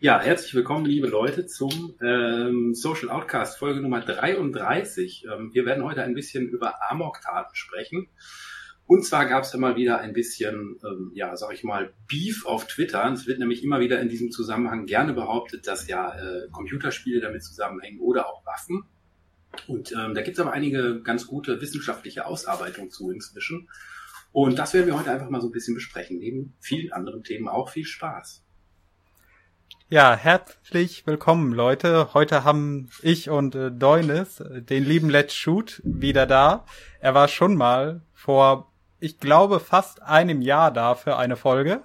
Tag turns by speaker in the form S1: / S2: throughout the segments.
S1: Ja, herzlich willkommen, liebe Leute, zum ähm, Social Outcast Folge Nummer 33. Ähm, wir werden heute ein bisschen über Amok-Taten sprechen. Und zwar gab es immer wieder ein bisschen, ähm, ja, sag ich mal, Beef auf Twitter. Es wird nämlich immer wieder in diesem Zusammenhang gerne behauptet, dass ja äh, Computerspiele damit zusammenhängen oder auch Waffen. Und ähm, da gibt es aber einige ganz gute wissenschaftliche Ausarbeitungen zu inzwischen. Und das werden wir heute einfach mal so ein bisschen besprechen, neben vielen anderen Themen auch. Viel Spaß.
S2: Ja, herzlich willkommen, Leute. Heute haben ich und äh, Deunis äh, den lieben Let's Shoot wieder da. Er war schon mal vor, ich glaube, fast einem Jahr da für eine Folge,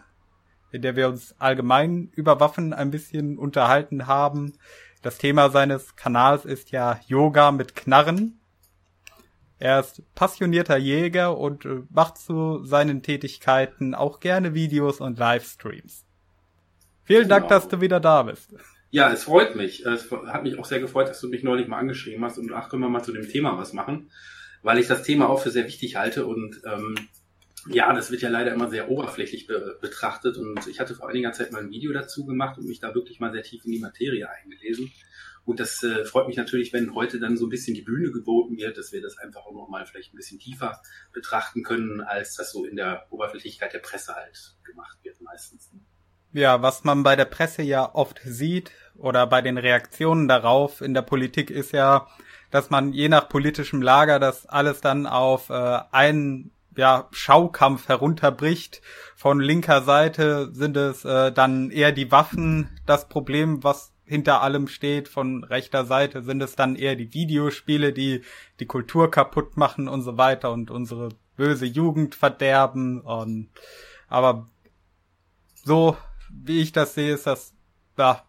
S2: in der wir uns allgemein über Waffen ein bisschen unterhalten haben. Das Thema seines Kanals ist ja Yoga mit Knarren. Er ist passionierter Jäger und äh, macht zu seinen Tätigkeiten auch gerne Videos und Livestreams. Vielen Dank, genau. dass du wieder da bist.
S1: Ja, es freut mich. Es hat mich auch sehr gefreut, dass du mich neulich mal angeschrieben hast und ach, können wir mal zu dem Thema was machen, weil ich das Thema auch für sehr wichtig halte und ähm, ja, das wird ja leider immer sehr oberflächlich be betrachtet und ich hatte vor einiger Zeit mal ein Video dazu gemacht und mich da wirklich mal sehr tief in die Materie eingelesen. Und das äh, freut mich natürlich, wenn heute dann so ein bisschen die Bühne geboten wird, dass wir das einfach auch nochmal vielleicht ein bisschen tiefer betrachten können, als das so in der Oberflächlichkeit der Presse halt gemacht wird meistens.
S2: Ja, was man bei der Presse ja oft sieht oder bei den Reaktionen darauf in der Politik ist ja, dass man je nach politischem Lager das alles dann auf äh, einen ja, Schaukampf herunterbricht. Von linker Seite sind es äh, dann eher die Waffen das Problem, was hinter allem steht. Von rechter Seite sind es dann eher die Videospiele, die die Kultur kaputt machen und so weiter und unsere böse Jugend verderben. Und, aber so wie ich das sehe, ist das ja,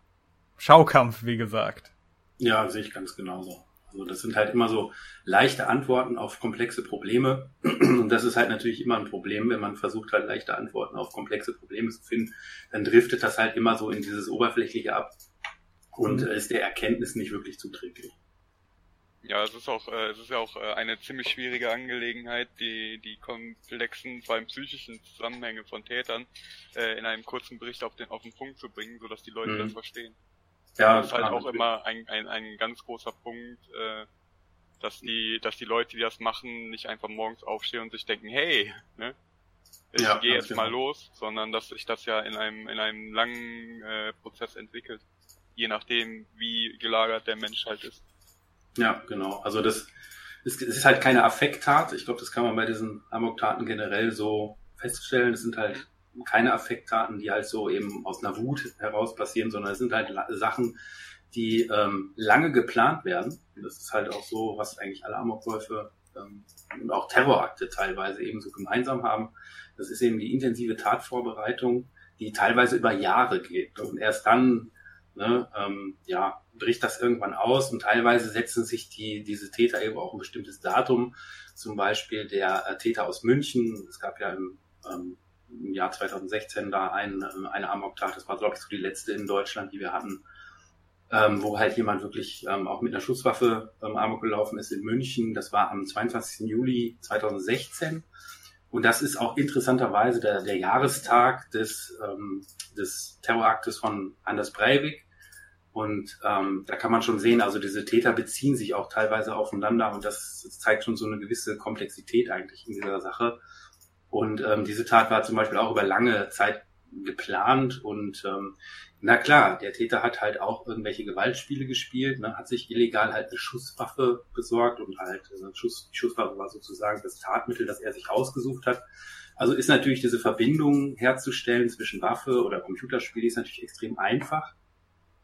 S2: Schaukampf, wie gesagt.
S1: Ja, sehe ich ganz genauso. Also das sind halt immer so leichte Antworten auf komplexe Probleme. Und das ist halt natürlich immer ein Problem, wenn man versucht halt leichte Antworten auf komplexe Probleme zu finden, dann driftet das halt immer so in dieses Oberflächliche ab und mhm. ist der Erkenntnis nicht wirklich zuträglich.
S3: Ja, es ist auch, äh, es ist ja auch äh, eine ziemlich schwierige Angelegenheit, die die komplexen, vor allem psychischen Zusammenhänge von Tätern äh, in einem kurzen Bericht auf den auf den Punkt zu bringen, sodass die Leute mhm. das verstehen. Ja, das ist halt auch immer ein, ein, ein ganz großer Punkt, äh, dass die, dass die Leute, die das machen, nicht einfach morgens aufstehen und sich denken, hey, ne, ich ja, gehe jetzt genau. mal los, sondern dass sich das ja in einem in einem langen äh, Prozess entwickelt, je nachdem, wie gelagert der Mensch halt ist.
S1: Ja, genau. Also das ist, es ist halt keine Affekttat. Ich glaube, das kann man bei diesen Amok-Taten generell so feststellen. Es sind halt keine Affekttaten, die halt so eben aus einer Wut heraus passieren, sondern es sind halt Sachen, die ähm, lange geplant werden. Das ist halt auch so, was eigentlich alle Amokläufe ähm, und auch Terrorakte teilweise eben so gemeinsam haben. Das ist eben die intensive Tatvorbereitung, die teilweise über Jahre geht. Und erst dann ne, ähm, ja, bricht das irgendwann aus und teilweise setzen sich die, diese Täter eben auch ein bestimmtes Datum. Zum Beispiel der äh, Täter aus München. Es gab ja im, ähm, im Jahr 2016 da ein, äh, eine Amok-Tat. Das war, glaube ich, so die letzte in Deutschland, die wir hatten. Ähm, wo halt jemand wirklich ähm, auch mit einer Schusswaffe ähm, Amok gelaufen ist in München. Das war am 22. Juli 2016. Und das ist auch interessanterweise der, der Jahrestag des, ähm, des Terroraktes von Anders Breivik. Und ähm, da kann man schon sehen, also diese Täter beziehen sich auch teilweise aufeinander und das, zeigt schon so eine gewisse Komplexität eigentlich in dieser Sache. Und ähm, diese Tat war zum Beispiel auch über lange Zeit geplant und ähm, na klar, der Täter hat halt auch irgendwelche Gewaltspiele gespielt, ne, hat sich illegal halt eine Schusswaffe besorgt und halt also Schuss, die Schusswaffe war sozusagen das Tatmittel, das er sich ausgesucht hat. Also ist natürlich diese Verbindung herzustellen zwischen Waffe oder Computerspiel, die ist natürlich extrem einfach.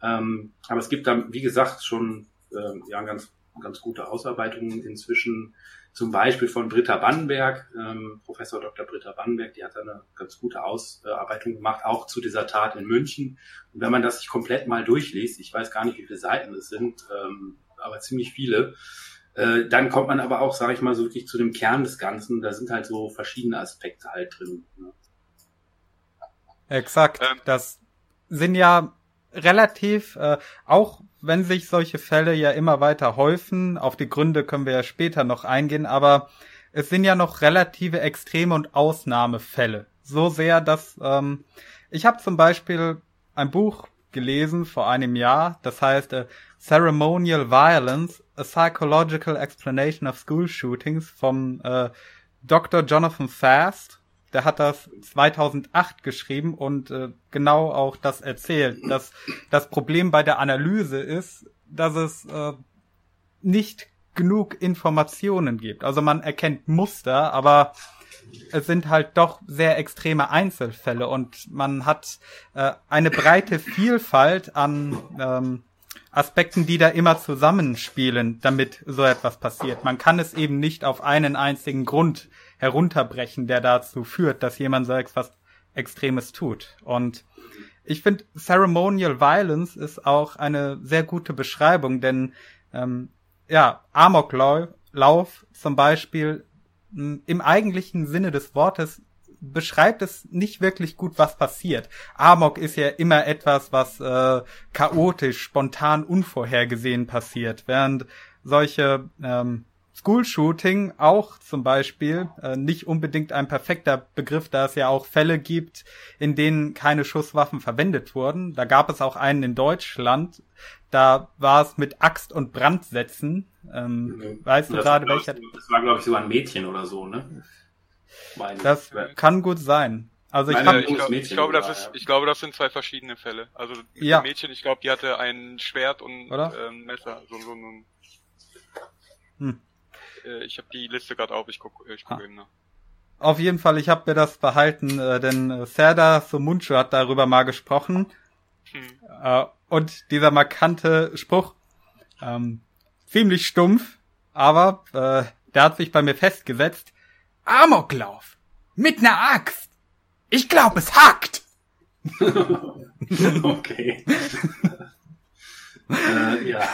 S1: Ähm, aber es gibt da, wie gesagt, schon ähm, ja, ganz, ganz gute Ausarbeitungen inzwischen zum Beispiel von Britta Bannenberg, ähm, Professor Dr. Britta Bannenberg, die hat da eine ganz gute Ausarbeitung gemacht, auch zu dieser Tat in München. Und wenn man das sich komplett mal durchliest, ich weiß gar nicht, wie viele Seiten es sind, ähm, aber ziemlich viele, äh, dann kommt man aber auch, sage ich mal, so wirklich zu dem Kern des Ganzen. Da sind halt so verschiedene Aspekte halt drin. Ne?
S2: Exakt. Ähm. Das sind ja relativ, äh, auch wenn sich solche Fälle ja immer weiter häufen, auf die Gründe können wir ja später noch eingehen, aber es sind ja noch relative Extreme und Ausnahmefälle. So sehr, dass ähm, ich habe zum Beispiel ein Buch gelesen vor einem Jahr. Das heißt äh, Ceremonial Violence, a Psychological Explanation of School Shootings vom äh, Dr. Jonathan Fast. Der hat das 2008 geschrieben und äh, genau auch das erzählt, dass das Problem bei der Analyse ist, dass es äh, nicht genug Informationen gibt. Also man erkennt Muster, aber es sind halt doch sehr extreme Einzelfälle und man hat äh, eine breite Vielfalt an ähm, Aspekten, die da immer zusammenspielen, damit so etwas passiert. Man kann es eben nicht auf einen einzigen Grund herunterbrechen, der dazu führt, dass jemand so etwas Extremes tut. Und ich finde, Ceremonial Violence ist auch eine sehr gute Beschreibung, denn ähm, ja, Amoklauf zum Beispiel im eigentlichen Sinne des Wortes beschreibt es nicht wirklich gut, was passiert. Amok ist ja immer etwas, was äh, chaotisch, spontan, unvorhergesehen passiert, während solche ähm, School-Shooting auch zum Beispiel äh, nicht unbedingt ein perfekter Begriff, da es ja auch Fälle gibt, in denen keine Schusswaffen verwendet wurden. Da gab es auch einen in Deutschland, da war es mit Axt und Brandsätzen. Ähm, mhm. Weißt du gerade welcher?
S1: Das war, glaube ich, sogar ein Mädchen oder so, ne?
S2: Meine das ich. kann gut sein. Also ich,
S3: Meine, ich, glaub, ich glaube, das ist, ich glaube, das sind zwei verschiedene Fälle. Also ja. Mädchen, ich glaube, die hatte ein Schwert und ähm, Messer, so, so ein. Hm. Äh, ich habe die Liste gerade auf, ich gucke ich guck ah. eben nach.
S2: Auf jeden Fall, ich habe mir das behalten, äh, denn äh, Serda Somuncu hat darüber mal gesprochen. Hm. Äh, und dieser markante Spruch, ähm, ziemlich stumpf, aber äh, der hat sich bei mir festgesetzt. Amoklauf! Mit ner Axt! Ich glaub, es hackt!
S1: okay. äh, ja.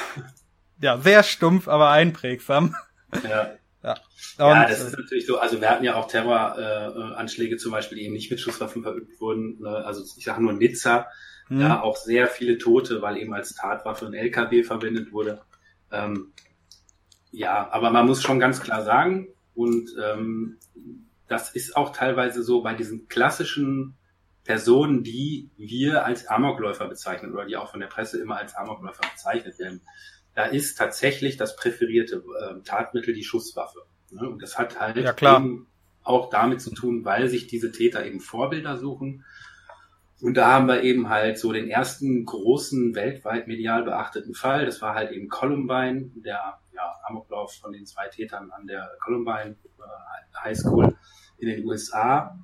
S2: Ja, sehr stumpf, aber einprägsam.
S1: Ja. Ja. Und, ja, das ist natürlich so. Also wir hatten ja auch Terroranschläge äh, zum Beispiel, die eben nicht mit Schusswaffen verübt wurden. Ne? Also ich sage nur Nizza, hm. ja auch sehr viele Tote, weil eben als Tatwaffe ein LKW verwendet wurde. Ähm, ja, aber man muss schon ganz klar sagen, und ähm, das ist auch teilweise so bei diesen klassischen Personen, die wir als Amokläufer bezeichnen oder die auch von der Presse immer als Amokläufer bezeichnet werden da ist tatsächlich das präferierte äh, Tatmittel die Schusswaffe. Ne? Und das hat halt
S2: ja, eben
S1: auch damit zu tun, weil sich diese Täter eben Vorbilder suchen. Und da haben wir eben halt so den ersten großen weltweit medial beachteten Fall. Das war halt eben Columbine, der ja, Amoklauf von den zwei Tätern an der Columbine äh, High School in den USA.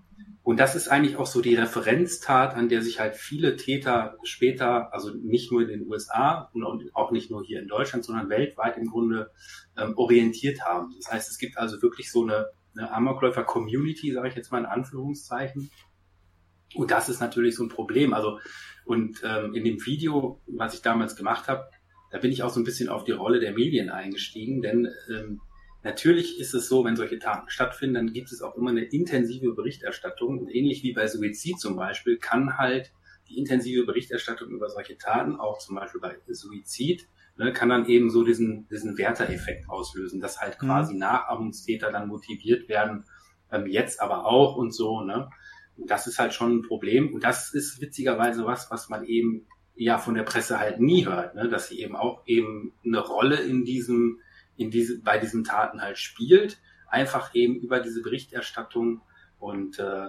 S1: Und das ist eigentlich auch so die Referenztat, an der sich halt viele Täter später, also nicht nur in den USA und auch nicht nur hier in Deutschland, sondern weltweit im Grunde ähm, orientiert haben. Das heißt, es gibt also wirklich so eine, eine Amokläufer-Community, sage ich jetzt mal in Anführungszeichen. Und das ist natürlich so ein Problem. Also und ähm, in dem Video, was ich damals gemacht habe, da bin ich auch so ein bisschen auf die Rolle der Medien eingestiegen, denn ähm, Natürlich ist es so, wenn solche Taten stattfinden, dann gibt es auch immer eine intensive Berichterstattung. Und ähnlich wie bei Suizid zum Beispiel, kann halt die intensive Berichterstattung über solche Taten, auch zum Beispiel bei Suizid, ne, kann dann eben so diesen, diesen Werter-Effekt auslösen, dass halt mhm. quasi mhm. Nachahmungstäter dann motiviert werden, ähm, jetzt aber auch und so. Ne? Und das ist halt schon ein Problem. Und das ist witzigerweise was, was man eben ja von der Presse halt nie hört, ne? dass sie eben auch eben eine Rolle in diesem in diese, bei diesen Taten halt spielt, einfach eben über diese Berichterstattung und äh,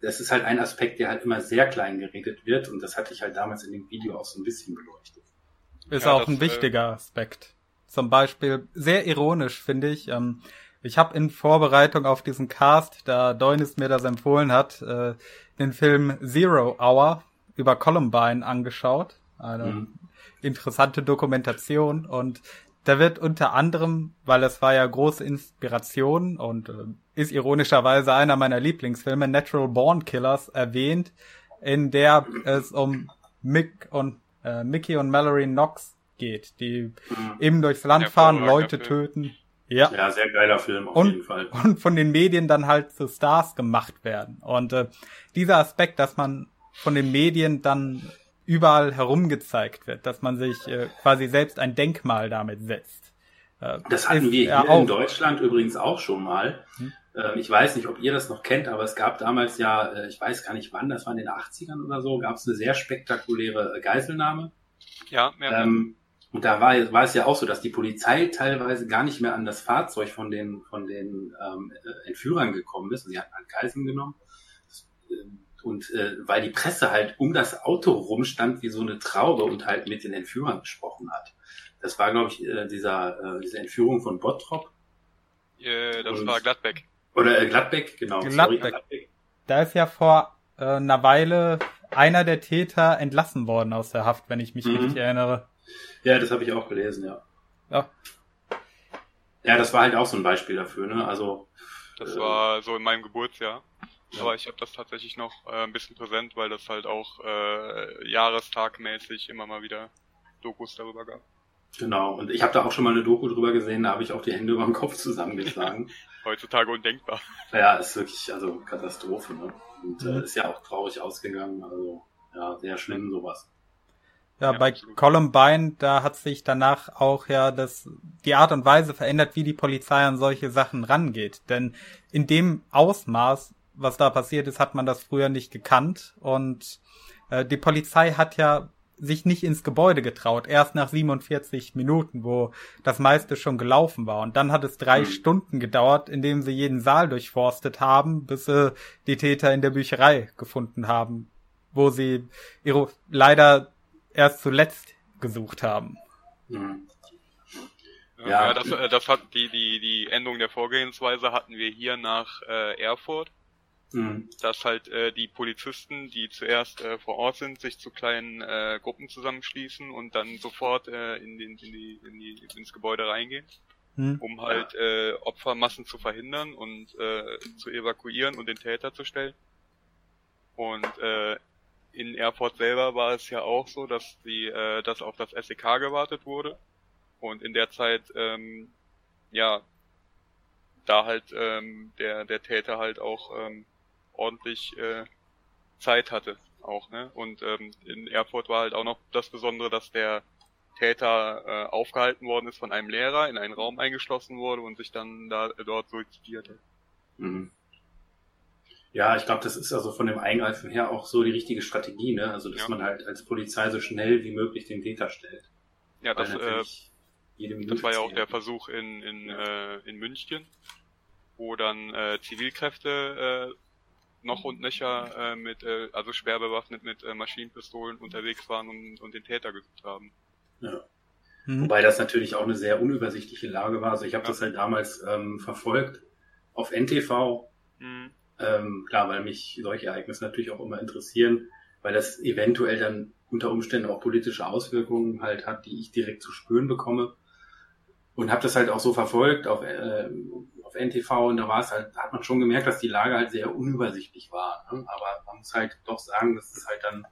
S1: das ist halt ein Aspekt, der halt immer sehr klein geredet wird und das hatte ich halt damals in dem Video auch so ein bisschen beleuchtet.
S2: Ist ja, auch das, ein äh, wichtiger Aspekt. Zum Beispiel sehr ironisch finde ich. Ähm, ich habe in Vorbereitung auf diesen Cast, da Deunis mir das empfohlen hat, äh, den Film Zero Hour über Columbine angeschaut. Eine mhm. interessante Dokumentation und da wird unter anderem, weil es war ja große Inspiration und äh, ist ironischerweise einer meiner Lieblingsfilme, Natural Born Killers, erwähnt, in der es um Mick und äh, Mickey und Mallory Knox geht, die mhm. eben durchs Land fahren, Leute töten.
S1: Ja. ja, sehr geiler Film auf
S2: und,
S1: jeden Fall.
S2: Und von den Medien dann halt zu Stars gemacht werden. Und äh, dieser Aspekt, dass man von den Medien dann überall herumgezeigt wird, dass man sich äh, quasi selbst ein Denkmal damit setzt.
S1: Äh, das hatten wir hier auch. in Deutschland übrigens auch schon mal. Hm? Ähm, ich weiß nicht, ob ihr das noch kennt, aber es gab damals ja, äh, ich weiß gar nicht wann, das war in den 80ern oder so, gab es eine sehr spektakuläre Geiselnahme.
S3: Ja, ja.
S1: Ähm, und da war, war es ja auch so, dass die Polizei teilweise gar nicht mehr an das Fahrzeug von den, von den ähm, äh, Entführern gekommen ist. Sie hatten halt Geiseln genommen. Äh, und äh, weil die Presse halt um das Auto rumstand wie so eine Traube und halt mit den Entführern gesprochen hat. Das war, glaube ich, äh, dieser, äh, diese Entführung von Bottrop.
S3: Äh, das und, war Gladbeck.
S1: Oder äh, Gladbeck, genau.
S2: Gladbeck. Sorry, Gladbeck. Da ist ja vor äh, einer Weile einer der Täter entlassen worden aus der Haft, wenn ich mich mhm. richtig erinnere.
S1: Ja, das habe ich auch gelesen, ja. Ja. Ja, das war halt auch so ein Beispiel dafür, ne? Also.
S3: Das äh, war so in meinem Geburtsjahr. Ja. Aber ich habe das tatsächlich noch äh, ein bisschen präsent, weil das halt auch äh, jahrestagmäßig immer mal wieder Dokus darüber gab.
S1: Genau, und ich habe da auch schon mal eine Doku drüber gesehen, da habe ich auch die Hände über dem Kopf zusammengeschlagen.
S3: Heutzutage undenkbar.
S1: Ja, ist wirklich also Katastrophe, ne? Und äh, mhm. ist ja auch traurig ausgegangen, also ja, sehr schlimm sowas.
S2: Ja, ja, bei absolut. Columbine, da hat sich danach auch ja das, die Art und Weise verändert, wie die Polizei an solche Sachen rangeht. Denn in dem Ausmaß, was da passiert ist, hat man das früher nicht gekannt. Und äh, die Polizei hat ja sich nicht ins Gebäude getraut, erst nach 47 Minuten, wo das meiste schon gelaufen war. Und dann hat es drei mhm. Stunden gedauert, indem sie jeden Saal durchforstet haben, bis sie die Täter in der Bücherei gefunden haben, wo sie ihre leider erst zuletzt gesucht haben.
S3: Mhm. Ja, ja das, äh, das hat die, die, die Änderung der Vorgehensweise hatten wir hier nach äh, Erfurt. Mhm. Dass halt äh, die Polizisten, die zuerst äh, vor Ort sind, sich zu kleinen äh, Gruppen zusammenschließen und dann sofort äh, in, den, in, die, in die, ins Gebäude reingehen, mhm. um halt äh, Opfermassen zu verhindern und äh, zu evakuieren und den Täter zu stellen. Und äh, in Erfurt selber war es ja auch so, dass die, äh, dass auf das SEK gewartet wurde und in der Zeit ähm, ja da halt ähm, der der Täter halt auch ähm, ordentlich äh, Zeit hatte auch ne und ähm, in Erfurt war halt auch noch das Besondere, dass der Täter äh, aufgehalten worden ist von einem Lehrer, in einen Raum eingeschlossen wurde und sich dann da äh, dort suizidierte. Mhm.
S1: Ja, ich glaube, das ist also von dem Eingreifen her auch so die richtige Strategie, ne? Also dass ja. man halt als Polizei so schnell wie möglich den Täter stellt.
S3: Ja, das, äh, das war ja auch der Versuch in, in, ja. äh, in München, wo dann äh, Zivilkräfte äh, noch und nöcher äh, mit, äh, also schwer bewaffnet mit äh, Maschinenpistolen unterwegs waren und, und den Täter gesucht haben.
S1: Ja. Mhm. Wobei das natürlich auch eine sehr unübersichtliche Lage war. Also ich habe ja. das halt damals ähm, verfolgt auf NTV. Mhm. Ähm, klar, weil mich solche Ereignisse natürlich auch immer interessieren, weil das eventuell dann unter Umständen auch politische Auswirkungen halt hat, die ich direkt zu spüren bekomme. Und habe das halt auch so verfolgt auf, äh, auf NTV und da war es halt, da hat man schon gemerkt, dass die Lage halt sehr unübersichtlich war. Ne? Aber man muss halt doch sagen, dass es halt dann,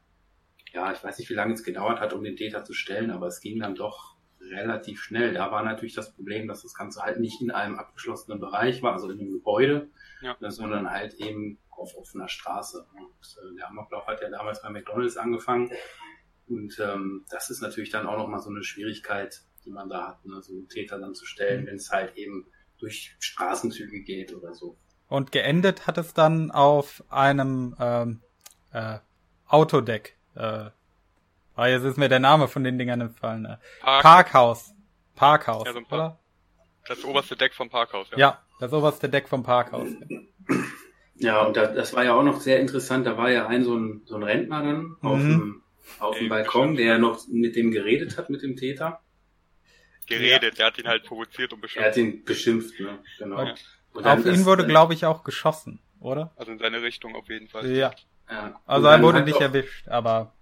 S1: ja, ich weiß nicht, wie lange es gedauert hat, um den Täter zu stellen, aber es ging dann doch relativ schnell. Da war natürlich das Problem, dass das Ganze halt nicht in einem abgeschlossenen Bereich war, also in einem Gebäude, ja. sondern halt eben auf offener Straße. Und äh, der Amoklauf hat ja damals bei McDonalds angefangen. Und ähm, das ist natürlich dann auch nochmal so eine Schwierigkeit, die man da hat, ne? so einen Täter dann zu stellen, mhm. wenn es halt eben durch Straßenzüge geht oder so.
S2: Und geendet hat es dann auf einem ähm, äh, Autodeck. Äh, Ah, jetzt ist mir der Name von den Dingern entfallen. Ne? Park. Parkhaus. Parkhaus, ja, so Park. oder?
S3: Das oberste Deck vom Parkhaus,
S2: ja. Ja, das oberste Deck vom Parkhaus.
S1: Ja, und das, das war ja auch noch sehr interessant. Da war ja ein so ein, so ein Rentner dann auf mhm. dem, auf dem Balkon, der noch mit dem geredet hat, mit dem Täter.
S3: Geredet, ja. der hat ihn halt provoziert und
S1: beschimpft. Er hat ihn beschimpft, ne? Genau. Ja.
S2: auf ihn wurde, glaube ich, auch geschossen, oder?
S3: Also in seine Richtung auf jeden Fall.
S2: Ja. ja. Also er wurde nicht erwischt, aber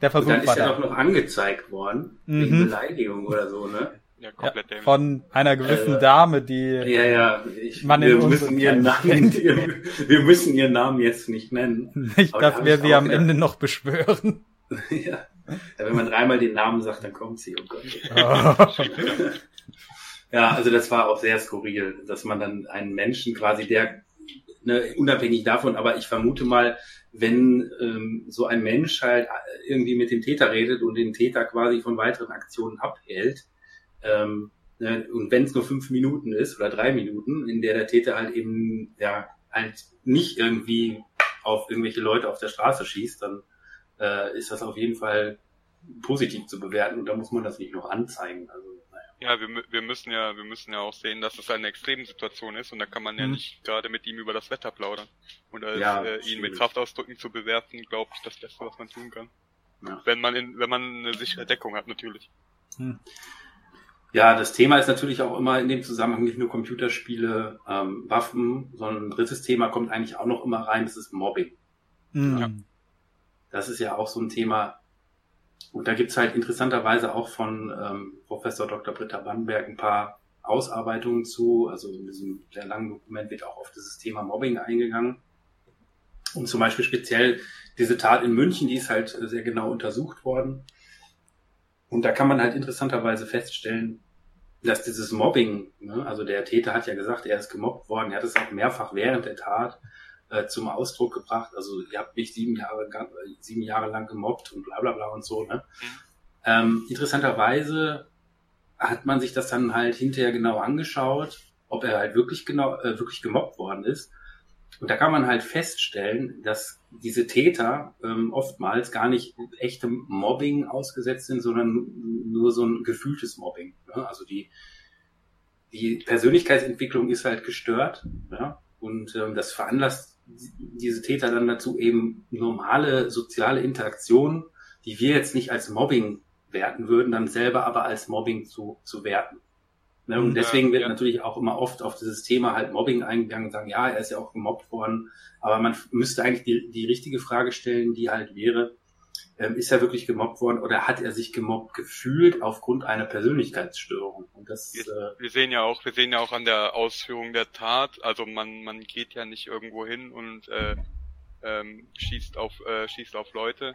S2: der Versuch und
S1: dann ist er doch noch angezeigt worden, mhm. wegen Beleidigung oder so, ne?
S2: Ja, komplett ja, von einer gewissen äh, Dame, die
S1: ja, ja, ich, man wir müssen ihren Namen, wir müssen ihren Namen jetzt nicht nennen.
S2: Nicht, dass da wir sie am Ende noch beschwören.
S1: ja. Wenn man dreimal den Namen sagt, dann kommt sie, oh Gott. Ja, also das war auch sehr skurril, dass man dann einen Menschen quasi, der ne, unabhängig davon, aber ich vermute mal, wenn ähm, so ein Mensch halt irgendwie mit dem Täter redet und den Täter quasi von weiteren Aktionen abhält, ähm, Ne? Und wenn es nur fünf Minuten ist oder drei Minuten, in der der Täter halt eben ja halt nicht irgendwie auf irgendwelche Leute auf der Straße schießt, dann äh, ist das auf jeden Fall positiv zu bewerten und da muss man das nicht noch anzeigen. Also
S3: ja, wir, wir müssen ja, wir müssen ja auch sehen, dass es eine Extremsituation ist und da kann man ja mhm. nicht gerade mit ihm über das Wetter plaudern. Und als ja, äh, ihn mit Kraftausdrücken zu bewerten, glaube ich, das Beste, was man tun kann. Ja. Wenn man in, wenn man eine sichere Deckung hat, natürlich.
S1: Hm. Ja, das Thema ist natürlich auch immer in dem Zusammenhang nicht nur Computerspiele, ähm, Waffen, sondern ein drittes Thema kommt eigentlich auch noch immer rein, das ist Mobbing. Mhm. Ja. Das ist ja auch so ein Thema, und da gibt's halt interessanterweise auch von ähm, Professor Dr. Britta Bannberg ein paar Ausarbeitungen zu. Also in diesem sehr langen Dokument wird auch auf dieses Thema Mobbing eingegangen. Und zum Beispiel speziell diese Tat in München, die ist halt sehr genau untersucht worden. Und da kann man halt interessanterweise feststellen, dass dieses Mobbing, ne, also der Täter hat ja gesagt, er ist gemobbt worden, er hat es auch mehrfach während der Tat äh, zum Ausdruck gebracht. Also ihr habt mich sieben Jahre, sieben Jahre lang gemobbt und bla bla bla und so. Ne? Mhm. Ähm, interessanterweise hat man sich das dann halt hinterher genau angeschaut, ob er halt wirklich genau, äh, wirklich gemobbt worden ist. Und da kann man halt feststellen, dass diese Täter ähm, oftmals gar nicht echtem Mobbing ausgesetzt sind, sondern nur so ein gefühltes Mobbing. Ne? Also die, die Persönlichkeitsentwicklung ist halt gestört. Ja? Und ähm, das veranlasst diese Täter dann dazu eben normale soziale Interaktionen, die wir jetzt nicht als Mobbing werten würden, dann selber aber als Mobbing zu, zu werten. Ne? Und deswegen wird ja. natürlich auch immer oft auf dieses Thema halt Mobbing eingegangen und sagen, ja, er ist ja auch gemobbt worden. Aber man müsste eigentlich die, die richtige Frage stellen, die halt wäre, ähm, ist er wirklich gemobbt worden oder hat er sich gemobbt gefühlt aufgrund einer Persönlichkeitsstörung?
S3: Und das, wir, äh, wir sehen ja auch, wir sehen ja auch an der Ausführung der Tat, also man, man geht ja nicht irgendwo hin und äh, ähm, schießt auf, äh, schießt auf Leute,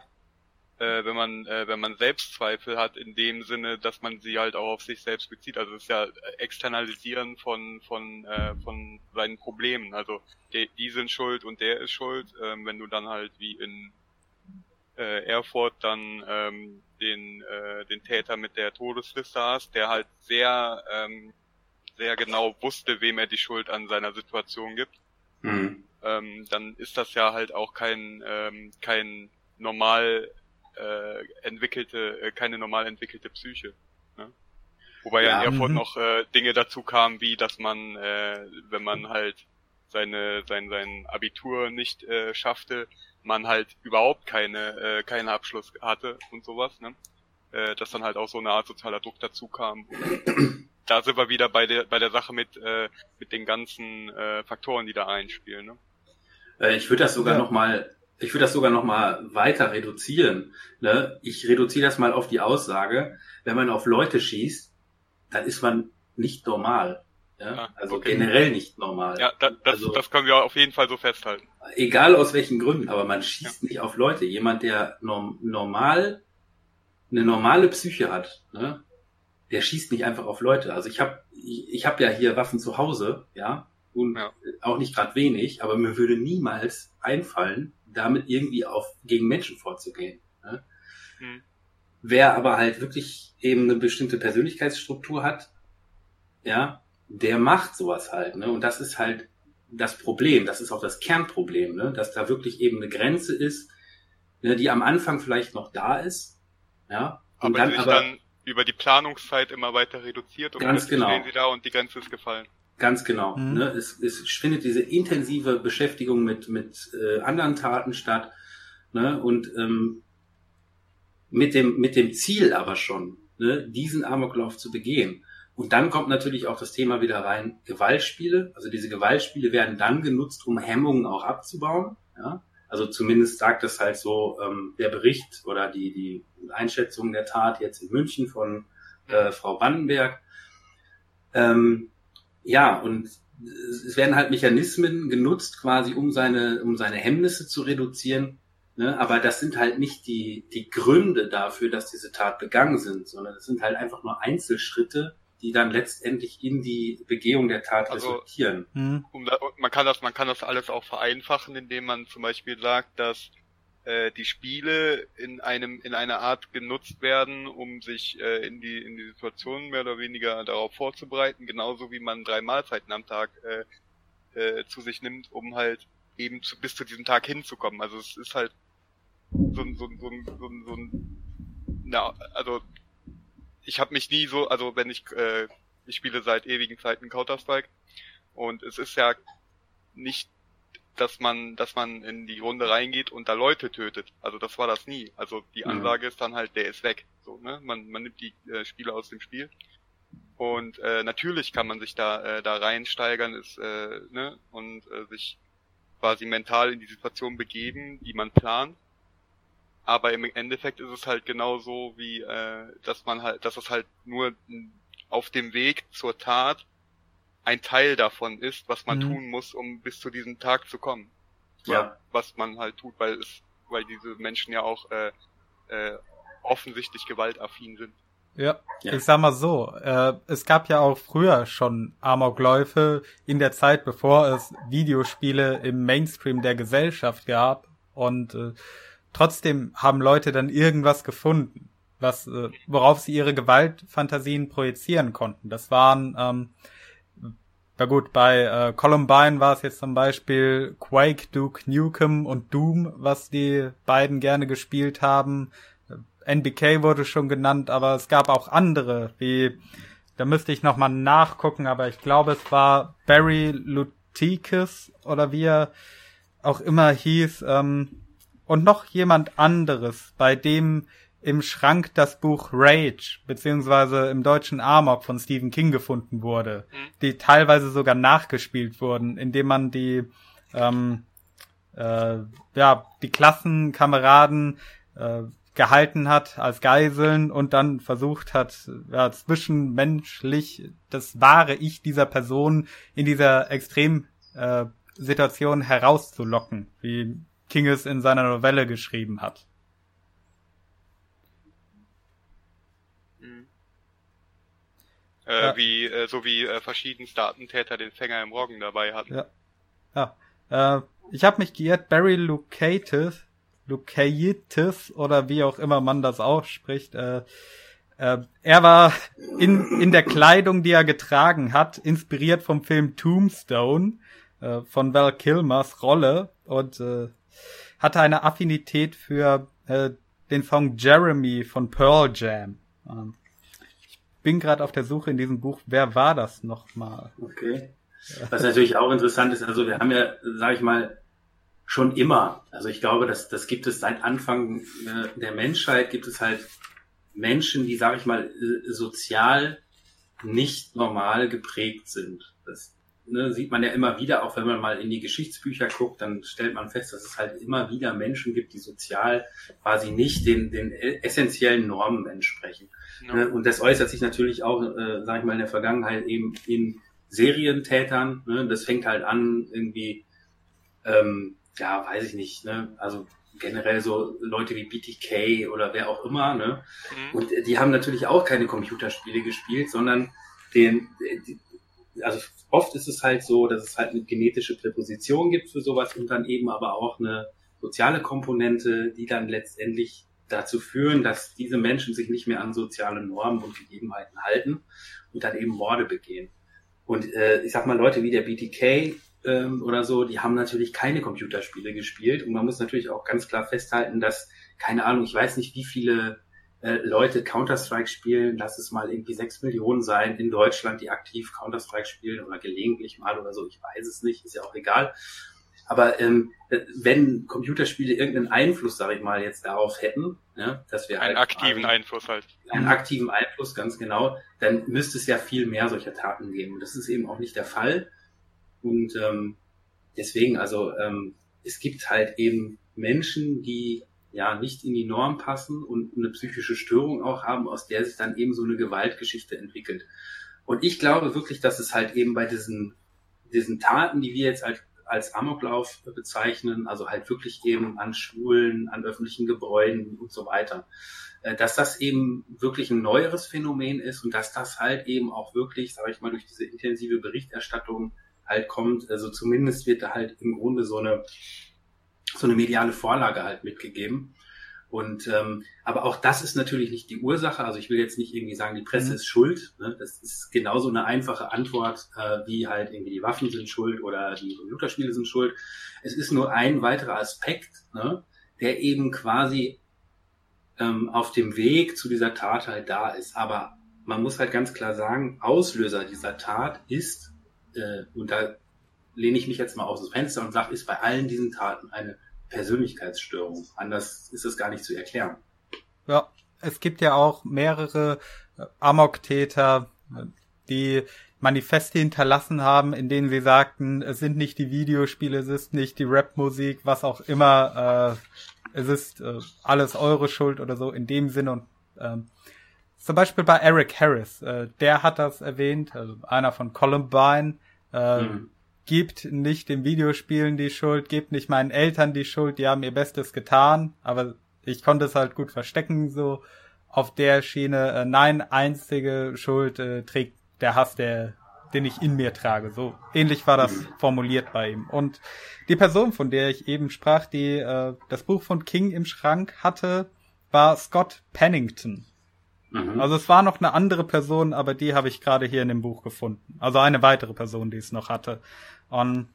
S3: äh, wenn man äh, wenn man Selbstzweifel hat in dem Sinne, dass man sie halt auch auf sich selbst bezieht. Also es ist ja Externalisieren von von äh, von seinen Problemen. Also die, die sind schuld und der ist schuld. Ähm, wenn du dann halt wie in äh, Erfurt dann ähm, den äh, den Täter mit der Todesliste hast, der halt sehr ähm, sehr genau wusste, wem er die Schuld an seiner Situation gibt. Mhm. Ähm, dann ist das ja halt auch kein ähm, kein normal äh, entwickelte, äh, keine normal entwickelte Psyche. Ne? Wobei ja, ja in Erfurt mhm. noch äh, Dinge dazu kamen, wie dass man, äh, wenn man halt seine sein sein Abitur nicht äh, schaffte, man halt überhaupt keine äh, keinen Abschluss hatte und sowas, ne? Äh, dass dann halt auch so eine Art sozialer Druck dazu kam. da sind wir wieder bei der bei der Sache mit äh, mit den ganzen äh, Faktoren, die da einspielen. Ne?
S1: Äh, ich würde das sogar ja. noch mal ich würde das sogar noch mal weiter reduzieren. Ne? Ich reduziere das mal auf die Aussage, wenn man auf Leute schießt, dann ist man nicht normal. Ja? ja also okay. generell nicht normal.
S3: Ja, da, das, also, das können wir auf jeden Fall so festhalten.
S1: Egal aus welchen Gründen, aber man schießt ja. nicht auf Leute. Jemand, der norm, normal eine normale Psyche hat, ne? der schießt nicht einfach auf Leute. Also ich habe ich, ich hab ja hier Waffen zu Hause, ja, und ja. auch nicht gerade wenig, aber mir würde niemals einfallen, damit irgendwie auf gegen Menschen vorzugehen. Ne? Mhm. Wer aber halt wirklich eben eine bestimmte Persönlichkeitsstruktur hat, ja, der macht sowas halt, ne? Und das ist halt das Problem, das ist auch das Kernproblem, ne? Dass da wirklich eben eine Grenze ist, ne, die am Anfang vielleicht noch da ist, ja.
S3: Und aber dann, aber dann über die Planungszeit immer weiter reduziert
S1: und ganz genau. stehen
S3: sie da und die Grenze ist gefallen.
S1: Ganz genau. Mhm. Ne? Es, es findet diese intensive Beschäftigung mit, mit äh, anderen Taten statt. Ne? Und ähm, mit, dem, mit dem Ziel aber schon, ne? diesen Amoklauf zu begehen. Und dann kommt natürlich auch das Thema wieder rein, Gewaltspiele. Also diese Gewaltspiele werden dann genutzt, um Hemmungen auch abzubauen. Ja? Also zumindest sagt das halt so ähm, der Bericht oder die, die Einschätzung der Tat jetzt in München von äh, Frau Bannenberg. Ähm, ja, und es werden halt Mechanismen genutzt, quasi um seine, um seine Hemmnisse zu reduzieren. Ne? Aber das sind halt nicht die, die Gründe dafür, dass diese Tat begangen sind, sondern es sind halt einfach nur Einzelschritte, die dann letztendlich in die Begehung der Tat also, resultieren.
S3: Mhm. Um da, man kann das, man kann das alles auch vereinfachen, indem man zum Beispiel sagt, dass äh, die Spiele in einem in einer Art genutzt werden, um sich äh, in die in die Situation mehr oder weniger darauf vorzubereiten, genauso wie man drei Mahlzeiten am Tag äh, äh, zu sich nimmt, um halt eben zu, bis zu diesem Tag hinzukommen. Also es ist halt so ein so ein so ein so ein, so ein na, also ich habe mich nie so, also wenn ich äh, ich spiele seit ewigen Zeiten Counter Strike und es ist ja nicht dass man, dass man in die Runde reingeht und da Leute tötet. Also das war das nie. Also die. Ansage ist dann halt, der ist weg. So, ne? Man, man nimmt die äh, Spieler aus dem Spiel. Und äh, natürlich kann man sich da äh, da reinsteigern, ist, äh, ne, und äh, sich quasi mental in die Situation begeben, die man plant. Aber im Endeffekt ist es halt genauso wie, äh, dass man halt, dass es halt nur auf dem Weg zur Tat ein Teil davon ist, was man mhm. tun muss, um bis zu diesem Tag zu kommen. Ja. Was man halt tut, weil es, weil diese Menschen ja auch äh, äh, offensichtlich gewaltaffin sind.
S2: Ja, ja, ich sag mal so, äh, es gab ja auch früher schon Amokläufe in der Zeit, bevor es Videospiele im Mainstream der Gesellschaft gab und äh, trotzdem haben Leute dann irgendwas gefunden, was äh, worauf sie ihre Gewaltfantasien projizieren konnten. Das waren ähm, ja gut, bei äh, Columbine war es jetzt zum Beispiel Quake, Duke Nukem und Doom, was die beiden gerne gespielt haben. NBK wurde schon genannt, aber es gab auch andere, wie, da müsste ich nochmal nachgucken, aber ich glaube, es war Barry Lutikis oder wie er auch immer hieß, ähm, und noch jemand anderes, bei dem im Schrank das Buch Rage, beziehungsweise im deutschen Amok von Stephen King gefunden wurde, mhm. die teilweise sogar nachgespielt wurden, indem man die, ähm, äh, ja, die Klassenkameraden äh, gehalten hat als Geiseln und dann versucht hat, ja, zwischenmenschlich das wahre Ich dieser Person in dieser Extremsituation äh, herauszulocken, wie King es in seiner Novelle geschrieben hat.
S3: Äh, ja. wie, äh, so wie äh, verschiedenste Attentäter den Fänger im Roggen dabei hatten.
S2: Ja. ja. Äh, ich habe mich geirrt, Barry Lucatis, Lucaitis oder wie auch immer man das ausspricht, äh, äh, er war in, in der Kleidung, die er getragen hat, inspiriert vom Film Tombstone äh, von Val Kilmers Rolle und äh, hatte eine Affinität für äh, den Song Jeremy von Pearl Jam. Ähm, bin gerade auf der Suche in diesem Buch, wer war das nochmal?
S1: Okay. Was natürlich auch interessant ist, also wir haben ja, sage ich mal, schon immer, also ich glaube, das, das gibt es seit Anfang äh, der Menschheit, gibt es halt Menschen, die, sage ich mal, äh, sozial nicht normal geprägt sind. Das ne, sieht man ja immer wieder, auch wenn man mal in die Geschichtsbücher guckt, dann stellt man fest, dass es halt immer wieder Menschen gibt, die sozial quasi nicht den, den essentiellen Normen entsprechen. Ja. Ne, und das äußert sich natürlich auch, äh, sage ich mal, in der Vergangenheit eben in Serientätern. Ne? Das fängt halt an irgendwie, ähm, ja, weiß ich nicht, ne? also generell so Leute wie BTK oder wer auch immer. Ne? Mhm. Und die haben natürlich auch keine Computerspiele gespielt, sondern den, die, also oft ist es halt so, dass es halt eine genetische Präposition gibt für sowas und dann eben aber auch eine soziale Komponente, die dann letztendlich dazu führen, dass diese Menschen sich nicht mehr an soziale Normen und Gegebenheiten halten und dann eben Morde begehen. Und äh, ich sag mal, Leute wie der BTK ähm, oder so, die haben natürlich keine Computerspiele gespielt. Und man muss natürlich auch ganz klar festhalten, dass, keine Ahnung, ich weiß nicht, wie viele äh, Leute Counter-Strike spielen, lass es mal irgendwie sechs Millionen sein in Deutschland, die aktiv Counter-Strike spielen oder gelegentlich mal oder so, ich weiß es nicht, ist ja auch egal. Aber ähm, wenn Computerspiele irgendeinen Einfluss, sage ich mal, jetzt darauf hätten, ja, dass wir
S3: einen halt aktiven Einfluss halt,
S1: einen aktiven Einfluss, ganz genau, dann müsste es ja viel mehr solcher Taten geben. Das ist eben auch nicht der Fall. Und ähm, deswegen, also ähm, es gibt halt eben Menschen, die ja nicht in die Norm passen und eine psychische Störung auch haben, aus der sich dann eben so eine Gewaltgeschichte entwickelt. Und ich glaube wirklich, dass es halt eben bei diesen, diesen Taten, die wir jetzt als als Amoklauf bezeichnen, also halt wirklich eben an Schulen, an öffentlichen Gebäuden und so weiter. Äh, dass das eben wirklich ein neueres Phänomen ist und dass das halt eben auch wirklich, sage ich mal, durch diese intensive Berichterstattung halt kommt. Also zumindest wird da halt im Grunde so eine so eine mediale Vorlage halt mitgegeben. Und ähm, aber auch das ist natürlich nicht die Ursache. Also ich will jetzt nicht irgendwie sagen, die Presse mhm. ist schuld. Ne? Das ist genauso eine einfache Antwort, äh, wie halt irgendwie die Waffen sind schuld oder die Computerspiele sind schuld. Es ist nur ein weiterer Aspekt, ne? der eben quasi ähm, auf dem Weg zu dieser Tat halt da ist. Aber man muss halt ganz klar sagen, Auslöser dieser Tat ist, äh, und da lehne ich mich jetzt mal aus das Fenster und sage, ist bei allen diesen Taten eine Persönlichkeitsstörung. Anders ist es gar nicht zu erklären.
S2: Ja, es gibt ja auch mehrere äh, Amok-Täter, die Manifeste hinterlassen haben, in denen sie sagten, es sind nicht die Videospiele, es ist nicht die Rap-Musik, was auch immer, äh, es ist äh, alles eure Schuld oder so in dem Sinne und ähm, zum Beispiel bei Eric Harris, äh, der hat das erwähnt, also einer von Columbine, äh, mhm gibt nicht den Videospielen die Schuld, gebt nicht meinen Eltern die Schuld, die haben ihr Bestes getan, aber ich konnte es halt gut verstecken, so auf der Schiene. Äh, nein, einzige Schuld äh, trägt der Hass, der, den ich in mir trage. So ähnlich war das formuliert bei ihm. Und die Person, von der ich eben sprach, die äh, das Buch von King im Schrank hatte, war Scott Pennington. Mhm. Also es war noch eine andere Person, aber die habe ich gerade hier in dem Buch gefunden. Also eine weitere Person, die es noch hatte. Und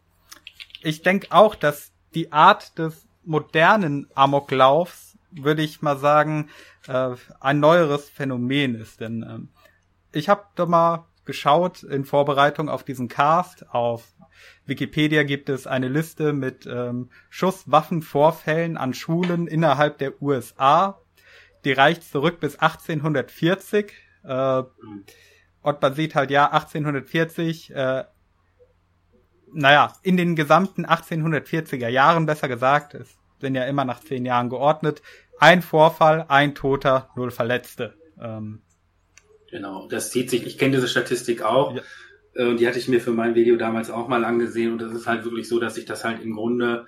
S2: ich denke auch, dass die Art des modernen Amoklaufs, würde ich mal sagen, äh, ein neueres Phänomen ist. Denn äh, ich habe da mal geschaut in Vorbereitung auf diesen Cast. Auf Wikipedia gibt es eine Liste mit ähm, Schusswaffenvorfällen an Schulen innerhalb der USA. Die reicht zurück bis 1840. Äh, und man sieht halt, ja, 1840 äh, naja, in den gesamten 1840er Jahren, besser gesagt, es sind ja immer nach zehn Jahren geordnet, ein Vorfall, ein Toter, null Verletzte. Ähm,
S1: genau, das zieht sich, ich kenne diese Statistik auch. Ja. Äh, und die hatte ich mir für mein Video damals auch mal angesehen. Und es ist halt wirklich so, dass sich das halt im Grunde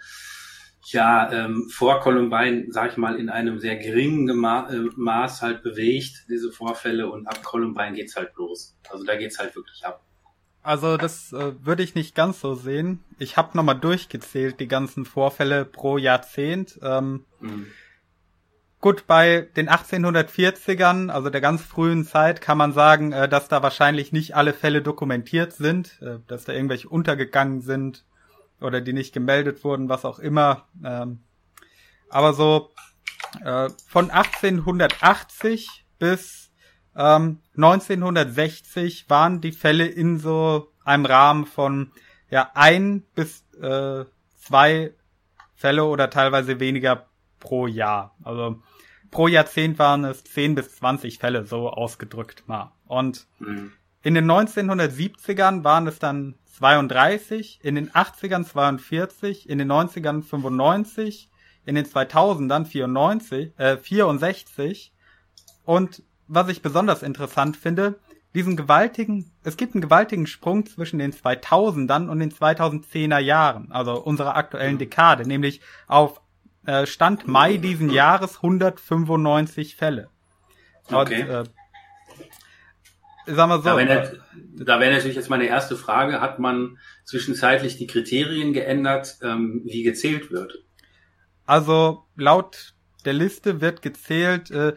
S1: ja ähm, vor Columbine, sag ich mal, in einem sehr geringen Ma äh, Maß halt bewegt, diese Vorfälle. Und ab Columbine geht's halt los. Also da geht's halt wirklich ab.
S2: Also das äh, würde ich nicht ganz so sehen. Ich habe nochmal durchgezählt, die ganzen Vorfälle pro Jahrzehnt. Ähm, mhm. Gut, bei den 1840ern, also der ganz frühen Zeit, kann man sagen, äh, dass da wahrscheinlich nicht alle Fälle dokumentiert sind, äh, dass da irgendwelche untergegangen sind oder die nicht gemeldet wurden, was auch immer. Ähm, aber so äh, von 1880 bis ähm, 1960 waren die Fälle in so einem Rahmen von ja ein bis äh, zwei Fälle oder teilweise weniger pro Jahr. Also pro Jahrzehnt waren es 10 bis 20 Fälle, so ausgedrückt mal. Und mhm. in den 1970ern waren es dann 32, in den 80ern 42, in den 90ern 95, in den 2000ern 94, äh, 64 und was ich besonders interessant finde, diesen gewaltigen, es gibt einen gewaltigen Sprung zwischen den 2000ern und den 2010er Jahren, also unserer aktuellen. Dekade, nämlich auf äh, Stand Mai diesen Jahres 195 Fälle.
S1: Okay. Und, äh, Sag mal so. Da wäre da wär natürlich jetzt meine erste Frage, hat man zwischenzeitlich die Kriterien geändert, ähm, wie gezählt wird?
S2: Also laut der Liste wird gezählt, äh,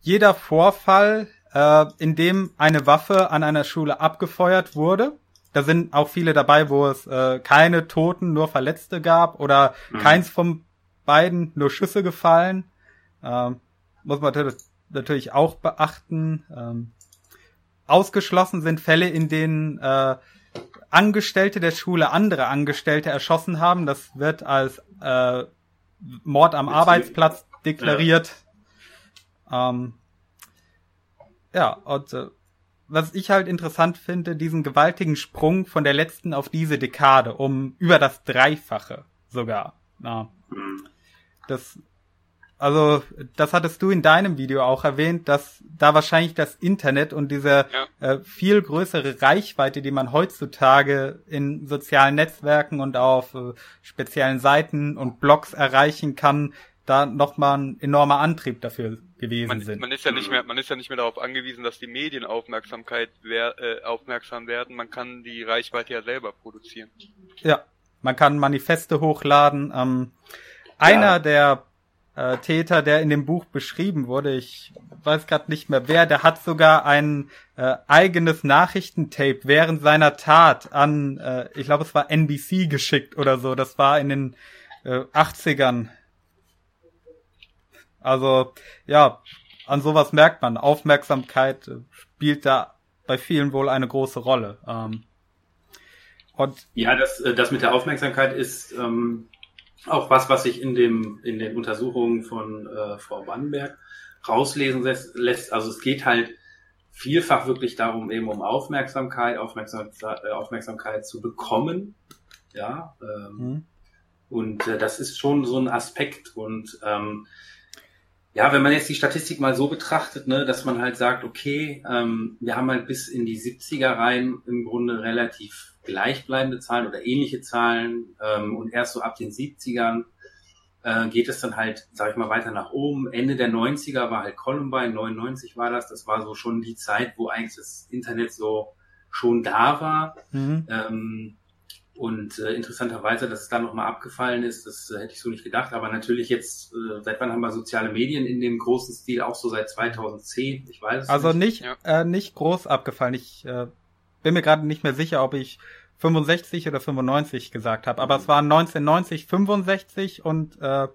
S2: jeder Vorfall, äh, in dem eine Waffe an einer Schule abgefeuert wurde. Da sind auch viele dabei, wo es äh, keine Toten, nur Verletzte gab oder mhm. keins von beiden, nur Schüsse gefallen. Ähm, muss man natürlich auch beachten. Ähm, ausgeschlossen sind Fälle, in denen äh, Angestellte der Schule andere Angestellte erschossen haben. Das wird als äh, Mord am Arbeitsplatz deklariert. Ähm, ja, und äh, was ich halt interessant finde, diesen gewaltigen Sprung von der letzten auf diese Dekade, um über das Dreifache sogar. Ja. Das, also, das hattest du in deinem Video auch erwähnt, dass da wahrscheinlich das Internet und diese ja. äh, viel größere Reichweite, die man heutzutage in sozialen Netzwerken und auf äh, speziellen Seiten und Blogs erreichen kann, da nochmal ein enormer Antrieb dafür gewesen
S3: man,
S2: sind.
S3: Man ist ja nicht mehr, man ist ja nicht mehr darauf angewiesen, dass die Medien Aufmerksamkeit wer, äh, aufmerksam werden. Man kann die Reichweite ja selber produzieren.
S2: Ja, man kann Manifeste hochladen. Ähm, einer ja. der äh, Täter, der in dem Buch beschrieben wurde, ich weiß gerade nicht mehr wer, der hat sogar ein äh, eigenes Nachrichtentape während seiner Tat an, äh, ich glaube es war NBC geschickt oder so, das war in den äh, 80ern. Also ja, an sowas merkt man, Aufmerksamkeit äh, spielt da bei vielen wohl eine große Rolle. Ähm,
S1: und ja, das, äh, das mit der Aufmerksamkeit ist ähm, auch was, was sich in dem in den Untersuchungen von äh, Frau Wannenberg rauslesen lässt. Also es geht halt vielfach wirklich darum, eben um Aufmerksamkeit, Aufmerksamkeit, äh, Aufmerksamkeit zu bekommen. Ja. Ähm, mhm. Und äh, das ist schon so ein Aspekt. Und ähm, ja, wenn man jetzt die Statistik mal so betrachtet, ne, dass man halt sagt, okay, ähm, wir haben halt bis in die 70er rein im Grunde relativ gleichbleibende Zahlen oder ähnliche Zahlen ähm, und erst so ab den 70ern äh, geht es dann halt, sag ich mal, weiter nach oben. Ende der 90er war halt Columbine, 99 war das, das war so schon die Zeit, wo eigentlich das Internet so schon da war. Mhm. Ähm, und äh, interessanterweise, dass es da nochmal abgefallen ist, das äh, hätte ich so nicht gedacht. Aber natürlich jetzt, äh, seit wann haben wir soziale Medien in dem großen Stil? Auch so seit 2010, ich weiß es
S2: also nicht. Also nicht, ja. äh, nicht groß abgefallen. Ich äh, bin mir gerade nicht mehr sicher, ob ich 65 oder 95 gesagt habe, aber es waren 1990 65 und äh,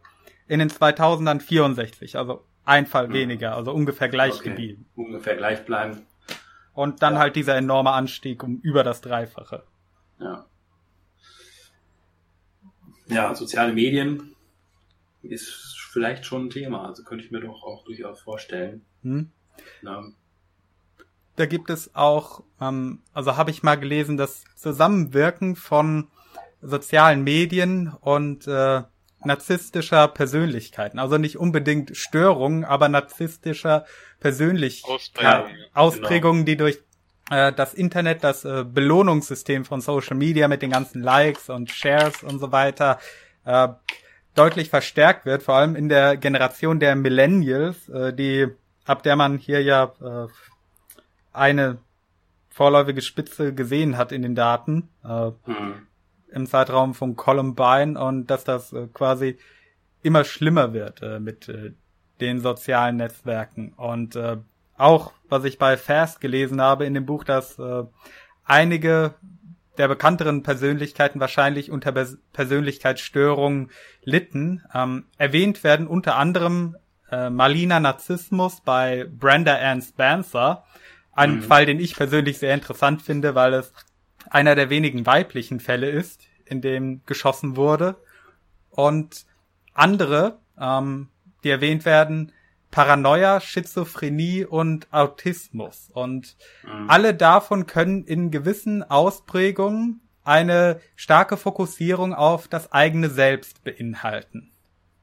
S2: in den 2000ern 64, also ein Fall mhm. weniger, also ungefähr gleich okay. geblieben.
S1: Ungefähr gleich bleiben.
S2: Und dann ja. halt dieser enorme Anstieg um über das Dreifache.
S1: Ja. Ja, soziale Medien ist vielleicht schon ein Thema, also könnte ich mir doch auch durchaus vorstellen. Hm.
S2: Ja da gibt es auch, ähm, also habe ich mal gelesen, das Zusammenwirken von sozialen Medien und äh, narzisstischer Persönlichkeiten. Also nicht unbedingt Störungen, aber narzisstischer Persönlichkeiten. Ausprägungen, Ausprägungen genau. die durch äh, das Internet, das äh, Belohnungssystem von Social Media mit den ganzen Likes und Shares und so weiter äh, deutlich verstärkt wird, vor allem in der Generation der Millennials, äh, die ab der man hier ja äh, eine vorläufige Spitze gesehen hat in den Daten äh, mhm. im Zeitraum von Columbine und dass das äh, quasi immer schlimmer wird äh, mit äh, den sozialen Netzwerken und äh, auch was ich bei Fast gelesen habe in dem Buch, dass äh, einige der bekannteren Persönlichkeiten wahrscheinlich unter Be Persönlichkeitsstörungen litten. Ähm, erwähnt werden unter anderem Malina Narzissmus bei Brenda Ann Spencer, ein mhm. Fall, den ich persönlich sehr interessant finde, weil es einer der wenigen weiblichen Fälle ist, in dem geschossen wurde. Und andere, ähm, die erwähnt werden, Paranoia, Schizophrenie und Autismus. Und mhm. alle davon können in gewissen Ausprägungen eine starke Fokussierung auf das eigene Selbst beinhalten.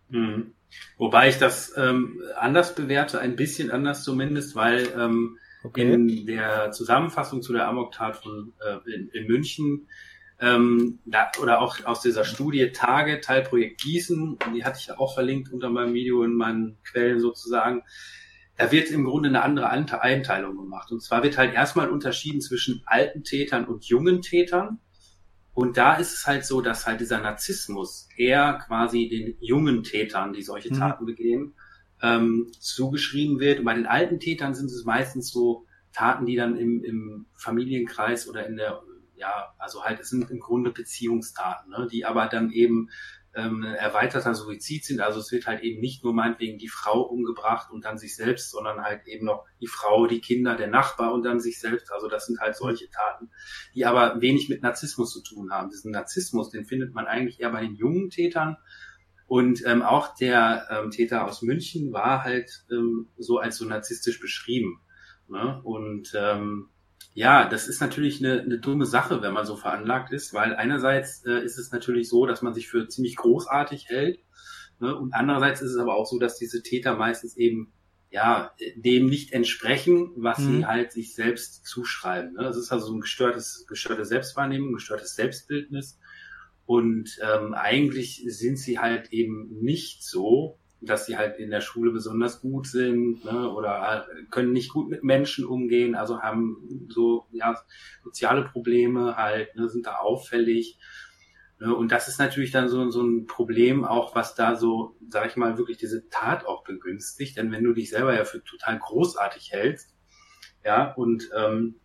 S1: Mhm. Wobei ich das ähm, anders bewerte, ein bisschen anders zumindest, weil ähm, Okay. In der Zusammenfassung zu der Amok-Tat von äh, in, in, München ähm, da, oder auch aus dieser Studie Tage, Teilprojekt Gießen, die hatte ich auch verlinkt unter meinem Video in meinen Quellen sozusagen. Da wird im Grunde eine andere Einteilung gemacht. Und zwar wird halt erstmal unterschieden zwischen alten Tätern und jungen Tätern. Und da ist es halt so, dass halt dieser Narzissmus eher quasi den jungen Tätern, die solche mhm. Taten mhm. begehen, ähm, zugeschrieben wird. Und bei den alten Tätern sind es meistens so Taten, die dann im, im Familienkreis oder in der, ja, also halt, es sind im Grunde Beziehungstaten, ne, die aber dann eben ähm, erweiterter Suizid sind. Also es wird halt eben nicht nur meinetwegen die Frau umgebracht und dann sich selbst, sondern halt eben noch die Frau, die Kinder, der Nachbar und dann sich selbst. Also das sind halt solche Taten, die aber wenig mit Narzissmus zu tun haben. Diesen Narzissmus, den findet man eigentlich eher bei den jungen Tätern und ähm, auch der ähm, Täter aus München war halt ähm, so als so narzisstisch beschrieben. Ne? Und ähm, ja, das ist natürlich eine, eine dumme Sache, wenn man so veranlagt ist, weil einerseits äh, ist es natürlich so, dass man sich für ziemlich großartig hält. Ne? Und andererseits ist es aber auch so, dass diese Täter meistens eben ja dem nicht entsprechen, was mhm. sie halt sich selbst zuschreiben. Ne? Das ist also so ein gestörtes, gestörte Selbstwahrnehmung, gestörtes Selbstbildnis. Und ähm, eigentlich sind sie halt eben nicht so, dass sie halt in der Schule besonders gut sind ne, oder können nicht gut mit Menschen umgehen, also haben so ja soziale Probleme halt, ne, sind da auffällig. Ne? Und das ist natürlich dann so, so ein Problem auch, was da so, sag ich mal, wirklich diese Tat auch begünstigt. Denn wenn du dich selber ja für total großartig hältst, ja, und ähm,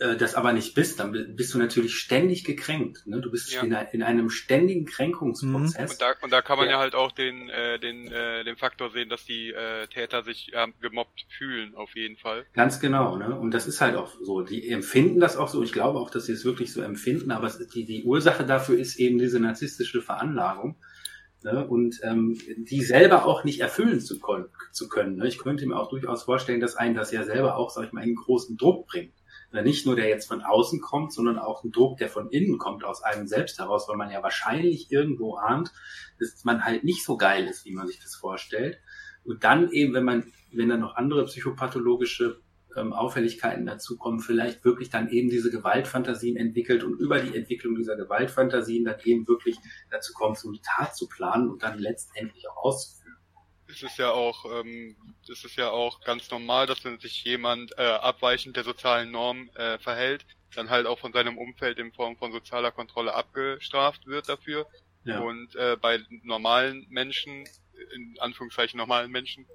S1: äh, das aber nicht bist, dann bist du natürlich ständig gekränkt. Ne? Du bist ja. in, in, einem ständigen Kränkungsprozess.
S3: Und da, und da kann man ja, ja halt auch den, äh, den, äh, den Faktor sehen, dass die äh, Täter sich äh, gemobbt fühlen, auf jeden Fall.
S1: Ganz genau, ne? Und das ist halt auch so. Die empfinden das auch so. Ich glaube auch, dass sie es wirklich so empfinden, aber es, die, die Ursache dafür ist eben diese narzisstische Veranlagung. Ne? Und ähm, die selber auch nicht erfüllen zu, zu können. Ne? Ich könnte mir auch durchaus vorstellen, dass einen das ja selber auch, sag ich mal, einen großen Druck bringt nicht nur der jetzt von außen kommt, sondern auch ein Druck, der von innen kommt, aus einem selbst heraus, weil man ja wahrscheinlich irgendwo ahnt, dass man halt nicht so geil ist, wie man sich das vorstellt. Und dann eben, wenn man, wenn dann noch andere psychopathologische ähm, Auffälligkeiten dazukommen, vielleicht wirklich dann eben diese Gewaltfantasien entwickelt und über die Entwicklung dieser Gewaltfantasien dann eben wirklich dazu kommt, so eine Tat zu planen und dann letztendlich auch auszuführen
S3: es ist ja auch, ähm, es ist ja auch ganz normal, dass wenn sich jemand äh, abweichend der sozialen Norm äh, verhält, dann halt auch von seinem Umfeld in Form von sozialer Kontrolle abgestraft wird dafür. Ja. Und äh, bei normalen Menschen, in Anführungszeichen normalen Menschen,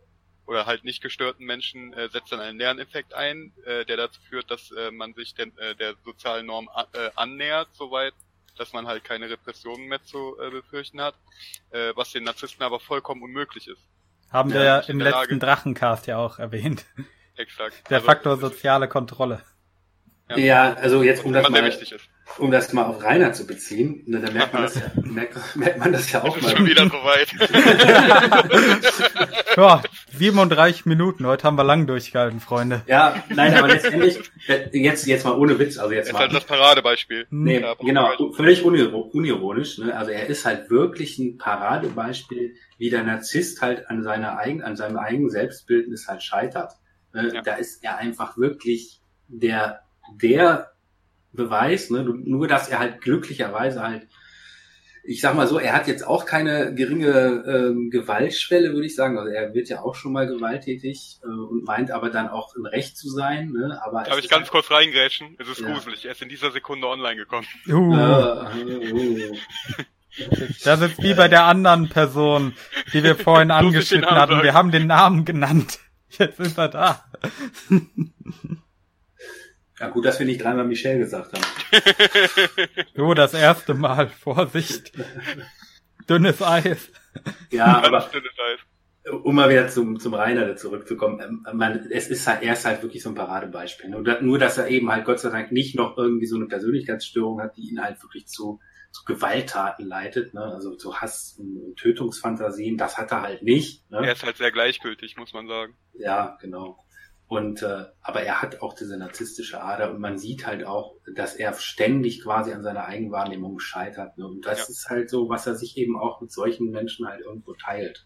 S3: oder halt nicht gestörten Menschen äh, setzt dann einen Lerneffekt ein, äh, der dazu führt, dass äh, man sich den, äh, der sozialen Norm äh, annähert, soweit, dass man halt keine Repressionen mehr zu äh, befürchten hat, äh, was den Narzissten aber vollkommen unmöglich ist.
S2: Haben ja, wir ja im letzten Lage. Drachencast ja auch erwähnt.
S3: Exakt.
S2: Der also, Faktor soziale Kontrolle.
S1: Ja, ja also jetzt um das, mal, um das mal auf Rainer zu beziehen, ne, da merkt man das ja, merkt, merkt man das ja auch
S3: mal. schon wieder soweit.
S2: ja, 37 Minuten, heute haben wir lang durchgehalten, Freunde.
S1: Ja, nein, aber letztendlich, jetzt, jetzt mal ohne Witz, also jetzt, jetzt mal.
S3: Halt das Paradebeispiel.
S1: Nee, ja, genau, völlig unironisch, ne? also er ist halt wirklich ein Paradebeispiel wie der Narzisst halt an seiner eigenen, an seinem eigenen Selbstbildnis halt scheitert. Ne? Ja. Da ist er einfach wirklich der, der Beweis, ne? nur dass er halt glücklicherweise halt, ich sag mal so, er hat jetzt auch keine geringe ähm, Gewaltschwelle, würde ich sagen. Also er wird ja auch schon mal gewalttätig äh, und meint aber dann auch im Recht zu sein. Ne? Aber
S3: Darf ich ganz halt, kurz reingrätschen? Es ist ja. gruselig. Er ist in dieser Sekunde online gekommen.
S2: Uh. Uh, uh. Das ist wie bei der anderen Person, die wir vorhin angeschnitten hatten. Wir haben den Namen genannt. Jetzt ist er da.
S1: Ja, gut, dass wir nicht dreimal Michelle gesagt haben.
S2: so, das erste Mal. Vorsicht. Dünnes Eis.
S1: Ja, aber um mal wieder zum, zum Rainer zurückzukommen, ähm, man, es ist halt, er ist halt wirklich so ein Paradebeispiel. Nur, dass er eben halt Gott sei Dank nicht noch irgendwie so eine Persönlichkeitsstörung hat, die ihn halt wirklich zu zu Gewalttaten leitet, ne? also zu Hass und Tötungsfantasien, das hat er halt nicht. Ne?
S3: Er ist halt sehr gleichgültig, muss man sagen.
S1: Ja, genau. Und äh, aber er hat auch diese narzisstische Ader und man sieht halt auch, dass er ständig quasi an seiner Eigenwahrnehmung scheitert. Ne? Und das ja. ist halt so, was er sich eben auch mit solchen Menschen halt irgendwo teilt.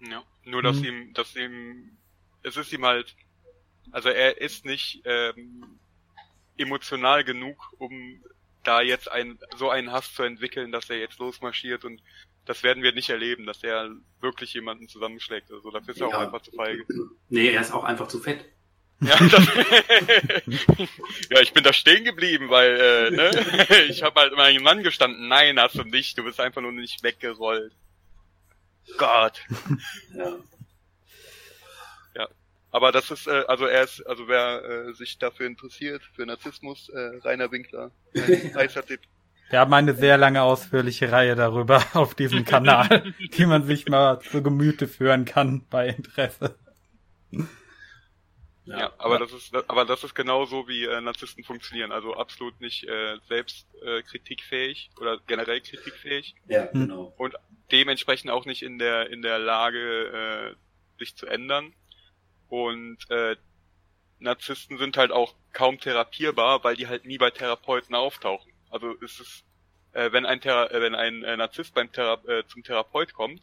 S3: Ja, nur dass mhm. ihm, dass ihm, es ist ihm halt, also er ist nicht ähm, emotional genug, um da jetzt ein, so einen Hass zu entwickeln, dass er jetzt losmarschiert und das werden wir nicht erleben, dass er wirklich jemanden zusammenschlägt. Also dafür ist er ja. auch einfach zu feige.
S1: Nee, er ist auch einfach zu fett.
S3: Ja, das, ja ich bin da stehen geblieben, weil äh, ne? ich habe halt meinem Mann gestanden. Nein, hast du nicht. Du bist einfach nur nicht weggerollt. Gott. Ja. Aber das ist, äh, also er ist, also wer äh, sich dafür interessiert, für Narzissmus, äh, Rainer Winkler, heißer Tipp.
S2: Wir haben eine sehr lange ausführliche Reihe darüber auf diesem Kanal, die man sich mal zu Gemüte führen kann bei Interesse.
S3: Ja, ja aber das ist, aber das ist genau so, wie äh, Narzissten funktionieren. Also absolut nicht äh, selbst äh, kritikfähig oder generell kritikfähig.
S1: Ja, genau.
S3: Und dementsprechend auch nicht in der in der Lage, äh, sich zu ändern. Und äh, Narzissten sind halt auch kaum therapierbar, weil die halt nie bei Therapeuten auftauchen. Also ist es, äh, wenn ein Thera äh, wenn ein äh, Narzisst beim Thera äh, zum Therapeut kommt,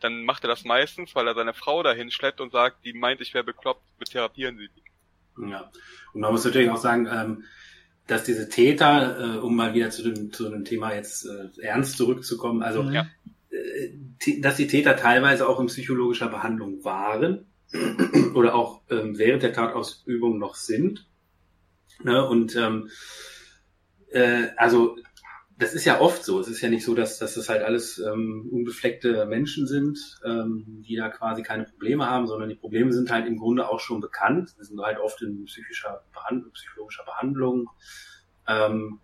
S3: dann macht er das meistens, weil er seine Frau dahin schleppt und sagt, die meint, ich wäre bekloppt, mit therapieren sie die.
S1: Ja. Und man muss natürlich auch sagen, ähm, dass diese Täter, äh, um mal wieder zu dem, zu dem Thema jetzt äh, ernst zurückzukommen, also ja. äh, dass die Täter teilweise auch in psychologischer Behandlung waren, oder auch ähm, während der Tatausübung noch sind. Ne? Und ähm, äh, also das ist ja oft so. Es ist ja nicht so, dass, dass das halt alles ähm, unbefleckte Menschen sind, ähm, die da quasi keine Probleme haben, sondern die Probleme sind halt im Grunde auch schon bekannt. Die sind halt oft in psychischer Behandlung, psychologischer Behandlung. Ähm,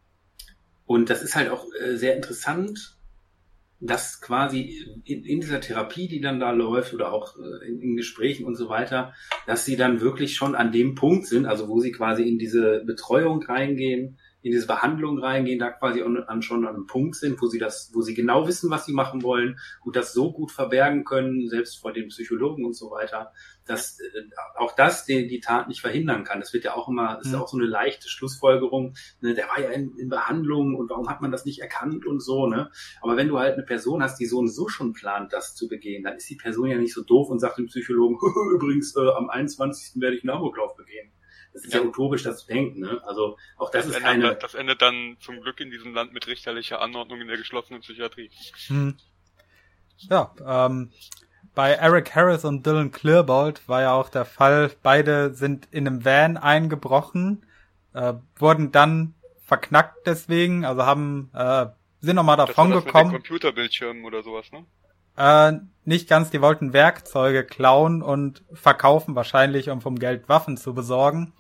S1: und das ist halt auch äh, sehr interessant, dass quasi in, in, dieser Therapie, die dann da läuft oder auch äh, in, in, Gesprächen und so weiter, dass sie dann wirklich schon an dem Punkt sind, also wo sie quasi in diese Betreuung reingehen, in diese Behandlung reingehen, da quasi an, schon an einem Punkt sind, wo sie das, wo sie genau wissen, was sie machen wollen und das so gut verbergen können, selbst vor den Psychologen und so weiter, dass äh, auch das die, die Tat nicht verhindern kann. Das wird ja auch immer, ist ja mhm. auch so eine leichte Schlussfolgerung, ne, der war ja in, in Behandlung und warum hat man das nicht erkannt und so, ne? Aber wenn du halt eine Person hast, die so und so schon plant, das zu begehen, dann ist die Person ja nicht so doof und sagt dem Psychologen, übrigens, äh, am 21. werde ich einen Amoklauf begehen. Das ist ja, ja utopisch, das zu denken. Ne? Also auch das, das ist
S3: endet,
S1: keine.
S3: Das endet dann zum Glück in diesem Land mit richterlicher Anordnung in der geschlossenen Psychiatrie.
S2: Hm. Ja, ähm, bei Eric Harris und Dylan Clearbold war ja auch der Fall, beide sind in einem Van eingebrochen, äh, wurden dann verknackt deswegen, also haben äh, sind nochmal davon das war das gekommen.
S3: Mit den Computerbildschirmen oder sowas, ne?
S2: Äh, nicht ganz, die wollten Werkzeuge klauen und verkaufen, wahrscheinlich, um vom Geld Waffen zu besorgen.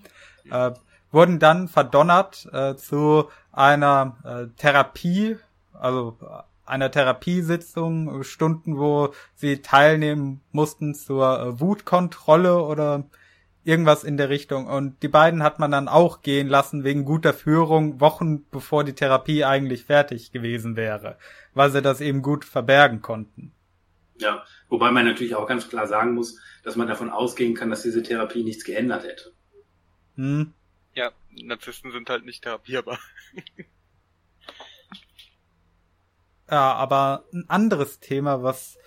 S2: Äh, wurden dann verdonnert äh, zu einer äh, Therapie, also einer Therapiesitzung, Stunden, wo sie teilnehmen mussten zur äh, Wutkontrolle oder irgendwas in der Richtung. Und die beiden hat man dann auch gehen lassen wegen guter Führung, Wochen bevor die Therapie eigentlich fertig gewesen wäre, weil sie das eben gut verbergen konnten.
S1: Ja, wobei man natürlich auch ganz klar sagen muss, dass man davon ausgehen kann, dass diese Therapie nichts geändert hätte.
S3: Hm. Ja, Narzissten sind halt nicht therapierbar.
S2: ja, aber ein anderes Thema, was,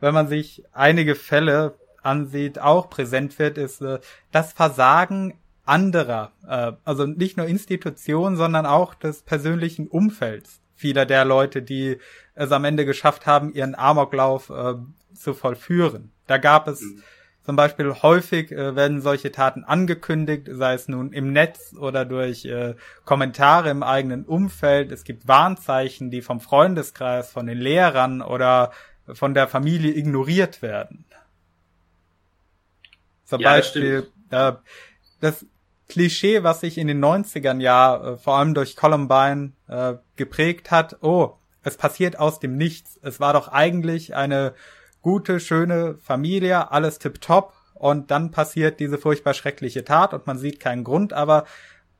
S2: wenn man sich einige Fälle ansieht, auch präsent wird, ist äh, das Versagen anderer, äh, also nicht nur Institutionen, sondern auch des persönlichen Umfelds vieler der Leute, die es am Ende geschafft haben, ihren Amoklauf äh, zu vollführen. Da gab es mhm. zum Beispiel häufig äh, werden solche Taten angekündigt, sei es nun im Netz oder durch äh, Kommentare im eigenen Umfeld. Es gibt Warnzeichen, die vom Freundeskreis, von den Lehrern oder von der Familie ignoriert werden. Zum ja, Beispiel das, äh, das Klischee, was sich in den 90ern ja äh, vor allem durch Columbine äh, geprägt hat, oh, es passiert aus dem Nichts. Es war doch eigentlich eine gute, schöne Familie, alles tipptopp und dann passiert diese furchtbar schreckliche Tat und man sieht keinen Grund, aber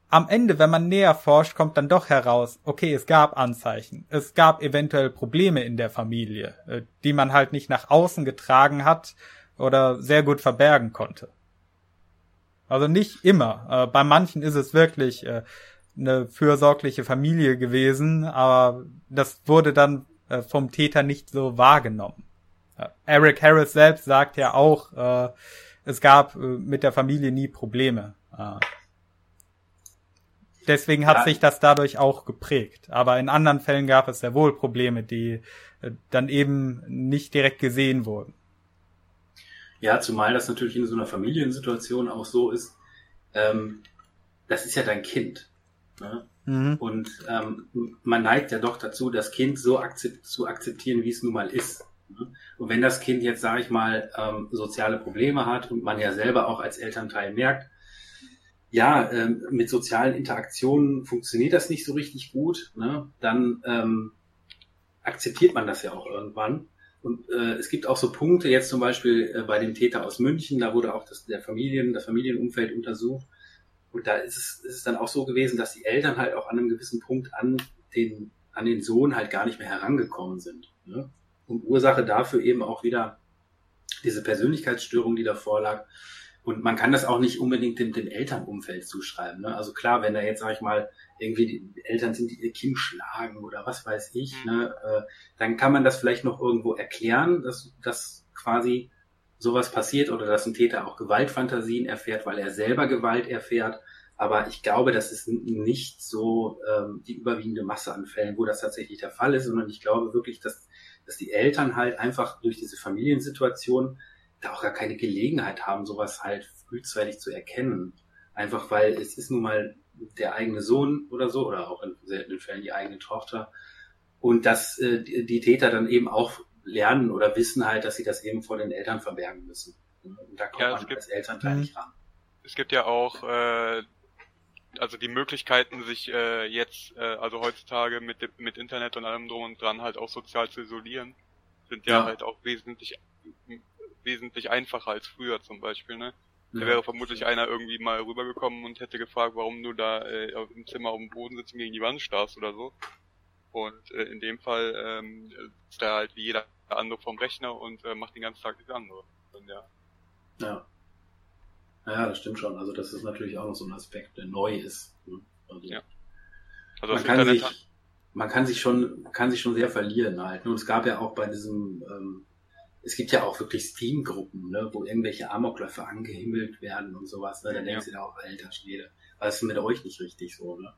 S2: am Ende, wenn man näher forscht, kommt dann doch heraus, okay, es gab Anzeichen. Es gab eventuell Probleme in der Familie, äh, die man halt nicht nach außen getragen hat oder sehr gut verbergen konnte. Also nicht immer. Äh, bei manchen ist es wirklich äh, eine fürsorgliche Familie gewesen, aber das wurde dann äh, vom Täter nicht so wahrgenommen. Eric Harris selbst sagt ja auch, es gab mit der Familie nie Probleme. Deswegen hat ja. sich das dadurch auch geprägt. Aber in anderen Fällen gab es sehr wohl Probleme, die dann eben nicht direkt gesehen wurden.
S1: Ja, zumal das natürlich in so einer Familiensituation auch so ist, ähm, das ist ja dein Kind. Ne? Mhm. Und ähm, man neigt ja doch dazu, das Kind so akzept zu akzeptieren, wie es nun mal ist. Ne? Und wenn das Kind jetzt, sage ich mal, ähm, soziale Probleme hat und man ja selber auch als Elternteil merkt, ja, ähm, mit sozialen Interaktionen funktioniert das nicht so richtig gut, ne? dann ähm, akzeptiert man das ja auch irgendwann. Und äh, es gibt auch so Punkte, jetzt zum Beispiel äh, bei dem Täter aus München, da wurde auch das, der Familien, das Familienumfeld untersucht. Und da ist es, ist es dann auch so gewesen, dass die Eltern halt auch an einem gewissen Punkt an den, an den Sohn halt gar nicht mehr herangekommen sind. Ne? Und Ursache dafür eben auch wieder diese Persönlichkeitsstörung, die davor lag. Und man kann das auch nicht unbedingt dem, dem Elternumfeld zuschreiben. Ne? Also klar, wenn da jetzt, sag ich mal, irgendwie die Eltern sind, die ihr Kind schlagen oder was weiß ich, mhm. ne, äh, dann kann man das vielleicht noch irgendwo erklären, dass, dass quasi sowas passiert oder dass ein Täter auch Gewaltfantasien erfährt, weil er selber Gewalt erfährt. Aber ich glaube, das ist nicht so ähm, die überwiegende Masse an Fällen, wo das tatsächlich der Fall ist, sondern ich glaube wirklich, dass, dass die Eltern halt einfach durch diese Familiensituation da auch gar keine Gelegenheit haben, sowas halt frühzeitig zu erkennen. Einfach weil es ist nun mal der eigene Sohn oder so, oder auch in seltenen Fällen die eigene Tochter. Und dass äh, die Täter dann eben auch lernen oder wissen halt, dass sie das eben vor den Eltern verbergen müssen. Und da kommt
S3: Ja, es
S1: man
S3: gibt-
S1: als Elternteil
S2: Mhm.
S1: nicht ran.
S3: Es gibt ja auch äh, also die Möglichkeiten, sich äh, jetzt, äh, also heutzutage mit, mit Internet und allem drum und dran halt auch sozial zu isolieren, sind ja,
S1: Ja.
S3: halt auch wesentlich wesentlich einfacher als früher zum Beispiel, ne? Da
S1: Ja.
S3: wäre vermutlich einer irgendwie mal rübergekommen und hätte gefragt, warum du da äh, im Zimmer auf dem Boden sitzt und gegen die Wand starrst oder so. Und äh, in dem Fall ähm, ist er halt wie jeder andere vom Rechner und äh, macht den ganzen Tag nichts anderes. Und ja,
S1: Ja. Ja, das stimmt schon. Also das ist natürlich auch noch so ein Aspekt, der neu ist. ne? Also
S3: Ja. also
S1: man
S3: das
S1: kann
S3: Internet
S1: sich, man kann sich schon, kann sich schon sehr verlieren halt. Und es gab ja auch bei diesem, ähm, es gibt ja auch wirklich Steam-Gruppen, ne, wo irgendwelche Amokläufe angehimmelt werden und sowas. Ne? Da
S3: Ja.
S1: denkst du dir auch, alter Schwede, was ist mit euch nicht richtig so, ne?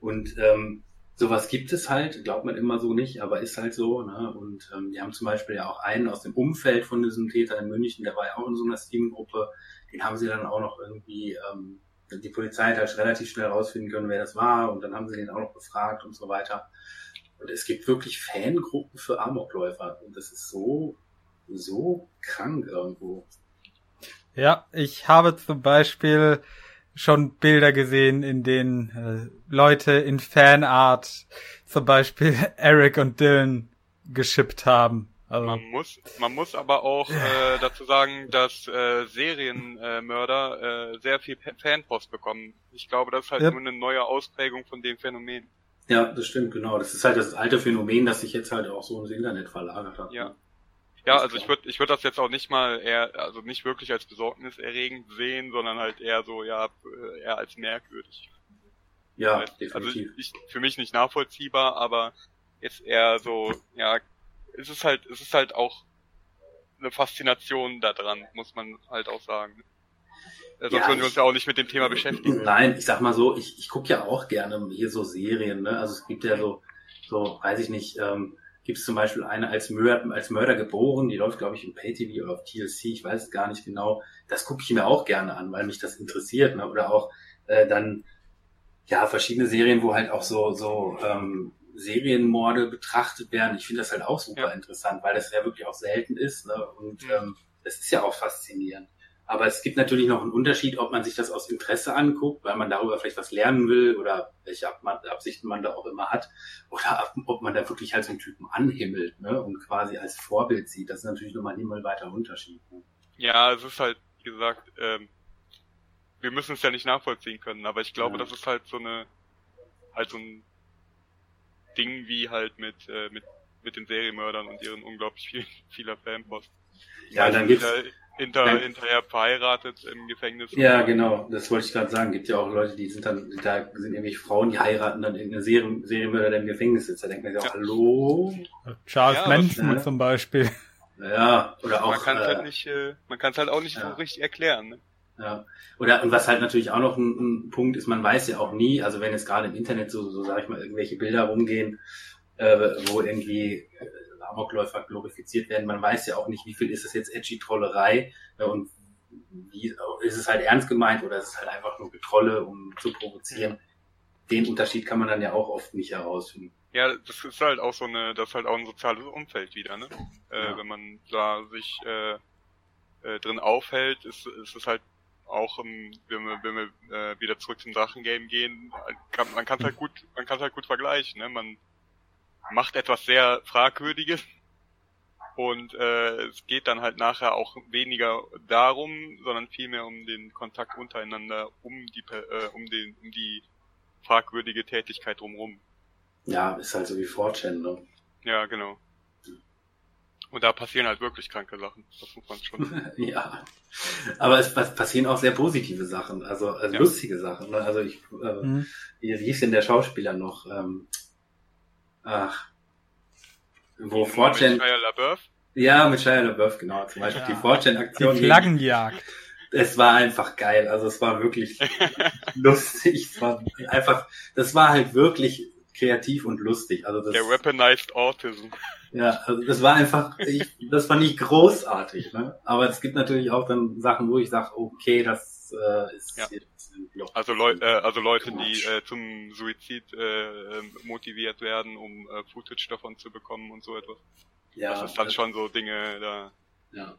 S1: Und ähm, sowas gibt es halt, glaubt man immer so nicht, aber ist halt so. Ne? Und ähm, die haben zum Beispiel ja auch einen aus dem Umfeld von diesem Täter in München, der war ja auch in so einer Steam-Gruppe. Den haben sie dann auch noch irgendwie, ähm, die Polizei hat halt relativ schnell rausfinden können, wer das war. Und dann haben sie den auch noch befragt und so weiter. Und es gibt wirklich Fangruppen für Amokläufer. Und das ist so, so krank irgendwo.
S2: Ja, ich habe zum Beispiel schon Bilder gesehen, in denen äh, Leute in Fanart zum Beispiel Eric und Dylan geschippt haben. Also,
S3: Man muss, man muss aber auch äh, dazu sagen, dass äh, Serienmörder äh, sehr viel Fanpost bekommen. Ich glaube, das ist halt
S2: Ja.
S3: nur eine neue Ausprägung von dem Phänomen.
S1: Ja, das stimmt, genau. Das ist halt das alte Phänomen, das sich jetzt halt auch so ins Internet verlagert hat.
S3: Ja. Ja,
S1: Ist
S3: also ich würde ich würd das jetzt auch nicht mal eher, also nicht wirklich als besorgniserregend sehen, sondern halt eher so, ja, äh, eher als merkwürdig.
S1: Ja,
S3: also
S1: definitiv.
S3: ich, für mich nicht nachvollziehbar, aber jetzt eher so, ja, es ist halt, es ist halt auch eine Faszination da dran, muss man halt auch sagen. Äh, Sonst
S1: Ja,
S3: würden wir uns ja auch nicht mit dem Thema beschäftigen.
S1: Nein, ich sag mal so, ich, ich gucke ja auch gerne hier so Serien, ne? Also es gibt ja so, so, weiß ich nicht, ähm, gibt es zum Beispiel eine als Mörder, als Mörder geboren, die läuft, glaube ich, im Pay-TV oder auf TLC, ich weiß es gar nicht genau. Das gucke ich mir auch gerne an, weil mich das interessiert, ne? Oder auch äh, dann ja verschiedene Serien, wo halt auch so, so ähm, Serienmorde betrachtet werden. Ich finde das halt auch super
S3: Ja.
S1: interessant, weil das ja wirklich auch selten ist, ne? Und ähm, das ist ja auch faszinierend. Aber es gibt natürlich noch einen Unterschied, ob man sich das aus Interesse anguckt, weil man darüber vielleicht was lernen will oder welche Ab Absichten man da auch immer hat, oder ob man da wirklich halt so einen Typen anhimmelt ne, und quasi als Vorbild sieht. Das ist natürlich nochmal ein himmelweiter Unterschied. Ne?
S3: Ja, es ist halt, wie gesagt, ähm, wir müssen es ja nicht nachvollziehen können, aber ich glaube,
S1: Ja.
S3: das ist halt so eine, halt so ein Ding wie halt mit, äh, mit, mit den Serienmördern und ihren unglaublich viel, vieler Fanpost.
S1: Ja, dann gibt's,
S3: ja hinter, hinterher verheiratet im Gefängnis.
S1: ja genau, das wollte ich gerade sagen. Gibt ja auch Leute, die sind dann, da sind irgendwelche Frauen, die heiraten dann irgendeine Serien, Serienmörder, der im Gefängnis sitzt. Da denkt man sich auch,
S3: Ja.
S1: hallo?
S2: Charles
S3: Ja,
S2: Manson
S1: was-
S2: zum Beispiel.
S1: Ja, oder auch.
S3: Man kann es
S1: äh,
S3: halt nicht, äh, man kann es halt auch nicht
S1: ja.
S3: so richtig erklären. Ne?
S1: Ja. Oder und was halt natürlich auch noch ein, ein Punkt ist, man weiß ja auch nie, also wenn jetzt gerade im Internet so, so sage ich mal, irgendwelche Bilder rumgehen, äh, wo irgendwie Amokläufer glorifiziert werden, man weiß ja auch nicht, wie viel ist das jetzt edgy Trollerei äh, und wie ist es halt ernst gemeint oder ist es halt einfach nur Getrolle, um zu provozieren. Den Unterschied kann man dann ja auch oft nicht herausfinden.
S3: Ja, das ist halt auch so eine, das ist halt auch ein soziales Umfeld wieder, ne? Äh,
S1: Ja.
S3: Wenn man da sich äh, äh, drin aufhält, ist, ist es halt auch, ähm, wenn wir, wenn wir äh, wieder zurück zum Drachengame gehen, kann, man kann es halt gut, man kann es halt gut vergleichen, ne? Man macht etwas sehr Fragwürdiges und äh, es geht dann halt nachher auch weniger darum, sondern vielmehr um den Kontakt untereinander, um die, Per- äh, um den, um die fragwürdige Tätigkeit drumherum.
S1: Ja, ist halt so wie 4chan, ne?
S3: Ja, genau. Und da passieren halt wirklich kranke Sachen. Das muss man schon.
S1: ja. Aber es pass- passieren auch sehr positive Sachen, also, also
S3: Ja.
S1: lustige Sachen. Ne? Also ich, äh,
S2: Hm.
S1: wie, wie hieß denn der Schauspieler noch? Ähm, ach, wo 4chan,
S3: Mit Shia LaBeouf.
S1: ja, mit Shia LaBeouf, genau, zum Beispiel
S2: Ja.
S1: die 4chan-Aktion.
S2: Die Flaggenjagd.
S1: Es war einfach geil, also es war wirklich lustig, es war einfach, das war halt wirklich kreativ und lustig. Also das,
S3: Der Weaponized Autism.
S1: Ja, also das war einfach, ich, das fand ich großartig, ne? Aber es gibt natürlich auch dann Sachen, wo ich sage, okay, das äh, ist
S3: Ja. Also, Leu äh, also Leute, die äh, zum Suizid äh, ähm, motiviert werden, um äh, Footage davon zu bekommen und so etwas.
S1: ja,
S3: das ist dann schon so Dinge, da
S1: Ja.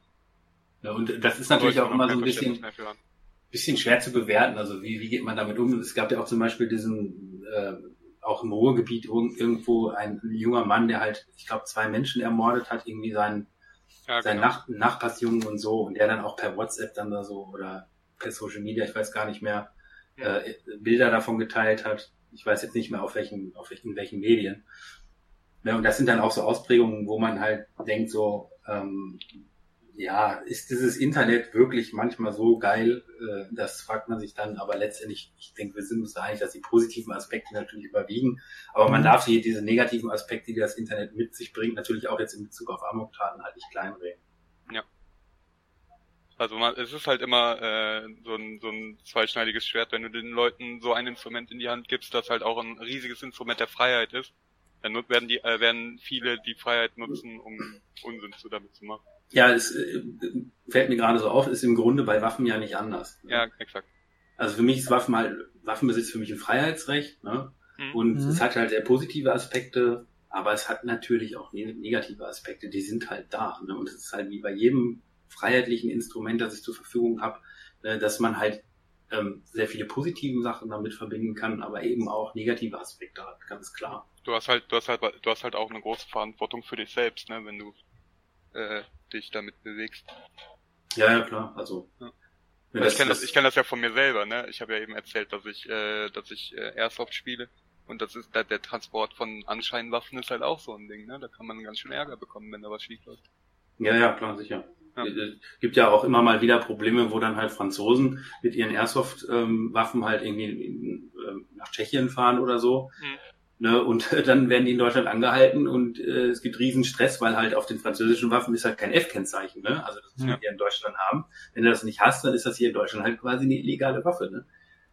S1: ja. Und das ist natürlich auch immer so ein bisschen, bisschen schwer zu bewerten. Also wie, wie geht man damit um? Es gab ja auch zum Beispiel diesen, äh, auch im Ruhrgebiet irg- irgendwo ein junger Mann, der halt, ich glaube, zwei Menschen ermordet hat, irgendwie seinen,
S3: Ja,
S1: seinen
S3: genau.
S1: Nach Nachbarsjungen und so, und der dann auch per WhatsApp dann da so oder per Social Media, ich weiß gar nicht mehr,
S3: Ja.
S1: äh, Bilder davon geteilt hat. Ich weiß jetzt nicht mehr auf welchen, auf welchen, welchen Medien. Ja, und das sind dann auch so Ausprägungen, wo man halt denkt so, ähm, ja, ist dieses Internet wirklich manchmal so geil? Äh, das fragt man sich dann, aber letztendlich, ich denke, wir sind uns da einig, dass die positiven Aspekte natürlich überwiegen. Aber man
S2: Mhm.
S1: darf hier diese negativen Aspekte, die das Internet mit sich bringt, natürlich auch jetzt in Bezug auf Amoktaten halt nicht kleinreden.
S3: Also man, es ist halt immer äh, so, ein, so ein zweischneidiges Schwert, wenn du den Leuten so ein Instrument in die Hand gibst, das halt auch ein riesiges Instrument der Freiheit ist. Dann werden die äh, werden viele die Freiheit nutzen, um Unsinn zu damit zu machen.
S1: Ja, es äh, fällt mir gerade so auf, ist im Grunde bei Waffen ja nicht anders.
S3: Ja, exakt.
S1: Also für mich ist Waffen halt, Waffenbesitz für mich ein Freiheitsrecht, ne?
S3: Mhm.
S1: Und
S2: Mhm.
S1: es hat halt sehr positive Aspekte, aber es hat natürlich auch ne- negative Aspekte, die sind halt da. Ne? Und es ist halt wie bei jedem freiheitlichen Instrument, das ich zur Verfügung habe, äh, dass man halt ähm, sehr viele positive Sachen damit verbinden kann, aber eben auch negative Aspekte hat, ganz klar.
S3: Du hast halt, du hast halt, du hast halt auch eine große Verantwortung für dich selbst, ne, wenn du äh, dich damit bewegst.
S1: Ja, ja, klar. Also
S3: Ja. ich kenne das, ich kenn das ja von mir selber, ne? Ich habe ja eben erzählt, dass ich, äh, dass ich äh, Airsoft spiele. Und das ist der, der Transport von Anscheinwaffen ist halt auch so ein Ding, ne? Da kann man ganz schön Ärger bekommen, wenn da was schief läuft.
S1: Ja, ja, klar, sicher.
S3: Ja.
S1: Es gibt ja auch immer mal wieder Probleme, wo dann halt Franzosen mit ihren Airsoft-Waffen halt irgendwie ähm, nach Tschechien fahren oder so.
S3: Mhm.
S1: Ne, und dann werden die in Deutschland angehalten und äh, es gibt riesen Stress, weil halt auf den französischen Waffen ist halt kein F-Kennzeichen, ne? Also das müssen
S3: Ja.
S1: wir hier in Deutschland haben. Wenn du das nicht hast, dann ist das hier in Deutschland halt quasi eine illegale Waffe, ne?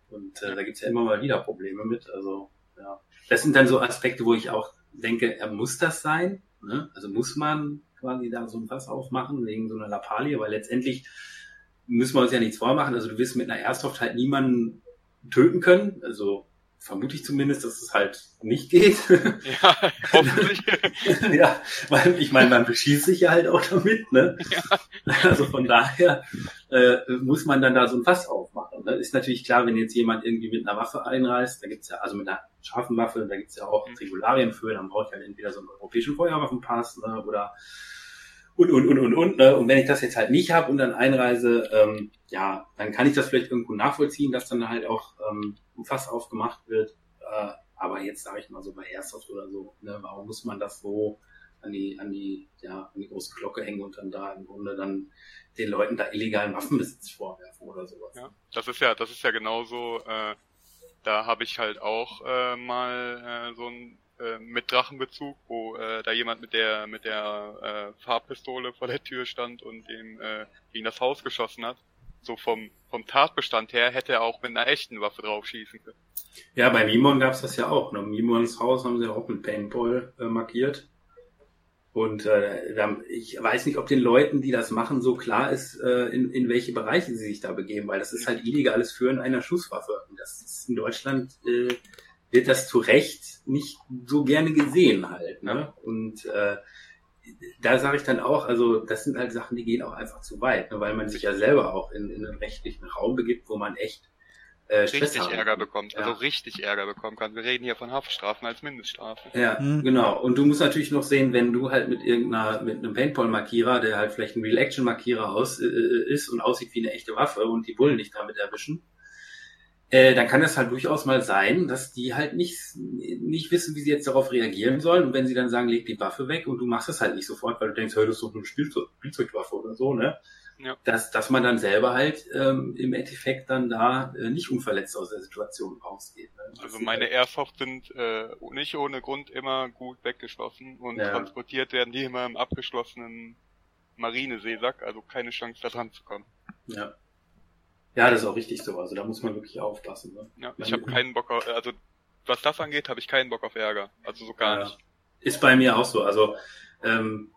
S1: Und äh, da gibt's ja immer mal wieder Probleme mit. Also, ja. Das sind dann so Aspekte, wo ich auch denke, er muss das sein? Ne? Also muss man quasi da so ein Fass aufmachen wegen so einer Lappalie, weil letztendlich müssen wir uns ja nichts vormachen. Also du wirst mit einer Airsoft halt niemanden töten können. Also vermute ich zumindest, dass es halt nicht geht.
S3: Ja, hoffentlich.
S1: ja, weil ich meine, man beschießt sich ja halt auch damit, ne? Also von daher äh, muss man dann da so ein Fass aufmachen. Ne? Ist natürlich klar, wenn jetzt jemand irgendwie mit einer Waffe einreist, da gibt's ja, also mit einer scharfen Waffe, da gibt's ja auch
S3: Mhm.
S1: Regularien für, dann brauche ich halt entweder so einen europäischen Feuerwaffenpass, ne? Oder und, und, und, und, und. Ne? Und wenn ich das jetzt halt nicht habe und dann einreise, ähm, ja, dann kann ich das vielleicht irgendwo nachvollziehen, dass dann halt auch ähm, ein Fass aufgemacht wird. Äh, aber jetzt sage ich mal so bei Airsoft oder so, ne, warum muss man das so an die, an die, ja, an die große Glocke hängen und dann da im Grunde dann den Leuten da illegalen Waffenbesitz vorwerfen oder sowas.
S3: Ja, das ist ja, das ist ja genauso, äh, da habe ich halt auch äh, mal äh, so ein äh, mit Drachenbezug, wo äh, da jemand mit der mit der äh, Farbpistole vor der Tür stand und ihm äh, gegen das Haus geschossen hat. So vom vom Tatbestand her hätte er auch mit einer echten Waffe drauf schießen können.
S1: Ja, bei Mimon gab's das ja auch. Ne? Mimons Haus haben sie auch mit Paintball äh, markiert. Und äh, ich weiß nicht, ob den Leuten, die das machen, so klar ist, äh, in, in welche Bereiche sie sich da begeben, weil das ist halt illegales Führen einer Schusswaffe. Das ist in Deutschland äh, wird das zu Recht nicht so gerne gesehen halt. Ne? Und äh, da sage ich dann auch, also das sind halt Sachen, die gehen auch einfach zu weit, ne? weil man sich ja selber auch in, in einen rechtlichen Raum begibt, wo man echt äh, Stress
S3: Richtig
S1: haben
S3: Ärger bekommt,
S1: Ja.
S3: also richtig Ärger bekommen kann. Wir reden hier von Haftstrafen als Mindeststrafe.
S1: Ja,
S2: Mhm.
S1: genau. Und du musst natürlich noch sehen, wenn du halt mit irgendeiner, mit einem Paintball-Markierer, der halt vielleicht ein Real-Action-Markierer aus, äh, ist und aussieht wie eine echte Waffe und die Bullen dich damit erwischen, äh, dann kann es halt durchaus mal sein, dass die halt nicht, nicht wissen, wie sie jetzt darauf reagieren sollen. Und wenn sie dann sagen, leg die Waffe weg und du machst es halt nicht sofort, weil du denkst, hey, das ist doch eine Spielzeug Spielzeugwaffe oder so, ne?
S3: Ja.
S1: Dass, dass man dann selber halt ähm, im Endeffekt dann da äh, nicht unverletzt aus der Situation rausgeht. Ne?
S3: Also meine Airsoft sind äh, nicht ohne Grund immer gut weggeschlossen und
S1: Ja.
S3: transportiert werden die immer im abgeschlossenen Marineseesack, also keine Chance da dran zu kommen.
S1: Ja. Ja, das ist auch richtig so. Also da muss man wirklich aufpassen. Ne?
S3: Ja, ich habe keinen Bock auf, also was das angeht, habe ich keinen Bock auf Ärger. Also so gar
S1: Ja.
S3: nicht.
S1: Ist bei mir auch so. Also ähm,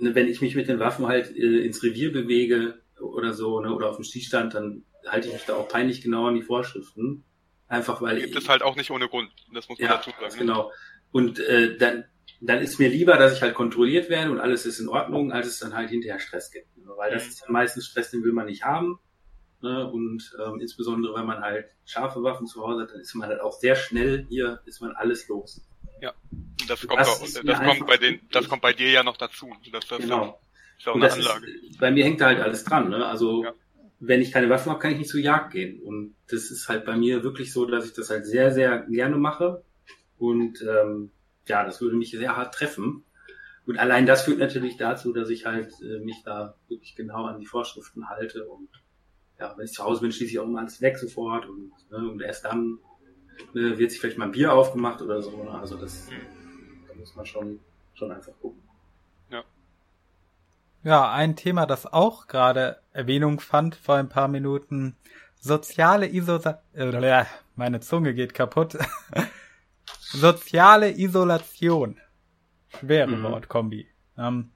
S1: ne, wenn ich mich mit den Waffen halt äh, ins Revier bewege, oder so, ne, oder auf dem Schießstand, dann halte ich mich da auch peinlich genau an die Vorschriften. Einfach weil.
S3: Gibt es halt auch nicht ohne Grund. Das muss man
S1: ja,
S3: dazu sagen.
S1: Genau. Und äh, dann, dann ist mir lieber, dass ich halt kontrolliert werde und alles ist in Ordnung, als es dann halt hinterher Stress gibt. Weil das mhm. ist meistens Stress, den will man nicht haben. Ne? Und ähm, insbesondere, wenn man halt scharfe Waffen zu Hause hat, dann ist man halt auch sehr schnell hier, ist man alles los.
S3: Ja, das, kommt, das, auch, das kommt bei den, das kommt bei dir ja noch dazu. Das, das
S1: genau. Ist auch eine Anlage. Ist, bei mir hängt da halt alles dran. Ne? Also ja. wenn ich keine Waffen habe, kann ich nicht zur Jagd gehen. Und das ist halt bei mir wirklich so, dass ich das halt sehr, sehr gerne mache. Und ähm, ja, das würde mich sehr hart treffen. Und allein das führt natürlich dazu, dass ich halt äh, mich da wirklich genau an die Vorschriften halte. Und ja, wenn ich zu Hause bin, schließe ich auch immer alles weg sofort. Und, ne, und erst dann äh, wird sich vielleicht mal ein Bier aufgemacht oder so. Ne? Also das, mhm. da muss man schon, schon einfach gucken.
S2: Ja, ein Thema, das auch gerade Erwähnung fand vor ein paar Minuten. Soziale Isolation. Äh, meine Zunge geht kaputt. Soziale Isolation. Schwere mhm. Wortkombi. Ähm,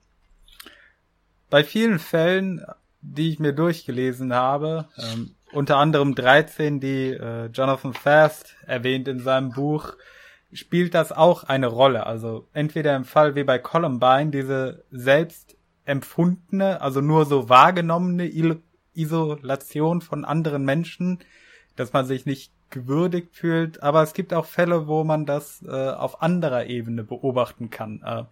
S2: bei vielen Fällen, die ich mir durchgelesen habe, ähm, unter anderem 13, die äh, Jonathan Fast erwähnt in seinem Buch, spielt das auch eine Rolle. Also entweder im Fall wie bei Columbine, diese selbst empfundene, also nur so wahrgenommene Isolation von anderen Menschen, dass man sich nicht gewürdigt fühlt. Aber es gibt auch Fälle, wo man das äh, auf anderer Ebene beobachten kann. Äh,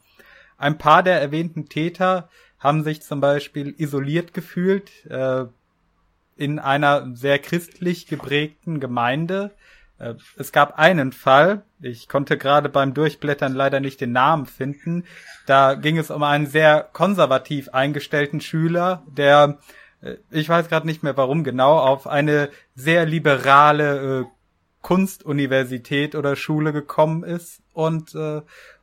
S2: ein paar der erwähnten Täter haben sich zum Beispiel isoliert gefühlt äh, in einer sehr christlich geprägten Gemeinde, äh, es gab einen Fall, ich konnte gerade beim Durchblättern leider nicht den Namen finden. Da ging es um einen sehr konservativ eingestellten Schüler, der, äh, ich weiß gerade nicht mehr warum genau, auf eine sehr liberale äh, Kunstuniversität oder Schule gekommen ist und äh,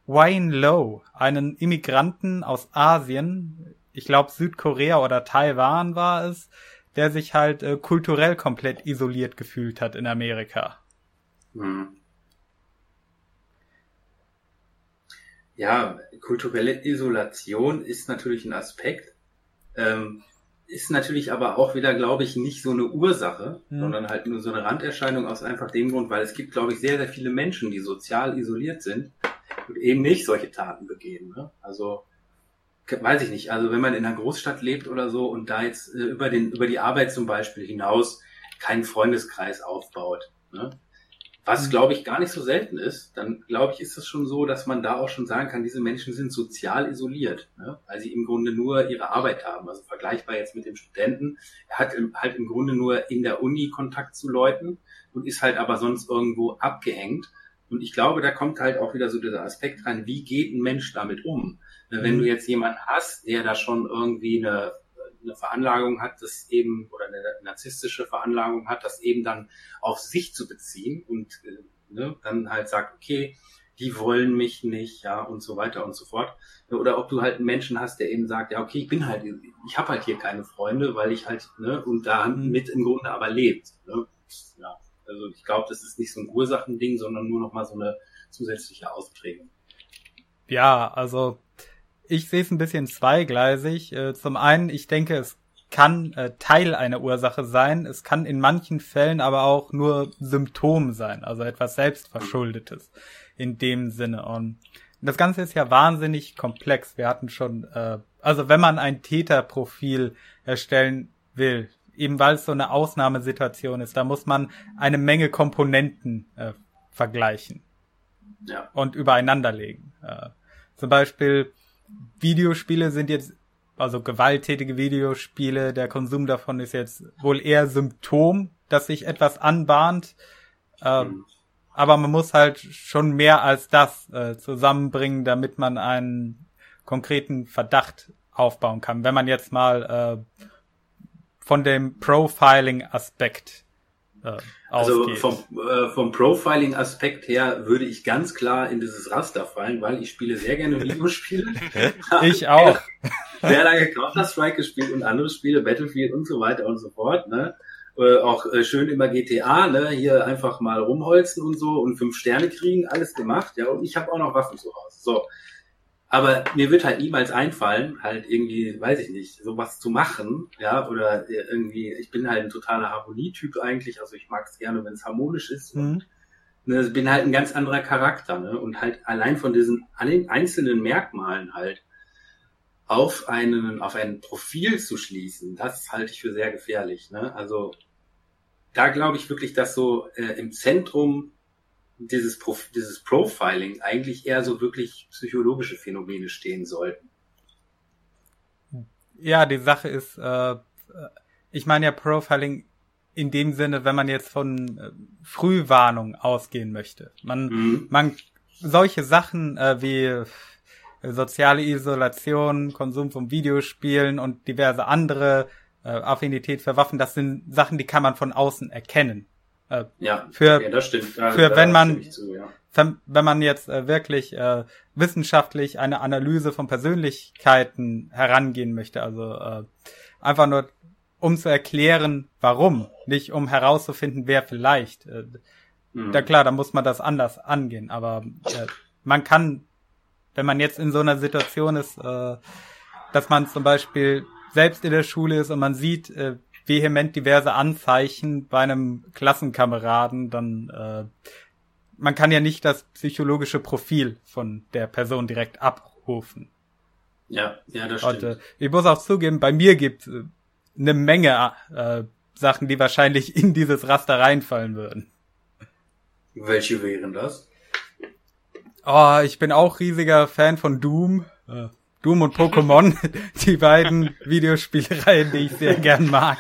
S2: Wayne Lowe, einen Immigranten aus Asien, ich glaube Südkorea oder Taiwan war es, der sich halt äh, kulturell komplett isoliert gefühlt hat in Amerika. Hm.
S1: Ja, kulturelle Isolation ist natürlich ein Aspekt, ähm, ist natürlich aber auch wieder, glaube ich, nicht so eine Ursache, mhm. sondern halt nur so eine Randerscheinung aus einfach dem Grund, weil es gibt, glaube ich, sehr, sehr viele Menschen, die sozial isoliert sind und eben nicht solche Taten begehen. Ne? Also weiß ich nicht. Also wenn man in einer Großstadt lebt oder so und da jetzt äh, über den über die Arbeit zum Beispiel hinaus keinen Freundeskreis aufbaut, ne? Was, mhm. glaube ich, gar nicht so selten ist, dann glaube ich, ist es schon so, dass man da auch schon sagen kann, diese Menschen sind sozial isoliert, ne? weil sie im Grunde nur ihre Arbeit haben. Also vergleichbar jetzt mit dem Studenten. Er hat im, halt im Grunde nur in der Uni Kontakt zu Leuten und ist halt aber sonst irgendwo abgehängt. Und ich glaube, da kommt halt auch wieder so dieser Aspekt rein, wie geht ein Mensch damit um? Wenn mhm. du jetzt jemanden hast, der da schon irgendwie eine eine Veranlagung hat, das eben, oder eine narzisstische Veranlagung hat, das eben dann auf sich zu beziehen und äh, ne, dann halt sagt, okay, die wollen mich nicht, ja, und so weiter und so fort. Oder ob du halt einen Menschen hast, der eben sagt, ja, okay, ich bin halt, ich habe halt hier keine Freunde, weil ich halt, ne, und da mit im Grunde aber lebt. Ne? Ja, also ich glaube, das ist nicht so ein Ursachending, sondern nur noch mal so eine zusätzliche Ausprägung.
S2: Ja, also ich sehe es ein bisschen zweigleisig. Äh, zum einen, ich denke, es kann äh, Teil einer Ursache sein. Es kann in manchen Fällen aber auch nur Symptom sein, also etwas Selbstverschuldetes in dem Sinne. Und das Ganze ist ja wahnsinnig komplex. Wir hatten schon, äh, also wenn man ein Täterprofil erstellen will, eben weil es so eine Ausnahmesituation ist, da muss man eine Menge Komponenten äh, vergleichen ja. und übereinanderlegen. Äh, zum Beispiel Videospiele sind jetzt, also gewalttätige Videospiele, der Konsum davon ist jetzt wohl eher Symptom, dass sich etwas anbahnt. Ähm, aber man muss halt schon mehr als das äh, zusammenbringen, damit man einen konkreten Verdacht aufbauen kann. Wenn man jetzt mal äh, von dem Profiling-Aspekt
S1: äh, also vom, äh, vom Profiling-Aspekt her würde ich ganz klar in dieses Raster fallen, weil ich spiele sehr gerne Videospiele.
S2: ich auch.
S1: sehr lange Counter-Strike gespielt und andere Spiele, Battlefield und so weiter und so fort. Ne? Äh, auch äh, schön immer GTA, ne? hier einfach mal rumholzen und so und fünf Sterne kriegen, alles gemacht. Ja, und ich habe auch noch Waffen zu Hause. So. Aber mir wird halt niemals einfallen, halt irgendwie, weiß ich nicht, sowas zu machen, ja, oder irgendwie, ich bin halt ein totaler Harmonietyp eigentlich, also ich mag es gerne, wenn es harmonisch ist mhm. und ne, bin halt ein ganz anderer Charakter, ne, und halt allein von diesen einzelnen Merkmalen halt auf einen, auf ein Profil zu schließen, das halte ich für sehr gefährlich, ne, also da glaube ich wirklich, dass so äh, im Zentrum dieses, Prof dieses Profiling eigentlich eher so wirklich psychologische Phänomene stehen sollten.
S2: Ja, die Sache ist, äh, ich meine ja Profiling in dem Sinne, wenn man jetzt von äh, Frühwarnung ausgehen möchte. Man, mhm. man solche Sachen äh, wie äh, soziale Isolation, Konsum von Videospielen und diverse andere äh, Affinität für Waffen, das sind Sachen, die kann man von außen erkennen.
S1: Äh, ja,
S2: für,
S1: ja, das stimmt.
S2: Ja, für wenn man, zu, ja. wenn man jetzt äh, wirklich äh, wissenschaftlich eine Analyse von Persönlichkeiten herangehen möchte, also äh, einfach nur um zu erklären, warum, nicht um herauszufinden, wer vielleicht. Äh, mhm. Da klar, da muss man das anders angehen, aber äh, man kann, wenn man jetzt in so einer Situation ist, äh, dass man zum Beispiel selbst in der Schule ist und man sieht, äh, vehement diverse Anzeichen bei einem Klassenkameraden, dann äh, man kann ja nicht das psychologische Profil von der Person direkt abrufen.
S1: Ja, ja, das stimmt. Und, äh,
S2: ich muss auch zugeben, bei mir gibt es äh, eine Menge äh, Sachen, die wahrscheinlich in dieses Raster reinfallen würden.
S1: Welche wären das?
S2: Oh, ich bin auch riesiger Fan von Doom. Äh, Doom und Pokémon, die beiden Videospielereien, die ich sehr gern mag.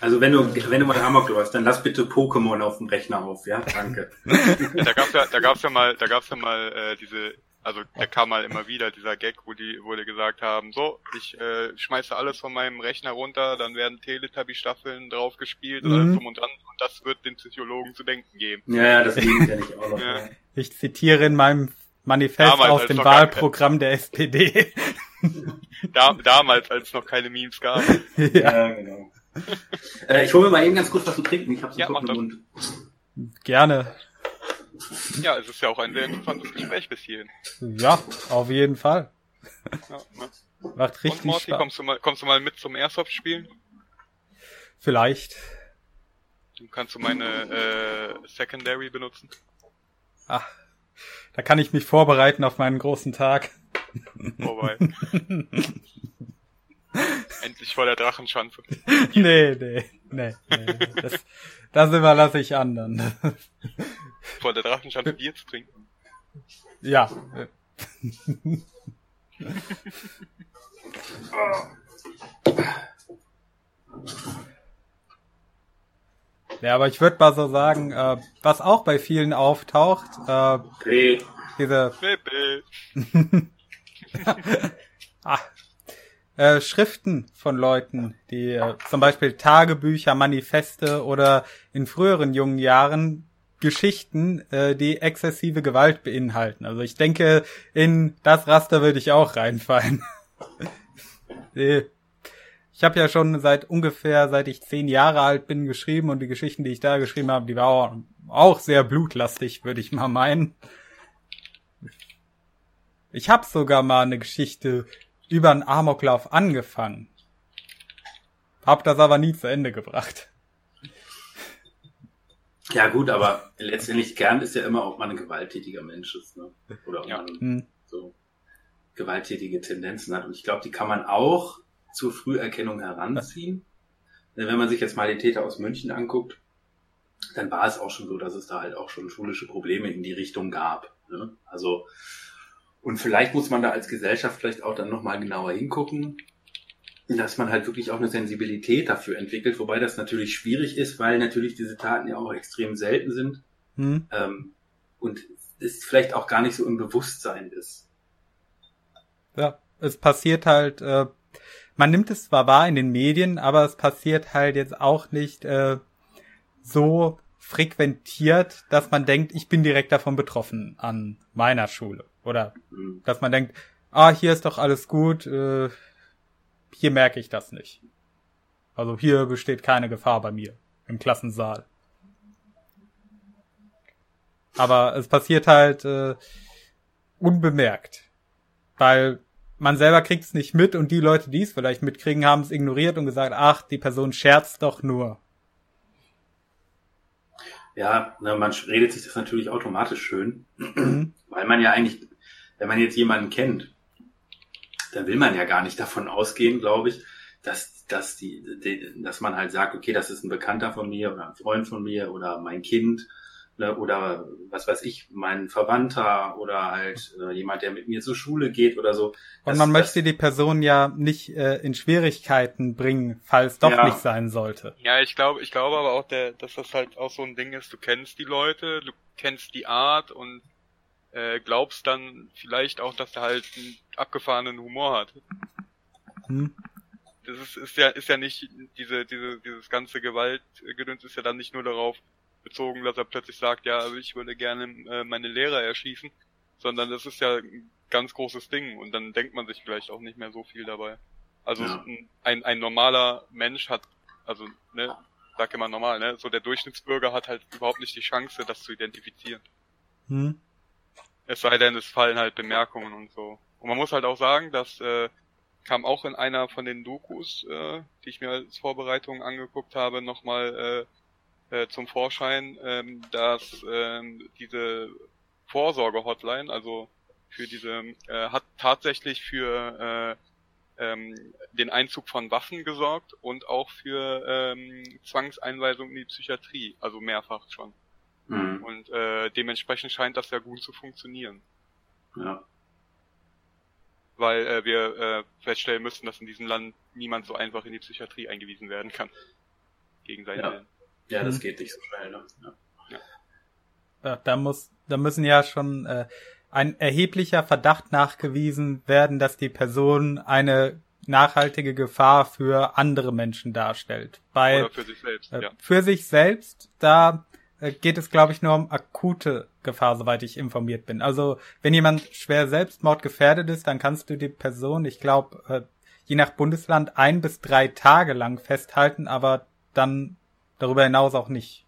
S1: Also wenn du, wenn du mal Amok läufst, dann lass bitte Pokémon auf dem Rechner auf, ja? Danke.
S3: da gab's ja, da gab's ja mal, da gab's ja mal äh, diese, also da kam mal immer wieder dieser Gag, wo die, wo die gesagt haben, so, ich äh, schmeiße alles von meinem Rechner runter, dann werden Teletubby-Staffeln drauf gespielt mhm. und, und, und das wird den Psychologen zu denken geben.
S1: Ja, ja, das ging ja nicht auch noch. Ja.
S2: Ich zitiere in meinem Manifest damals, aus dem Wahlprogramm der SPD.
S3: Da, damals, als es noch keine Memes gab.
S1: ja, ja genau. äh, ich hole mir mal eben ganz kurz was zu trinken. Ich habe so ja, im Mund.
S2: Gerne.
S3: Ja, es ist ja auch ein sehr interessantes Gespräch bis hierhin.
S2: Ja, auf jeden Fall. Ja, ne? Macht richtig Und Morty,
S3: Spaß. Kommst du, mal, kommst du mal mit zum Airsoft spielen?
S2: Vielleicht.
S3: Dann kannst du meine äh, Secondary benutzen.
S2: Ach, da kann ich mich vorbereiten auf meinen großen Tag.
S3: Vorbei. Endlich vor der Drachenschanze.
S2: nee, nee, nee, nee. Das, das überlasse ich anderen.
S3: Vor der Drachenschanze Bier zu trinken?
S2: Ja. Ja, aber ich würde mal so sagen, äh, was auch bei vielen auftaucht, äh,
S1: hey.
S2: diese ah, äh, Schriften von Leuten, die äh, zum Beispiel Tagebücher, Manifeste oder in früheren jungen Jahren Geschichten, äh, die exzessive Gewalt beinhalten. Also ich denke, in das Raster würde ich auch reinfallen. Ich habe ja schon seit ungefähr, seit ich zehn Jahre alt bin, geschrieben und die Geschichten, die ich da geschrieben habe, die waren auch sehr blutlastig, würde ich mal meinen. Ich habe sogar mal eine Geschichte über einen Amoklauf angefangen. Hab das aber nie zu Ende gebracht.
S1: Ja gut, aber letztendlich gern ist ja immer, ob man ein gewalttätiger Mensch ist, ne? Oder ob ja. man hm. so gewalttätige Tendenzen hat. Und ich glaube, die kann man auch zur Früherkennung heranziehen. Denn wenn man sich jetzt mal den Täter aus München anguckt, dann war es auch schon so, dass es da halt auch schon schulische Probleme in die Richtung gab. Ne? Also, und vielleicht muss man da als Gesellschaft vielleicht auch dann nochmal genauer hingucken, dass man halt wirklich auch eine Sensibilität dafür entwickelt, wobei das natürlich schwierig ist, weil natürlich diese Taten ja auch extrem selten sind hm. ähm, und es vielleicht auch gar nicht so im Bewusstsein ist.
S2: Ja, es passiert halt äh, man nimmt es zwar wahr in den Medien, aber es passiert halt jetzt auch nicht äh, so frequentiert, dass man denkt, ich bin direkt davon betroffen an meiner Schule. Oder mhm. dass man denkt, ah, hier ist doch alles gut, äh, hier merke ich das nicht. Also hier besteht keine Gefahr bei mir im Klassensaal. Aber es passiert halt, äh, unbemerkt. Weil man selber kriegt es nicht mit und die Leute, die es vielleicht mitkriegen, haben es ignoriert und gesagt, ach, die Person scherzt doch nur.
S1: Ja, ne, man redet sich das natürlich automatisch schön, mhm. weil man ja eigentlich, wenn man jetzt jemanden kennt, dann will man ja gar nicht davon ausgehen, glaube ich, dass, dass die, die, dass man halt sagt, okay, das ist ein Bekannter von mir oder ein Freund von mir oder mein Kind ne, oder was weiß ich, mein Verwandter oder halt äh, jemand, der mit mir zur Schule geht oder so.
S2: Und man das, möchte die Person ja nicht äh, in Schwierigkeiten bringen, falls doch ja. nicht sein sollte.
S3: Ja, ich glaube, ich glaube aber auch, der, dass das halt auch so ein Ding ist, du kennst die Leute, du kennst die Art und äh, glaubst dann vielleicht auch, dass er halt einen abgefahrenen Humor hat. Hm das ist, ist ja ist ja nicht diese diese dieses ganze Gewaltgedöns ist ja dann nicht nur darauf bezogen, dass er plötzlich sagt, ja, also ich würde gerne äh, meine Lehrer erschießen, sondern das ist ja ein ganz großes Ding und dann denkt man sich vielleicht auch nicht mehr so viel dabei. Also ja. ein, ein normaler Mensch hat, also ne, sag immer normal, ne, so der Durchschnittsbürger hat halt überhaupt nicht die Chance, das zu identifizieren. Hm. Es sei denn, es fallen halt Bemerkungen und so. Und man muss halt auch sagen, dass äh, kam auch in einer von den Dokus, äh, die ich mir als Vorbereitung angeguckt habe, nochmal äh, äh, zum Vorschein, ähm, dass ähm, diese Vorsorge-Hotline, also für diese, äh, hat tatsächlich für äh, ähm, den Einzug von Waffen gesorgt und auch für ähm, Zwangseinweisung in die Psychiatrie, also mehrfach schon. Mhm. Und äh, dementsprechend scheint das ja gut zu funktionieren. Ja weil äh, wir äh, feststellen müssen, dass in diesem Land niemand so einfach in die Psychiatrie eingewiesen werden kann. Gegen seinen
S1: ja. Willen. Ja, das mhm. geht nicht so schnell. Ne? Ja.
S2: Ja. Da, muss, da müssen ja schon äh, ein erheblicher Verdacht nachgewiesen werden, dass die Person eine nachhaltige Gefahr für andere Menschen darstellt. Bei,
S3: Oder für sich selbst, äh, ja.
S2: Für sich selbst, da äh, geht es, glaube ich, nur um akute Gefahr, soweit ich informiert bin. Also wenn jemand schwer Selbstmord gefährdet ist, dann kannst du die Person, ich glaube, äh, je nach Bundesland ein bis drei Tage lang festhalten, aber dann darüber hinaus auch nicht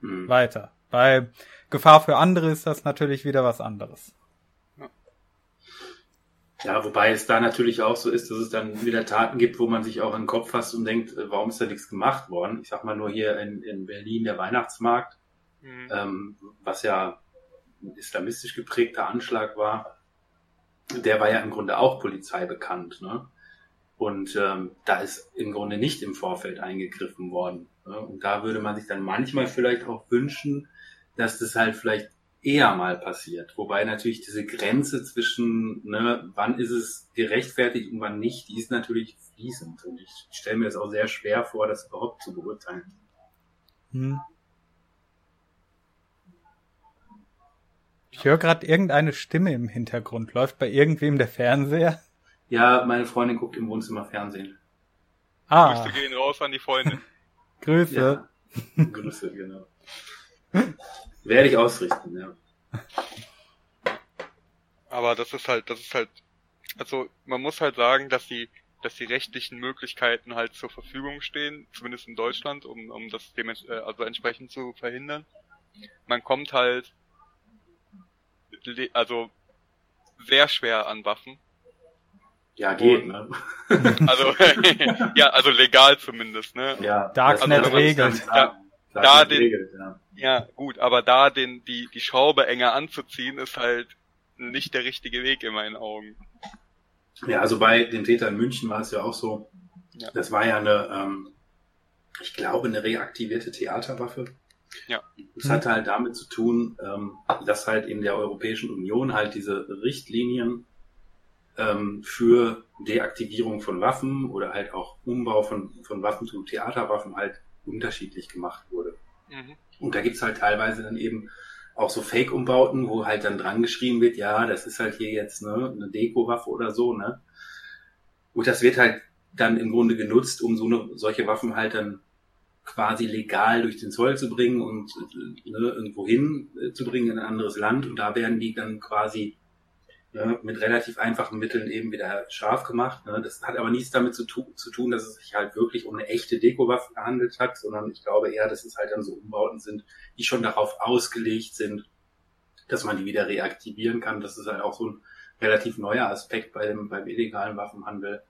S2: mhm. weiter. Bei Gefahr für andere ist das natürlich wieder was anderes.
S1: Ja, wobei es da natürlich auch so ist, dass es dann wieder Taten gibt, wo man sich auch in den Kopf fasst und denkt, äh, warum ist da nichts gemacht worden? Ich sag mal nur hier in, in Berlin der Weihnachtsmarkt, mhm. ähm, was ja ein islamistisch geprägter Anschlag war, der war ja im Grunde auch Polizei bekannt. Ne? Und ähm, da ist im Grunde nicht im Vorfeld eingegriffen worden. Ne? Und da würde man sich dann manchmal vielleicht auch wünschen, dass das halt vielleicht eher mal passiert. Wobei natürlich diese Grenze zwischen, ne, wann ist es gerechtfertigt und wann nicht, die ist natürlich fließend. Und ich stelle mir das auch sehr schwer vor, das überhaupt zu beurteilen. Hm.
S2: Ich höre gerade irgendeine Stimme im Hintergrund. Läuft bei irgendwem der Fernseher?
S1: Ja, meine Freundin guckt im Wohnzimmer Fernsehen.
S3: Ah. Grüße gehen raus an die Freundin.
S2: Grüße.
S1: Ja. Grüße, genau. Werde ich ausrichten, ja.
S3: Aber das ist halt, das ist halt, also man muss halt sagen, dass die, dass die rechtlichen Möglichkeiten halt zur Verfügung stehen, zumindest in Deutschland, um, um das äh, also entsprechend zu verhindern. Man kommt halt also sehr schwer an Waffen.
S1: Ja, geht, ne?
S3: Also, ja, also legal zumindest, ne?
S2: Ja, Darknet also, regelt.
S3: Ja, da den, regelt, ja. ja, gut, aber da den, die, die Schraube enger anzuziehen, ist halt nicht der richtige Weg in meinen Augen.
S1: Ja, also bei dem Täter in München war es ja auch so, ja. das war ja eine, ähm, ich glaube, eine reaktivierte Theaterwaffe.
S3: Ja.
S1: Das hat halt damit zu tun, ähm, dass halt in der Europäischen Union halt diese Richtlinien ähm, für Deaktivierung von Waffen oder halt auch Umbau von, von Waffen zu Theaterwaffen halt unterschiedlich gemacht wurde. Mhm. Und da gibt's halt teilweise dann eben auch so Fake-Umbauten, wo halt dann dran geschrieben wird, ja, das ist halt hier jetzt ne, eine Deko-Waffe oder so, ne? Und das wird halt dann im Grunde genutzt, um so eine, solche Waffen halt dann quasi legal durch den Zoll zu bringen und ne, irgendwo hin äh, zu bringen in ein anderes Land. Und da werden die dann quasi ne, mit relativ einfachen Mitteln eben wieder scharf gemacht. Ne. Das hat aber nichts damit zu, tu zu tun, dass es sich halt wirklich um eine echte Dekowaffe gehandelt hat, sondern ich glaube eher, dass es halt dann so Umbauten sind, die schon darauf ausgelegt sind, dass man die wieder reaktivieren kann. Das ist halt auch so ein relativ neuer Aspekt bei dem, beim illegalen Waffenhandel.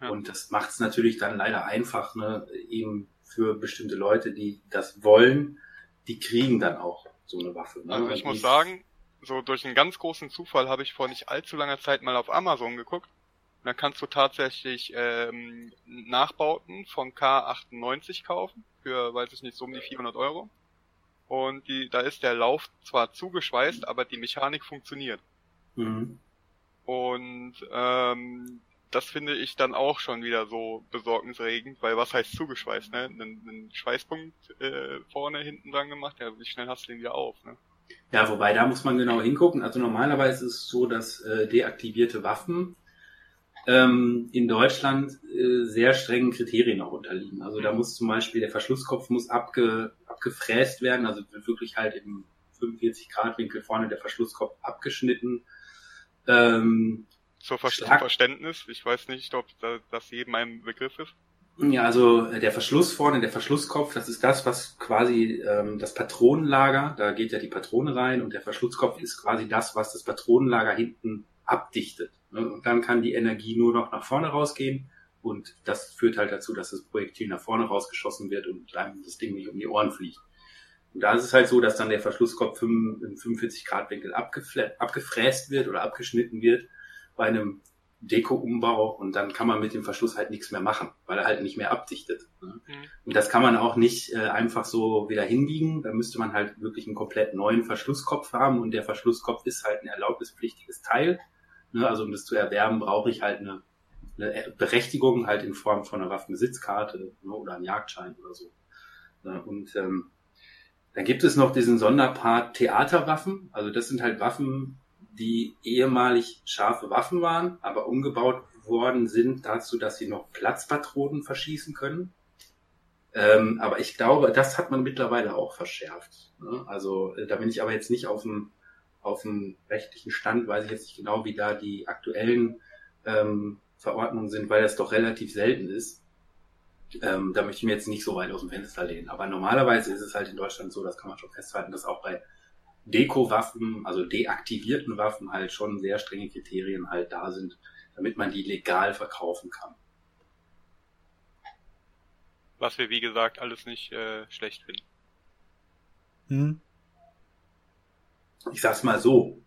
S1: Ja. Und das macht es natürlich dann leider einfach, ne, eben für bestimmte Leute, die das wollen, die kriegen dann auch so eine Waffe. Ne?
S3: Also ich muss sagen, so durch einen ganz großen Zufall habe ich vor nicht allzu langer Zeit mal auf Amazon geguckt. Und dann kannst du tatsächlich ähm, Nachbauten von K98 kaufen für, weiß ich nicht, so um die 400 Euro. Und die, da ist der Lauf zwar zugeschweißt, aber die Mechanik funktioniert. Mhm. Und ähm, das finde ich dann auch schon wieder so besorgniserregend, weil was heißt zugeschweißt, ne? Einen, einen Schweißpunkt äh, vorne, hinten dran gemacht, ja, wie schnell hast du den wieder auf, ne?
S1: Ja, wobei da muss man genau hingucken. Also normalerweise ist es so, dass äh, deaktivierte Waffen ähm, in Deutschland äh, sehr strengen Kriterien auch unterliegen. Also da muss zum Beispiel der Verschlusskopf muss abge, abgefräst werden, also wird wirklich halt im 45 Grad Winkel vorne der Verschlusskopf abgeschnitten.
S3: Ähm, Zur Ver Verständnis, ich weiß nicht, ob das jedem ein Begriff ist.
S1: Ja, also äh, der Verschluss vorne, der Verschlusskopf, das ist das, was quasi ähm, das Patronenlager, da geht ja die Patrone rein und der Verschlusskopf ist quasi das, was das Patronenlager hinten abdichtet. Ne? Und dann kann die Energie nur noch nach vorne rausgehen und das führt halt dazu, dass das Projektil nach vorne rausgeschossen wird und einem das Ding nicht um die Ohren fliegt. Und da ist es halt so, dass dann der Verschlusskopf im 45 Grad Winkel abgefräst wird oder abgeschnitten wird bei einem Deko-Umbau und dann kann man mit dem Verschluss halt nichts mehr machen, weil er halt nicht mehr abdichtet. Ne? Mhm. Und das kann man auch nicht äh, einfach so wieder hinbiegen. Da müsste man halt wirklich einen komplett neuen Verschlusskopf haben und der Verschlusskopf ist halt ein erlaubnispflichtiges Teil. Ne? Also um das zu erwerben, brauche ich halt eine, eine Berechtigung halt in Form von einer Waffenbesitzkarte ne? oder einem Jagdschein oder so. Ne? Und ähm, dann gibt es noch diesen Sonderpart Theaterwaffen. Also das sind halt Waffen, die ehemalig scharfe Waffen waren, aber umgebaut worden sind dazu, dass sie noch Platzpatronen verschießen können. Ähm, aber ich glaube, das hat man mittlerweile auch verschärft. Ne? Also äh, da bin ich aber jetzt nicht auf dem, auf dem rechtlichen Stand, weiß ich jetzt nicht genau, wie da die aktuellen ähm, Verordnungen sind, weil das doch relativ selten ist. Ähm, da möchte ich mir jetzt nicht so weit aus dem Fenster lehnen. Aber normalerweise ist es halt in Deutschland so, das kann man schon festhalten, dass auch bei Deko-Waffen, also deaktivierten Waffen halt schon sehr strenge Kriterien halt da sind, damit man die legal verkaufen kann.
S3: Was wir, wie gesagt, alles nicht äh, schlecht finden.
S1: Hm. Ich sag's mal so.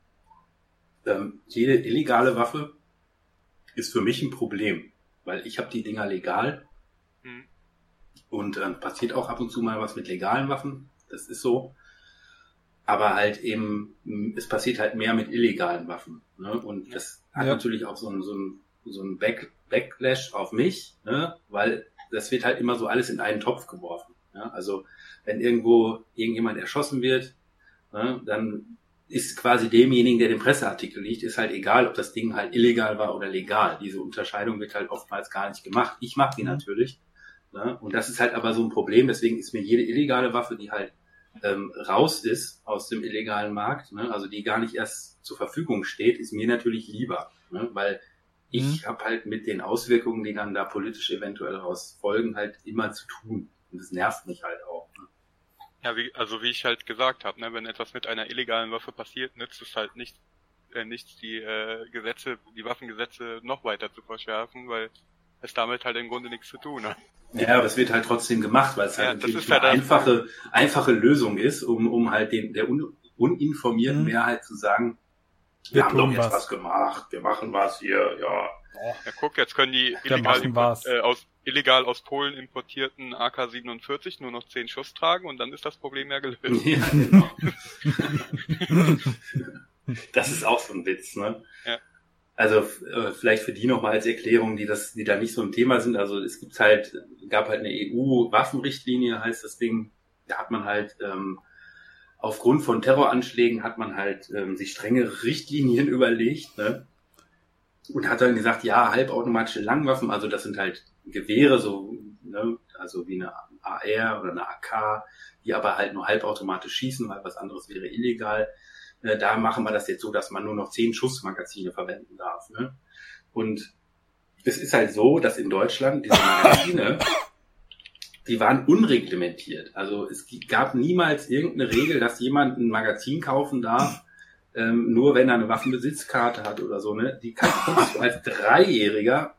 S1: Ähm, jede illegale Waffe ist für mich ein Problem, weil ich habe die Dinger legal hm. und äh, passiert auch ab und zu mal was mit legalen Waffen. Das ist so aber halt eben, es passiert halt mehr mit illegalen Waffen. Ne? Und das hat ja. natürlich auch so ein, so ein, so ein Back, Backlash auf mich, ne? weil das wird halt immer so alles in einen Topf geworfen. Ja? Also wenn irgendwo irgendjemand erschossen wird, ne, dann ist quasi demjenigen, der den Presseartikel liegt, ist halt egal, ob das Ding halt illegal war oder legal. Diese Unterscheidung wird halt oftmals gar nicht gemacht. Ich mache die mhm. natürlich. Ne? Und das ist halt aber so ein Problem. Deswegen ist mir jede illegale Waffe, die halt ähm, raus ist aus dem illegalen Markt, ne, also die gar nicht erst zur Verfügung steht, ist mir natürlich lieber, ne, weil ich mhm. habe halt mit den Auswirkungen, die dann da politisch eventuell raus folgen, halt immer zu tun. Und das nervt mich halt auch. Ne.
S3: Ja, wie, also wie ich halt gesagt habe, ne, wenn etwas mit einer illegalen Waffe passiert, nützt es halt nicht, äh, nichts, die äh, Gesetze, die Waffengesetze noch weiter zu verschärfen, weil es damit halt im Grunde nichts zu tun hat.
S1: Ja, aber es wird halt trotzdem gemacht, weil es ja, halt eine halt einfache, einfache Lösung ist, um, um halt den, der un, uninformierten mhm. Mehrheit zu sagen, wir, wir haben doch jetzt was. was. gemacht, wir machen was hier, ja.
S3: Ja, guck, jetzt können die illegal, äh, aus, illegal aus Polen importierten AK-47 nur noch 10 Schuss tragen und dann ist das Problem ja gelöst. Ja, genau.
S1: das ist auch so ein Witz, ne? Ja. Also äh, vielleicht für die nochmal als Erklärung, die das, die da nicht so ein Thema sind. Also es gibt halt, gab halt eine EU-Waffenrichtlinie, heißt das Ding. Da hat man halt ähm, aufgrund von Terroranschlägen hat man halt ähm, sich strenge Richtlinien überlegt, ne? Und hat dann gesagt, ja, halbautomatische Langwaffen, also das sind halt Gewehre, so, ne, also wie eine AR oder eine AK, die aber halt nur halbautomatisch schießen, weil was anderes wäre illegal. Äh, da machen wir das jetzt so, dass man nur noch zehn Schussmagazine verwenden darf. Ne? Und es ist halt so, dass in Deutschland diese Magazine, die waren unreglementiert. Also es gab niemals irgendeine Regel, dass jemand ein Magazin kaufen darf, ähm, nur wenn er eine Waffenbesitzkarte hat oder so, ne, die kann, konntest du als Dreijähriger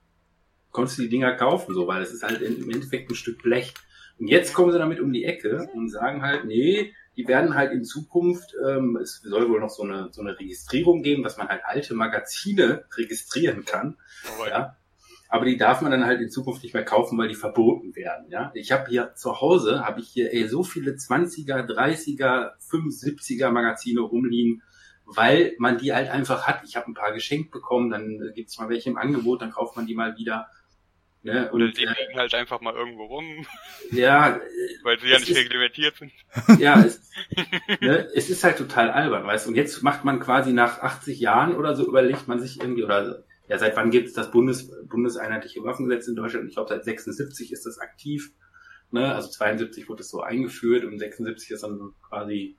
S1: konntest du die Dinger kaufen, so, weil es ist halt im Endeffekt ein Stück Blech. Und jetzt kommen sie damit um die Ecke und sagen halt, nee, die werden halt in Zukunft, ähm, es soll wohl noch so eine, so eine Registrierung geben, dass man halt alte Magazine registrieren kann. Oh, ja. Aber die darf man dann halt in Zukunft nicht mehr kaufen, weil die verboten werden. Ja, ich habe hier zu Hause habe ich hier ey, so viele 20er, 30er, 75er Magazine rumliegen, weil man die halt einfach hat. Ich habe ein paar geschenkt bekommen, dann gibt's mal welche im Angebot, dann kauft man die mal wieder.
S3: Ne? Oder die äh, liegen halt einfach mal irgendwo rum.
S1: Ja.
S3: Weil sie ja nicht ist, reglementiert sind.
S1: Ja, es, ne, es ist halt total albern, weißt du. Und jetzt macht man quasi nach 80 Jahren oder so, überlegt man sich irgendwie, oder ja, seit wann gibt es das Bundes, bundeseinheitliche Waffengesetz in Deutschland? Ich glaube, seit 76 ist das aktiv. Ne? Also 72 wurde es so eingeführt und 76 ist dann quasi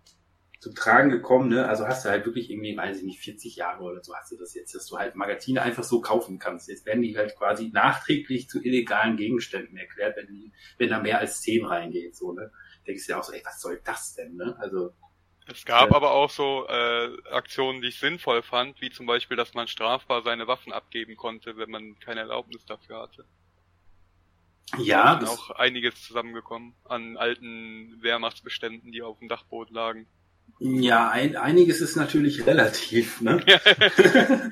S1: zum Tragen gekommen, ne? Also hast du halt wirklich irgendwie, weiß ich nicht, 40 Jahre oder so hast du das jetzt, dass du halt Magazine einfach so kaufen kannst. Jetzt werden die halt quasi nachträglich zu illegalen Gegenständen erklärt, wenn die, wenn da mehr als 10 reingeht, so, ne? Denkst du ja auch so, ey, was soll das denn, ne? Also.
S3: Es gab äh, aber auch so äh, Aktionen, die ich sinnvoll fand, wie zum Beispiel, dass man strafbar seine Waffen abgeben konnte, wenn man keine Erlaubnis dafür hatte.
S1: Ja,
S3: da ist auch einiges zusammengekommen an alten Wehrmachtsbeständen, die auf dem Dachboot lagen.
S1: Ja, ein, einiges ist natürlich relativ, ne?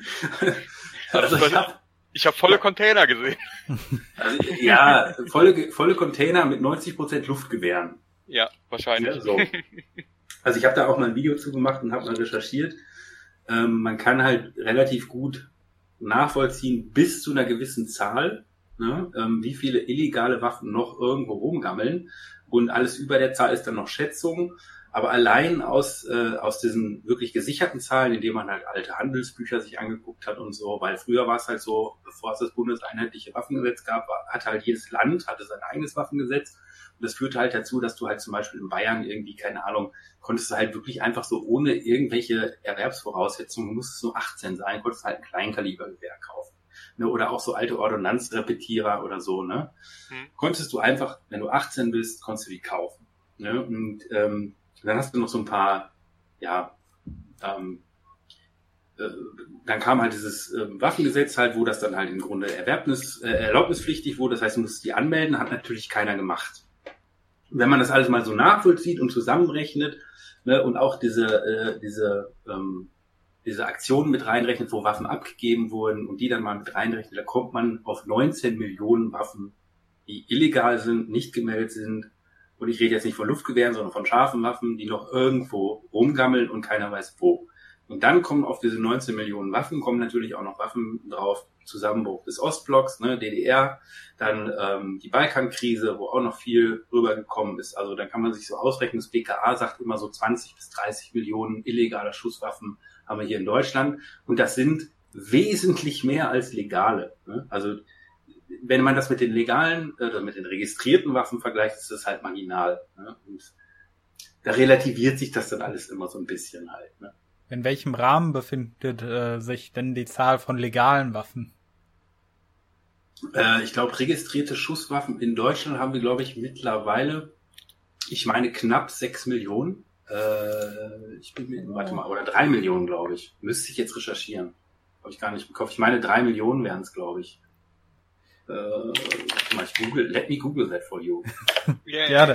S3: also ich habe ich hab volle Container gesehen.
S1: Also, ja, volle, volle Container mit 90% Luftgewehren.
S3: Ja, wahrscheinlich. Ja, so.
S1: Also ich habe da auch mal ein Video zu gemacht und habe mal recherchiert. Ähm, man kann halt relativ gut nachvollziehen bis zu einer gewissen Zahl, ne, ähm, wie viele illegale Waffen noch irgendwo rumgammeln. Und alles über der Zahl ist dann noch Schätzung. Aber allein aus, äh, aus diesen wirklich gesicherten Zahlen, indem man halt alte Handelsbücher sich angeguckt hat und so, weil früher war es halt so, bevor es das bundeseinheitliche Waffengesetz gab, war, hatte halt jedes Land hatte sein eigenes Waffengesetz. Und das führte halt dazu, dass du halt zum Beispiel in Bayern irgendwie, keine Ahnung, konntest du halt wirklich einfach so ohne irgendwelche Erwerbsvoraussetzungen, musst es nur 18 sein, konntest du halt ein Kleinkalibergewehr kaufen. Ne, oder auch so alte Ordonnanzrepetierer oder so, ne? Hm. Konntest du einfach, wenn du 18 bist, konntest du die kaufen. Ne? Und ähm, und dann hast du noch so ein paar, ja, ähm, äh, dann kam halt dieses äh, Waffengesetz halt, wo das dann halt im Grunde Erwerbnis, äh, erlaubnispflichtig wurde. Das heißt, du musst die anmelden, hat natürlich keiner gemacht. Wenn man das alles mal so nachvollzieht und zusammenrechnet ne, und auch diese, äh, diese, ähm, diese Aktionen mit reinrechnet, wo Waffen abgegeben wurden und die dann mal mit reinrechnet, da kommt man auf 19 Millionen Waffen, die illegal sind, nicht gemeldet sind, und ich rede jetzt nicht von Luftgewehren, sondern von scharfen Waffen, die noch irgendwo rumgammeln und keiner weiß wo. Und dann kommen auf diese 19 Millionen Waffen, kommen natürlich auch noch Waffen drauf, Zusammenbruch des Ostblocks, ne, DDR, dann ähm, die Balkankrise, wo auch noch viel rübergekommen ist. Also dann kann man sich so ausrechnen, das BKA sagt immer so 20 bis 30 Millionen illegale Schusswaffen haben wir hier in Deutschland. Und das sind wesentlich mehr als legale. Ne? Also wenn man das mit den legalen oder mit den registrierten Waffen vergleicht, ist das halt marginal. Ne? Und da relativiert sich das dann alles immer so ein bisschen halt. Ne?
S2: In welchem Rahmen befindet äh, sich denn die Zahl von legalen Waffen?
S1: Äh, ich glaube, registrierte Schusswaffen in Deutschland haben wir, glaube ich, mittlerweile, ich meine, knapp sechs Millionen. Äh, ich bin mir, warte mal, oder drei Millionen, glaube ich. Müsste ich jetzt recherchieren. Habe ich gar nicht gekauft. Ich meine, drei Millionen wären es, glaube ich. Äh, mal, ich google, let me google that for you.
S2: yeah. Gerne.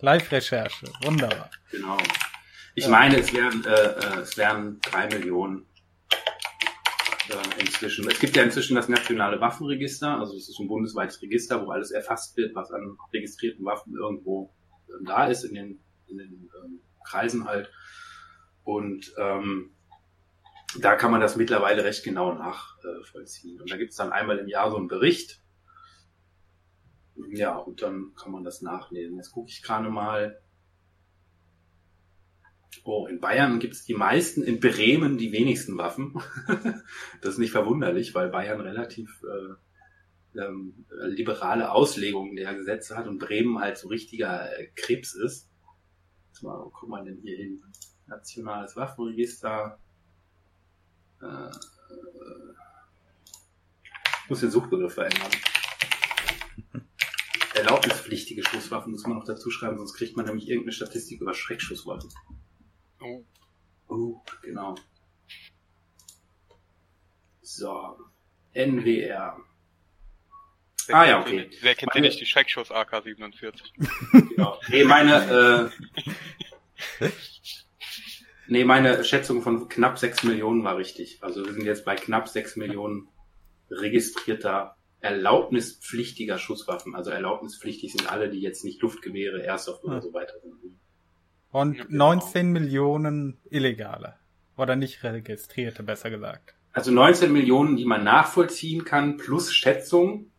S2: Live-Recherche, wunderbar.
S1: Genau. Ich meine, es wären, äh, äh, es wären drei Millionen äh, inzwischen. Es gibt ja inzwischen das nationale Waffenregister, also es ist ein bundesweites Register, wo alles erfasst wird, was an registrierten Waffen irgendwo äh, da ist, in den, in den ähm, Kreisen halt. Und ähm, da kann man das mittlerweile recht genau nachvollziehen. Und da gibt es dann einmal im Jahr so einen Bericht. Ja, und dann kann man das nachlesen. Jetzt gucke ich gerade mal. Oh, in Bayern gibt es die meisten, in Bremen die wenigsten Waffen. das ist nicht verwunderlich, weil Bayern relativ äh, ähm, liberale Auslegungen der Gesetze hat und Bremen halt so richtiger äh, Krebs ist. Jetzt mal, wo kommt man denn hier hin? Nationales Waffenregister. Äh, ich muss den Suchbegriff verändern. Erlaubnispflichtige Schusswaffen muss man noch dazu schreiben, sonst kriegt man nämlich irgendeine Statistik über Schreckschusswaffen. Oh. Oh, genau. So. NWR.
S3: Wer
S1: Ah, ja, okay.
S3: Wer kennt denn
S1: Meine-
S3: nicht die Schreckschuss AK-47?
S1: Genau. Nee, meine, äh, nee, meine Schätzung von knapp 6 Millionen war richtig. Also wir sind jetzt bei knapp 6 Millionen registrierter, erlaubnispflichtiger Schusswaffen. Also erlaubnispflichtig sind alle, die jetzt nicht Luftgewehre, Airsoft oder
S2: Hm.
S1: so weiter sind.
S2: Und
S3: Ja,
S1: genau.
S2: 19 Millionen illegale. Oder nicht registrierte, besser gesagt.
S1: Also 19 Millionen, die man nachvollziehen kann, plus Schätzung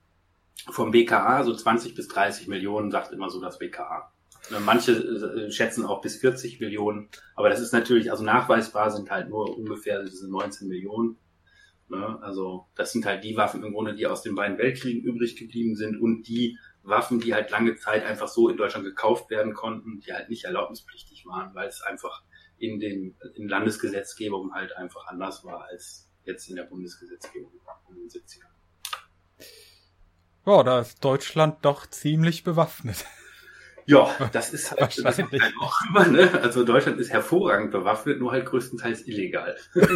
S1: vom BKA, so 20 bis 30 Millionen, sagt immer so das BKA. Ne, Manche äh, schätzen auch bis 40 Millionen, aber das ist natürlich, also nachweisbar sind halt nur ungefähr diese 19 Millionen. Ne? Also das sind halt die Waffen im Grunde, die aus den beiden Weltkriegen übrig geblieben sind und die Waffen, die halt lange Zeit einfach so in Deutschland gekauft werden konnten, die halt nicht erlaubnispflichtig waren, weil es einfach in den in Landesgesetzgebung halt einfach anders war als jetzt in der Bundesgesetzgebung in den 70ern.
S2: Ja, da ist Deutschland doch ziemlich bewaffnet.
S1: Ja, das ist halt, das halt auch immer, ne? Also Deutschland ist hervorragend bewaffnet, nur halt größtenteils illegal.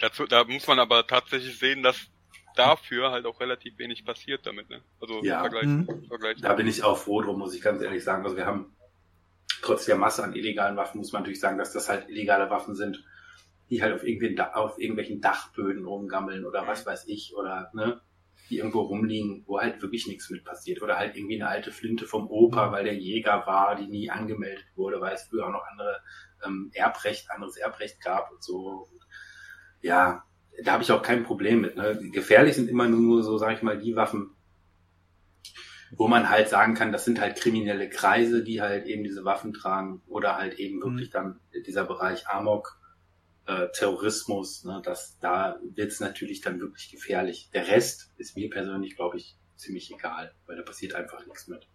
S3: Dazu, da muss man aber tatsächlich sehen, dass dafür halt auch relativ wenig passiert damit, ne? Also
S1: Ja.
S3: im Vergleich,
S2: Mhm.
S3: im Vergleich.
S1: Da bin ich auch froh drum, muss ich ganz ehrlich sagen. Also wir haben trotz der Masse an illegalen Waffen, muss man natürlich sagen, dass das halt illegale Waffen sind, die halt auf, irgendwelchen auf irgendwelchen Dachböden rumgammeln oder was weiß ich oder ne, die irgendwo rumliegen, wo halt wirklich nichts mit passiert. Oder halt irgendwie eine alte Flinte vom Opa, weil der Jäger war, die nie angemeldet wurde, weil es früher auch noch andere ähm, Erbrecht, anderes Erbrecht gab und so. Ja, da habe ich auch kein Problem mit. Ne? Gefährlich sind immer nur so, sag ich mal, die Waffen, wo man halt sagen kann, das sind halt kriminelle Kreise, die halt eben diese Waffen tragen oder halt eben
S2: Mhm.
S1: wirklich dann dieser Bereich Amok, äh, Terrorismus, ne, das, da wird's natürlich dann wirklich gefährlich. Der Rest ist mir persönlich, glaube ich, ziemlich egal, weil da passiert einfach nichts mit.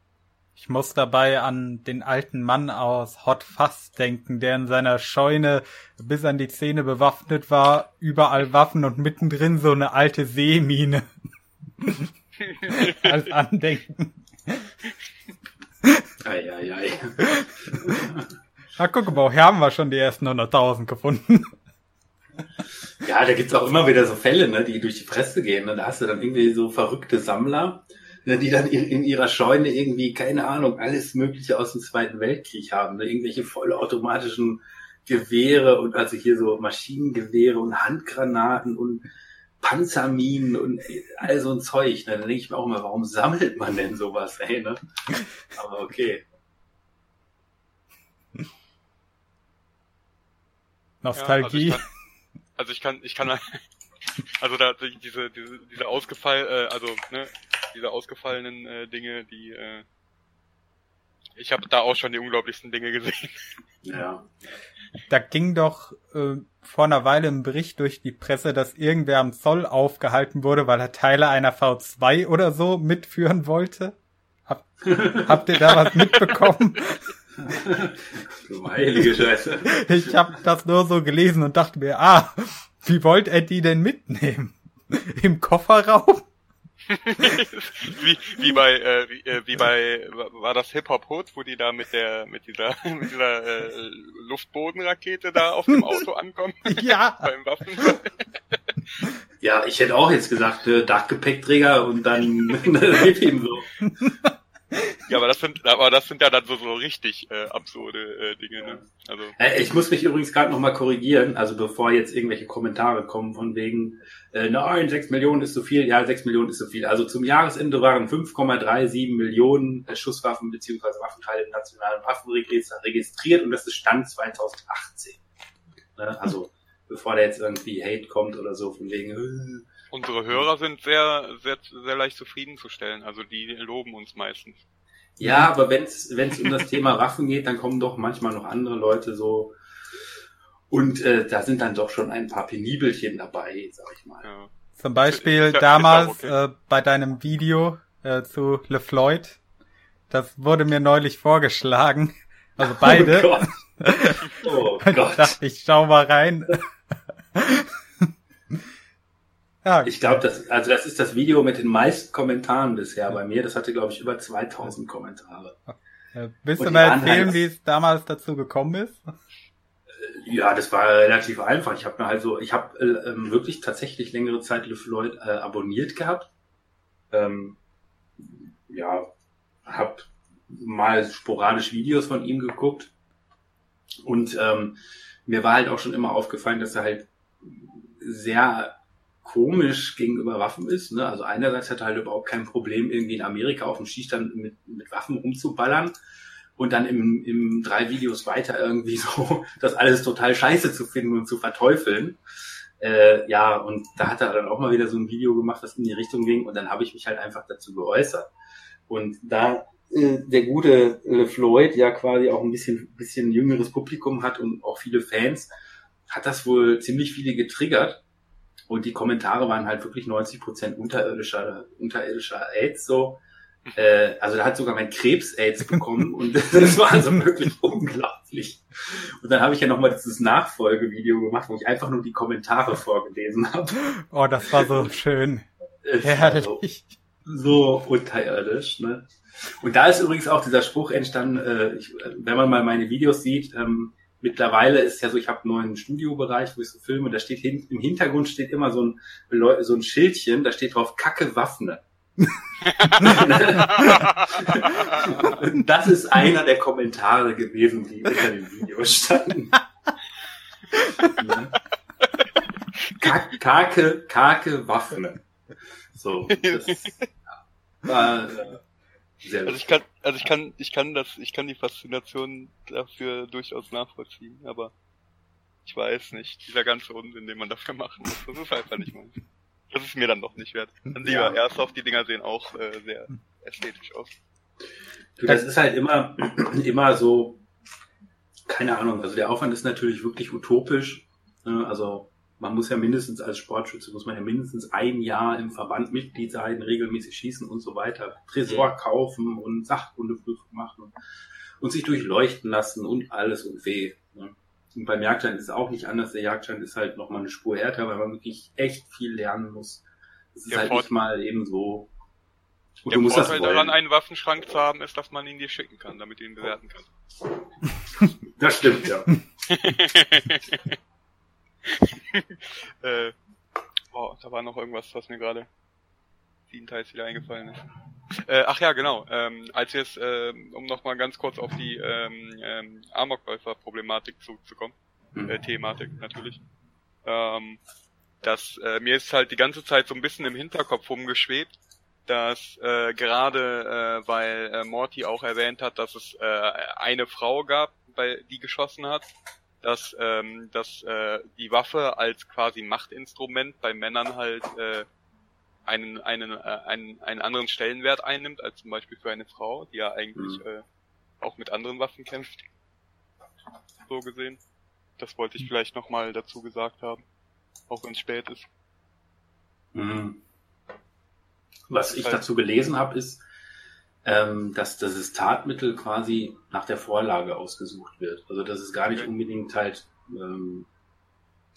S2: Ich muss dabei an den alten Mann aus Hot Fuzz denken, der in seiner Scheune bis an die Zähne bewaffnet war, überall Waffen und mittendrin so eine alte Seemine als Andenken.
S1: Eieiei.
S2: Na guck mal, hier haben wir schon die ersten 100.000 gefunden.
S1: Ja, da gibt's auch immer wieder so Fälle, ne, die durch die Presse gehen. Ne? Da hast du dann irgendwie so verrückte Sammler, ne, die dann in, in ihrer Scheune irgendwie, keine Ahnung, alles Mögliche aus dem Zweiten Weltkrieg haben. Ne? Irgendwelche vollautomatischen Gewehre und also hier so Maschinengewehre und Handgranaten und Panzerminen und all so ein Zeug. Ne? Da denke ich mir auch immer, warum sammelt man denn sowas, ey, ne? Aber okay.
S2: Nostalgie.
S3: Ja, also ich kann, also ich kann, ich kann also da die- diese, diese, diese ausgefall, äh, also ne, diese ausgefallenen äh, Dinge, die äh, ich habe da auch schon die unglaublichsten Dinge gesehen.
S1: Ja.
S2: Da ging doch äh, vor einer Weile ein Bericht durch die Presse, dass irgendwer am Zoll aufgehalten wurde, weil er Teile einer V2 oder so mitführen wollte. Hab, habt ihr da was mitbekommen?
S1: Du heilige Scheiße.
S2: Ich habe das nur so gelesen und dachte mir, ah, wie wollt er die denn mitnehmen? Im Kofferraum?
S3: wie, wie bei, äh, wie, äh, wie bei, war das Hip Hop Hood, wo die da mit der, mit dieser, mit dieser äh, Luftbodenrakete da auf dem Auto ankommen
S2: Ja.
S3: beim Waffen.
S1: Ja, ich hätte auch jetzt gesagt, äh, Dachgepäckträger und dann ihm so.
S3: Ja, aber das sind, aber das sind ja dann so, so richtig äh, absurde äh, Dinge, ne? Also,
S1: Äh, Ich muss mich übrigens gerade nochmal korrigieren, also bevor jetzt irgendwelche Kommentare kommen von wegen, äh, nein, 6 Millionen ist so viel, ja, 6 Millionen ist so viel. Also zum Jahresende waren 5,37 Millionen äh, Schusswaffen beziehungsweise Waffenteile im nationalen Waffenregister registriert und das ist Stand 2018. Ne? Also bevor da jetzt irgendwie Hate kommt oder so von wegen, äh,
S3: unsere Hörer sind sehr, sehr, sehr leicht zufriedenzustellen. Also die loben uns meistens.
S1: Ja, aber wenn es um das Thema Waffen geht, dann kommen doch manchmal noch andere Leute so. Und äh, da sind dann doch schon ein paar Penibelchen dabei, sag ich mal.
S3: Ja.
S2: Zum Beispiel
S3: ja-
S2: damals
S3: auch
S2: äh, bei deinem Video äh, zu LeFloid. Das wurde mir neulich vorgeschlagen. Also beide.
S1: Oh Gott. Oh
S2: Ich
S1: Gott.
S2: dachte, ich schau mal rein.
S1: Ja. Ich glaube, das, also das ist das Video mit den meisten Kommentaren bisher bei mir. Das hatte, glaube ich, über 2000 Kommentare.
S2: Ja, willst du mal erzählen, halt, wie es damals dazu gekommen ist?
S1: Ja, das war relativ einfach. Ich habe mir halt so, ich habe äh, ähm, wirklich tatsächlich längere Zeit LeFloid äh, abonniert gehabt. Ähm, ja, habe mal sporadisch Videos von ihm geguckt und ähm, mir war halt auch schon immer aufgefallen, dass er halt sehr komisch gegenüber Waffen ist. Ne? Also einerseits hat er halt überhaupt kein Problem, irgendwie in Amerika auf dem Schießstand mit, mit Waffen rumzuballern und dann im, im drei Videos weiter irgendwie so das alles total scheiße zu finden und zu verteufeln. Äh, ja, und da hat er dann auch mal wieder so ein Video gemacht, das in die Richtung ging und dann habe ich mich halt einfach dazu geäußert. Und da äh, der gute äh, Floyd ja quasi auch ein bisschen, bisschen jüngeres Publikum hat und auch viele Fans, hat das wohl ziemlich viele getriggert. Und die Kommentare waren halt wirklich 90 Prozent unterirdischer, unterirdischer AIDS so. Äh, also da hat sogar mein Krebs AIDS bekommen und das war also wirklich unglaublich. Und dann habe ich ja nochmal dieses Nachfolgevideo gemacht, wo ich einfach nur die Kommentare vorgelesen habe.
S2: Oh, das war so schön. Herrlich.
S1: So, so unterirdisch, ne? Und da ist übrigens auch dieser Spruch entstanden, äh, ich, wenn man mal meine Videos sieht, ähm, mittlerweile ist ja so, ich habe einen neuen Studiobereich, wo ich so filme, da steht hin, im Hintergrund steht immer so ein, so ein Schildchen, da steht drauf Kacke Waffne. das ist einer der Kommentare gewesen, die unter dem Video standen. Kake, Kake Waffne. So, das
S3: war, äh, sehr also ich kann, also ich kann, ich kann das, ich kann die Faszination dafür durchaus nachvollziehen, aber ich weiß nicht, dieser ganze Unsinn, den man dafür machen muss, das ist einfach nicht meins. Das ist mir dann doch nicht wert. Dann lieber ja. Airsoft, die Dinger sehen auch äh, sehr ästhetisch aus.
S1: Du, das ist halt immer, immer so, keine Ahnung, also der Aufwand ist natürlich wirklich utopisch. Ne? Also man muss ja mindestens als Sportschütze, muss man ja mindestens ein Jahr im Verband Mitglied sein, regelmäßig schießen und so weiter, Tresor mhm. kaufen und Sachkundeprüfung machen und sich durchleuchten lassen und alles und weh. Ne? Und beim Jagdschein ist es auch nicht anders. Der Jagdschein ist halt nochmal eine Spur härter, weil man wirklich echt viel lernen muss. Es ist der halt Vorteil, nicht mal eben so.
S3: Und der Vorteil daran, einen Waffenschrank zu haben, ist, dass man ihn dir schicken kann, damit du ihn bewerten kannst.
S1: das stimmt, ja.
S3: äh, oh, da war noch irgendwas, was mir gerade siebenteils wieder eingefallen ist. Äh, ach ja, genau. Ähm, als jetzt, äh, um nochmal ganz kurz auf die ähm, ähm, Amokläufer-Problematik zurückzukommen, mhm. äh, Thematik natürlich, ähm, dass äh, mir ist halt die ganze Zeit so ein bisschen im Hinterkopf rumgeschwebt, dass äh, gerade äh, weil äh, Morty auch erwähnt hat, dass es äh, eine Frau gab, bei, die geschossen hat, dass, ähm, dass äh, die Waffe als quasi Machtinstrument bei Männern halt äh, einen, einen, äh, einen, einen anderen Stellenwert einnimmt, als zum Beispiel für eine Frau, die ja eigentlich mhm. äh, auch mit anderen Waffen kämpft. So gesehen. Das wollte ich vielleicht nochmal dazu gesagt haben. Auch wenn es spät ist.
S1: Mhm. Was ich dazu gelesen habe, ist, ähm, dass das Tatmittel quasi nach der Vorlage ausgesucht wird. Also dass es gar nicht okay. unbedingt halt ähm,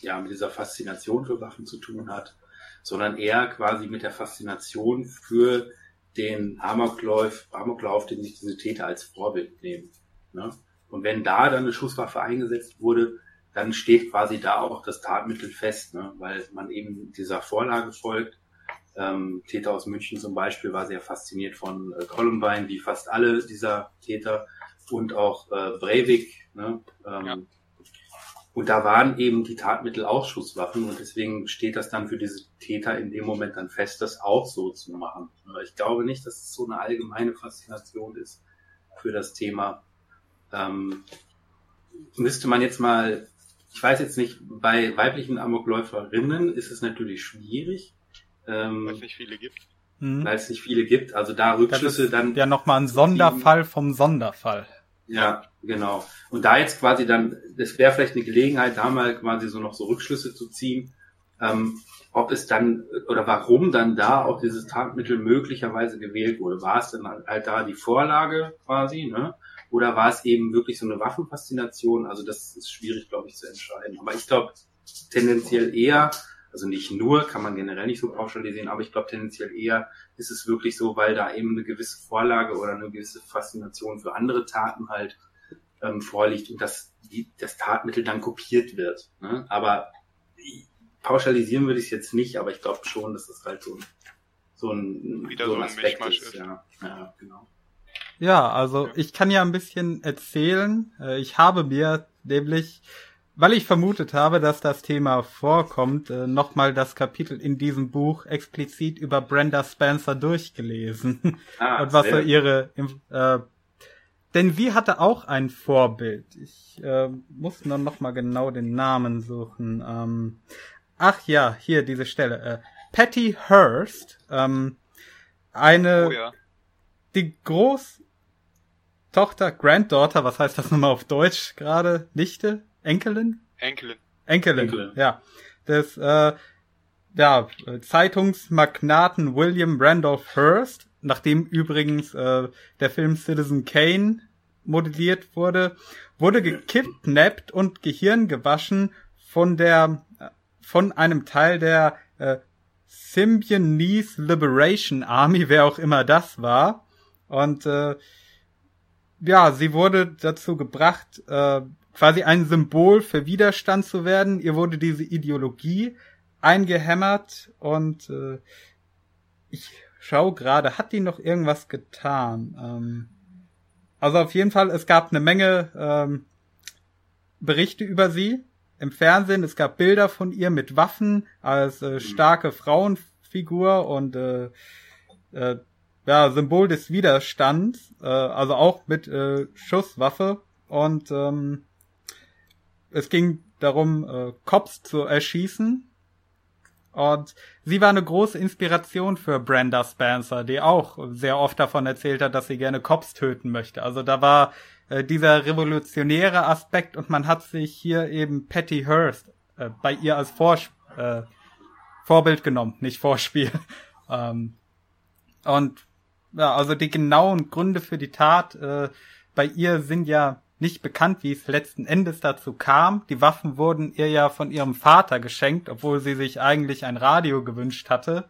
S1: ja mit dieser Faszination für Waffen zu tun hat, sondern eher quasi mit der Faszination für den Amoklauf, Amoklauf, den sich diese Täter als Vorbild nehmen. Ne? Und wenn da dann eine Schusswaffe eingesetzt wurde, dann steht quasi da auch das Tatmittel fest, ne? weil man eben dieser Vorlage folgt ähm, Täter aus München zum Beispiel war sehr fasziniert von äh, Columbine, wie fast alle dieser Täter und auch äh, Breivik. Ne? Ähm, ja. Und da waren eben die Tatmittel auch Schusswaffen und deswegen steht das dann für diese Täter in dem Moment dann fest, das auch so zu machen. Ich glaube nicht, dass es so eine allgemeine Faszination ist für das Thema. Ähm, müsste man jetzt mal, ich weiß jetzt nicht, bei weiblichen Amokläuferinnen ist es natürlich schwierig,
S3: ähm, weil es nicht viele gibt.
S1: Hm. Weil es nicht viele gibt. Also da Rückschlüsse dann.
S2: Ja, nochmal ein Sonderfall vom Sonderfall.
S1: Ja, genau. Und da jetzt quasi dann, das wäre vielleicht eine Gelegenheit, da mal quasi so noch so Rückschlüsse zu ziehen, ähm, ob es dann oder warum dann da auch dieses Tatmittel möglicherweise gewählt wurde. War es dann halt da die Vorlage quasi, ne? Oder war es eben wirklich so eine Waffenfaszination? Also das ist schwierig, glaube ich, zu entscheiden. Aber ich glaube tendenziell eher, Also nicht nur, kann man generell nicht so pauschalisieren, aber ich glaube tendenziell eher ist es wirklich so, weil da eben eine gewisse Vorlage oder eine gewisse Faszination für andere Taten halt ähm, vorliegt und dass die, das Tatmittel dann kopiert wird. Ne? Aber pauschalisieren würde ich es jetzt nicht, aber ich glaube schon, dass das halt so ein, so ein,
S3: Wieder
S1: so ein
S3: ein
S1: Aspekt
S3: Mischmasch
S1: ist.
S3: ist.
S1: Ja, ja, genau.
S2: Ja, also ich kann ja ein bisschen erzählen. Äh, Ich habe mir nämlich, weil ich vermutet habe, dass das Thema vorkommt, äh, nochmal das Kapitel in diesem Buch explizit über Brenda Spencer durchgelesen.
S1: Ah,
S2: Und was so ihre, äh, denn sie hatte auch ein Vorbild. Ich äh, muss nur noch mal genau den Namen suchen. Ähm, ach ja, hier diese Stelle. Äh, Patty Hearst, ähm, eine
S3: Oh ja.
S2: die Großtochter, Granddaughter, was heißt das nochmal auf Deutsch gerade? Nichte? Enkelin?
S3: Enkelin.
S2: Enkelin,
S1: Enkelin.
S2: ja. Des äh, ja, Zeitungsmagnaten William Randolph Hearst, nachdem übrigens äh, der Film Citizen Kane modelliert wurde, wurde gekidnappt und Gehirn gewaschen von der von einem Teil der äh, Symbionese Liberation Army, wer auch immer das war. Und äh, ja, sie wurde dazu gebracht, äh, quasi ein Symbol für Widerstand zu werden. Ihr wurde diese Ideologie eingehämmert und äh, ich schau gerade, hat die noch irgendwas getan? Ähm, also auf jeden Fall, es gab eine Menge ähm, Berichte über sie im Fernsehen. Es gab Bilder von ihr mit Waffen als äh, starke Frauenfigur und äh, äh, ja, Symbol des Widerstands, äh, also auch mit äh, Schusswaffe und ähm, es ging darum, äh, Cops zu erschießen. Und sie war eine große Inspiration für Brenda Spencer, die auch sehr oft davon erzählt hat, dass sie gerne Cops töten möchte. Also da war äh, dieser revolutionäre Aspekt und man hat sich hier eben Patty Hearst äh, bei ihr als Vors äh, Vorbild genommen, nicht Vorspiel. ähm, und ja, also die genauen Gründe für die Tat äh, bei ihr sind ja nicht bekannt, wie es letzten Endes dazu kam. Die Waffen wurden ihr ja von ihrem Vater geschenkt, obwohl sie sich eigentlich ein Radio gewünscht hatte.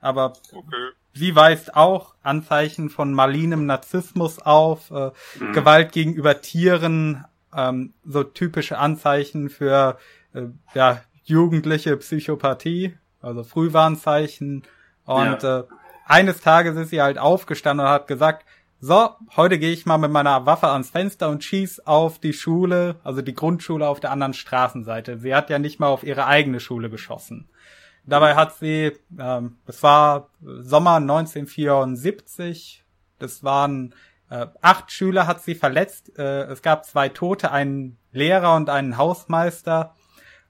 S2: Aber
S3: Okay.
S2: sie weist auch Anzeichen von malinem Narzissmus auf, äh,
S1: Mhm.
S2: Gewalt gegenüber Tieren, ähm, so typische Anzeichen für äh, ja, jugendliche Psychopathie, also Frühwarnzeichen. Und äh, eines Tages ist sie halt aufgestanden und hat gesagt, so, heute gehe ich mal mit meiner Waffe ans Fenster und schieß auf die Schule, also die Grundschule auf der anderen Straßenseite. Sie hat ja nicht mal auf ihre eigene Schule geschossen. Dabei hat sie, ähm, es war Sommer 1974, das waren äh, acht Schüler hat sie verletzt. Äh, es gab zwei Tote, einen Lehrer und einen Hausmeister.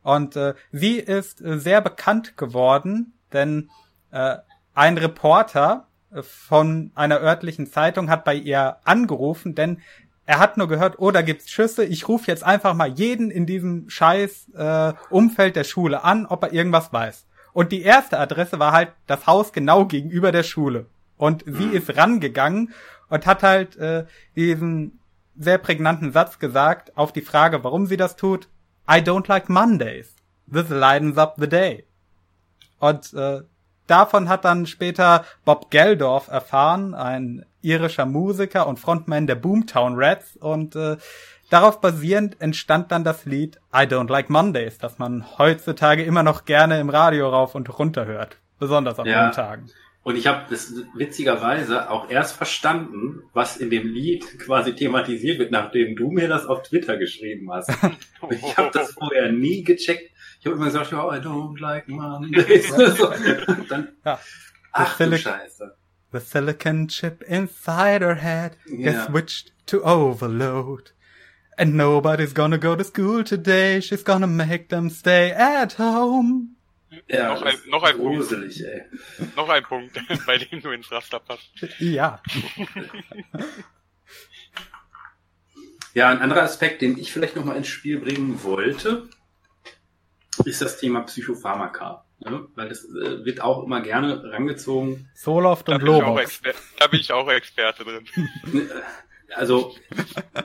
S2: Und äh, sie ist äh, sehr bekannt geworden, denn äh, ein Reporter von einer örtlichen Zeitung hat bei ihr angerufen, denn er hat nur gehört, oh, da gibt's Schüsse. Ich rufe jetzt einfach mal jeden in diesem scheiß äh, Umfeld der Schule an, ob er irgendwas weiß. Und die erste Adresse war halt das Haus genau gegenüber der Schule. Und sie ist rangegangen und hat halt äh, diesen sehr prägnanten Satz gesagt auf die Frage, warum sie das tut. I don't like Mondays. This lightens up the day. Und äh, davon hat dann später Bob Geldorf erfahren, ein irischer Musiker und Frontman der Boomtown Rats. Und äh, darauf basierend entstand dann das Lied I Don't Like Mondays, das man heutzutage immer noch gerne im Radio rauf und runter hört. Besonders an
S1: Ja.
S2: Montagen.
S1: Und ich habe das witzigerweise auch erst verstanden, was in dem Lied quasi thematisiert wird, nachdem du mir das auf Twitter geschrieben hast. Ich habe das vorher nie gecheckt. Ich habe immer gesagt, oh, I don't like Mondays. so. Dann,
S2: Ja.
S1: ach du Scheiße.
S2: The silicon chip inside her head is switched to overload. And nobody's gonna go to school today. She's gonna make them stay at home.
S1: Ja,
S3: Noch ein- noch ein Punkt.
S1: gruselig, ey.
S3: Noch ein Punkt, bei dem du ins Raster passt.
S2: Ja.
S1: Ja, ein anderer Aspekt, den ich vielleicht noch mal ins Spiel bringen wollte, ist das Thema Psychopharmaka. Ne? Weil das äh, wird auch immer gerne rangezogen.
S2: Soloft und Lobox.
S3: Da bin ich auch Experte drin.
S1: also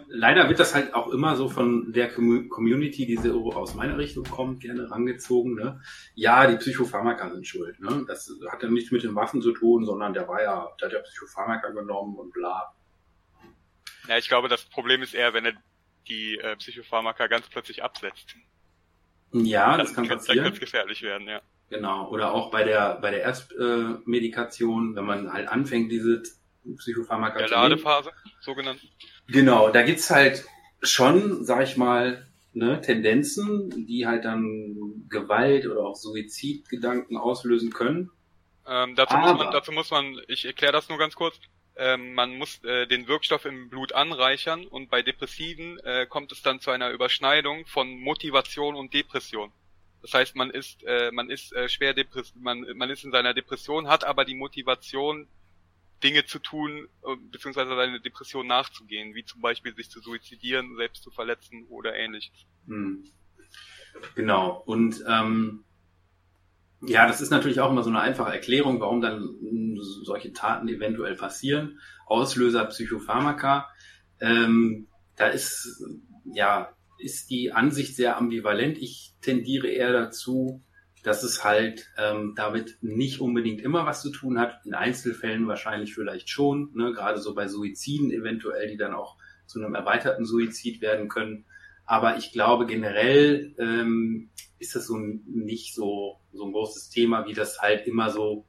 S1: leider wird das halt auch immer so von der Community, die so aus meiner Richtung kommt, gerne rangezogen. Ne? Ja, die Psychopharmaka sind schuld. Ne? Das hat ja nichts mit den Waffen zu tun, sondern der war ja, der hat ja Psychopharmaka genommen und bla.
S3: Ja, ich glaube, das Problem ist eher, wenn er die äh, Psychopharmaka ganz plötzlich absetzt.
S1: Ja, das kann passieren. Dann
S3: kann gefährlich werden, ja.
S1: Genau. Oder auch bei der bei der Erstmedikation, wenn man halt anfängt, diese Psychopharmaka
S3: der Ladephase, sogenannten.
S1: Genau, da gibt's halt schon, sag ich mal, ne, Tendenzen, die halt dann Gewalt oder auch Suizidgedanken auslösen können.
S3: Ähm, dazu, Aber, muss man, dazu muss man, ich erkläre das nur ganz kurz, ähm, man muss äh, den Wirkstoff im Blut anreichern und bei Depressiven äh, kommt es dann zu einer Überschneidung von Motivation und Depression. Das heißt, man ist, äh, man ist äh, schwer depressiv, man, man ist in seiner Depression, hat aber die Motivation, Dinge zu tun, äh, beziehungsweise seine Depression nachzugehen, wie zum Beispiel sich zu suizidieren, selbst zu verletzen oder ähnliches. Hm.
S1: Genau. Und ähm, ja, das ist natürlich auch immer so eine einfache Erklärung, warum dann solche Taten eventuell passieren. Auslöser Psychopharmaka. Ähm, da ist ja ist die Ansicht sehr ambivalent. Ich tendiere eher dazu, dass es halt ähm, damit nicht unbedingt immer was zu tun hat. In Einzelfällen wahrscheinlich vielleicht schon, ne? gerade so bei Suiziden eventuell, die dann auch zu einem erweiterten Suizid werden können. Aber ich glaube generell ähm, ist das so nicht so, so ein großes Thema, wie das halt immer so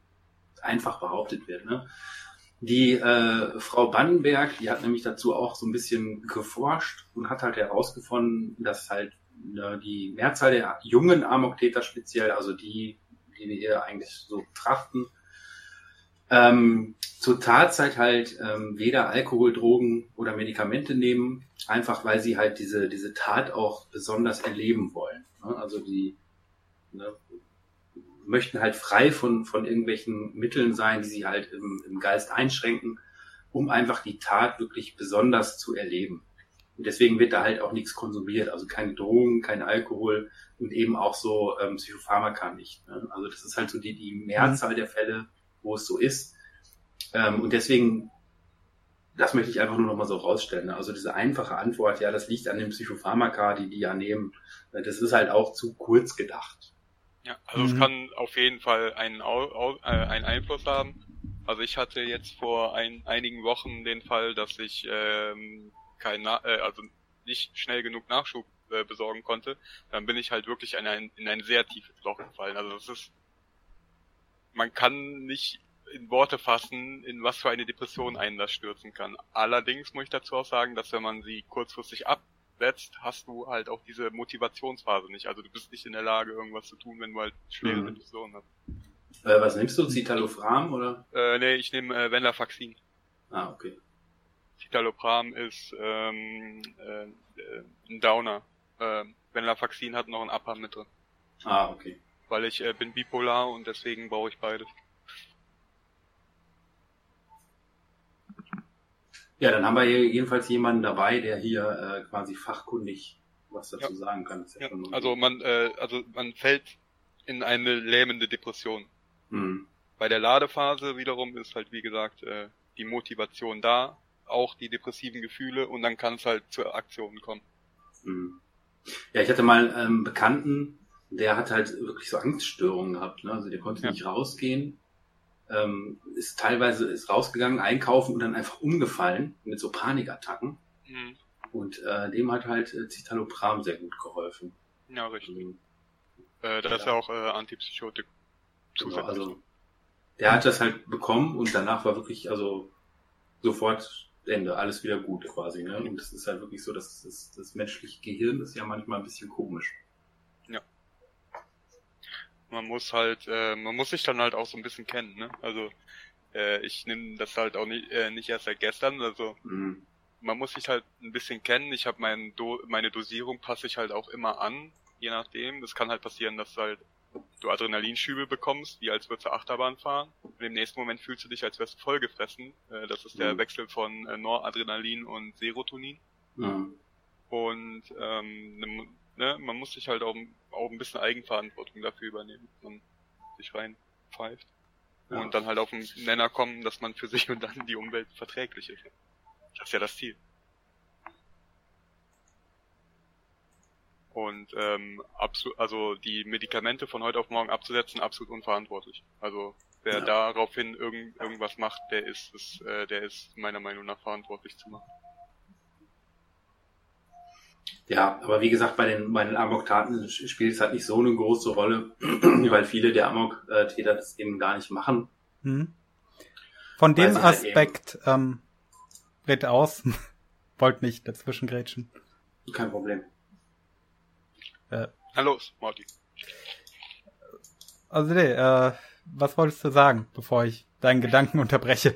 S1: einfach behauptet wird. Ne? Die äh, Frau Bannenberg, die hat nämlich dazu auch so ein bisschen geforscht und hat halt herausgefunden, dass halt ne, die Mehrzahl der jungen Amoktäter speziell, also die, die wir hier eigentlich so betrachten, ähm, zur Tatzeit halt ähm, weder Alkohol, Drogen oder Medikamente nehmen, einfach weil sie halt diese, diese Tat auch besonders erleben wollen. Ne? Also die ne, möchten halt frei von, von irgendwelchen Mitteln sein, die sie halt im, im Geist einschränken, um einfach die Tat wirklich besonders zu erleben. Und deswegen wird da halt auch nichts konsumiert, also keine Drogen, kein Alkohol und eben auch so ähm, Psychopharmaka nicht. Ne? Also das ist halt so die, die Mehrzahl der Fälle, wo es so ist. Ähm, und deswegen, das möchte ich einfach nur noch mal so rausstellen. Ne? Also diese einfache Antwort, ja, das liegt an den Psychopharmaka, die die ja nehmen, das ist halt auch zu kurz gedacht.
S3: Ja, also mhm. es kann auf jeden Fall einen, äh, einen Einfluss haben. Also ich hatte jetzt vor ein, einigen Wochen den Fall, dass ich ähm, kein, Na äh, also nicht schnell genug Nachschub äh, besorgen konnte. Dann bin ich halt wirklich in ein, in ein sehr tiefes Loch gefallen. Also das ist, man kann nicht in Worte fassen, in was für eine Depression einen das stürzen kann. Allerdings muss ich dazu auch sagen, dass wenn man sie kurzfristig ab setzt, hast du halt auch diese Motivationsphase nicht. Also du bist nicht in der Lage, irgendwas zu tun, wenn du halt schwere mhm. Depressionen hast.
S1: Äh, was nimmst du? Citalopram oder?
S3: Äh, nee, ich nehme äh, Venlafaxin.
S1: Ah, okay.
S3: Citalopram ist ähm, äh, äh, ein Downer. Äh, Venlafaxin hat noch ein Upper mit drin.
S1: Ah, okay.
S3: Weil ich äh, bin bipolar und deswegen brauche ich beides.
S1: Ja, dann haben wir hier jedenfalls jemanden dabei, der hier äh, quasi fachkundig was dazu ja. sagen kann.
S3: Ja ja, also man, äh, also man fällt in eine lähmende Depression. Mhm. Bei der Ladephase wiederum ist halt wie gesagt äh, die Motivation da, auch die depressiven Gefühle und dann kann es halt zur Aktion kommen.
S1: Mhm. Ja, ich hatte mal einen Bekannten, der hat halt wirklich so Angststörungen gehabt. Ne? Also der konnte nicht rausgehen ähm, ist teilweise ist rausgegangen, einkaufen und dann einfach umgefallen mit so Panikattacken. Mhm. Und äh, dem hat halt äh, Citalopram sehr gut geholfen.
S3: Ja, richtig. Also, äh, ja. ist ja auch äh, Antipsychotik
S1: genau, also der hat das halt bekommen und danach war wirklich, also sofort Ende, alles wieder gut quasi. Ne? Und das ist halt wirklich so, dass das, das menschliche Gehirn ist ja manchmal ein bisschen komisch
S3: man muss halt, äh, man muss sich dann halt auch so ein bisschen kennen, ne? Also äh, ich nehme das halt auch nicht, äh, nicht erst seit gestern, also mhm. man muss sich halt ein bisschen kennen. Ich habe mein Do meine Dosierung passe ich halt auch immer an, je nachdem. Das kann halt passieren, dass du halt du Adrenalinschübe bekommst, wie als würdest du Achterbahn fahren. Und im nächsten Moment fühlst du dich, als wärst du vollgefressen. Äh, das ist der mhm. Wechsel von äh, Noradrenalin und Serotonin. Mhm. Und ähm, ne, man muss sich halt auch, auch ein bisschen Eigenverantwortung dafür übernehmen, dass man sich reinpfeift. Ja. Und dann halt auf den Nenner kommen, dass man für sich und dann die Umwelt verträglich ist. Das ist ja das Ziel. Und ähm, also die Medikamente von heute auf morgen abzusetzen, absolut unverantwortlich. Also wer ja. daraufhin irgend irgendwas macht, der ist es, äh, der ist meiner Meinung nach verantwortlich zu machen.
S1: Ja, aber wie gesagt, bei den, bei den Amok-Taten spielt es halt nicht so eine große Rolle, weil viele der Amok-Täter das eben gar nicht machen. Hm.
S2: Von dem halt Aspekt, halt ähm, red aus. Wollt nicht dazwischen grätschen.
S1: Kein Problem.
S3: Äh, Na los, Marty.
S2: Also nee, äh, was wolltest du sagen, bevor ich deinen Gedanken unterbreche?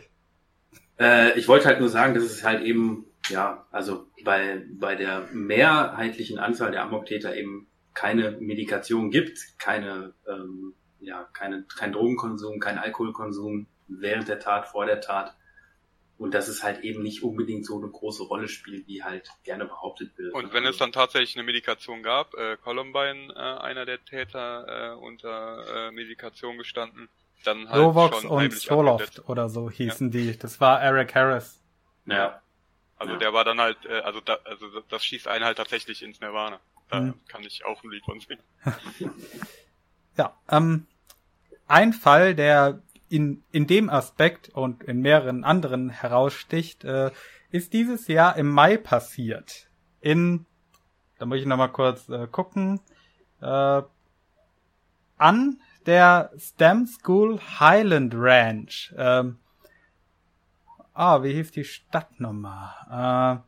S1: Äh, ich wollte halt nur sagen, dass es halt eben ja, also bei, bei der mehrheitlichen Anzahl der Amoktäter eben keine Medikation gibt, keine, ähm, ja, keine, kein Drogenkonsum, kein Alkoholkonsum während der Tat, vor der Tat. Und dass es halt eben nicht unbedingt so eine große Rolle spielt, wie halt gerne behauptet wird.
S3: Und wenn es dann tatsächlich eine Medikation gab, äh, Columbine, äh, einer der Täter, äh, unter äh, Medikation gestanden, dann halt
S2: Lovox schon und Soloft oder so hießen ja. die. Das war Eric Harris.
S1: Ja.
S3: Also ja. der war dann halt, äh, also, da, also das schießt einen halt tatsächlich ins Nirvana. Da mhm. kann ich auch ein Lied von singen.
S2: ja, ähm, ein Fall, der in, in dem Aspekt und in mehreren anderen heraussticht, äh, ist dieses Jahr im Mai passiert. In, da muss ich nochmal kurz äh, gucken, äh, an der STEM School Highland Ranch. Ähm, ah, wie hieß die Stadt nochmal?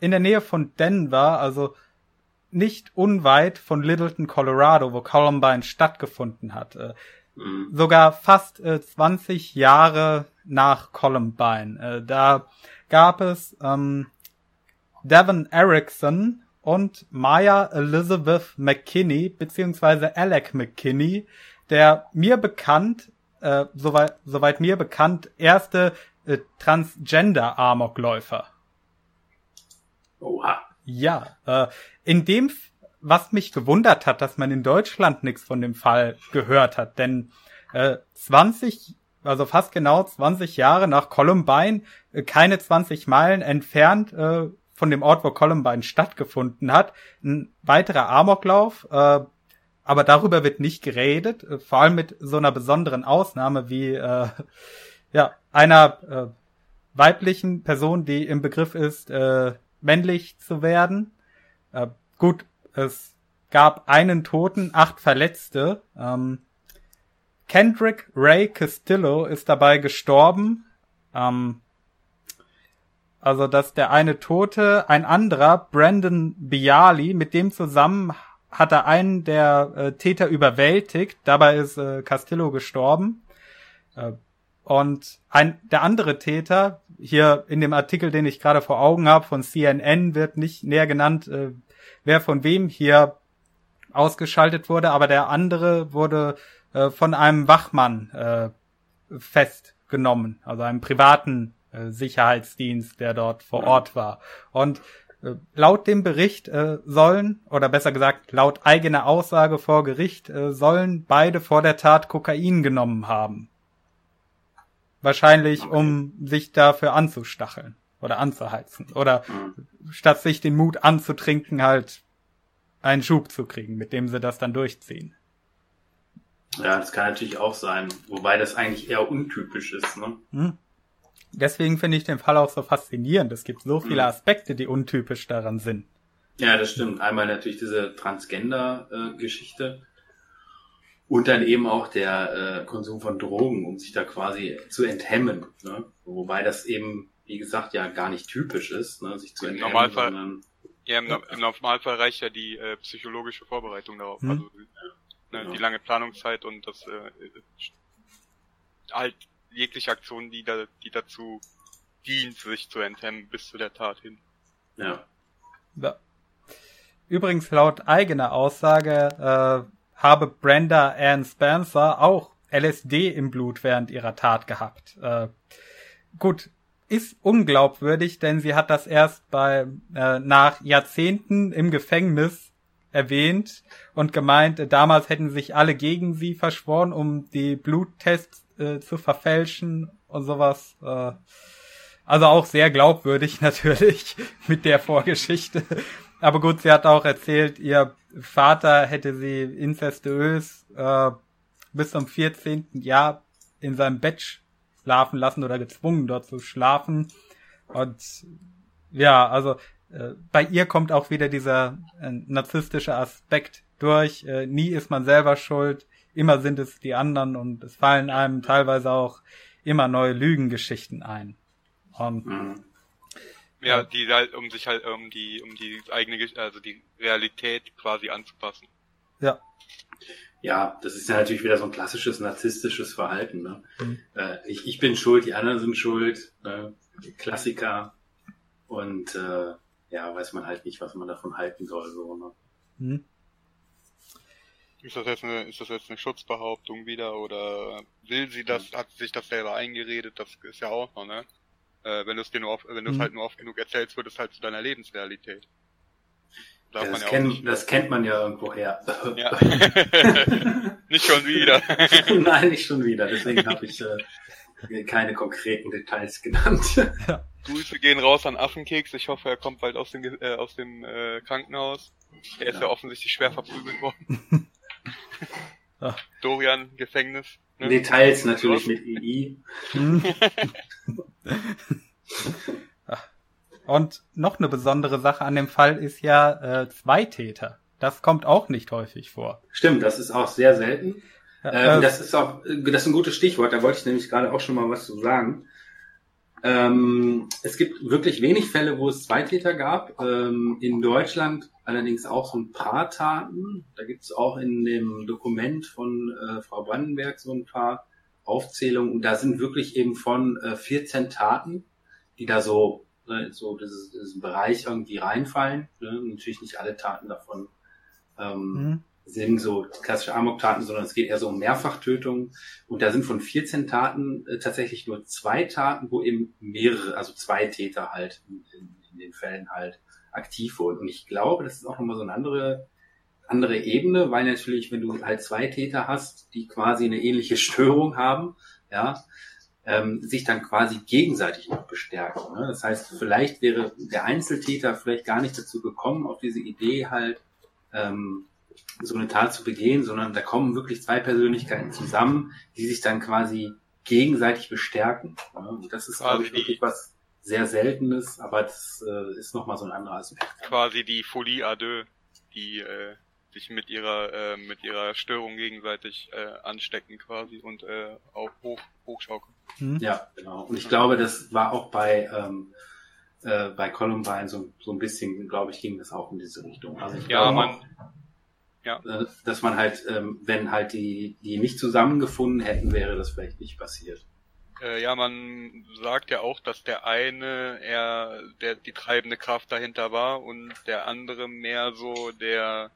S2: Äh, in der Nähe von Denver, also nicht unweit von Littleton, Colorado, wo Columbine stattgefunden hat. Äh, mhm. Sogar fast äh, 20 Jahre nach Columbine. Äh, da gab es ähm, Devin Erickson und Maya Elizabeth McKinney, beziehungsweise Alec McKinney, der mir bekannt, äh, soweit, soweit mir bekannt, erste äh, Transgender-Amokläufer.
S1: Oha.
S2: Ja, äh, in dem, was mich gewundert hat, dass man in Deutschland nichts von dem Fall gehört hat, denn äh, 20, also fast genau 20 Jahre nach Columbine, äh, keine 20 Meilen entfernt äh, von dem Ort, wo Columbine stattgefunden hat, ein weiterer Amoklauf, äh, aber darüber wird nicht geredet, äh, vor allem mit so einer besonderen Ausnahme wie äh, ja, einer äh, weiblichen Person, die im Begriff ist, äh, männlich zu werden. Äh, gut, es gab einen Toten, acht Verletzte. Ähm, Kendrick Ray Castillo ist dabei gestorben. Ähm, also, dass der eine Tote, ein anderer, Brandon Bialy, mit dem zusammen hat er einen der äh, Täter überwältigt. Dabei ist äh, Castillo gestorben. Äh, und ein, der andere Täter, hier in dem Artikel, den ich gerade vor Augen habe, von CNN, wird nicht näher genannt, äh, wer von wem hier ausgeschaltet wurde, aber der andere wurde äh, von einem Wachmann äh, festgenommen, also einem privaten äh, Sicherheitsdienst, der dort vor Ort war. Und äh, laut dem Bericht äh, sollen, oder besser gesagt, laut eigener Aussage vor Gericht, äh, sollen beide vor der Tat Kokain genommen haben. Wahrscheinlich, okay. um sich dafür anzustacheln oder anzuheizen. Oder mhm. statt sich den Mut anzutrinken, halt einen Schub zu kriegen, mit dem sie das dann durchziehen.
S1: Ja, das kann natürlich auch sein, wobei das eigentlich eher untypisch ist, ne? Mhm.
S2: Deswegen finde ich den Fall auch so faszinierend. Es gibt so viele mhm. Aspekte, die untypisch daran sind.
S1: Ja, das stimmt. Einmal natürlich diese Transgender-Geschichte. Und dann eben auch der äh, Konsum von Drogen, um sich da quasi zu enthemmen. Ne? Wobei das eben, wie gesagt, ja gar nicht typisch ist, ne? sich zu enthemmen.
S3: Normalfall, sondern, ja, im, im, Normalfall reicht ja die äh, psychologische Vorbereitung darauf. Hm. Also ne, genau. die lange Planungszeit und das äh, halt jegliche Aktion, die da, die dazu dient, sich zu enthemmen bis zu der Tat hin.
S1: Ja.
S2: ja. Übrigens laut eigener Aussage äh, habe Brenda Ann Spencer auch LSD im Blut während ihrer Tat gehabt. Äh, gut, ist unglaubwürdig, denn sie hat das erst bei äh, nach Jahrzehnten im Gefängnis erwähnt und gemeint, äh, damals hätten sich alle gegen sie verschworen, um die Bluttests äh, zu verfälschen und sowas. Äh, Also auch sehr glaubwürdig natürlich mit der Vorgeschichte. Aber gut, sie hat auch erzählt, ihr Vater hätte sie incestuös äh, bis zum 14. Jahr in seinem Bett schlafen lassen oder gezwungen dort zu schlafen. Und ja, also äh, bei ihr kommt auch wieder dieser äh, narzisstische Aspekt durch. Äh, nie ist man selber schuld, immer sind es die anderen und es fallen einem teilweise auch immer neue Lügengeschichten ein. Und,
S3: mhm. Ja, die halt, um sich halt, um die, um die eigene, also die Realität quasi anzupassen.
S2: Ja.
S1: Ja, das ist ja natürlich wieder so ein klassisches narzisstisches Verhalten. Ne? Mhm. Äh, ich, ich bin schuld, die anderen sind schuld. Ne? Klassiker. Und äh, ja, weiß man halt nicht, was man davon halten soll. So, ne? Mhm.
S3: Ist das jetzt eine, ist das jetzt eine Schutzbehauptung wieder oder will sie das, hat sich das selber eingeredet? Das ist ja auch noch, ne? Äh, wenn du es dir nur oft, wenn du es mhm. halt nur oft genug erzählst, wird es halt zu deiner Lebensrealität.
S1: Ja, das, ja kenn, das, kennt man ja irgendwo her. Ja.
S3: nicht schon wieder.
S1: Nein, nicht schon wieder. Deswegen habe ich äh, keine konkreten Details genannt.
S3: Ja. Grüße gehen raus an Affenkeks. Ich hoffe, er kommt bald aus dem, äh, aus dem äh, Krankenhaus. Er ist ja offensichtlich schwer verprügelt worden. Ach. Dorian, Gefängnis.
S1: Ne? Details natürlich mit II.
S2: Und noch eine besondere Sache an dem Fall ist ja äh, zwei Täter. Das kommt auch nicht häufig vor.
S1: Stimmt, das ist auch sehr selten. Ja, ähm, äh, das ist auch, das ist ein gutes Stichwort. Da wollte ich nämlich gerade auch schon mal was zu sagen. Ähm, es gibt wirklich wenig Fälle, wo es zwei Täter gab. Ähm, in Deutschland allerdings auch so ein paar Taten. Da gibt es auch in dem Dokument von äh, Frau Brandenberg so ein paar Aufzählungen. Und da sind wirklich eben von äh, 14 Taten, die da so, ne, so diesen Bereich irgendwie reinfallen. Ne? Natürlich nicht alle Taten davon ähm, mhm sind so klassische Amok-Taten, sondern es geht eher so um Mehrfachtötungen. Und da sind von 14 Taten äh, tatsächlich nur zwei Taten, wo eben mehrere, also zwei Täter halt in, in, in, den Fällen halt aktiv wurden. Und ich glaube, das ist auch nochmal so eine andere, andere Ebene, weil natürlich, wenn du halt zwei Täter hast, die quasi eine ähnliche Störung haben, ja, ähm, sich dann quasi gegenseitig noch bestärken. Ne? Das heißt, vielleicht wäre der Einzeltäter vielleicht gar nicht dazu gekommen, auf diese Idee halt, ähm, so eine Tat zu begehen, sondern da kommen wirklich zwei Persönlichkeiten zusammen, die sich dann quasi gegenseitig bestärken. Und das ist, glaube ich, wirklich was sehr Seltenes, aber das äh, ist nochmal so ein anderer Aspekt.
S3: Quasi die Folie à deux, die äh, sich mit ihrer äh, mit ihrer Störung gegenseitig äh, anstecken quasi und äh, auch hoch hochschaukeln.
S1: Mhm. Ja, genau. Und ich glaube, das war auch bei ähm, äh, bei Columbine so, so ein bisschen, glaube ich, ging das auch in diese Richtung.
S3: Also ich ja, glaube, man,
S1: ja. Äh, dass man halt, ähm, wenn halt die, die nicht zusammengefunden hätten, wäre das vielleicht nicht passiert.
S3: Äh, ja, man sagt ja auch, dass der eine eher der die treibende Kraft dahinter war und der andere mehr so der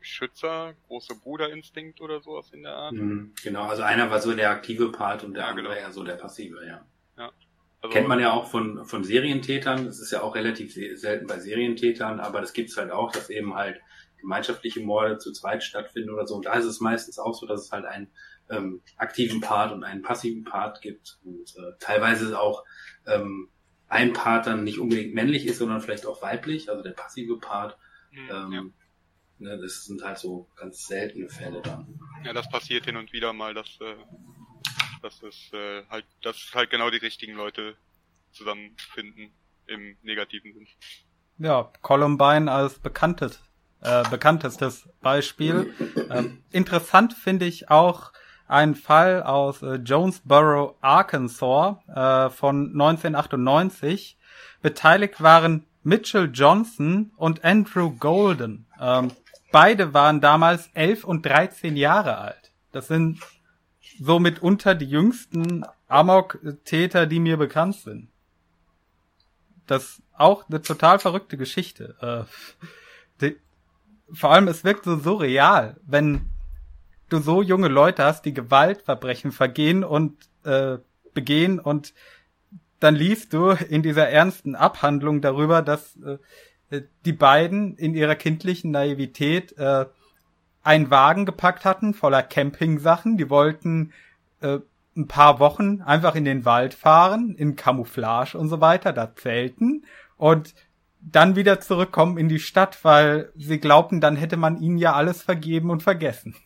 S3: Schützer, große Bruderinstinkt oder sowas in der Art.
S1: Mhm, genau, also einer war so der aktive Part und der ja, andere genau. eher so der passive, ja. ja. Also, Kennt man ja auch von, von Serientätern, das ist ja auch relativ selten bei Serientätern, aber das gibt's halt auch, dass eben halt gemeinschaftliche Morde zu zweit stattfinden oder so. Und da ist es meistens auch so, dass es halt einen ähm, aktiven Part und einen passiven Part gibt. Und äh, teilweise auch ähm, ein Part dann nicht unbedingt männlich ist, sondern vielleicht auch weiblich, also der passive Part. Mhm, ähm, ja. ne, das sind halt so ganz seltene Fälle dann.
S3: Ja, das passiert hin und wieder mal, dass, äh, dass es äh, halt, dass halt genau die richtigen Leute zusammenfinden im negativen Sinn.
S2: Ja, Columbine als bekanntes äh, bekanntestes Beispiel. Ähm, interessant finde ich auch ein Fall aus äh, Jonesboro, Arkansas äh, von 1998. Beteiligt waren Mitchell Johnson und Andrew Golden. Ähm, beide waren damals elf und 13 Jahre alt. Das sind so mitunter die jüngsten Amok-Täter, die mir bekannt sind. Das auch eine total verrückte Geschichte. Äh, vor allem, es wirkt so surreal, wenn du so junge Leute hast, die Gewaltverbrechen vergehen und äh, begehen und dann liest du in dieser ernsten Abhandlung darüber, dass äh, die beiden in ihrer kindlichen Naivität äh, einen Wagen gepackt hatten voller Campingsachen. Die wollten äh, ein paar Wochen einfach in den Wald fahren, in Camouflage und so weiter, da zelten und dann wieder zurückkommen in die Stadt, weil sie glaubten, dann hätte man ihnen ja alles vergeben und vergessen.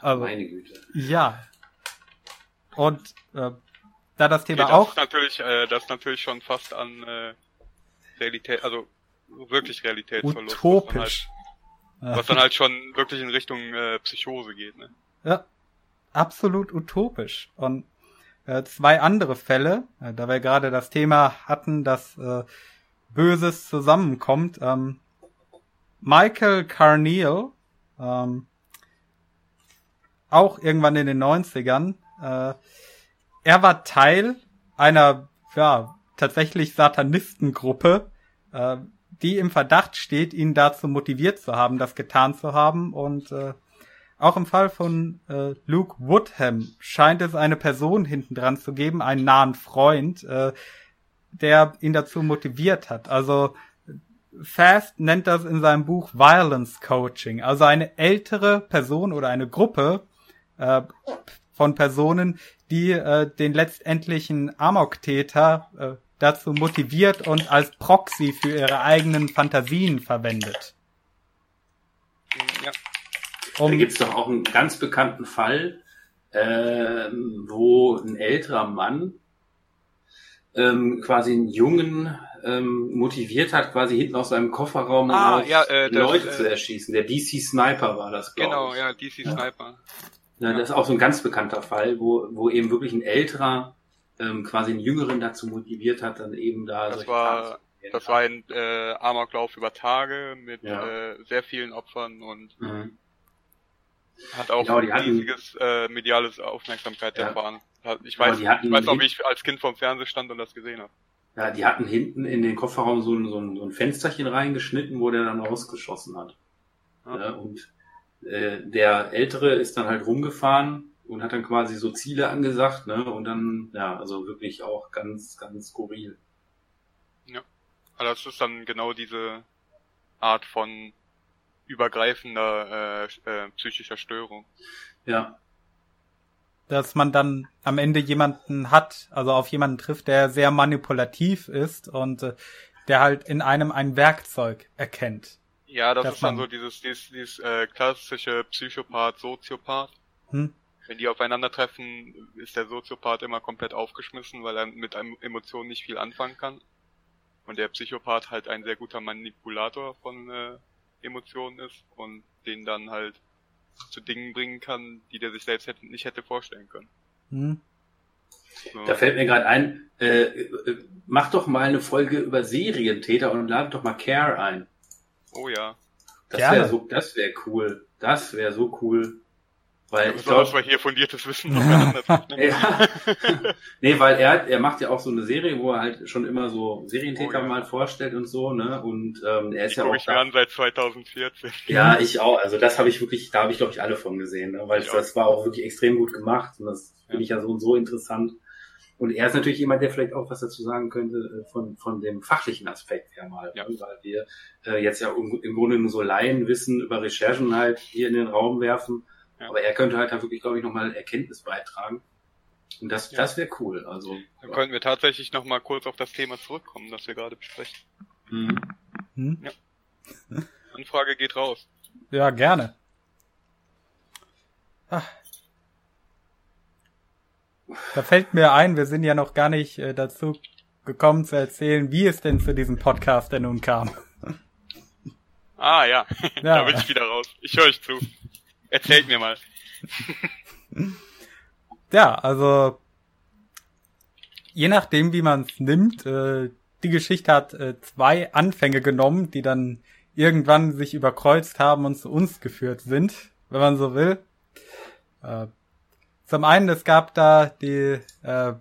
S1: Also, Meine Güte.
S2: Ja. Und äh, da das Thema
S3: okay, das
S2: auch.
S3: Ist natürlich, äh, das ist natürlich schon fast an äh, Realität, also wirklich Realitätsverlust.
S2: Utopisch.
S3: Was dann, halt, was dann halt schon wirklich in Richtung äh, Psychose geht, ne?
S2: Ja. Absolut utopisch. Und äh, zwei andere Fälle, äh, da wir gerade das Thema hatten, dass äh, Böses zusammenkommt. Ähm, Michael Carneal, ähm, auch irgendwann in den 90ern, äh, er war Teil einer, ja, tatsächlich Satanistengruppe, äh, die im Verdacht steht, ihn dazu motiviert zu haben, das getan zu haben. Und äh, auch im Fall von äh, Luke Woodham scheint es eine Person hinten dran zu geben, einen nahen Freund, äh, der ihn dazu motiviert hat. Also Fast nennt das in seinem Buch Violence Coaching, also eine ältere Person oder eine Gruppe äh, von Personen, die äh, den letztendlichen Amok-Täter äh, dazu motiviert und als Proxy für ihre eigenen Fantasien verwendet.
S1: Ja. Um, da gibt's doch auch einen ganz bekannten Fall, äh, wo ein älterer Mann ähm, quasi einen Jungen ähm, motiviert hat, quasi hinten aus seinem Kofferraum
S3: ah, ja, äh,
S1: Leute das, zu erschießen. Der DC Sniper war das,
S3: glaube genau, ich. Genau, ja, DC Sniper.
S1: Ja, das ist auch so ein ganz bekannter Fall, wo, wo eben wirklich ein älterer ähm, quasi einen Jüngeren dazu motiviert hat, dann eben da.
S3: Das war, das war ein äh, Amoklauf über Tage mit ja. äh, sehr vielen Opfern und mhm. Hat auch genau, ein riesiges äh, mediales Aufmerksamkeit ja. erfahren. Ich weiß, ich weiß noch, wie ich als Kind vorm Fernseher stand und das gesehen habe.
S1: Ja, die hatten hinten in den Kofferraum so ein, so ein, so ein Fensterchen reingeschnitten, wo der dann rausgeschossen hat. Ja. Ja, und äh, der Ältere ist dann halt rumgefahren und hat dann quasi so Ziele angesagt, ne? Und dann, ja, also wirklich auch ganz, ganz skurril.
S3: Ja. Aber das ist dann genau diese Art von übergreifender äh, äh, psychischer Störung.
S1: Ja.
S2: Dass man dann am Ende jemanden hat, also auf jemanden trifft, der sehr manipulativ ist und äh, der halt in einem ein Werkzeug erkennt.
S3: Ja, das ist dann so dieses, dieses, dieses äh, klassische Psychopath-Soziopath. Hm? Wenn die aufeinandertreffen, ist der Soziopath immer komplett aufgeschmissen, weil er mit einem Emotionen nicht viel anfangen kann. Und der Psychopath halt ein sehr guter Manipulator von äh, Emotionen ist und den dann halt zu Dingen bringen kann, die der sich selbst hätte, nicht hätte vorstellen können. Hm.
S1: So. Da fällt mir gerade ein, äh, äh, mach doch mal eine Folge über Serientäter und lade doch mal Care ein.
S3: Oh ja.
S1: Das wäre so, das wäre cool. Das wäre so cool. Weil
S3: ja, ich glaube, wir hier fundiertes Wissen noch
S1: ja. nee, weil er er macht ja auch so eine Serie, wo er halt schon immer so Serientäter oh, ja. mal vorstellt und so, ne? Und ähm, er ist
S3: ich
S1: ja auch
S3: ich an seit 2014.
S1: Ja, ich auch. Also das habe ich wirklich, da habe ich glaube ich alle von gesehen, ne? weil ich das auch. war auch wirklich extrem gut gemacht und das finde ich ja so und so interessant. Und er ist natürlich jemand, der vielleicht auch was dazu sagen könnte äh, von, von dem fachlichen Aspekt her mal. Ja. Ne? Weil wir äh, jetzt ja im, im Grunde nur so Laienwissen über Recherchen halt hier in den Raum werfen. Ja. Aber er könnte halt da wirklich, glaube ich, nochmal Erkenntnis beitragen. Und das, ja. das wäre cool. Also,
S3: Dann könnten wir tatsächlich nochmal kurz auf das Thema zurückkommen, das wir gerade besprechen. Mhm. Hm? Ja. Anfrage geht raus.
S2: Ja, gerne. Ach, da fällt mir ein, wir sind ja noch gar nicht äh, dazu gekommen zu erzählen, wie es denn zu diesem Podcast denn nun kam.
S3: Ah ja, ja. da bin ich wieder raus. Ich höre euch zu. Erzählt mir mal.
S2: ja, also je nachdem, wie man es nimmt, äh, die Geschichte hat äh, zwei Anfänge genommen, die dann irgendwann sich überkreuzt haben und zu uns geführt sind, wenn man so will. Äh, zum einen, es gab da die äh,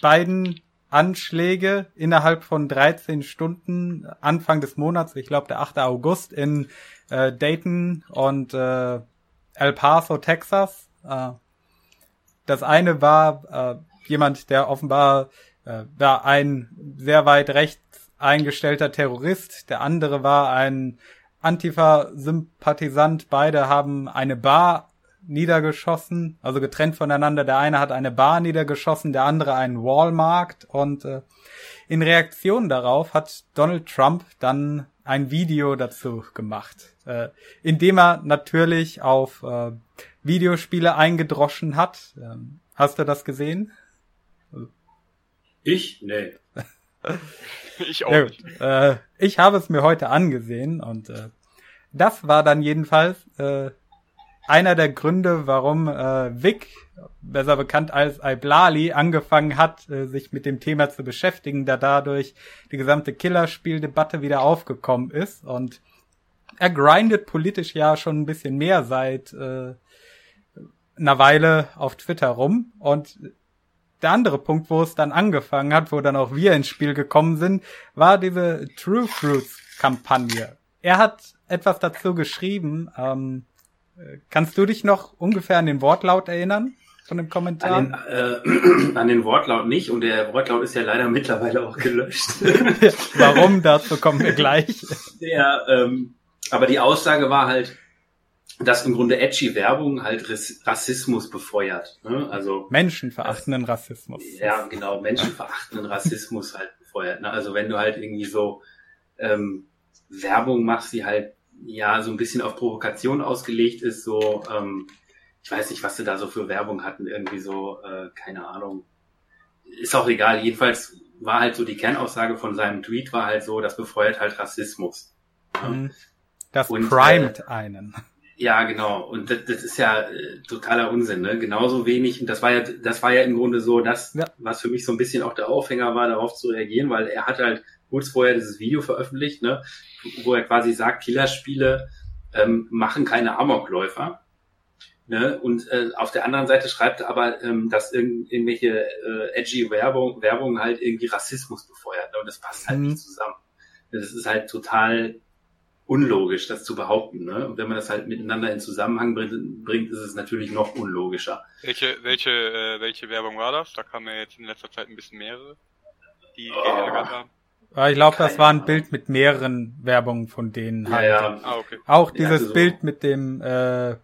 S2: beiden Anschläge innerhalb von 13 Stunden Anfang des Monats, ich glaube der 8. August in äh, Dayton und äh, El Paso, Texas. Äh, das eine war äh, jemand, der offenbar äh, war ein sehr weit rechts eingestellter Terrorist. Der andere war ein Antifa-Sympathisant. Beide haben eine Bar niedergeschossen, also getrennt voneinander. Der eine hat eine Bar niedergeschossen, der andere einen Walmart und äh, in Reaktion darauf hat Donald Trump dann ein Video dazu gemacht, äh, indem er natürlich auf äh, Videospiele eingedroschen hat. Ähm, hast du das gesehen?
S1: Ich? Nee.
S3: ich auch ja, nicht.
S2: Äh, ich habe es mir heute angesehen und äh, das war dann jedenfalls äh, einer der Gründe, warum äh, Vic, besser bekannt als Iblali, angefangen hat, äh, sich mit dem Thema zu beschäftigen, da dadurch die gesamte Killerspieldebatte wieder aufgekommen ist. Und er grindet politisch ja schon ein bisschen mehr seit äh, einer Weile auf Twitter rum. Und der andere Punkt, wo es dann angefangen hat, wo dann auch wir ins Spiel gekommen sind, war diese True Fruits Kampagne. Er hat etwas dazu geschrieben, ähm, Kannst du dich noch ungefähr an den Wortlaut erinnern von dem Kommentar?
S1: An den, äh, an den Wortlaut nicht und der Wortlaut ist ja leider mittlerweile auch gelöscht.
S2: Warum? Dazu kommen wir gleich.
S1: Der, ähm, aber die Aussage war halt, dass im Grunde edgy Werbung halt Rassismus befeuert. Ne? Also
S2: menschenverachtenden Rassismus.
S1: Ja, genau, menschenverachtenden Rassismus halt befeuert. Ne? Also wenn du halt irgendwie so ähm, Werbung machst, die halt ja so ein bisschen auf Provokation ausgelegt ist, so, ähm, ich weiß nicht, was sie da so für Werbung hatten, irgendwie so, äh, keine Ahnung. Ist auch egal, jedenfalls war halt so die Kernaussage von seinem Tweet war halt so, das befeuert halt Rassismus.
S2: Mhm. Das und, primet äh, einen.
S1: Ja, genau. Und das, das ist ja äh, totaler Unsinn, ne? Genauso wenig. Und das war ja, das war ja im Grunde so das, ja. was für mich so ein bisschen auch der Aufhänger war, darauf zu reagieren, weil er hat halt kurz vorher dieses Video veröffentlicht, ne, wo er quasi sagt, Killerspiele ähm, machen keine Amokläufer. Ne? Und äh, auf der anderen Seite schreibt er aber, ähm, dass irgend, irgendwelche äh, edgy Werbung, Werbung halt irgendwie Rassismus befeuert. Ne? Und das passt halt mhm. nicht zusammen. Das ist halt total unlogisch, das zu behaupten. Ne? Und wenn man das halt miteinander in Zusammenhang bringt, bringt ist es natürlich noch unlogischer.
S3: Welche, welche, äh, welche Werbung war das? Da kamen ja jetzt in letzter Zeit ein bisschen mehrere, die oh. geärgert haben.
S2: Ich glaube, das war ein. Bild mit mehreren Werbungen von denen
S1: ja, halt. Ja.
S3: Ah, okay.
S2: Auch dieses ja, so. Bild mit dem äh,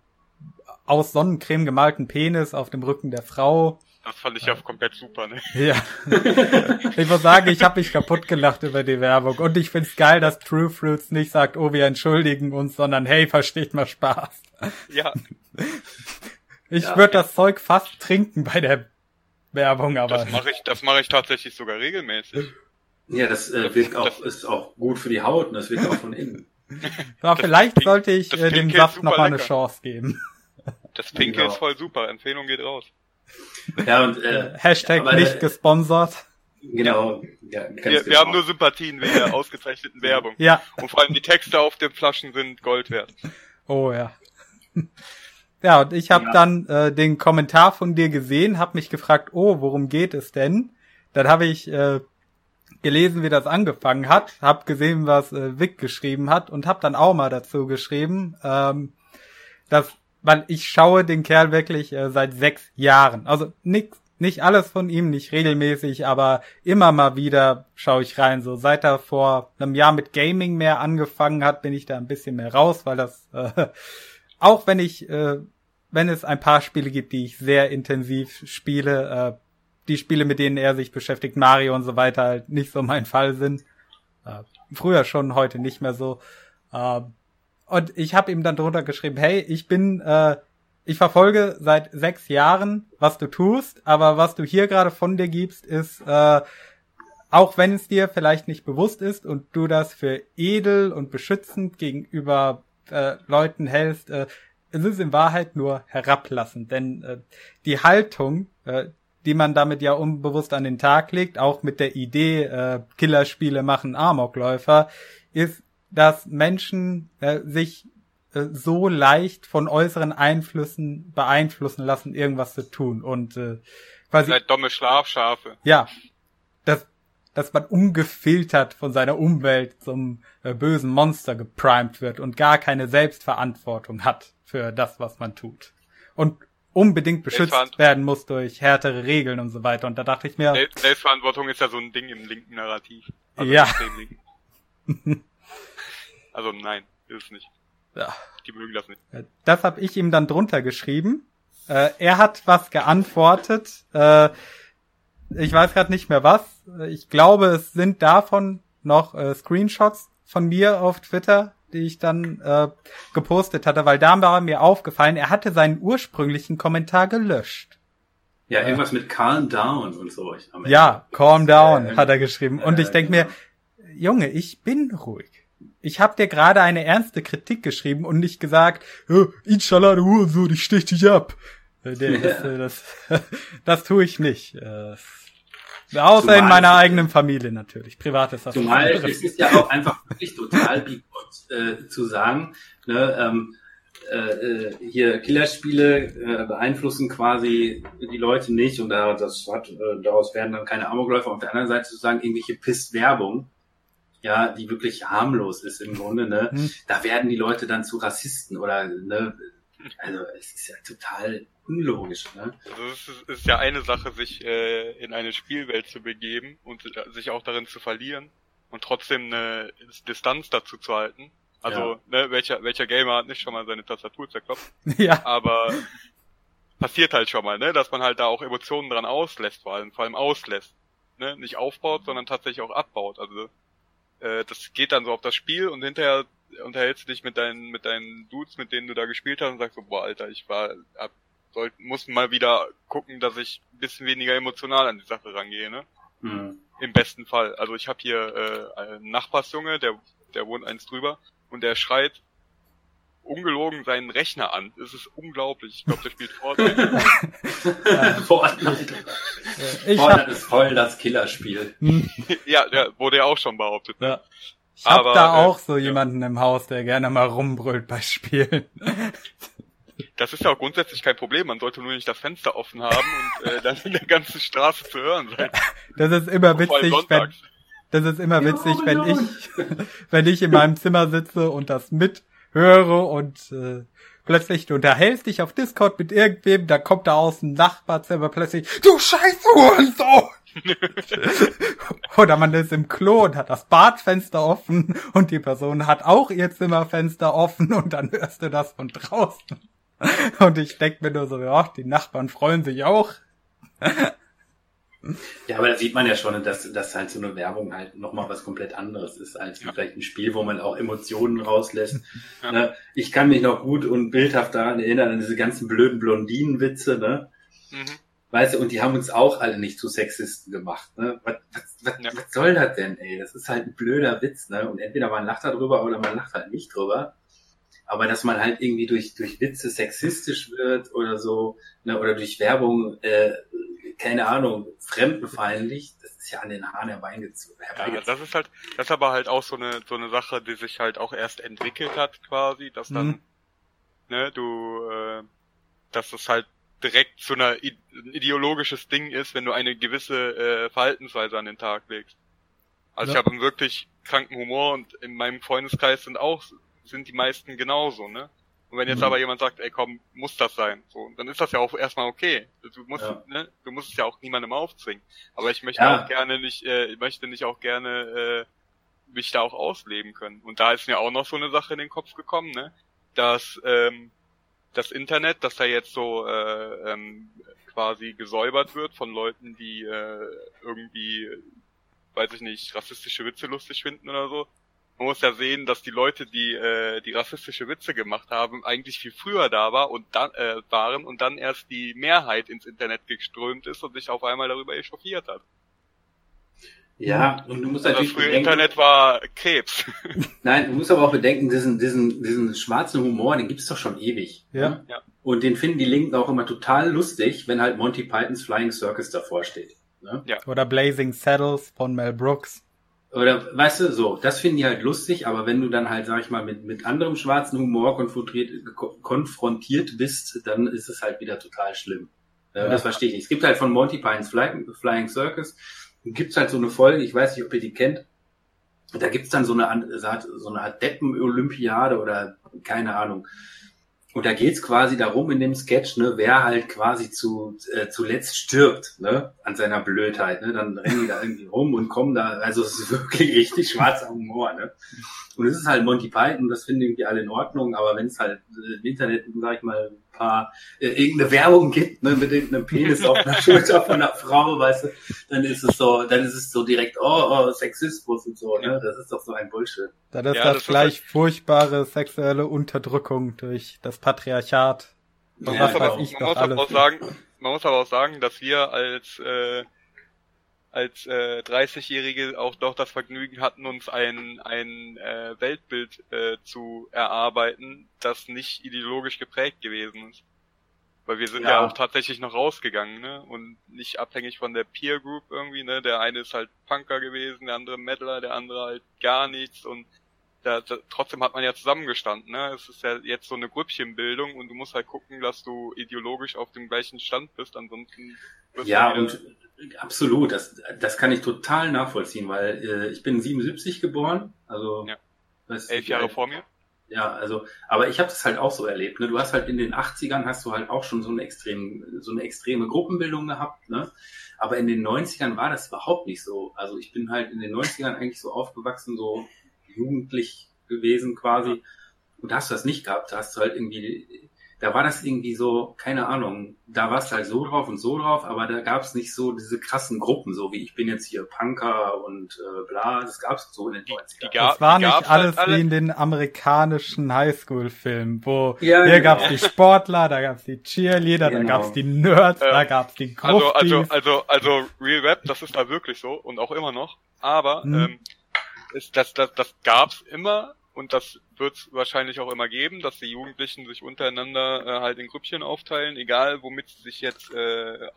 S2: aus Sonnencreme gemalten Penis auf dem Rücken der Frau.
S3: Das fand ich ja komplett super, ne?
S2: Ja. ich muss sagen, ich habe mich kaputt gelacht über die Werbung. Und ich find's geil, dass True Fruits nicht sagt, oh, wir entschuldigen uns, sondern hey, versteht mal Spaß.
S3: Ja.
S2: Ich ja, würde das Zeug fast trinken bei der Werbung, aber.
S3: Das mache ich, das mache ich tatsächlich sogar regelmäßig.
S1: Ja, das äh, wirkt auch, ist auch gut für die Haut und das wirkt auch von innen.
S2: Ja, vielleicht sollte ich äh, dem Saft noch mal eine Chance geben.
S3: Das Pinke genau. ist voll super, Empfehlung geht raus.
S1: Ja, und, äh,
S2: Hashtag aber, nicht gesponsert.
S1: Genau.
S3: Ja, wir, wir genau. haben nur Sympathien wegen der ausgezeichneten Werbung.
S2: Ja.
S3: Und vor allem die Texte auf den Flaschen sind Gold wert.
S2: Oh ja. Ja, und ich habe ja. dann äh, den Kommentar von dir gesehen, habe mich gefragt, oh, worum geht es denn? Dann habe ich äh, gelesen, wie das angefangen hat, hab gesehen, was äh, Vic geschrieben hat und hab dann auch mal dazu geschrieben, ähm, dass, weil ich schaue den Kerl wirklich äh, seit sechs Jahren. Also nix, nicht alles von ihm, nicht regelmäßig, aber immer mal wieder schaue ich rein. So seit er vor einem Jahr mit Gaming mehr angefangen hat, bin ich da ein bisschen mehr raus, weil das äh, auch wenn ich, äh, wenn es ein paar Spiele gibt, die ich sehr intensiv spiele, äh, die Spiele, mit denen er sich beschäftigt, Mario und so weiter, halt nicht so mein Fall sind. Äh, früher schon, heute nicht mehr so. Äh, und ich habe ihm dann drunter geschrieben, hey, ich bin, äh, ich verfolge seit sechs Jahren, was du tust, aber was du hier gerade von dir gibst, ist, äh, auch wenn es dir vielleicht nicht bewusst ist und du das für edel und beschützend gegenüber äh, Leuten hältst, äh, es ist in Wahrheit nur herablassend, denn äh, die Haltung, äh, die man damit ja unbewusst an den Tag legt, auch mit der Idee, äh, Killerspiele machen Amokläufer, ist, dass Menschen äh, sich äh, so leicht von äußeren Einflüssen beeinflussen lassen, irgendwas zu tun und äh,
S3: quasi Seid dumme Schlafschafe.
S2: Ja, dass dass man ungefiltert von seiner Umwelt zum äh, bösen Monster geprimed wird und gar keine Selbstverantwortung hat für das, was man tut. Und unbedingt beschützt werden muss durch härtere Regeln und so weiter. Und da dachte ich mir.
S3: Selbstverantwortung ist ja so ein Ding im linken Narrativ.
S2: Also ja.
S3: also nein, ist es nicht.
S2: Ja.
S3: die mögen das nicht.
S2: Äh, das habe ich ihm dann drunter geschrieben. Äh, er hat was geantwortet. Äh, ich weiß gerade nicht mehr was. Ich glaube, es sind davon noch äh, Screenshots von mir auf Twitter, die ich dann äh, gepostet hatte, weil da war mir aufgefallen, er hatte seinen ursprünglichen Kommentar gelöscht.
S1: Ja, irgendwas mit Calm Down und so.
S2: Ja, Calm Down äh, hat er geschrieben. Und ich denke mir, Junge, ich bin ruhig. Ich habe dir gerade eine ernste Kritik geschrieben und nicht gesagt, Inshallah, du so, ich stech dich ab. Das, das, das, das tue ich nicht. Außer Zumal in meiner eigenen Familie natürlich. Privat ist das.
S1: Zumal es ist ja auch einfach wirklich total bigot äh, zu sagen, ne, ähm, äh, äh, hier Killerspiele äh, beeinflussen quasi die Leute nicht und da, das hat, äh, daraus werden dann keine Amokläufer. Auf der anderen Seite zu sagen, irgendwelche Piss-Werbung, ja, die wirklich harmlos ist im Grunde, ne, hm. da werden die Leute dann zu Rassisten oder, ne, also es ist ja total unlogisch. Ne?
S3: Also es ist, ist ja eine Sache, sich äh, in eine Spielwelt zu begeben und sich auch darin zu verlieren und trotzdem eine Distanz dazu zu halten. Also, ja. ne, welcher, welcher Gamer hat nicht schon mal seine Tastatur zerklopft?
S2: Ja.
S3: Aber passiert halt schon mal, ne, dass man halt da auch Emotionen dran auslässt, vor allem, vor allem auslässt. Ne? Nicht aufbaut, sondern tatsächlich auch abbaut. Also äh, das geht dann so auf das Spiel und hinterher unterhältst du dich mit deinen, mit deinen Dudes, mit denen du da gespielt hast und sagst so, boah, Alter, ich war, hab soll, muss mal wieder gucken, dass ich ein bisschen weniger emotional an die Sache rangehe, ne? Mhm. Im besten Fall. Also ich habe hier äh, einen Nachbarsjunge, der, der wohnt eins drüber und der schreit ungelogen seinen Rechner an. Es ist unglaublich. Ich glaube, der spielt Fortnite.
S1: Fortnite. Fortnite ist voll das Killerspiel.
S3: ja, ja, wurde ja auch schon behauptet.
S2: Ja. Ich habe da äh, auch so jemanden im Haus, der gerne mal rumbrüllt bei Spielen.
S3: Das ist ja auch grundsätzlich kein Problem. Man sollte nur nicht das Fenster offen haben und äh, dann in der ganzen Straße zu hören sein.
S2: Das ist immer witzig, wenn, das ist immer witzig, wenn ich, wenn ich in meinem Zimmer sitze und das mithöre und äh, plötzlich du unterhältst dich auf Discord mit irgendwem, da kommt da aus dem Nachbarzimmer plötzlich, du scheiß Hurensohn! Oder man ist im Klo und hat das Badfenster offen und die Person hat auch ihr Zimmerfenster offen und dann hörst du das von draußen. Und ich denke mir nur so, ja, die Nachbarn freuen sich auch.
S1: Ja, aber da sieht man ja schon, dass, dass halt so eine Werbung halt nochmal was komplett anderes ist, als ja. vielleicht ein Spiel, wo man auch Emotionen rauslässt. Ja. Ne? Ich kann mich noch gut und bildhaft daran erinnern, an diese ganzen blöden Blondinenwitze, ne? Mhm. Weißt du, und die haben uns auch alle nicht zu Sexisten gemacht, ne? Was, was, was, ja. was soll das denn, ey? Das ist halt ein blöder Witz, ne? Und entweder man lacht darüber oder man lacht halt nicht drüber. Aber dass man halt irgendwie durch, durch Witze sexistisch wird oder so, ne, oder durch Werbung, äh, keine Ahnung, fremdenfeindlich, das ist ja an den Haaren herbeigezogen.
S3: Ja, das ist halt, das ist aber halt auch so eine, so eine Sache, die sich halt auch erst entwickelt hat, quasi, dass dann, mhm. ne, du, äh, dass das halt direkt zu einer ein ideologisches Ding ist, wenn du eine gewisse äh, Verhaltensweise an den Tag legst. Also ja. ich habe einen wirklich kranken Humor und in meinem Freundeskreis sind auch sind die meisten genauso, ne? Und wenn jetzt mhm. aber jemand sagt, ey komm, muss das sein, so, dann ist das ja auch erstmal okay. Du musst, ja. ne, du musst es ja auch niemandem aufzwingen. Aber ich möchte ja. auch gerne nicht, äh, ich möchte nicht auch gerne äh, mich da auch ausleben können. Und da ist mir auch noch so eine Sache in den Kopf gekommen, ne? Dass ähm, das Internet, dass da jetzt so äh, ähm, quasi gesäubert wird von Leuten, die äh, irgendwie, weiß ich nicht, rassistische Witze lustig finden oder so, man muss ja sehen, dass die Leute, die äh, die rassistische Witze gemacht haben, eigentlich viel früher da war und dann äh, waren und dann erst die Mehrheit ins Internet geströmt ist und sich auf einmal darüber echauffiert hat.
S1: Ja, und du musst
S3: also natürlich das frühe bedenken, Internet war Krebs.
S1: Nein, du musst aber auch bedenken, diesen, diesen, diesen schwarzen Humor, den gibt's doch schon ewig.
S2: Ja. Ne?
S1: ja. Und den finden die Linken auch immer total lustig, wenn halt Monty Pythons Flying Circus davor steht.
S2: Ne? Ja. Oder Blazing Saddles von Mel Brooks.
S1: Oder weißt du, so, das finden die halt lustig, aber wenn du dann halt, sag ich mal, mit, mit anderem schwarzen Humor konfrontiert, konfrontiert bist, dann ist es halt wieder total schlimm. Ja. Das verstehe ich nicht. Es gibt halt von Monty Pythons Flying, Flying Circus, gibt's halt so eine Folge, ich weiß nicht, ob ihr die kennt, da gibt's dann so eine, so eine Art Deppen-Olympiade oder keine Ahnung. Und da geht's quasi darum in dem Sketch, ne, wer halt quasi zu, äh, zuletzt stirbt, ne, an seiner Blödheit, ne, dann rennen die da irgendwie rum und kommen da, also es ist wirklich richtig schwarzer Humor, ne. Und es ist halt Monty Python, das finden irgendwie alle in Ordnung, aber wenn es halt äh, im Internet, sag ich mal, paar, äh, irgendeine Werbung gibt, ne, mit irgendeinem Penis auf einer Schulter von einer Frau, weißt du, dann ist es so, dann ist es so direkt, oh, oh Sexismus und so, ne, das ist doch so ein Bullshit.
S2: Dann ist
S3: Ja,
S2: das,
S3: das ist
S2: gleich furchtbare sexuelle Unterdrückung durch das Patriarchat.
S1: Ja,
S3: muss aber, man, muss aber auch sagen, man muss aber auch sagen, dass wir als äh, als äh, 30-Jährige auch doch das Vergnügen hatten, uns ein ein äh, Weltbild äh, zu erarbeiten, das nicht ideologisch geprägt gewesen ist. Weil wir sind ja,
S1: Ja.
S3: auch tatsächlich noch rausgegangen, ne? Und nicht abhängig von der Peer Group irgendwie, ne? Der eine ist halt Punker gewesen, der andere Metaler, der andere halt gar nichts und da, da, trotzdem hat man ja zusammengestanden, ne? Es ist ja jetzt so eine Grüppchenbildung und du musst halt gucken, dass du ideologisch auf dem gleichen Stand bist, ansonsten wirst
S1: Ja,
S3: du
S1: und absolut, das, das kann ich total nachvollziehen, weil äh, ich bin 77 geboren, also
S3: Ja.
S1: weiß
S3: elf Jahre
S1: alt-
S3: vor mir.
S1: Ja, also, aber ich habe das halt auch so erlebt. Ne? Du hast halt in den 80ern hast du halt auch schon so eine extrem, so eine extreme Gruppenbildung gehabt, ne? Aber in den 90ern war das überhaupt nicht so. Also ich bin halt in den 90ern eigentlich so aufgewachsen, so jugendlich gewesen quasi. Und da hast du das nicht gehabt. Da hast du halt irgendwie, da war das irgendwie so, keine Ahnung, da warst du halt so drauf und so drauf, aber da gab es nicht so diese krassen Gruppen, so wie ich bin jetzt hier Punker und äh, bla, das gab es so in den
S3: Die,
S1: 90ern.
S3: die, ga,
S2: Das war
S3: die
S2: nicht alles
S3: halt
S2: wie in den amerikanischen Highschool-Filmen, wo
S1: Ja,
S2: hier
S1: genau.
S2: gab's die Sportler, da gab's die Cheerleader, da
S1: Genau.
S2: gab's die Nerds,
S3: Äh,
S2: da gab's die
S3: Also,
S2: Gruftis.
S3: also, also, also Real Rap, das ist da wirklich so und auch immer noch. Aber
S2: Hm.
S3: ähm, ist, das, das, das gab's immer und das wird's wahrscheinlich auch immer geben, dass die Jugendlichen sich untereinander äh, halt in Grüppchen aufteilen, egal womit sie sich jetzt äh,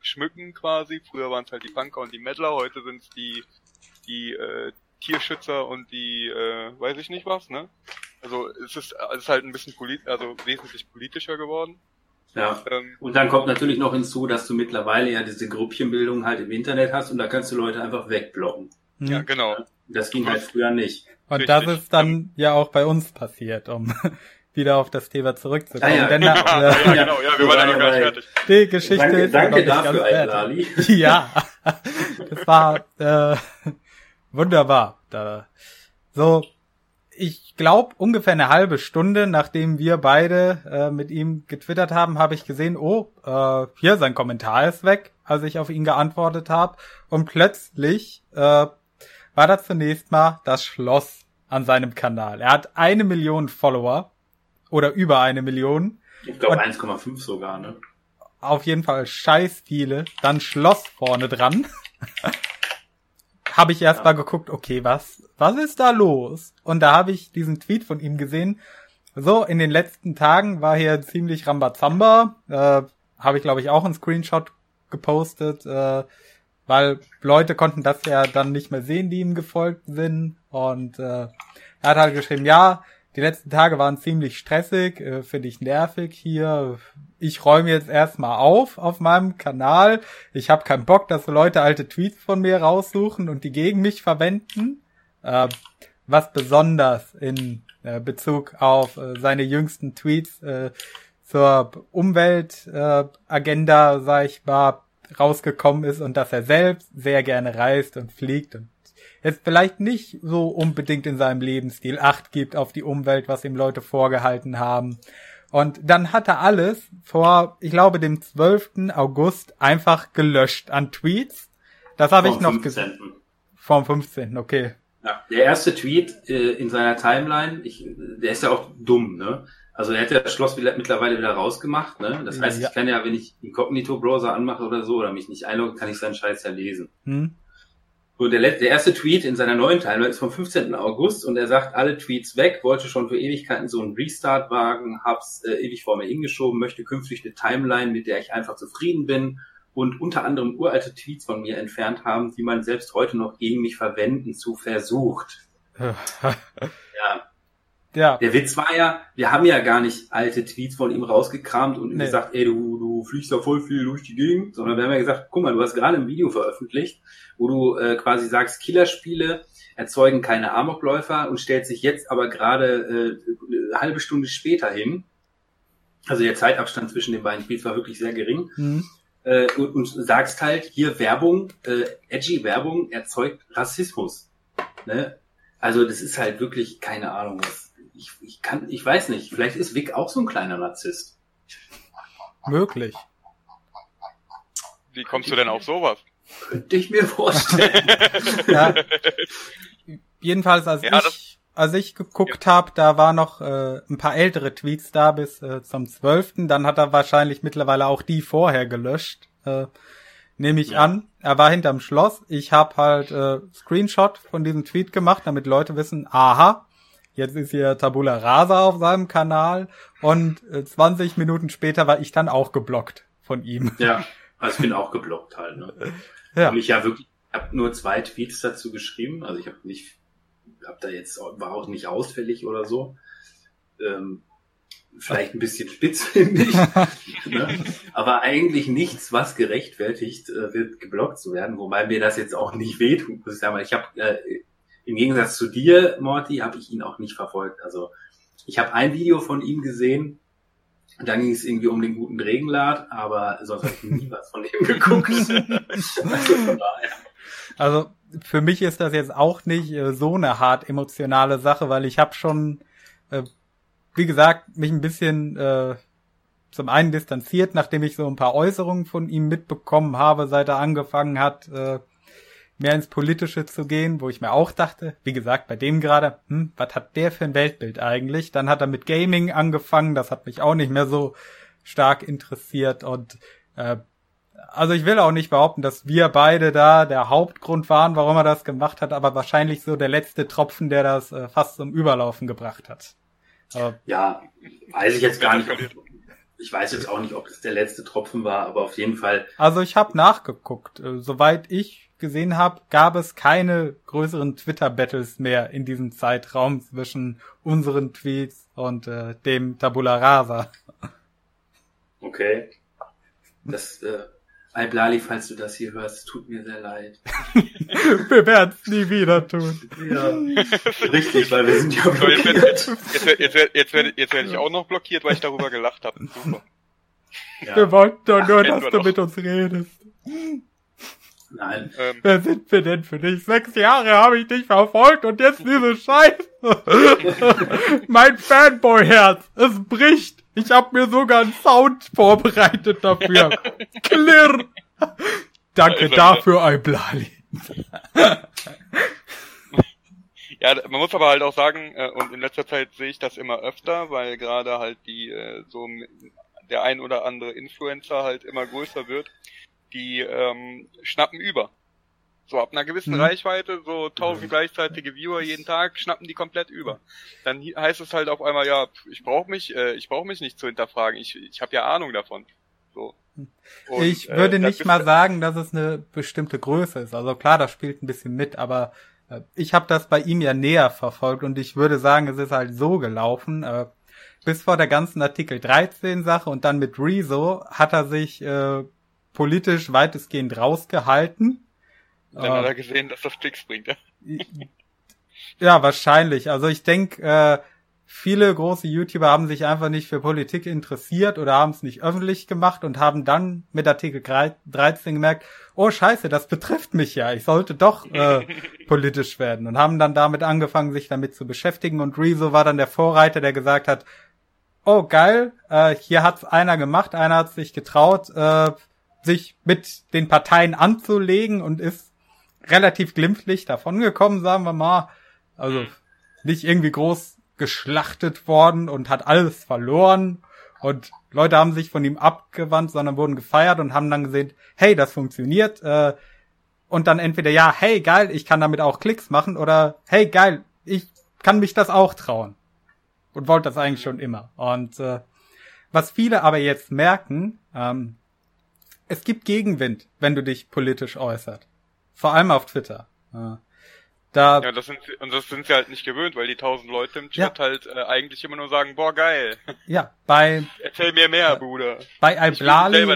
S3: schmücken quasi. Früher waren es halt die Punker und die Mettler, heute sind es die, die äh, Tierschützer und die, äh, weiß ich nicht was, ne? Also es ist, es ist halt ein bisschen polit also wesentlich politischer geworden.
S1: Ja.
S3: Ähm,
S1: Und dann kommt natürlich noch hinzu, dass du mittlerweile ja diese Grüppchenbildung halt im Internet hast und da kannst du Leute einfach wegblocken.
S2: Hm.
S3: ja, genau.
S1: Das ging halt früher nicht.
S2: Und
S3: Richtig.
S2: das ist dann ja auch bei uns passiert, um wieder auf das Thema zurückzukommen.
S1: Ah, ja.
S2: Denn
S3: Ja, ja, genau, ja, wir waren ja noch gar nicht fertig.
S2: die Geschichte
S1: Danke,
S2: ist ja noch
S1: danke
S2: nicht
S1: dafür. Lali.
S2: Ja, das war äh, wunderbar. Da. So, ich glaube, ungefähr eine halbe Stunde, nachdem wir beide äh, mit ihm getwittert haben, habe ich gesehen, oh, äh, hier sein Kommentar ist weg, als ich auf ihn geantwortet habe. Und plötzlich äh, war da zunächst mal das Schloss an seinem Kanal. Er hat eine Million Follower oder über eine Million.
S1: Ich glaube
S2: Und-
S1: 1,5 sogar, ne?
S2: Auf jeden Fall scheiß viele. Dann Schloss vorne dran. habe ich erst
S1: Ja.
S2: mal geguckt, okay, was, was ist da los? Und da habe ich diesen Tweet von ihm gesehen. So, in den letzten Tagen war hier ziemlich Rambazamba. Äh, habe ich, glaube ich, auch einen Screenshot gepostet, äh, weil Leute konnten das ja dann nicht mehr sehen, die ihm gefolgt sind. Und äh, er hat halt geschrieben, ja, die letzten Tage waren ziemlich stressig, äh, finde ich nervig hier. Ich räume jetzt erstmal auf auf meinem Kanal. Ich habe keinen Bock, dass Leute alte Tweets von mir raussuchen und die gegen mich verwenden. Äh, was besonders in äh, Bezug auf äh, seine jüngsten Tweets äh, zur Umweltagenda, äh, sag ich mal, rausgekommen ist und dass er selbst sehr gerne reist und fliegt und jetzt vielleicht nicht so unbedingt in seinem Lebensstil Acht gibt auf die Umwelt, was ihm Leute vorgehalten haben. Und dann hat er alles vor, ich glaube, dem 12. August einfach gelöscht an Tweets. Das habe ich noch gesehen.
S1: 15..
S2: Vom 15. Okay.
S1: Ja, der erste Tweet äh, in seiner Timeline, ich, der ist ja auch dumm, ne? Also er ja das Schloss wieder, mittlerweile wieder rausgemacht, ne? Das heißt,
S2: Ja.
S1: ich kann ja, wenn ich Incognito-Browser anmache oder so oder mich nicht einlogge, kann ich seinen Scheiß ja lesen.
S2: Hm?
S1: So, der, der erste Tweet in seiner neuen Timeline ist vom 15. August und er sagt, alle Tweets weg, wollte schon für Ewigkeiten so einen Restart wagen, hab's äh, ewig vor mir hingeschoben, möchte künftig eine Timeline, mit der ich einfach zufrieden bin und unter anderem uralte Tweets von mir entfernt haben, die man selbst heute noch gegen mich verwenden zu versucht. Ja,
S2: ja.
S1: der Witz war ja, wir haben ja gar nicht alte Tweets von ihm rausgekramt und ihm
S2: Nee.
S1: gesagt, ey, du, du fliegst da voll viel durch die Gegend, sondern wir haben ja gesagt, guck mal, du hast gerade ein Video veröffentlicht, wo du äh, quasi sagst, Killerspiele erzeugen keine Amokläufer und stellt sich jetzt aber gerade äh, eine halbe Stunde später hin Also der Zeitabstand zwischen den beiden Tweets war wirklich sehr gering. Mhm. Äh, und, und sagst halt, hier Werbung, äh, edgy Werbung erzeugt Rassismus. Ne? Also das ist halt wirklich keine Ahnung. Was, ich, ich kann, ich weiß nicht. Vielleicht ist Vic auch so ein kleiner Narzisst.
S2: Möglich.
S3: Wie kommst du denn auf sowas?
S1: Könnte ich mir vorstellen.
S2: ja. Jedenfalls, als ja, ich, als ich geguckt ja. habe, da war noch äh, ein paar ältere Tweets da bis äh, zum 12. Dann hat er wahrscheinlich mittlerweile auch die vorher gelöscht. Äh, Nehme ich ja. an. Er war hinterm Schloss. Ich habe halt äh, Screenshot von diesem Tweet gemacht, damit Leute wissen, aha, jetzt ist hier Tabula Rasa auf seinem Kanal. Und äh, 20 Minuten später war ich dann auch geblockt von ihm.
S1: Ja, also ich bin auch geblockt halt. Ne? Ja. Und ich ja wirklich, habe nur zwei Tweets dazu geschrieben. Also ich habe nicht, habe da jetzt war auch nicht ausfällig oder so. Ähm, vielleicht ein bisschen spitz, finde ich. ne? Aber eigentlich nichts, was gerechtfertigt äh, wird, geblockt zu werden, wobei mir das jetzt auch nicht wehtut, muss ich sagen. Ich habe äh, im Gegensatz zu dir, Morty, habe ich ihn auch nicht verfolgt. Also ich habe ein Video von ihm gesehen, dann ging es irgendwie um den guten Regenlad, aber sonst habe ich nie was von ihm geguckt. also,
S2: also für mich ist das jetzt auch nicht äh, so eine hart emotionale Sache, weil ich habe schon äh, wie gesagt, mich ein bisschen äh, zum einen distanziert, nachdem ich so ein paar Äußerungen von ihm mitbekommen habe, seit er angefangen hat, äh, mehr ins Politische zu gehen, wo ich mir auch dachte, wie gesagt, bei dem gerade, hm, was hat der für ein Weltbild eigentlich? Dann hat er mit Gaming angefangen, das hat mich auch nicht mehr so stark interessiert und äh, also ich will auch nicht behaupten, dass wir beide da der Hauptgrund waren, warum er das gemacht hat, aber wahrscheinlich so der letzte Tropfen, der das äh, fast zum Überlaufen gebracht hat.
S1: Aber ja, weiß ich jetzt gar nicht. Ich weiß jetzt auch nicht, ob das der letzte Tropfen war, aber auf jeden Fall.
S2: Also ich habe nachgeguckt. Äh, soweit ich gesehen habe, gab es keine größeren Twitter-Battles mehr in diesem Zeitraum zwischen unseren Tweets und äh, dem Tabula Rasa.
S1: Okay. Das äh, Alblali, falls du das hier hörst, tut mir sehr leid.
S2: wir werden es nie wieder tun.
S1: Ja, richtig, weil wir sind ja
S3: blockiert. Jetzt, jetzt, jetzt, jetzt, jetzt, werde, jetzt werde ich auch noch blockiert, weil ich darüber gelacht habe. Super.
S2: Ja. Wir wollten doch nur, dass du mit uns redest.
S1: Nein.
S2: Ähm, Wer sind wir denn für dich? Sechs Jahre habe ich dich verfolgt und jetzt diese Scheiße. mein Fanboy-Herz, es bricht. Ich habe mir sogar einen Sound vorbereitet dafür. Klirr. Danke also, dafür, Iblali.
S3: ja, man muss aber halt auch sagen, äh, und in letzter Zeit sehe ich das immer öfter, weil gerade halt die äh, so der ein oder andere Influencer halt immer größer wird, die ähm, schnappen über. So ab einer gewissen mhm. Reichweite, so tausend gleichzeitige Viewer jeden Tag, schnappen die komplett über. Dann heißt es halt auf einmal, ja, ich brauche mich, äh, ich brauche mich nicht zu hinterfragen, ich, ich habe ja Ahnung davon. So.
S2: Und, ich äh, würde äh, nicht mal sagen, dass es eine bestimmte Größe ist. Also klar, das spielt ein bisschen mit, aber äh, ich habe das bei ihm ja näher verfolgt und ich würde sagen, es ist halt so gelaufen. Äh, bis vor der ganzen Artikel 13 Sache und dann mit Rezo hat er sich äh, politisch weitestgehend rausgehalten
S3: dann hat er gesehen, dass das Klicks bringt, ja?
S2: ja, wahrscheinlich. Also ich denke, äh, viele große YouTuber haben sich einfach nicht für Politik interessiert oder haben es nicht öffentlich gemacht und haben dann mit Artikel 13 gemerkt, oh scheiße, das betrifft mich ja, ich sollte doch äh, politisch werden und haben dann damit angefangen, sich damit zu beschäftigen und Rezo war dann der Vorreiter, der gesagt hat, oh geil, äh, hier hat's einer gemacht, einer hat sich getraut, äh, sich mit den Parteien anzulegen und ist relativ glimpflich davongekommen, sagen wir mal. Also nicht irgendwie groß geschlachtet worden und hat alles verloren. Und Leute haben sich von ihm abgewandt, sondern wurden gefeiert und haben dann gesehen, hey, das funktioniert. Äh, und dann entweder ja, hey, geil, ich kann damit auch Klicks machen oder hey, geil, ich kann mich das auch trauen. Und wollte das eigentlich schon immer. Und äh, was viele aber jetzt merken, ähm, es gibt Gegenwind, wenn du dich politisch äußert. Vor allem auf Twitter. Ja.
S3: Da, ja, das sind sie, und das sind sie halt nicht gewöhnt, weil die tausend Leute im Chat ja. halt äh, eigentlich immer nur sagen, boah, geil.
S2: Ja, bei...
S3: Erzähl mir mehr, Bruder.
S2: Bei Iblali,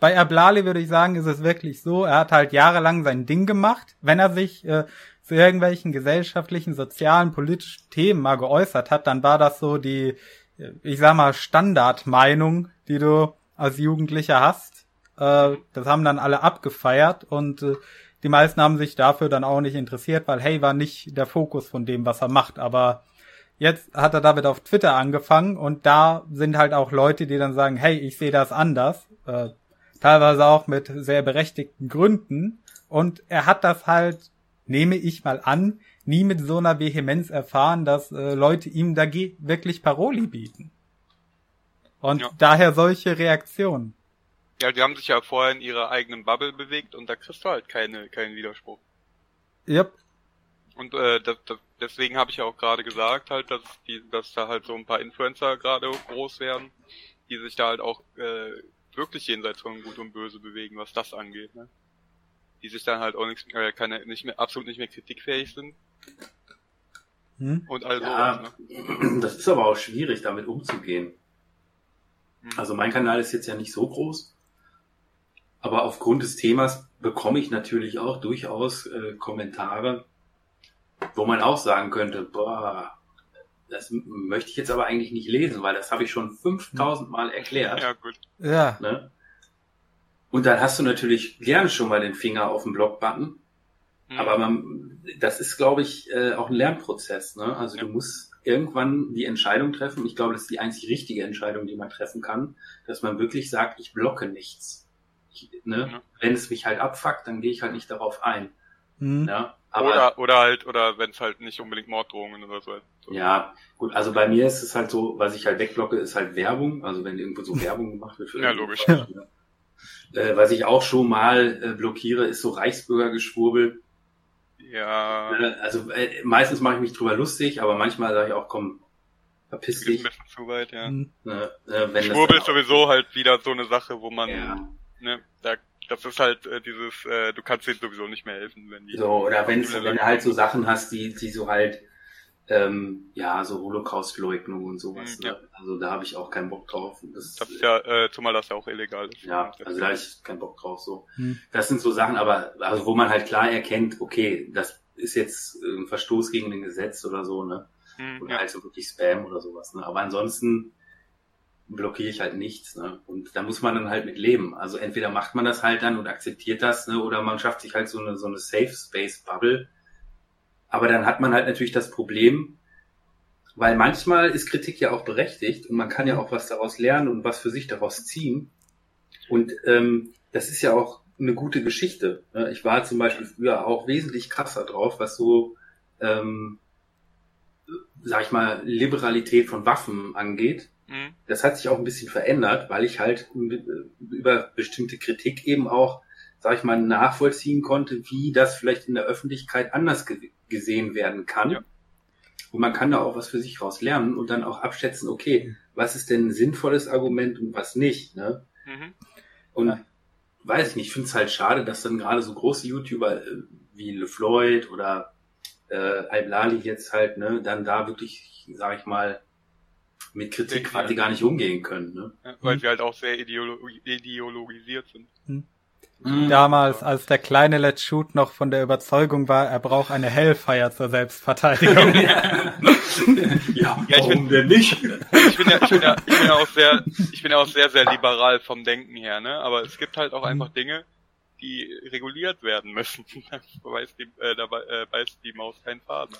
S2: bei Ablali würde ich sagen, ist es wirklich so, er hat halt jahrelang sein Ding gemacht. Wenn er sich äh, zu irgendwelchen gesellschaftlichen, sozialen, politischen Themen mal geäußert hat, dann war das so die ich sag mal, Standardmeinung, die du als Jugendlicher hast. Äh, das haben dann alle abgefeiert und äh, die meisten haben sich dafür dann auch nicht interessiert, weil hey, war nicht der Fokus von dem, was er macht. Aber jetzt hat er damit auf Twitter angefangen und da sind halt auch Leute, die dann sagen, hey, ich sehe das anders. Äh, teilweise auch mit sehr berechtigten Gründen. Und er hat das halt, nehme ich mal an, nie mit so einer Vehemenz erfahren, dass äh, Leute ihm da wirklich Paroli bieten. Und ja. daher solche Reaktionen.
S3: Ja, die haben sich ja vorher in ihrer eigenen Bubble bewegt und da kriegst du halt keine, keinen Widerspruch.
S2: Yep.
S3: Und äh, das, das, deswegen habe ich ja auch gerade gesagt, halt, dass die, dass da halt so ein paar Influencer gerade groß werden, die sich da halt auch äh, wirklich jenseits von Gut und Böse bewegen, was das angeht, ne? Die sich dann halt auch nicht, äh, keine, nicht mehr, absolut nicht mehr kritikfähig sind.
S1: Hm? Und also ja, ne? Das ist aber auch schwierig, damit umzugehen. Hm. Also mein Kanal ist jetzt ja nicht so groß, aber aufgrund des Themas bekomme ich natürlich auch durchaus äh, Kommentare, wo man auch sagen könnte, boah, das möchte ich jetzt aber eigentlich nicht lesen, weil das habe ich schon 5000 Mal erklärt.
S3: Ja, gut.
S2: Ja.
S1: Ne? Und dann hast du natürlich gerne schon mal den Finger auf den Block-Button. Mhm. Aber man, das ist, glaube ich, äh, auch ein Lernprozess. Ne? Also ja. du musst irgendwann die Entscheidung treffen. Ich glaube, das ist die einzig richtige Entscheidung, die man treffen kann, dass man wirklich sagt, ich blocke nichts. Ich, ne? Mhm. Wenn es mich halt abfuckt, dann gehe ich halt nicht darauf ein. Mhm. Ja?
S3: Aber, oder, oder halt, oder wenn es halt nicht unbedingt Morddrohungen oder so.
S1: Ja, gut, also bei mir ist es halt so, was ich halt wegblocke, ist halt Werbung. Also wenn irgendwo so Werbung gemacht wird. Für
S3: ja, logisch.
S1: Ja. Äh, was ich auch schon mal äh, blockiere, ist so Reichsbürgergeschwurbel.
S3: Ja.
S1: Äh, also äh, meistens mache ich mich drüber lustig, aber manchmal sage ich auch, komm, verpiss dich.
S3: Ein bisschen zu weit, ja.
S1: Mhm. Äh, wenn
S3: Schwurbel ist sowieso halt wieder so eine Sache, wo man, ja. Ne, da das ist halt äh, dieses, äh, du kannst denen sowieso nicht mehr helfen, wenn die.
S1: So, oder wenn's, wenn du halt so Sachen hast, die, die so halt, ähm, ja, so Holocaust-Leugnung und sowas. Mhm, ja. ne? Also da habe ich auch keinen Bock drauf.
S3: Das, das ist ja, äh, zumal das ja auch illegal ist.
S1: Ja, also da habe ich keinen Bock drauf. So, hm. das sind so Sachen, aber also wo man halt klar erkennt, okay, das ist jetzt ein Verstoß gegen ein Gesetz oder so, ne? Hm, oder ja. halt so wirklich Spam oder sowas. Ne? Aber ansonsten blockiere ich halt nichts. Ne? Und da muss man dann halt mit leben. Also entweder macht man das halt dann und akzeptiert das, ne? oder man schafft sich halt so eine, so eine Safe Space Bubble. Aber dann hat man halt natürlich das Problem, weil manchmal ist Kritik ja auch berechtigt und man kann ja auch was daraus lernen und was für sich daraus ziehen. Und ähm, das ist ja auch eine gute Geschichte. Ne? Ich war zum Beispiel früher auch wesentlich krasser drauf, was so, ähm, sag ich mal, Liberalität von Waffen angeht. Mhm. Das hat sich auch ein bisschen verändert, weil ich halt über bestimmte Kritik eben auch, sag ich mal, nachvollziehen konnte, wie das vielleicht in der Öffentlichkeit anders ge gesehen werden kann. Ja. Und man kann da auch was für sich raus lernen und dann auch abschätzen, okay, was ist denn ein sinnvolles Argument und was nicht. Ne? Mhm. Und weiß ich nicht, ich finde es halt schade, dass dann gerade so große YouTuber äh, wie LeFloid oder äh, Al-Blali jetzt halt, ne, dann da wirklich, sag ich mal, mit Kritik quasi gar nicht umgehen können. Ne?
S3: Ja, weil mhm. sie halt auch sehr ideolo ideologisiert sind.
S2: Mhm. Mhm. Damals, als der kleine Let's Shoot noch von der Überzeugung war, er braucht eine Hellfire zur Selbstverteidigung.
S1: ja, ja, ja ich bin, denn nicht?
S3: Ich bin ja, ich bin ja, ich bin ja auch sehr, ich bin ja auch sehr, sehr liberal vom Denken her, ne? Aber es gibt halt auch mhm. einfach Dinge, die reguliert werden müssen. da beißt die, äh, da äh, beißt die Maus keinen Faden.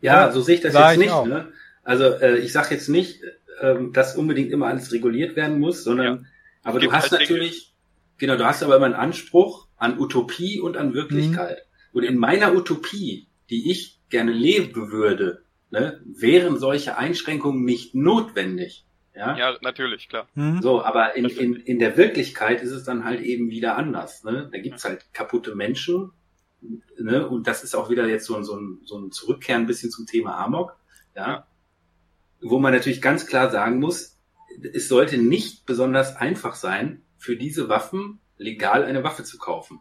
S1: Ja, so sehe ich das jetzt nicht. Ne? Also äh, ich sage jetzt nicht, ähm, dass unbedingt immer alles reguliert werden muss, sondern ja. aber du hast halt natürlich, Dinge. genau, du hast aber immer einen Anspruch an Utopie und an Wirklichkeit. Mhm. Und in meiner Utopie, die ich gerne leben würde, ne, wären solche Einschränkungen nicht notwendig. Ja,
S3: ja natürlich, klar.
S1: Mhm. So, aber in, in, in der Wirklichkeit ist es dann halt eben wieder anders. Ne? Da gibt's halt kaputte Menschen, ne? und das ist auch wieder jetzt so ein, so ein, so ein Zurückkehren ein bisschen zum Thema Amok. Ja? Wo man natürlich ganz klar sagen muss, es sollte nicht besonders einfach sein, für diese Waffen legal eine Waffe zu kaufen.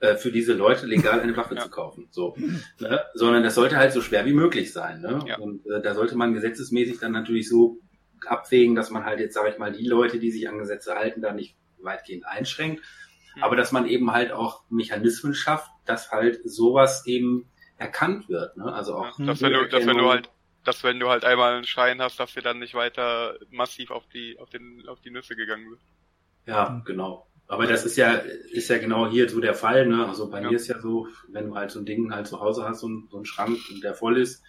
S1: Äh, für diese Leute legal eine Waffe ja. zu kaufen. So. Ne? Sondern das sollte halt so schwer wie möglich sein. Ne? Ja. Und äh, da sollte man gesetzesmäßig dann natürlich so abwägen, dass man halt jetzt, sage ich mal, die Leute, die sich an Gesetze halten, da nicht weitgehend einschränkt. Mhm. Aber dass man eben halt auch Mechanismen schafft, dass halt sowas eben erkannt wird. Ne? Also auch
S3: ja, dass, wenn du, dass wenn du halt dass wenn du halt einmal einen Schein hast, dass wir dann nicht weiter massiv auf die, auf den, auf die Nüsse gegangen sind.
S1: Ja, genau. Aber das ist ja, ist ja genau hier so der Fall, ne? Also bei ja. mir ist ja so, wenn du halt so ein Ding halt zu Hause hast, so ein, so ein Schrank, der voll ist,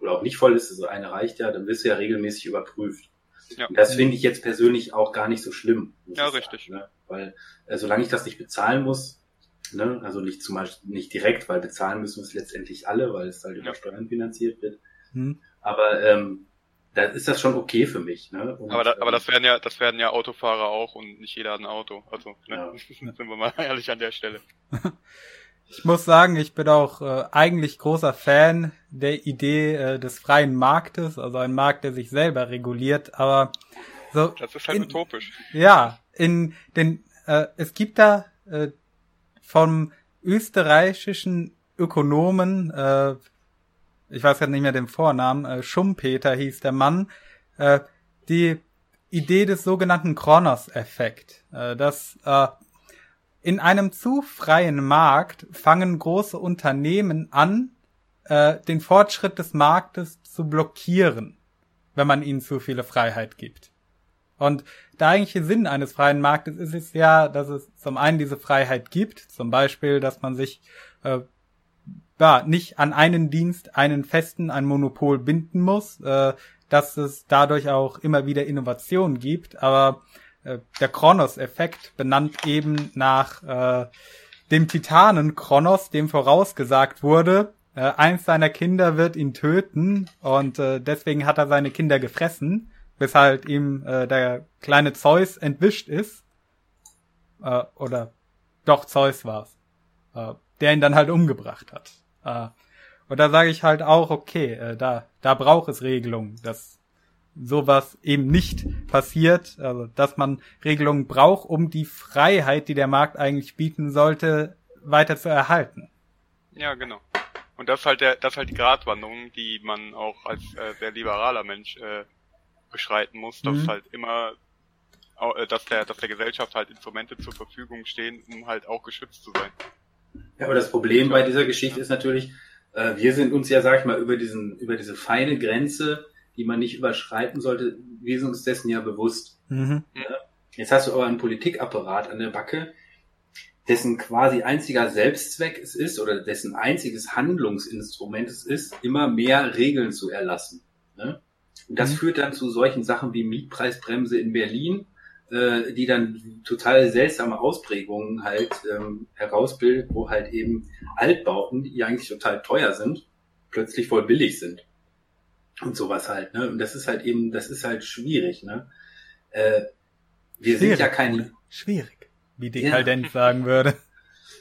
S1: oder auch nicht voll ist, so eine reicht ja, dann wirst du ja regelmäßig überprüft. Ja. Und das finde ich jetzt persönlich auch gar nicht so schlimm.
S3: Ja, richtig.
S1: Sagen, ne? Weil, äh, solange ich das nicht bezahlen muss, ne, also nicht zum Beispiel nicht direkt, weil bezahlen müssen wir es letztendlich alle, weil es halt über ja. Steuern finanziert wird. Hm. Aber ähm, da ist das schon okay für mich. Ne?
S3: Und, aber, da, aber das werden ja, das werden ja Autofahrer auch und nicht jeder hat ein Auto. Also ne? ja. sind wir mal ehrlich an der Stelle.
S2: Ich muss sagen, ich bin auch äh, eigentlich großer Fan der Idee äh, des freien Marktes, also ein Markt, der sich selber reguliert, aber so.
S3: Das ist halt in, utopisch.
S2: Ja, in den, äh, es gibt da äh, vom österreichischen Ökonomen, äh, ich weiß gerade nicht mehr den Vornamen, äh, Schumpeter hieß der Mann, äh, die Idee des sogenannten Kronos-Effekt, äh, dass äh, in einem zu freien Markt fangen große Unternehmen an, äh, den Fortschritt des Marktes zu blockieren, wenn man ihnen zu viele Freiheit gibt. Und der eigentliche Sinn eines freien Marktes ist es ja, dass es zum einen diese Freiheit gibt, zum Beispiel, dass man sich äh, ja, nicht an einen Dienst, einen festen, ein Monopol binden muss, äh, dass es dadurch auch immer wieder Innovationen gibt, aber äh, der Kronos-Effekt benannt eben nach äh, dem Titanen Kronos, dem vorausgesagt wurde, äh, eins seiner Kinder wird ihn töten und äh, deswegen hat er seine Kinder gefressen, bis halt ihm äh, der kleine Zeus entwischt ist. Äh, oder doch Zeus war's, äh, der ihn dann halt umgebracht hat. Äh, und da sage ich halt auch, okay, äh, da, da braucht es Regelungen, dass sowas eben nicht passiert, also dass man Regelungen braucht, um die Freiheit, die der Markt eigentlich bieten sollte, weiter zu erhalten.
S3: Ja, genau. Und das ist halt der, das ist halt die Gratwanderung, die man auch als äh, sehr liberaler Mensch äh, beschreiten muss, dass mhm. halt immer äh, dass der, dass der Gesellschaft halt Instrumente zur Verfügung stehen, um halt auch geschützt zu sein.
S1: Ja, aber das Problem bei dieser Geschichte ist natürlich, äh, wir sind uns ja, sag ich mal, über diesen, über diese feine Grenze, die man nicht überschreiten sollte, wir sind uns dessen ja bewusst. Mhm. Jetzt hast du aber einen Politikapparat an der Backe, dessen quasi einziger Selbstzweck es ist oder dessen einziges Handlungsinstrument es ist, immer mehr Regeln zu erlassen. Ne? Und das mhm. führt dann zu solchen Sachen wie Mietpreisbremse in Berlin, äh, die dann total seltsame Ausprägungen halt ähm, herausbildet, wo halt eben Altbauten, die eigentlich total teuer sind, plötzlich voll billig sind. Und sowas halt, ne? Und das ist halt eben, das ist halt schwierig, ne? Äh, wir schwierig, sind ja kein...
S2: Schwierig, wie Dekadent ja. sagen würde.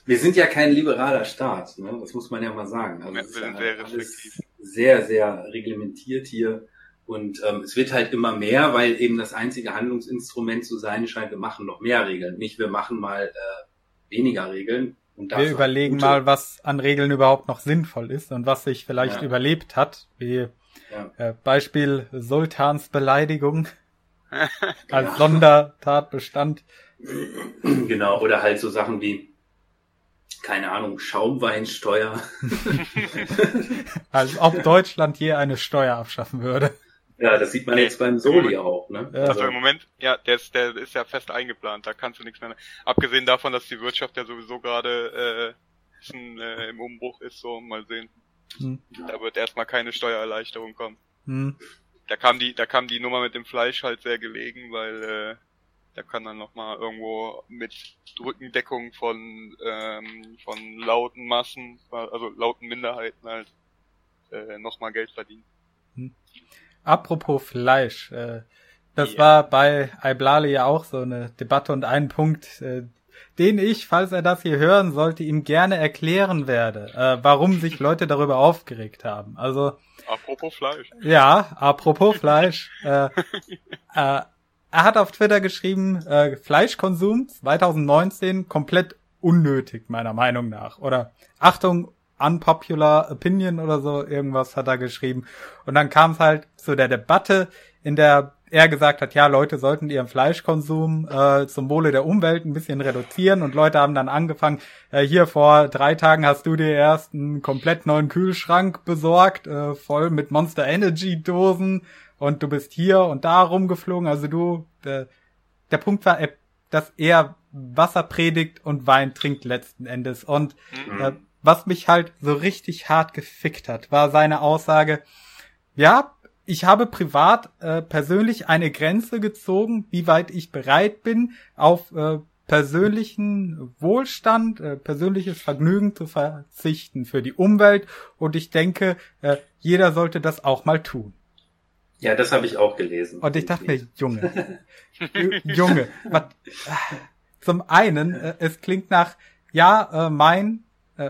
S1: Wir sind ja kein liberaler Staat, ne? Das muss man ja mal sagen. Also
S3: wir sind sehr restriktiv.
S1: Sehr, sehr reglementiert hier und ähm, es wird halt immer mehr, weil eben das einzige Handlungsinstrument zu sein scheint, wir machen noch mehr Regeln. Nicht wir machen mal äh, weniger Regeln.
S2: Und wir überlegen gute... mal, was an Regeln überhaupt noch sinnvoll ist und was sich vielleicht ja. überlebt hat. Wie ja. äh, Beispiel Sultans Beleidigung als genau. Sondertatbestand.
S1: Genau, oder halt so Sachen wie keine Ahnung, Schaumweinsteuer.
S2: Als ob Deutschland je eine Steuer abschaffen würde.
S1: Ja, das sieht man jetzt beim Soli auch, ne?
S3: Ja. Also im Moment, ja, der ist, der ist ja fest eingeplant, da kannst du nichts mehr. Abgesehen davon, dass die Wirtschaft ja sowieso gerade äh, äh, im Umbruch ist, so mal sehen. Hm. Da wird erstmal keine Steuererleichterung kommen. Hm. Da kam die, da kam die Nummer mit dem Fleisch halt sehr gelegen, weil äh, da kann dann nochmal irgendwo mit Rückendeckung von ähm, von lauten Massen, also lauten Minderheiten halt äh, nochmal Geld verdienen. Hm.
S2: Apropos Fleisch, äh, das yeah. war bei Iblale ja auch so eine Debatte und ein Punkt, äh, den ich, falls er das hier hören sollte, ihm gerne erklären werde, äh, warum sich Leute darüber aufgeregt haben. Also
S3: apropos Fleisch.
S2: Ja, apropos Fleisch. äh, äh, er hat auf Twitter geschrieben, äh, Fleischkonsum 2019 komplett unnötig, meiner Meinung nach. Oder Achtung, unpopular opinion oder so, irgendwas hat er geschrieben. Und dann kam es halt zu der Debatte, in der er gesagt hat, ja, Leute sollten ihren Fleischkonsum äh, zum Wohle der Umwelt ein bisschen reduzieren und Leute haben dann angefangen, äh, hier vor drei Tagen hast du dir erst einen komplett neuen Kühlschrank besorgt, äh, voll mit Monster Energy Dosen und du bist hier und da rumgeflogen, also du, der, der Punkt war, dass er Wasser predigt und Wein trinkt letzten Endes und mhm. äh, was mich halt so richtig hart gefickt hat, war seine Aussage, ja, ich habe privat äh, persönlich eine Grenze gezogen, wie weit ich bereit bin, auf äh, persönlichen Wohlstand, äh, persönliches Vergnügen zu verzichten für die Umwelt. Und ich denke, äh, jeder sollte das auch mal tun.
S1: Ja, das habe ich auch gelesen.
S2: Und ich dachte mir, Junge, Junge, was, zum einen, äh, es klingt nach, ja, äh, mein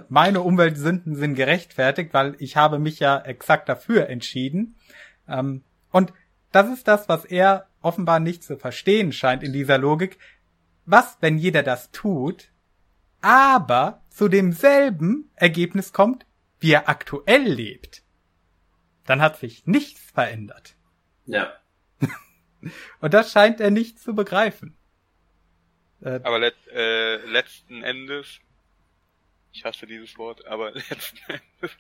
S2: meine Umweltsünden sind gerechtfertigt, weil ich habe mich ja exakt dafür entschieden. Ähm, und das ist das, was er offenbar nicht zu verstehen scheint in dieser Logik. Was, wenn jeder das tut, aber zu demselben Ergebnis kommt, wie er aktuell lebt? Dann hat sich nichts verändert.
S1: Ja.
S2: Und das scheint er nicht zu begreifen.
S3: Äh, aber let, äh, letzten Endes, ich hasse dieses Wort, aber letzten Endes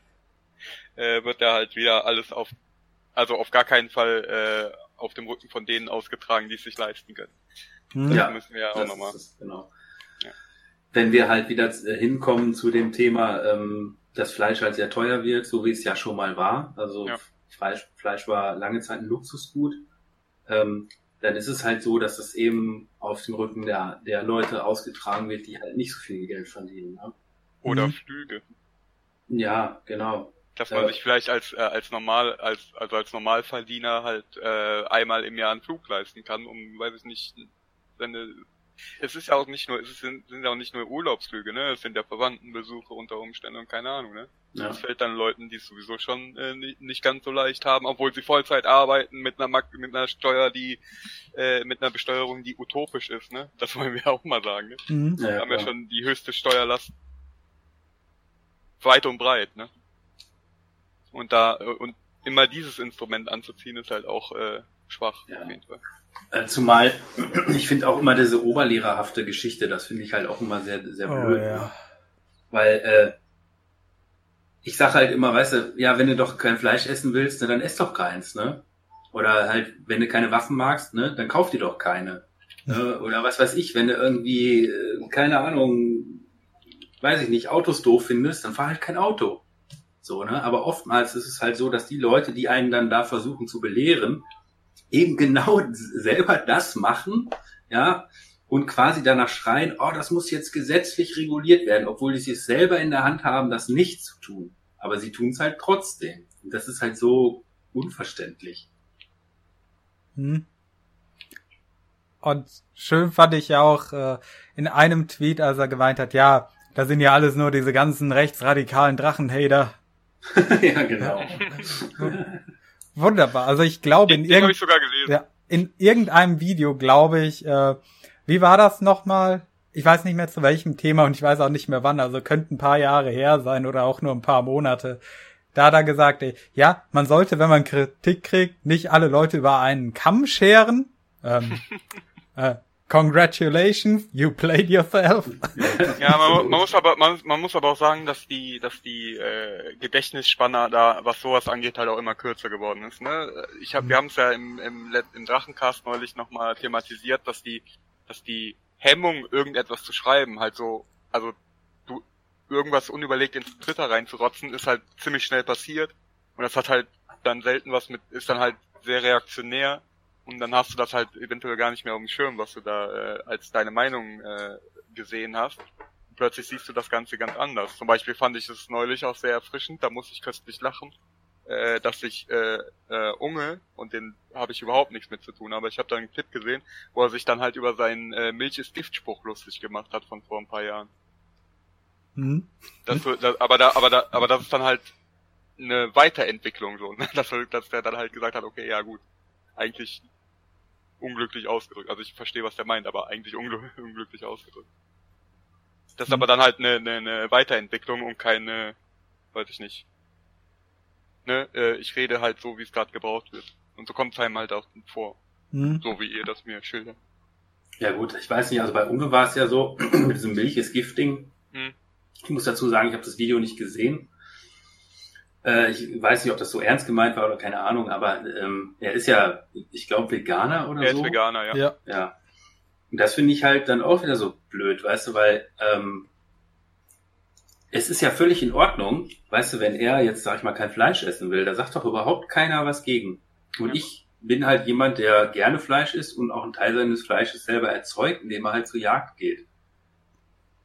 S3: äh, wird er halt wieder alles auf also auf gar keinen Fall äh, auf dem Rücken von denen ausgetragen, die es sich leisten können.
S1: Das ja, müssen wir ja auch nochmal. Genau. Ja. Wenn wir halt wieder äh, hinkommen zu dem Thema, ähm, dass Fleisch halt sehr teuer wird, so wie es ja schon mal war. Also ja. Fleisch, Fleisch war lange Zeit ein Luxusgut. Ähm, dann ist es halt so, dass es eben auf dem Rücken der, der Leute ausgetragen wird, die halt nicht so viel Geld verdienen. Ne?
S3: Oder mhm. Flüge.
S1: Ja, genau
S3: dass man ja. sich vielleicht als äh, als normal als also als Normalverdiener halt äh, einmal im Jahr einen Flug leisten kann, um weiß ich nicht seine es ist ja auch nicht nur es sind sind ja auch nicht nur Urlaubsflüge, ne? Es sind ja Verwandtenbesuche unter Umständen und keine Ahnung, ne? Ja. Das fällt dann Leuten, die es sowieso schon äh, nicht, nicht ganz so leicht haben, obwohl sie Vollzeit arbeiten mit einer mit einer Steuer, die äh, mit einer Besteuerung, die utopisch ist, ne? Das wollen wir auch mal sagen, ne? Mhm. Ja, wir haben ja schon die höchste Steuerlast weit und breit, ne? Und da und immer dieses Instrument anzuziehen ist halt auch äh, schwach ja. auf jeden Fall.
S1: Äh, zumal ich finde auch immer diese oberlehrerhafte Geschichte, das finde ich halt auch immer sehr sehr oh, blöd. Ja. Weil äh, ich sage halt immer, weißt du, ja, wenn du doch kein Fleisch essen willst, dann ess doch keins, ne? Oder halt, wenn du keine Waffen magst, ne, dann kauf dir doch keine. Ne? Oder was weiß ich, wenn du irgendwie, äh, keine Ahnung, weiß ich nicht, Autos doof findest, dann fahr halt kein Auto. So, ne? Aber oftmals ist es halt so, dass die Leute, die einen dann da versuchen zu belehren, eben genau selber das machen, ja, und quasi danach schreien, oh, das muss jetzt gesetzlich reguliert werden, obwohl die es selber in der Hand haben, das nicht zu tun. Aber sie tun es halt trotzdem. Und das ist halt so unverständlich.
S2: Hm. Und schön fand ich auch äh, in einem Tweet, als er gemeint hat, ja, da sind ja alles nur diese ganzen rechtsradikalen Drachenhater.
S1: ja, genau.
S2: Wunderbar. Also ich glaube in,
S3: irgend ich
S2: ja, in irgendeinem Video glaube ich, äh, wie war das nochmal? Ich weiß nicht mehr zu welchem Thema und ich weiß auch nicht mehr wann, also könnte ein paar Jahre her sein oder auch nur ein paar Monate. Da hat er gesagt, ey, ja, man sollte, wenn man Kritik kriegt, nicht alle Leute über einen Kamm scheren. Ähm, äh, Congratulations, you played yourself.
S3: Ja, man, man, muss aber man, man, muss aber auch sagen, dass die dass die äh, Gedächtnisspanne da, was sowas angeht, halt auch immer kürzer geworden ist. Ne? Ich hab, wir haben es ja im, im, im Drachencast neulich nochmal thematisiert, dass die dass die Hemmung, irgendetwas zu schreiben, halt so, also du irgendwas unüberlegt ins Twitter reinzurotzen, ist halt ziemlich schnell passiert. Und das hat halt dann selten was mit, ist dann halt sehr reaktionär und dann hast du das halt eventuell gar nicht mehr auf dem Schirm, was du da äh, als deine Meinung äh, gesehen hast. Und plötzlich siehst du das Ganze ganz anders. Zum Beispiel fand ich es neulich auch sehr erfrischend, da musste ich köstlich lachen, äh, dass ich äh, äh, Unge, und den habe ich überhaupt nichts mit zu tun, aber ich habe da einen Clip gesehen, wo er sich dann halt über seinen äh, Milch ist Giftspruch lustig gemacht hat von vor ein paar Jahren. Mhm. Das, das, aber da, aber da, aber das ist dann halt eine Weiterentwicklung so, ne? dass, dass der dann halt gesagt hat, okay, ja gut, eigentlich unglücklich ausgedrückt. Also ich verstehe, was der meint, aber eigentlich ungl unglücklich ausgedrückt. Das ist mhm. aber dann halt eine, eine, eine Weiterentwicklung und keine, weiß ich nicht. Ne, äh, ich rede halt so, wie es gerade gebraucht wird. Und so kommt es einem halt auch vor. Hm. So wie ihr das mir schildert.
S1: Ja gut, ich weiß nicht, also bei Uwe war es ja so, mit diesem Milch ist Gifting. Hm. Ich muss dazu sagen, ich habe das Video nicht gesehen. Äh, ich weiß nicht, ob das so ernst gemeint war oder keine Ahnung, aber ähm, er ist ja, ich glaube, Veganer oder
S3: er
S1: so.
S3: Er ist Veganer, ja.
S1: Ja. ja. Und das finde ich halt dann auch wieder so blöd, weißt du, weil ähm, es ist ja völlig in Ordnung, weißt du, wenn er jetzt, sag ich mal, kein Fleisch essen will, da sagt doch überhaupt keiner was gegen. Und ja. ich bin halt jemand, der gerne Fleisch isst und auch einen Teil seines Fleisches selber erzeugt, indem er halt zur Jagd geht.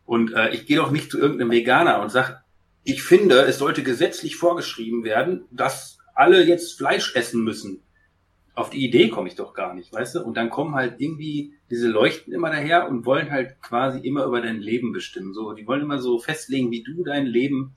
S1: Und äh, ich gehe doch nicht zu irgendeinem Veganer und sag, ich finde, es sollte gesetzlich vorgeschrieben werden, dass alle jetzt Fleisch essen müssen auf die Idee komme ich doch gar nicht, weißt du? Und dann kommen halt irgendwie diese Leuchten immer daher und wollen halt quasi immer über dein Leben bestimmen. So, die wollen immer so festlegen, wie du dein Leben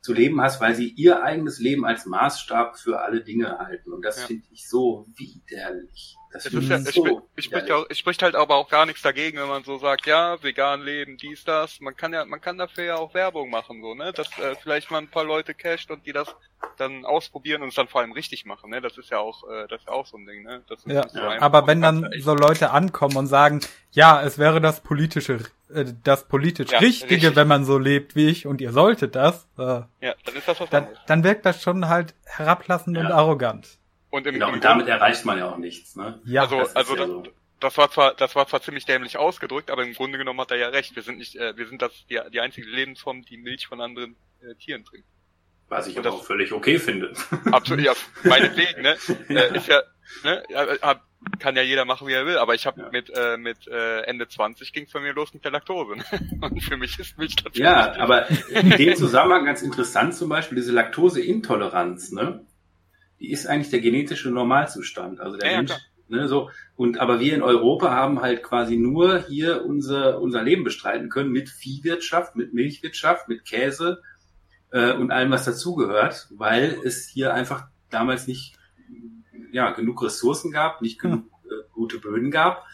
S1: zu leben hast, weil sie ihr eigenes Leben als Maßstab für alle Dinge halten. Und das ja. finde ich so widerlich. Das
S3: es ist ja, so es, spricht, auch, es spricht halt aber auch gar nichts dagegen, wenn man so sagt, ja, vegan leben, dies, das. Man kann ja, man kann dafür ja auch Werbung machen, so, ne? Dass äh, vielleicht mal ein paar Leute casht und die das dann ausprobieren und es dann vor allem richtig machen, ne? Das ist ja auch, äh, das ist ja auch so ein Ding, ne? Das ist
S2: ja, so aber wenn dann so Leute ankommen und sagen, ja, es wäre das politische, äh, das politisch ja, Richtige, richtig. wenn man so lebt wie ich und ihr solltet das, äh, ja, dann ist das was dann, dann wirkt das schon halt herablassend ja. und arrogant.
S1: Und, im, genau, und damit erreicht man ja auch nichts. Ne?
S3: Ja, also, das also ja das, so. das war zwar, das war zwar ziemlich dämlich ausgedrückt, aber im Grunde genommen hat er ja recht. Wir sind nicht, äh, wir sind das die, die einzige Lebensform, die Milch von anderen äh, Tieren trinkt.
S1: Was ich aber auch völlig okay finde.
S3: Absolut, ja, meinetwegen, ne? Äh, ist ja, ne? Kann ja jeder machen, wie er will, aber ich habe ja. mit, äh, mit äh, Ende 20 ging es bei mir los mit der Laktose. Ne? Und für mich ist Milch
S1: tatsächlich. Ja, aber in dem Zusammenhang ganz interessant zum Beispiel diese Laktoseintoleranz, ne? Die ist eigentlich der genetische Normalzustand. Also der ja, Mensch, ja, ne, so. Und aber wir in Europa haben halt quasi nur hier unser, unser Leben bestreiten können mit Viehwirtschaft, mit Milchwirtschaft, mit Käse äh, und allem, was dazugehört, weil es hier einfach damals nicht ja, genug Ressourcen gab, nicht genug hm. äh, gute Böden gab.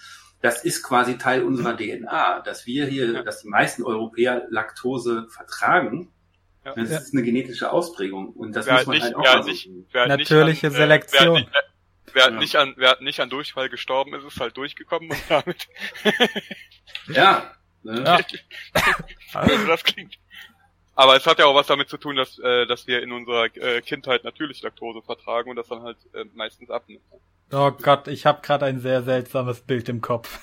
S1: Das ist quasi Teil unserer DNA, dass wir hier, dass die meisten Europäer Laktose vertragen ja. Das ist eine genetische Ausprägung und das wer muss man nicht, halt auch wer
S2: nicht, wer Natürliche an, Selektion.
S3: Äh, wer, wer, ja. nicht an, wer nicht an Durchfall gestorben ist, ist halt durchgekommen und damit.
S1: ja.
S3: Ne? ja. also das klingt. Aber es hat ja auch was damit zu tun, dass, äh, dass wir in unserer äh, Kindheit natürlich Laktose vertragen und das dann halt äh, meistens abnimmt.
S2: Oh Gott, ich habe gerade ein sehr seltsames Bild im Kopf.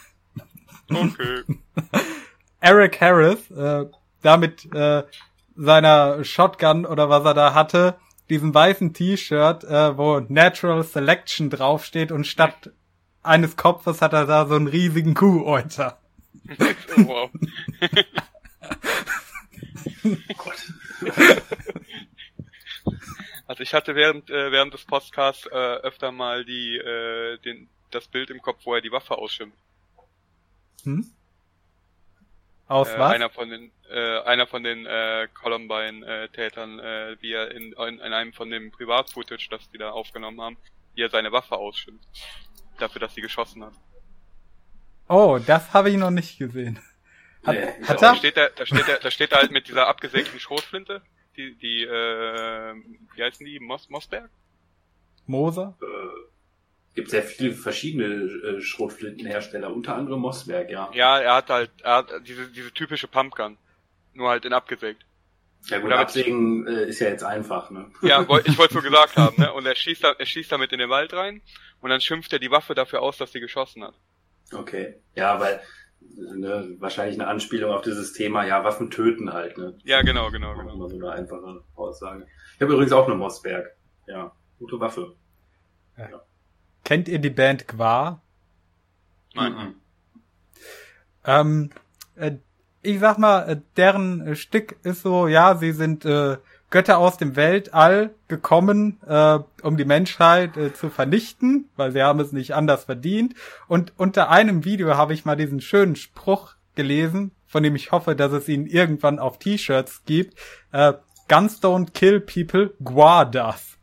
S3: Okay.
S2: Eric Harris, äh, damit äh, seiner Shotgun oder was er da hatte, diesem weißen T-Shirt, äh, wo Natural Selection draufsteht und statt eines Kopfes hat er da so einen riesigen Kuhäuter. oh, wow.
S3: also ich hatte während äh, während des Podcasts äh, öfter mal die äh, den das Bild im Kopf, wo er die Waffe ausschimpft. Hm?
S2: Aus
S3: äh,
S2: was?
S3: Einer von den, äh, einer von den äh, Columbine-Tätern, äh, wie er in, in, in einem von dem Privat-Footage, das die da aufgenommen haben, wie er seine Waffe ausschimpft. Dafür, dass sie geschossen hat.
S2: Oh, das habe ich noch nicht gesehen.
S3: Hat, nee, hat er? Da steht er, da steht er, da steht er halt mit dieser abgesägten Schrotflinte, die, die, äh, wie heißen die? Mos Mossberg?
S2: Moser? Äh,
S1: gibt sehr viele verschiedene äh, Schrotflintenhersteller, unter anderem Mossberg, ja.
S3: Ja, er hat halt, er hat diese, diese typische Pumpgun. Nur halt in abgesägt.
S1: Ja gut, absägen äh, ist ja jetzt einfach, ne?
S3: Ja, ich wollte so gesagt haben, ne? Und er schießt, da, er schießt damit in den Wald rein und dann schimpft er die Waffe dafür aus, dass sie geschossen hat.
S1: Okay. Ja, weil ne, wahrscheinlich eine Anspielung auf dieses Thema, ja, Waffen töten halt, ne?
S3: Ja, genau, genau, genau.
S1: Immer so eine einfache Aussage. Ich habe übrigens auch eine Mossberg. Ja, gute Waffe.
S2: Ja. ja. Kennt ihr die Band Qua?
S3: Nein. Mhm.
S2: Ähm, äh, ich sag mal, äh, deren Stück ist so, ja, sie sind äh, Götter aus dem Weltall gekommen, äh, um die Menschheit äh, zu vernichten, weil sie haben es nicht anders verdient. Und unter einem Video habe ich mal diesen schönen Spruch gelesen, von dem ich hoffe, dass es ihn irgendwann auf T-Shirts gibt. Äh, Guns don't kill people, Gua does.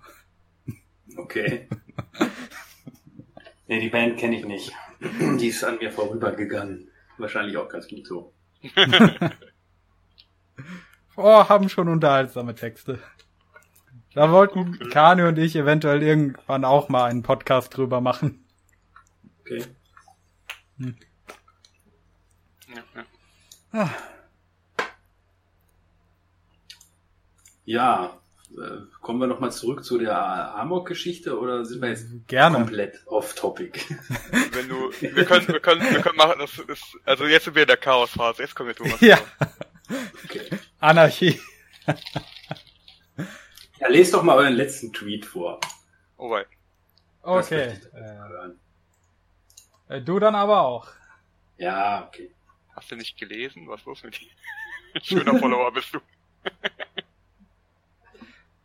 S1: Okay. Nee, die Band kenne ich nicht. Die ist an mir vorübergegangen. Wahrscheinlich auch ganz gut so.
S2: oh, haben schon unterhaltsame Texte. Da wollten okay. Kani und ich eventuell irgendwann auch mal einen Podcast drüber machen.
S1: Okay. Hm. Ja, ja. Ah. ja kommen wir nochmal zurück zu der Amok-Geschichte oder sind wir jetzt
S2: Gerne.
S1: komplett off-topic?
S3: Wenn du, wir können, wir können, wir können machen, das ist, also jetzt sind wir in der Chaos-Phase, jetzt kommen wir Thomas.
S2: Ja. Okay. Anarchie.
S1: Ja, lest doch mal euren letzten Tweet vor.
S3: Oh wei.
S2: Okay. Äh, du dann aber auch.
S1: Ja, okay.
S3: Hast du nicht gelesen? Was ist los mit dir? Schöner Follower bist du.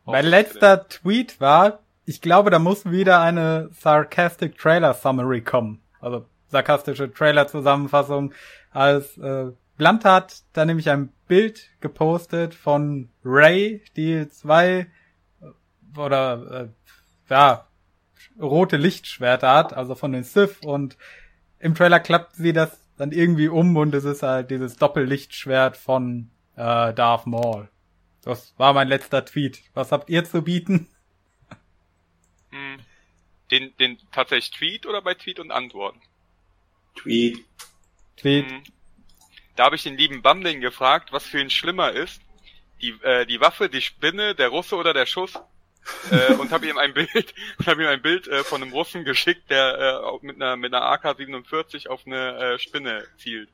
S2: Mein letzter Tweet war, ich glaube, da muss wieder eine Sarcastic Trailer Summary kommen. Also sarkastische Trailer-Zusammenfassung. Als äh, Blunt hat da nämlich ein Bild gepostet von Ray, die zwei äh, oder äh, ja rote Lichtschwerter hat, also von den Sith und im Trailer klappt sie das dann irgendwie um und es ist halt dieses Doppellichtschwert von äh, Darth Maul. Das war mein letzter Tweet. Was habt ihr zu bieten?
S3: Hm. Den, den tatsächlich Tweet oder bei Tweet und Antworten?
S1: Tweet.
S2: Tweet. Hm.
S3: Da habe ich den lieben Bamling gefragt, was für ihn schlimmer ist. Die, äh, die Waffe, die Spinne, der Russe oder der Schuss? äh, und habe ihm ein Bild, habe ihm ein Bild äh, von einem Russen geschickt, der äh, mit einer mit einer AK-47 auf eine äh, Spinne zielt.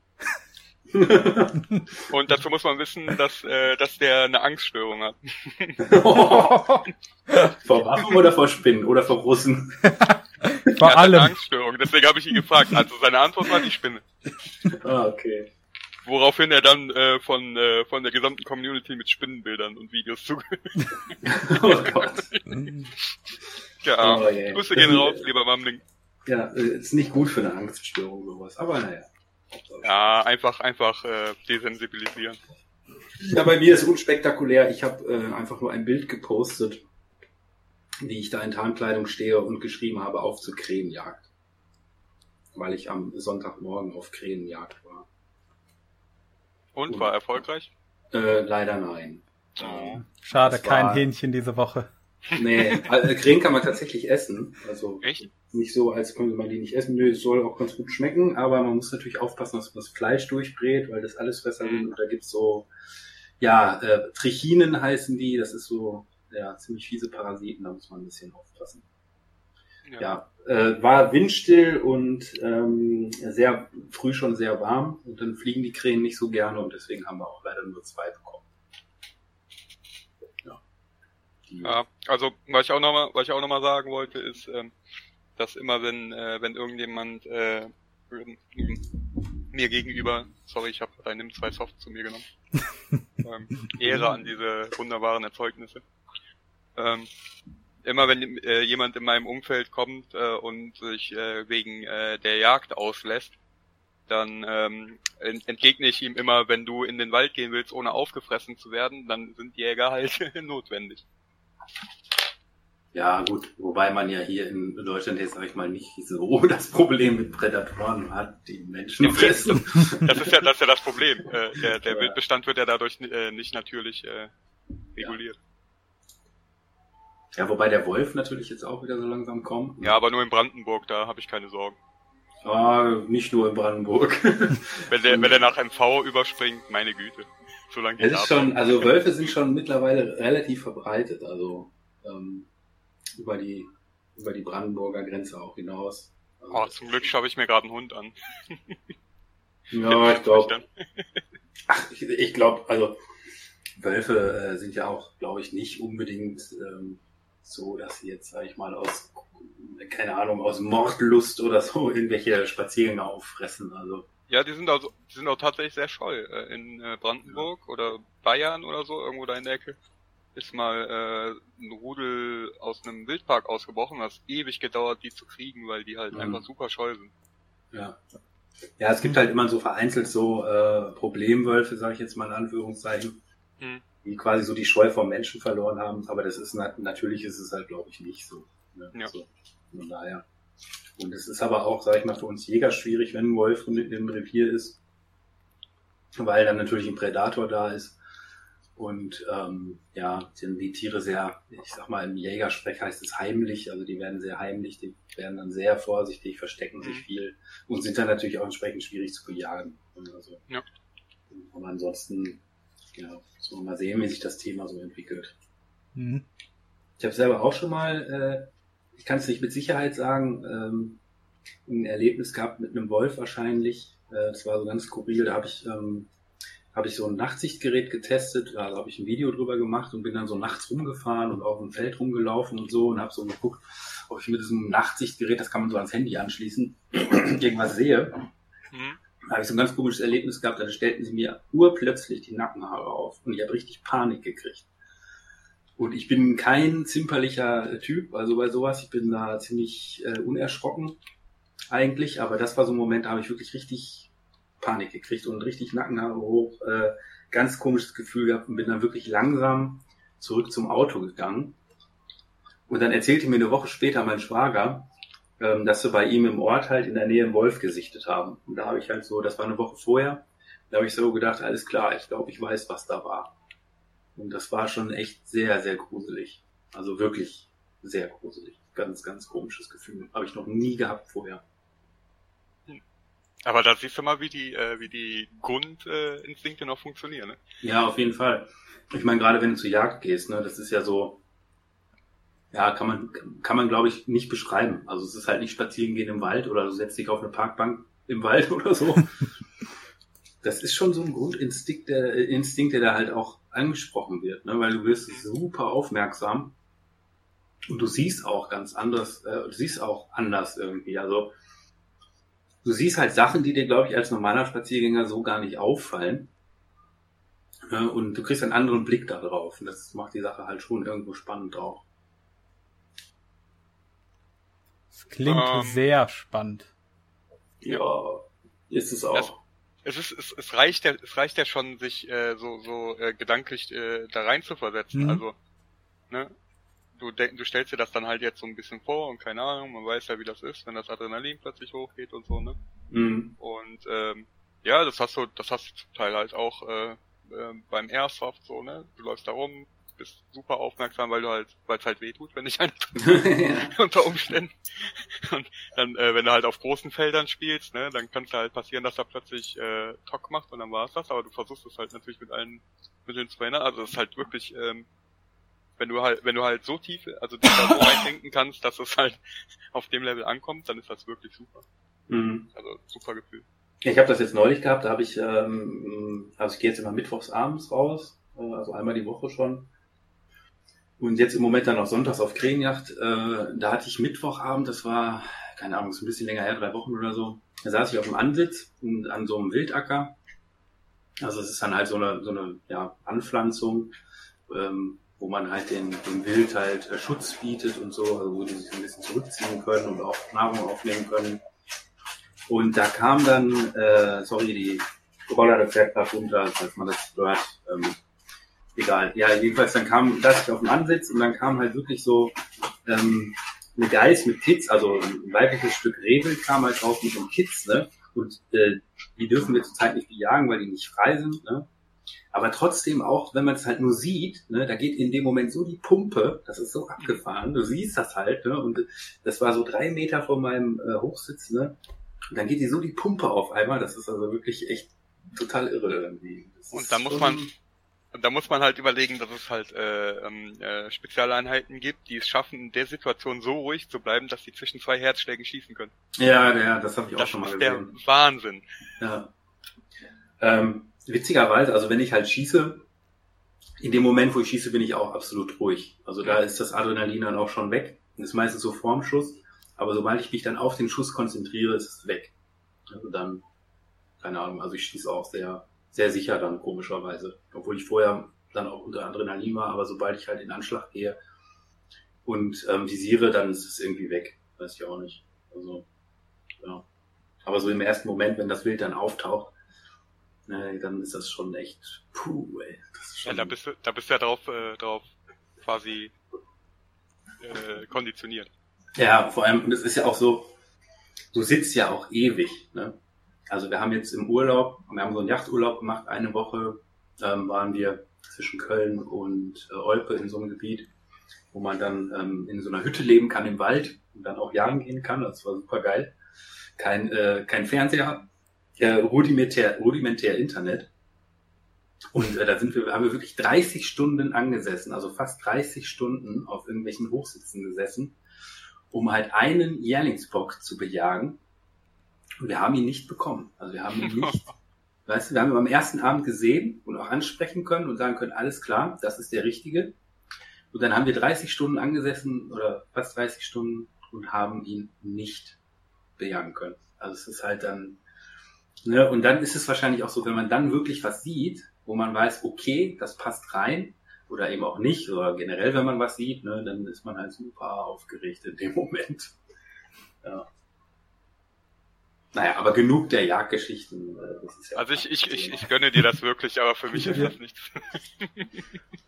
S3: und dazu muss man wissen, dass, äh, dass der eine Angststörung hat.
S1: vor Waffen oder vor Spinnen oder vor Russen?
S2: vor allem.
S3: Eine Angststörung, deswegen habe ich ihn gefragt. Also seine Antwort war die Spinne.
S1: Ah, okay.
S3: Woraufhin er dann äh, von, äh, von der gesamten Community mit Spinnenbildern und Videos zugehört. oh Gott. ja, oh, yeah. Grüße gehen raus, lieber Mamling.
S1: Ja, ist nicht gut für eine Angststörung sowas, aber naja.
S3: Ja, einfach, einfach äh, desensibilisieren.
S1: Ja, bei mir ist unspektakulär. Ich habe äh, einfach nur ein Bild gepostet, wie ich da in Tarnkleidung stehe und geschrieben habe, auf zur Krähenjagd. Weil ich am Sonntagmorgen auf Krähenjagd war.
S3: Und, war erfolgreich?
S1: Äh, leider nein.
S2: Oh. Schade, kein Hähnchen diese Woche.
S1: Nee, also Krähen kann man tatsächlich essen. Also
S3: Echt?
S1: nicht so, als könnte man die nicht essen. Nö, es soll auch ganz gut schmecken, aber man muss natürlich aufpassen, dass man das Fleisch durchbrät, weil das alles Fresser mhm. sind. Und da gibt's so, ja, äh, Trichinen heißen die. Das ist so, ja, ziemlich fiese Parasiten, da muss man ein bisschen aufpassen. Ja, ja äh, war windstill und ähm, sehr früh schon sehr warm und dann fliegen die Krähen nicht so gerne und deswegen haben wir auch leider nur zwei bekommen.
S3: Ja, ja also was ich auch nochmal, was ich auch noch mal sagen wollte, ist, ähm, dass immer wenn äh, wenn irgendjemand äh, mir gegenüber, sorry, ich habe deinen zwei Soft zu mir genommen, ähm, Ehre an diese wunderbaren Erzeugnisse. Ähm, immer wenn äh, jemand in meinem Umfeld kommt äh, und sich äh, wegen äh, der Jagd auslässt, dann ähm, entgegne ich ihm immer, wenn du in den Wald gehen willst, ohne aufgefressen zu werden, dann sind Jäger halt notwendig.
S1: Ja, gut, wobei man ja hier in Deutschland jetzt, sag ich mal, nicht so das Problem mit Prädatoren hat, die Menschen fressen.
S3: Das ist ja das, ist ja das Problem. Äh, der der ja. Wildbestand wird ja dadurch äh, nicht natürlich äh, reguliert. Ja.
S1: Ja, wobei der Wolf natürlich jetzt auch wieder so langsam kommt.
S3: Ja, aber nur in Brandenburg, da habe ich keine Sorgen.
S1: Ah, nicht nur in Brandenburg.
S3: wenn der, wenn der nach MV überspringt, meine Güte.
S1: Solange es ist schon, also Wölfe sind schon mittlerweile relativ verbreitet, also ähm, über die über die Brandenburger Grenze auch hinaus.
S3: Oh, zum Glück schaue ich mir gerade einen Hund an.
S1: ja, ich glaube. ich, ich glaube, also Wölfe äh, sind ja auch, glaube ich, nicht unbedingt ähm, so, dass sie jetzt, sag ich mal, aus, keine Ahnung, aus Mordlust oder so irgendwelche Spaziergänge auffressen. Also.
S3: Ja, die sind also, die sind auch tatsächlich sehr scheu. Äh, in äh, Brandenburg ja. oder Bayern oder so, irgendwo da in der Ecke, ist mal äh, ein Rudel aus einem Wildpark ausgebrochen. Das ewig gedauert, die zu kriegen, weil die halt mhm. einfach super scheu sind.
S1: Ja. Ja, es gibt halt immer so vereinzelt so äh, Problemwölfe, sage ich jetzt mal in Anführungszeichen. Mhm die quasi so die Scheu vom Menschen verloren haben. Aber das ist natürlich ist es halt, glaube ich, nicht so. Ne? Ja. so. Von daher. Und es ist aber auch, sage ich mal, für uns Jäger schwierig, wenn ein Wolf im Revier ist, weil dann natürlich ein Prädator da ist. Und ähm, ja, sind die Tiere sehr, ich sag mal, im Jägersprech heißt es heimlich, also die werden sehr heimlich, die werden dann sehr vorsichtig, verstecken sich mhm. viel und sind dann natürlich auch entsprechend schwierig zu bejagen. Also, ja. Aber ansonsten, ja, man mal sehen, wie sich das Thema so entwickelt. Mhm. Ich habe selber auch schon mal, äh, ich kann es nicht mit Sicherheit sagen, ähm, ein Erlebnis gehabt mit einem Wolf wahrscheinlich. Äh, das war so ganz skurril. Da habe ich ähm, habe ich so ein Nachtsichtgerät getestet, da habe ich ein Video drüber gemacht und bin dann so nachts rumgefahren und auf dem Feld rumgelaufen und so und habe so geguckt, ob ich mit diesem Nachtsichtgerät, das kann man so ans Handy anschließen, irgendwas sehe. Mhm. Da habe ich so ein ganz komisches Erlebnis gehabt, da stellten sie mir urplötzlich die Nackenhaare auf und ich habe richtig Panik gekriegt. Und ich bin kein zimperlicher Typ, also bei sowas, ich bin da ziemlich äh, unerschrocken eigentlich, aber das war so ein Moment, da habe ich wirklich richtig Panik gekriegt und richtig Nackenhaare hoch, äh, ganz komisches Gefühl gehabt und bin dann wirklich langsam zurück zum Auto gegangen. Und dann erzählte mir eine Woche später mein Schwager, ähm, dass sie bei ihm im Ort halt in der Nähe einen Wolf gesichtet haben. Und da habe ich halt so, das war eine Woche vorher, da habe ich so gedacht, alles klar, ich glaube, ich weiß, was da war. Und das war schon echt sehr, sehr gruselig. Also wirklich sehr gruselig. Ganz, ganz komisches Gefühl. Habe ich noch nie gehabt vorher.
S3: Aber da siehst du mal, wie die, äh, wie die Grundinstinkte äh, noch funktionieren. Ne?
S1: Ja, auf jeden Fall. Ich meine, gerade wenn du zur Jagd gehst, ne, das ist ja so, ja, kann man, kann man glaube ich nicht beschreiben. Also es ist halt nicht spazieren gehen im Wald oder du setzt dich auf eine Parkbank im Wald oder so. das ist schon so ein Grundinstinkt, der, Instinkt, der da halt auch angesprochen wird, ne, weil du wirst super aufmerksam und du siehst auch ganz anders, äh, du siehst auch anders irgendwie. Also du siehst halt Sachen, die dir, glaube ich, als normaler Spaziergänger so gar nicht auffallen. und du kriegst einen anderen Blick darauf. Und das macht die Sache halt schon irgendwo spannend auch.
S2: Es klingt um, ähm. sehr spannend.
S1: Ja, ist es auch.
S3: Es, ist, es, es reicht ja, es reicht ja schon, sich äh, so, so äh, gedanklich äh, da rein zu versetzen. Mhm. Also, ne? du, du stellst dir das dann halt jetzt so ein bisschen vor und keine Ahnung, man weiß ja, wie das ist, wenn das Adrenalin plötzlich hochgeht und so, ne? Mhm. Und ähm, ja, das hast du, das hast du zum Teil halt auch äh, äh, beim Airsoft so, ne? Du läufst da rum, bist super aufmerksam, weil du halt, weil es halt weh tut, wenn dich einer unter Umständen. Und dann, äh, wenn du halt auf großen Feldern spielst, ne, dann kann es halt passieren, dass er plötzlich äh, Tock macht und dann war es das, aber du versuchst es halt natürlich mit allen Mitteln zu verhindern. Also es ist halt wirklich ähm, wenn du halt, wenn du halt so tief, also dich da so reindenken kannst, dass es halt auf dem Level ankommt, dann ist das wirklich super. Mhm. Also super Gefühl.
S1: Ich habe das jetzt neulich gehabt, da habe ich, ähm, also ich gehe jetzt immer mittwochs abends raus, äh, also einmal die Woche schon. Und jetzt im Moment dann noch sonntags auf Krähenjacht, äh, da hatte ich Mittwochabend, das war, keine Ahnung, ist ein bisschen länger her, drei Wochen oder so. Da saß ich auf dem Ansitz und an so einem Wildacker. Also es ist dann halt so eine, so eine ja, Anpflanzung. Ähm, wo man halt den, dem Wild halt äh, Schutz bietet und so, also wo die sich ein bisschen zurückziehen können und auch Nahrung aufnehmen können. Und da kam dann, äh, sorry, die Roller, der fährt gerade runter, falls man das hört. Ähm, egal. Ja, jedenfalls dann kam das ich auf dem Ansitz und dann kam halt wirklich so ähm, eine Geiß mit Kids, also ein weibliches Stück Rebel kam halt drauf mit einem Kids, ne? Und äh, die dürfen wir zurzeit nicht bejagen, weil die nicht frei sind, ne? Aber trotzdem auch, wenn man es halt nur sieht, ne, da geht in dem Moment so die Pumpe, das ist so abgefahren, du siehst das halt, ne, und das war so drei Meter vor meinem äh, Hochsitz, ne, und dann geht die so die Pumpe auf einmal, das ist also wirklich echt total irre irgendwie. Das
S3: und da muss man, da muss man halt überlegen, dass es halt äh, ähm, äh, Spezialeinheiten gibt, die es schaffen, in der Situation so ruhig zu bleiben, dass sie zwischen zwei Herzschlägen schießen können.
S1: Ja, ja, das habe ich auch
S3: das
S1: schon mal
S3: gesehen. Das ist der Wahnsinn.
S1: Ja. Ähm, witzigerweise, also wenn ich halt schieße, in dem Moment, wo ich schieße, bin ich auch absolut ruhig. Also da ist das Adrenalin dann auch schon weg. Das ist meistens so vorm Schuss. Aber sobald ich mich dann auf den Schuss konzentriere, ist es weg. Also dann, keine Ahnung, also ich schieße auch sehr, sehr sicher dann komischerweise. Obwohl ich vorher dann auch unter Adrenalin war, aber sobald ich halt in Anschlag gehe und ähm, visiere, dann ist es irgendwie weg. Weiß ich auch nicht. Also, ja. Aber so im ersten Moment, wenn das Wild dann auftaucht, ne, dann ist das schon echt, puh, ey. Schon
S3: ja, da bist du, da bist du ja drauf, äh, drauf quasi äh, konditioniert.
S1: Ja, vor allem, das ist ja auch so, du sitzt ja auch ewig, ne? Also wir haben jetzt im Urlaub, wir haben so einen Yachturlaub gemacht, eine Woche ähm, waren wir zwischen Köln und äh, Olpe in so einem Gebiet, wo man dann ähm, in so einer Hütte leben kann im Wald und dann auch jagen gehen kann. Das war super geil. Kein, äh, kein Fernseher, äh, rudimentär, rudimentär Internet. Und äh, da sind wir, haben wir wirklich 30 Stunden angesessen, also fast 30 Stunden auf irgendwelchen Hochsitzen gesessen, um halt einen Jährlingsbock zu bejagen. Und wir haben ihn nicht bekommen. Also wir haben ihn nicht, weißt du, wir haben ihn am ersten Abend gesehen und auch ansprechen können und sagen können, alles klar, das ist der richtige. Und dann haben wir 30 Stunden angesessen oder fast 30 Stunden und haben ihn nicht bejagen können. Also es ist halt dann, ne, und dann ist es wahrscheinlich auch so, wenn man dann wirklich was sieht, wo man weiß, okay, das passt rein oder eben auch nicht, oder generell, wenn man was sieht, ne, dann ist man halt super aufgeregt in dem Moment. Ja. Naja, aber genug der Jagdgeschichten.
S3: Äh, ja also ich, ich, ich, ich gönne dir das wirklich, aber für mich ist das nichts.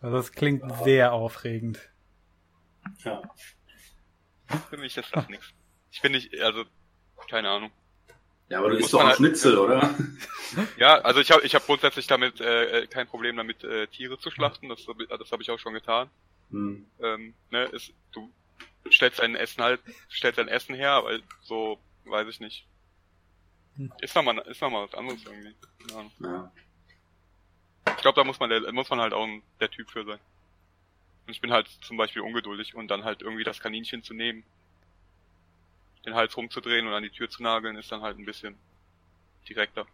S2: Also das klingt ja. sehr aufregend.
S3: Ja. Für mich ist das nichts. Ich bin nicht, also, keine Ahnung.
S1: Ja, aber du isst doch auch halt, Schnitzel, oder?
S3: Ja, also ich habe ich hab grundsätzlich damit äh, kein Problem damit, äh, Tiere zu schlachten. Das, das habe ich auch schon getan. Hm. Ähm, ne, ist, du stellst dein Essen halt, stellst dein Essen her, aber so, weiß ich nicht. Ist nochmal ist noch mal was anderes irgendwie. Ja. ja. Ich glaube, da muss man der, muss man halt auch der Typ für sein. Und ich bin halt zum Beispiel ungeduldig und dann halt irgendwie das Kaninchen zu nehmen den Hals rumzudrehen und an die Tür zu nageln, ist dann halt ein bisschen direkter.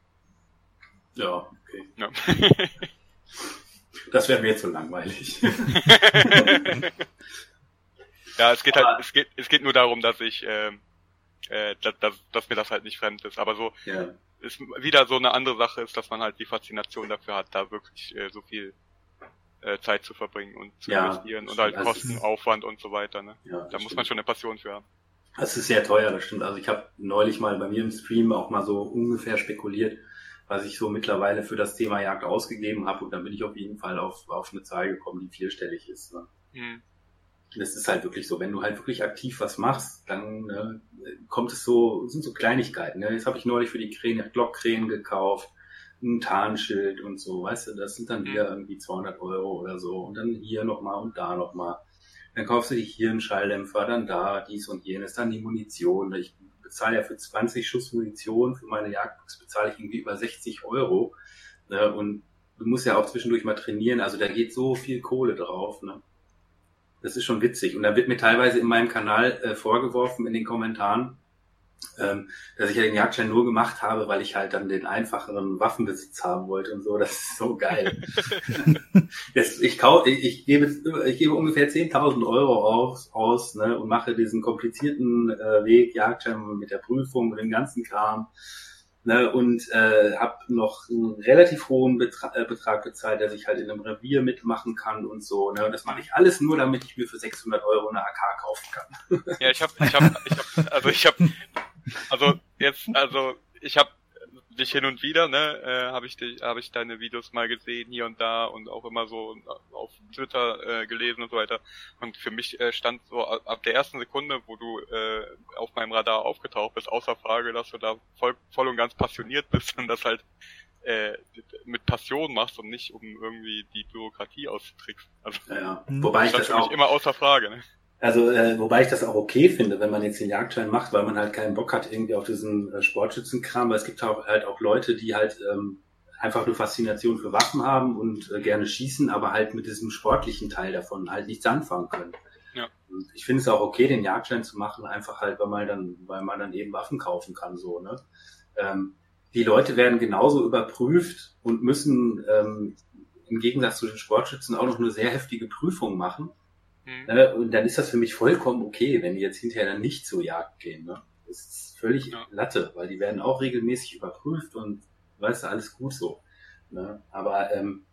S1: Ja, okay. Ja. das wäre mir zu langweilig.
S3: ja, es geht halt, es geht, es geht nur darum, dass ich, äh, äh, dass, dass, dass mir das halt nicht fremd ist. Aber so ja. ist wieder so eine andere Sache ist, dass man halt die Faszination dafür hat, da wirklich äh, so viel äh, Zeit zu verbringen und zu ja, investieren und halt Kosten, Aufwand und so weiter. Ne? Ja, da muss man schon eine Passion für haben.
S1: Das ist sehr teuer, das stimmt. Also ich habe neulich mal bei mir im Stream auch mal so ungefähr spekuliert, was ich so mittlerweile für das Thema Jagd ausgegeben habe und dann bin ich auf jeden Fall auf, auf eine Zahl gekommen, die vierstellig ist. Ne? Mhm. Das ist halt wirklich so, wenn du halt wirklich aktiv was machst, dann ne, kommt es so, sind so Kleinigkeiten. Ne? Jetzt habe ich neulich für die Krähen Glockkrähen gekauft, ein Tarnschild und so, weißt du, das sind dann mhm. wieder irgendwie 200 Euro oder so und dann hier nochmal und da nochmal. Dann kaufst du dich hier einen Schalldämpfer, dann da, dies und jenes, dann die Munition. Ich bezahle ja für 20 Schuss Munition, für meine Jagdbox bezahle ich irgendwie über 60 Euro. Ne? Und du musst ja auch zwischendurch mal trainieren, also da geht so viel Kohle drauf. Ne? Das ist schon witzig. Und da wird mir teilweise in meinem Kanal äh, vorgeworfen in den Kommentaren, ähm, dass ich ja den Jagdschein nur gemacht habe, weil ich halt dann den einfacheren Waffenbesitz haben wollte und so. Das ist so geil. Jetzt, ich, kau, ich, ich, gebe, ich gebe ungefähr 10.000 Euro aus, aus ne, und mache diesen komplizierten äh, Weg, Jagdschein mit der Prüfung und dem ganzen Kram. Ne, und äh, habe noch einen relativ hohen Betra äh, Betrag gezahlt, dass ich halt in einem Revier mitmachen kann und so. Ne? Und das mache ich alles nur, damit ich mir für 600 Euro eine AK kaufen kann.
S3: Ja, ich habe, ich habe, ich habe, also ich habe also jetzt, also ich habe dich hin und wieder, ne, äh, habe ich dich, habe ich deine Videos mal gesehen hier und da und auch immer so auf Twitter äh, gelesen und so weiter. Und für mich äh, stand so ab der ersten Sekunde, wo du äh, auf meinem Radar aufgetaucht bist, außer Frage, dass du da voll, voll und ganz passioniert bist und das halt äh, mit Passion machst und nicht um irgendwie die Bürokratie auszutricksen. Also,
S1: ja, ja. Wobei ich das auch
S3: immer außer Frage. Ne?
S1: Also, äh, wobei ich das auch okay finde, wenn man jetzt den Jagdschein macht, weil man halt keinen Bock hat irgendwie auf diesen äh, Sportschützenkram, weil es gibt auch, halt auch Leute, die halt ähm, einfach eine Faszination für Waffen haben und äh, gerne schießen, aber halt mit diesem sportlichen Teil davon halt nichts anfangen können. Ja. Und ich finde es auch okay, den Jagdschein zu machen, einfach halt, weil man dann, weil man dann eben Waffen kaufen kann, so, ne? Ähm, die Leute werden genauso überprüft und müssen ähm, im Gegensatz zu den Sportschützen auch noch eine sehr heftige Prüfung machen Mhm. Ne? Und dann ist das für mich vollkommen okay, wenn die jetzt hinterher dann nicht zur Jagd gehen. Ne? Das ist völlig ja. Latte, weil die werden auch regelmäßig überprüft und weißt du, alles gut so. Ne? Aber ähm,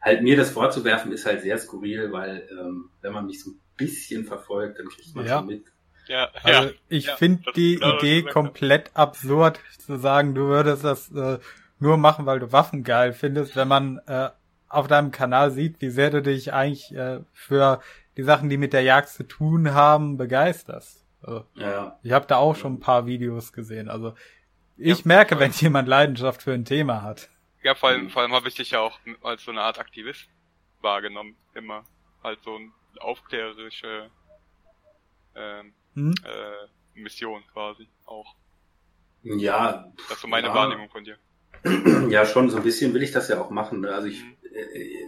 S1: halt mir das vorzuwerfen ist halt sehr skurril, weil ähm, wenn man mich so ein bisschen verfolgt, dann kriegt man ja. schon mit.
S2: Ja, also ja, ich ja, finde die genau Idee komplett absurd, zu sagen, du würdest das äh, nur machen, weil du Waffen geil findest, wenn man äh, auf deinem Kanal sieht, wie sehr du dich eigentlich äh, für die Sachen, die mit der Jagd zu tun haben, begeisterst. Also, ja. Ich habe da auch schon ein paar Videos gesehen. Also ich ja, merke, wenn jemand Leidenschaft für ein Thema hat.
S3: Ja, vor allem, vor allem habe ich dich ja auch als so eine Art Aktivist wahrgenommen, immer. Halt so eine aufklärerische ähm, hm? äh, Mission quasi auch.
S1: Ja.
S3: Das ist so meine ja. Wahrnehmung von dir.
S1: Ja, schon, so ein bisschen will ich das ja auch machen. Ne? Also ich,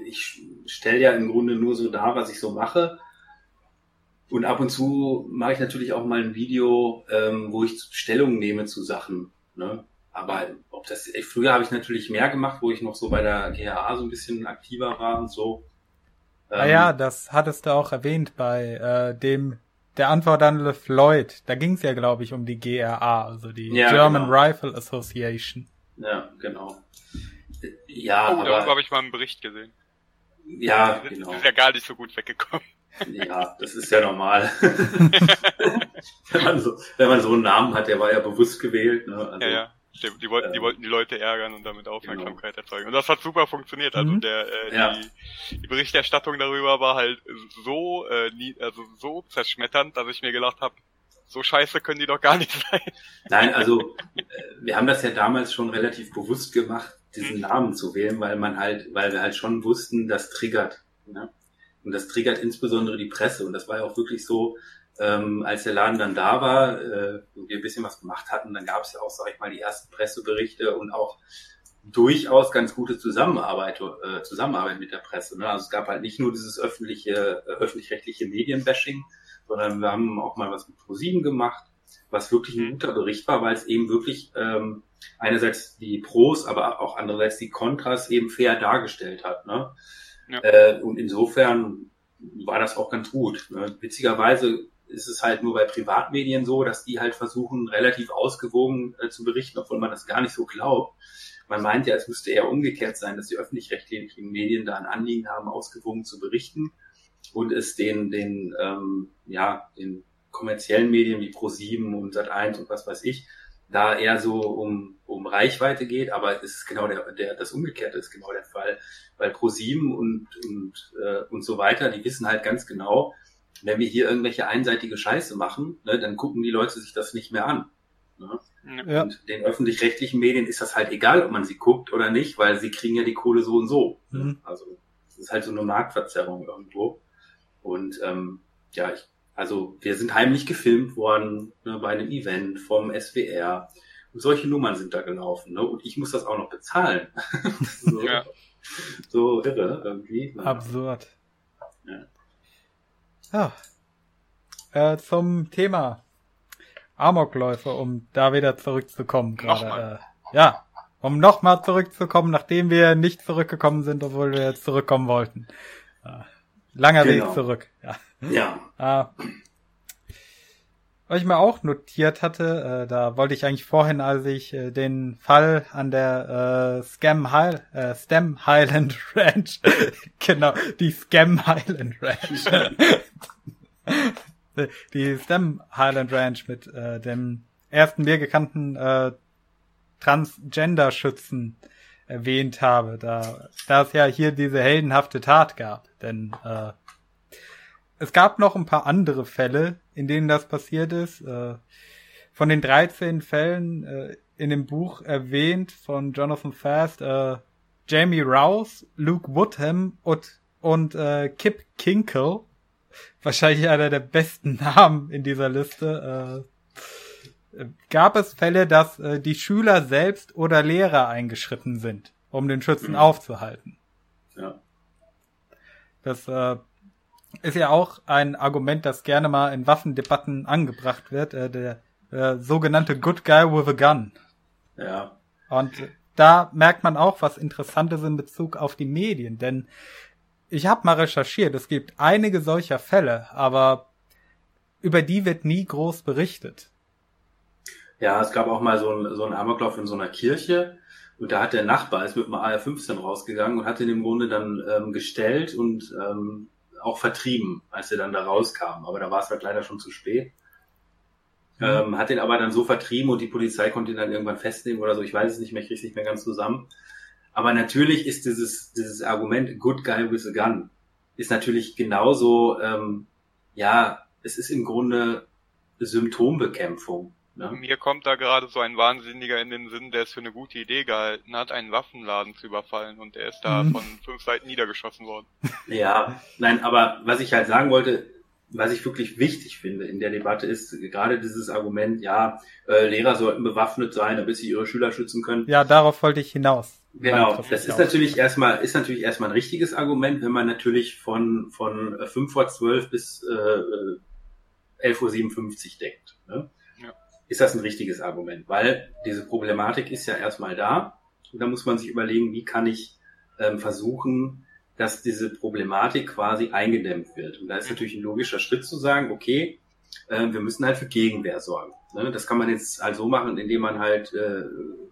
S1: ich stelle ja im Grunde nur so dar, was ich so mache. Und ab und zu mache ich natürlich auch mal ein Video, ähm, wo ich Stellung nehme zu Sachen. Ne? Aber ob das, früher habe ich natürlich mehr gemacht, wo ich noch so bei der GHA so ein bisschen aktiver war und so.
S2: Ähm, ah ja, das hattest du auch erwähnt bei äh, dem der Antwort an LeFloid. Da ging es ja, glaube ich, um die GRA, also die ja, German genau. Rifle Association.
S1: Ja, genau. Ja,
S3: oh, aber... habe ich mal einen Bericht gesehen.
S1: Ja,
S3: genau. Das ist ja gar nicht so gut weggekommen.
S1: Ja, das ist ja normal. wenn, man so, wenn man so einen Namen hat, der war ja bewusst gewählt. Ne?
S3: Also, ja, ja. Die, die, wollten, die wollten die Leute ärgern und damit Aufmerksamkeit genau. erzeugen. Und das hat super funktioniert. Also mhm. der äh, ja. die, die Berichterstattung darüber war halt so äh, nie, also so zerschmetternd, dass ich mir gedacht habe, so scheiße können die doch gar nicht sein.
S1: Nein, also äh, wir haben das ja damals schon relativ bewusst gemacht, diesen mhm. Namen zu wählen, weil man halt, weil wir halt schon wussten, das triggert. Ne? Und das triggert insbesondere die Presse. Und das war ja auch wirklich so, ähm, als der Laden dann da war äh, und wir ein bisschen was gemacht hatten, dann gab es ja auch, sag ich mal, die ersten Presseberichte und auch durchaus ganz gute Zusammenarbeit, äh, Zusammenarbeit mit der Presse. Ne? Also es gab halt nicht nur dieses öffentliche, äh, öffentlich-rechtliche Medienbashing, sondern wir haben auch mal was mit ProSieben gemacht, was wirklich ein guter Bericht war, weil es eben wirklich ähm, einerseits die Pros, aber auch andererseits die Kontras eben fair dargestellt hat. Ne? Ja. Äh, und insofern war das auch ganz gut. Ne? Witzigerweise ist es halt nur bei Privatmedien so, dass die halt versuchen, relativ ausgewogen äh, zu berichten, obwohl man das gar nicht so glaubt. Man meint ja, es müsste eher umgekehrt sein, dass die öffentlich-rechtlichen Medien da ein Anliegen haben, ausgewogen zu berichten und es den, den, ähm, ja, den kommerziellen Medien wie Pro7 und Sat1 und was weiß ich, da eher so um, um Reichweite geht, aber es ist genau der, der, das Umgekehrte ist genau der Fall, weil Pro7 und, und, äh, und so weiter, die wissen halt ganz genau, wenn wir hier irgendwelche einseitige Scheiße machen, ne, dann gucken die Leute sich das nicht mehr an. Ne? Ja. Und den öffentlich-rechtlichen Medien ist das halt egal, ob man sie guckt oder nicht, weil sie kriegen ja die Kohle so und so. Ne? Mhm. Also es ist halt so eine Marktverzerrung irgendwo. Und ähm, ja, ich, also wir sind heimlich gefilmt worden ne, bei einem Event vom SWR. Und solche Nummern sind da gelaufen. Ne? Und ich muss das auch noch bezahlen. so, ja. so irre irgendwie.
S2: Absurd. Ja. Ja. Äh, zum Thema Amokläufe, um da wieder zurückzukommen gerade. Äh, ja, um nochmal zurückzukommen, nachdem wir nicht zurückgekommen sind, obwohl wir jetzt zurückkommen wollten. Äh, langer genau. Weg zurück. Ja.
S1: ja.
S2: Äh, was ich mir auch notiert hatte, äh, da wollte ich eigentlich vorhin, als ich äh, den Fall an der äh, Scam High, äh, Stem Highland Ranch, genau, die Scam Highland Ranch, die Stem Highland Ranch mit äh, dem ersten mir gekannten äh, Transgender-Schützen erwähnt habe, da, da es ja hier diese heldenhafte Tat gab. Denn äh, es gab noch ein paar andere Fälle, in denen das passiert ist. Äh, von den 13 Fällen äh, in dem Buch erwähnt von Jonathan Fast, äh, Jamie Rouse, Luke Woodham und, und äh, Kip Kinkle wahrscheinlich einer der besten Namen in dieser Liste. Äh, gab es Fälle, dass äh, die Schüler selbst oder Lehrer eingeschritten sind, um den Schützen mhm. aufzuhalten?
S1: Ja.
S2: Das äh, ist ja auch ein Argument, das gerne mal in Waffendebatten angebracht wird, äh, der äh, sogenannte Good Guy with a Gun.
S1: Ja.
S2: Und da merkt man auch was Interessantes in Bezug auf die Medien, denn ich habe mal recherchiert, es gibt einige solcher Fälle, aber über die wird nie groß berichtet.
S1: Ja, es gab auch mal so einen so einen Amoklauf in so einer Kirche und da hat der Nachbar ist mit einem AR-15 rausgegangen und hat ihn im Grunde dann ähm, gestellt und ähm, auch vertrieben, als er dann da rauskam. Aber da war es halt leider schon zu spät. Mhm. Ähm, hat ihn aber dann so vertrieben und die Polizei konnte ihn dann irgendwann festnehmen oder so. Ich weiß es nicht mehr, ich kriege es nicht mehr ganz zusammen. Aber natürlich ist dieses, dieses Argument Good Guy with a Gun ist natürlich genauso, ähm, ja, es ist im Grunde Symptombekämpfung.
S3: Ja. Mir kommt da gerade so ein Wahnsinniger in den Sinn, der es für eine gute Idee gehalten hat, einen Waffenladen zu überfallen und der ist da mhm. von fünf Seiten niedergeschossen worden.
S1: Ja, nein, aber was ich halt sagen wollte, was ich wirklich wichtig finde in der Debatte ist gerade dieses Argument, ja, äh, Lehrer sollten bewaffnet sein, damit sie ihre Schüler schützen können.
S2: Ja, darauf wollte ich hinaus.
S1: Genau, das ist natürlich erstmal, ist natürlich erstmal ein richtiges Argument, wenn man natürlich von, von 5 vor 12 bis äh, 11.57 Uhr denkt. Ne? Ist das ein richtiges Argument, weil diese Problematik ist ja erstmal da und da muss man sich überlegen, wie kann ich ähm, versuchen, dass diese Problematik quasi eingedämmt wird. Und da ist natürlich ein logischer Schritt zu sagen, okay, äh, wir müssen halt für Gegenwehr sorgen. Ne? Das kann man jetzt halt so machen, indem man halt, äh,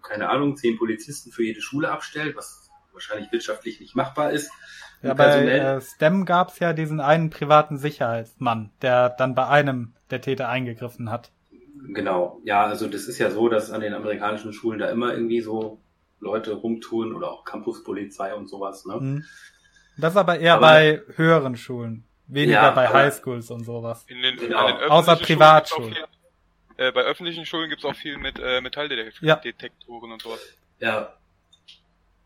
S1: keine Ahnung, zehn Polizisten für jede Schule abstellt, was wahrscheinlich wirtschaftlich nicht machbar ist.
S2: Ja, bei äh, STEM gab es ja diesen einen privaten Sicherheitsmann, der dann bei einem der Täter eingegriffen hat.
S1: Genau, ja, also das ist ja so, dass an den amerikanischen Schulen da immer irgendwie so Leute rumtun oder auch Campuspolizei und sowas. Ne? Mhm.
S2: Das aber eher aber, bei höheren Schulen, weniger ja, bei Highschools und sowas. In den, genau. in den Außer Privatschulen.
S3: äh, bei öffentlichen Schulen gibt's auch viel mit äh, Metalldetektoren ja. und sowas.
S1: Ja.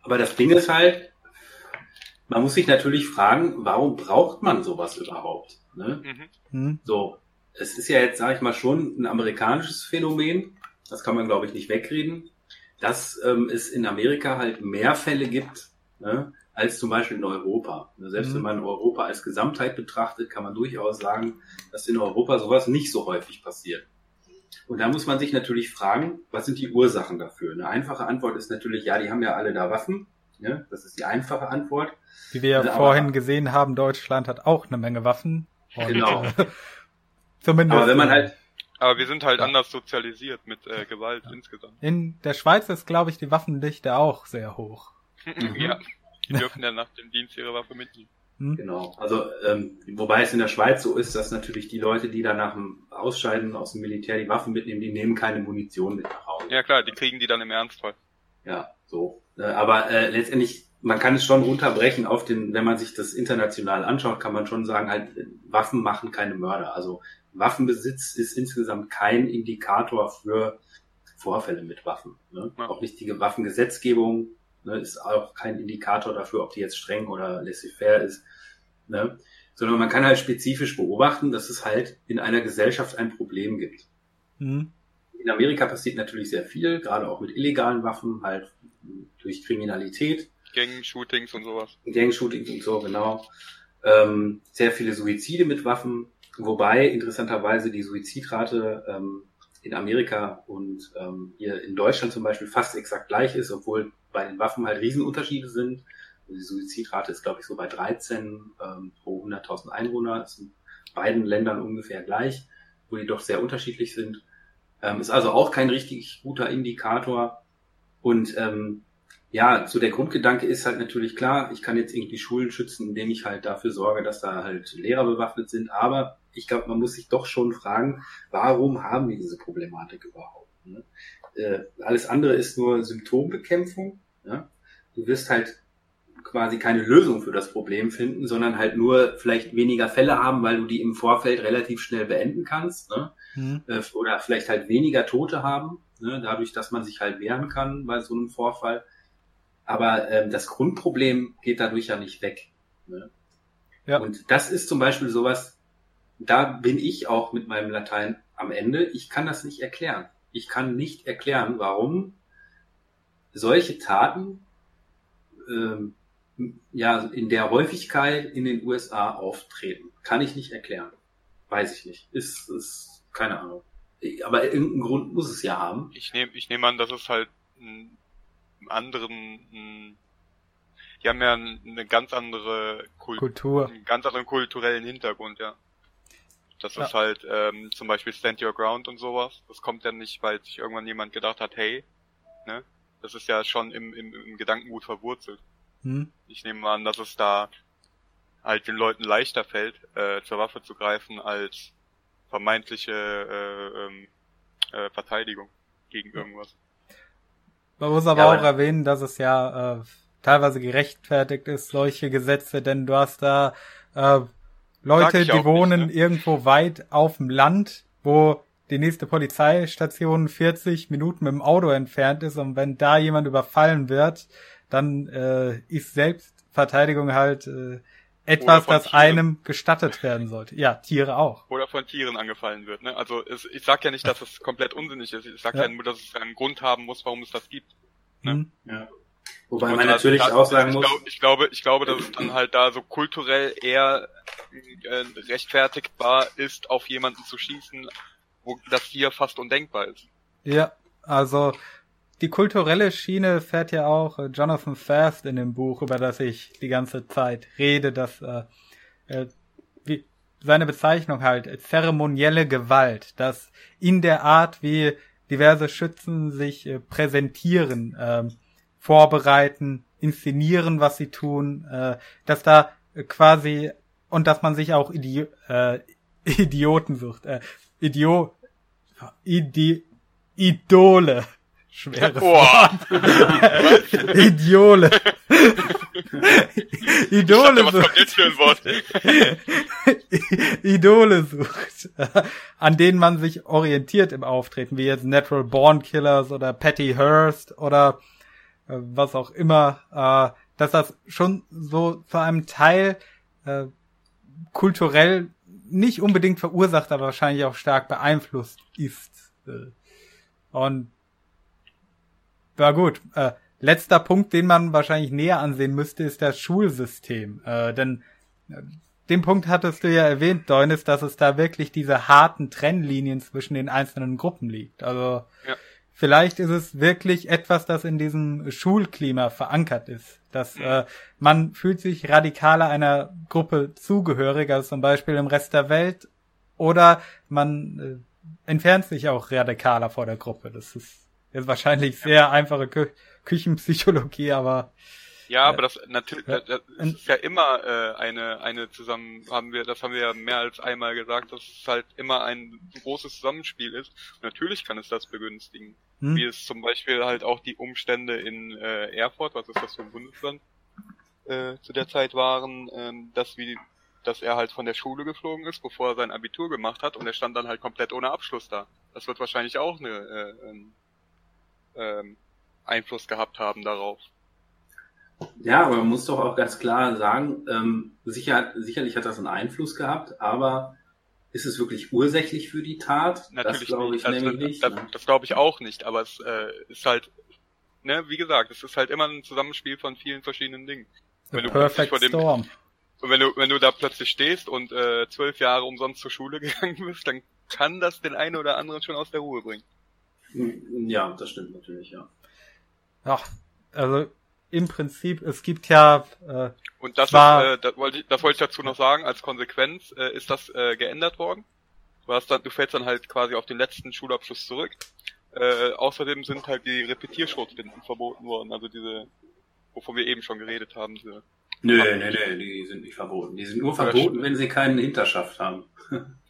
S1: Aber das Ding ist halt, man muss sich natürlich fragen, warum braucht man sowas überhaupt? Ne? Mhm. mhm. So, es ist ja jetzt, sage ich mal, schon ein amerikanisches Phänomen. Das kann man, glaube ich, nicht wegreden, dass ähm, es in Amerika halt mehr Fälle gibt, ne, als zum Beispiel in Europa. Selbst mhm. wenn man Europa als Gesamtheit betrachtet, kann man durchaus sagen, dass in Europa sowas nicht so häufig passiert. Und da muss man sich natürlich fragen, was sind die Ursachen dafür? Eine einfache Antwort ist natürlich, ja, die haben ja alle da Waffen. Ja, das ist die einfache Antwort.
S2: Wie wir ja also, vorhin gesehen haben, Deutschland hat auch eine Menge Waffen.
S1: Und, genau.
S2: Äh, zumindest.
S3: Aber wenn man halt aber wir sind halt ja. anders sozialisiert mit äh, Gewalt ja. insgesamt.
S2: In der Schweiz ist, glaube ich, die Waffendichte auch sehr hoch.
S3: ja. Die dürfen dann nach dem Dienst ihre Waffe mitnehmen.
S1: Hm? Genau. Also, ähm, wobei es in der Schweiz so ist, dass natürlich die Leute, die dann nach dem Ausscheiden aus dem Militär die Waffen mitnehmen, die nehmen keine Munition mit nach Hause.
S3: Ja klar, die kriegen die dann im Ernstfall.
S1: Ja, so. Äh, aber äh, letztendlich, man kann es schon runterbrechen auf den, wenn man sich das international anschaut, kann man schon sagen, halt, Waffen machen keine Mörder. Also Waffenbesitz ist insgesamt kein Indikator für Vorfälle mit Waffen. Ne? Ja. Auch nicht die Waffengesetzgebung Ne, ist auch kein Indikator dafür, ob die jetzt streng oder laissez-faire ist. Ne? Sondern man kann halt spezifisch beobachten, dass es halt in einer Gesellschaft ein Problem gibt. Mhm. In Amerika passiert natürlich sehr viel, gerade auch mit illegalen Waffen, halt durch Kriminalität.
S3: Gang-Shootings und sowas.
S1: Gang-Shootings und so, genau. Ähm, sehr viele Suizide mit Waffen, wobei interessanterweise die Suizidrate ähm, in Amerika und ähm, hier in Deutschland zum Beispiel fast exakt gleich ist, obwohl bei den Waffen halt Riesenunterschiede sind. Die Suizidrate ist, glaube ich, so bei 13 ähm, pro 100.000 Einwohner. Das sind beiden Ländern ungefähr gleich, wo die doch sehr unterschiedlich sind. Ähm, ist also auch kein richtig guter Indikator. Und ähm, ja, so der Grundgedanke ist halt natürlich klar, ich kann jetzt irgendwie Schulen schützen, indem ich halt dafür sorge, dass da halt Lehrer bewaffnet sind. Aber ich glaube, man muss sich doch schon fragen, warum haben wir diese Problematik überhaupt? Ne? Äh, alles andere ist nur Symptombekämpfung. Ja? Du wirst halt quasi keine Lösung für das Problem finden, sondern halt nur vielleicht weniger Fälle haben, weil du die im Vorfeld relativ schnell beenden kannst. Ne? Mhm. Äh, oder vielleicht halt weniger Tote haben, ne? dadurch, dass man sich halt wehren kann bei so einem Vorfall. Aber ähm, das Grundproblem geht dadurch ja nicht weg. Ne? Ja. Und das ist zum Beispiel sowas, da bin ich auch mit meinem Latein am Ende. Ich kann das nicht erklären. Ich kann nicht erklären, warum solche Taten ähm, ja in der Häufigkeit in den USA auftreten. Kann ich nicht erklären. Weiß ich nicht. Ist, ist keine Ahnung. Aber irgendeinen Grund muss es ja haben.
S3: Ich nehme ich nehm an, dass es halt einen anderen, einen, die haben ja eine ganz andere
S2: Kult Kultur,
S3: einen ganz anderen kulturellen Hintergrund, ja. Das ja. ist halt ähm, zum Beispiel Stand Your Ground und sowas. Das kommt ja nicht, weil sich irgendwann jemand gedacht hat, hey, ne, das ist ja schon im, im, im Gedankengut verwurzelt. Hm. Ich nehme an, dass es da halt den Leuten leichter fällt, äh, zur Waffe zu greifen als vermeintliche äh, ähm, äh, Verteidigung gegen irgendwas.
S2: Man muss aber ja, auch erwähnen, dass es ja äh, teilweise gerechtfertigt ist, solche Gesetze, denn du hast da äh, Leute, die wohnen nicht, ne? irgendwo weit auf dem Land, wo die nächste Polizeistation 40 Minuten mit dem Auto entfernt ist und wenn da jemand überfallen wird, dann äh, ist Selbstverteidigung halt äh, etwas, das Tieren. einem gestattet werden sollte. Ja, Tiere auch.
S3: Oder von Tieren angefallen wird. Ne? Also es, ich sag ja nicht, dass es komplett unsinnig ist. Ich sag ja. ja nur, dass es einen Grund haben muss, warum es das gibt. Ne? Mhm. Ja.
S1: Wobei man natürlich das, auch sagen
S3: ich
S1: muss.
S3: Glaub, ich glaube, ich glaube, dass es dann halt da so kulturell eher äh, rechtfertigbar ist, auf jemanden zu schießen, wo das hier fast undenkbar ist.
S2: Ja, also die kulturelle Schiene fährt ja auch äh, Jonathan Fast in dem Buch, über das ich die ganze Zeit rede, dass äh, äh, wie seine Bezeichnung halt äh, zeremonielle Gewalt, dass in der Art, wie diverse Schützen sich äh, präsentieren, äh, vorbereiten, inszenieren, was sie tun, äh, dass da quasi und dass man sich auch Idi äh, Idioten sucht, äh, Idio Idi Idole Schwere Wort. Idiole. Idole dachte, was kommt jetzt für ein Wort? Idole sucht, an denen man sich orientiert im Auftreten, wie jetzt Natural Born Killers oder Patty Hearst oder äh, was auch immer, äh, dass das schon so zu einem Teil äh, kulturell nicht unbedingt verursacht, aber wahrscheinlich auch stark beeinflusst ist. Und ja gut, äh, letzter Punkt, den man wahrscheinlich näher ansehen müsste, ist das Schulsystem. Äh, denn äh, den Punkt hattest du ja erwähnt, Deunis, dass es da wirklich diese harten Trennlinien zwischen den einzelnen Gruppen liegt. Also ja. vielleicht ist es wirklich etwas, das in diesem Schulklima verankert ist. Dass mhm. äh, man fühlt sich radikaler einer Gruppe zugehörig, als zum Beispiel im Rest der Welt, oder man äh, entfernt sich auch radikaler vor der Gruppe. Das ist ist wahrscheinlich sehr einfache Kü Küchenpsychologie, aber
S3: ja, aber das natürlich das, das ist ja immer äh, eine eine zusammen haben wir das haben wir ja mehr als einmal gesagt, dass es halt immer ein großes Zusammenspiel ist. Und natürlich kann es das begünstigen, hm. wie es zum Beispiel halt auch die Umstände in äh, Erfurt, was ist das für ein Bundesland, äh, zu der Zeit waren, äh, dass wie dass er halt von der Schule geflogen ist, bevor er sein Abitur gemacht hat und er stand dann halt komplett ohne Abschluss da. Das wird wahrscheinlich auch eine äh, ähm, Einfluss gehabt haben darauf.
S1: Ja, aber man muss doch auch ganz klar sagen, ähm, sicher, sicherlich hat das einen Einfluss gehabt, aber ist es wirklich ursächlich für die Tat?
S3: Natürlich das glaube ich nämlich nicht. Das, ne? das glaube ich auch nicht, aber es äh, ist halt, ne, wie gesagt, es ist halt immer ein Zusammenspiel von vielen verschiedenen Dingen.
S2: Wenn du Perfect vor dem, Storm.
S3: wenn du, wenn du da plötzlich stehst und äh, zwölf Jahre umsonst zur Schule gegangen bist, dann kann das den einen oder anderen schon aus der Ruhe bringen.
S1: Ja, das stimmt natürlich, ja.
S2: Ja, also im Prinzip, es gibt ja. Äh,
S3: Und das, war, ist, äh, das, wollte ich, das wollte ich dazu noch sagen, als Konsequenz äh, ist das äh, geändert worden. Du, hast dann, du fällst dann halt quasi auf den letzten Schulabschluss zurück. Äh, außerdem sind halt die Repetierschrotbinden verboten worden, also diese, wovon wir eben schon geredet haben. Diese
S1: Nö, nö, nö, die sind nicht verboten. Die sind nur verboten, wenn sie keinen Hinterschaft haben.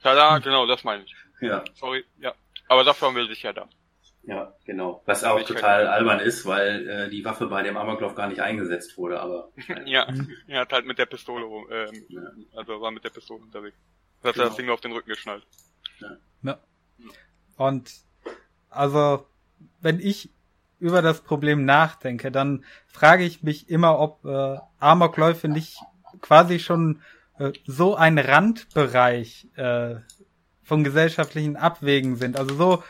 S3: ja, ja, genau, das meine ich.
S1: Ja.
S3: Sorry, ja. Aber dafür haben wir sich ja da.
S1: Ja, genau. Was auch total albern ist, weil äh, die Waffe bei dem Amoklauf gar nicht eingesetzt wurde, aber.
S3: ja, er hat halt mit der Pistole, ähm, ja. also war mit der Pistole unterwegs. Das hat genau. das Ding nur auf den Rücken geschnallt.
S2: Ja. ja. Und also, wenn ich über das Problem nachdenke, dann frage ich mich immer, ob äh, Amokläufe nicht quasi schon äh, so ein Randbereich äh, von gesellschaftlichen Abwägen sind. Also so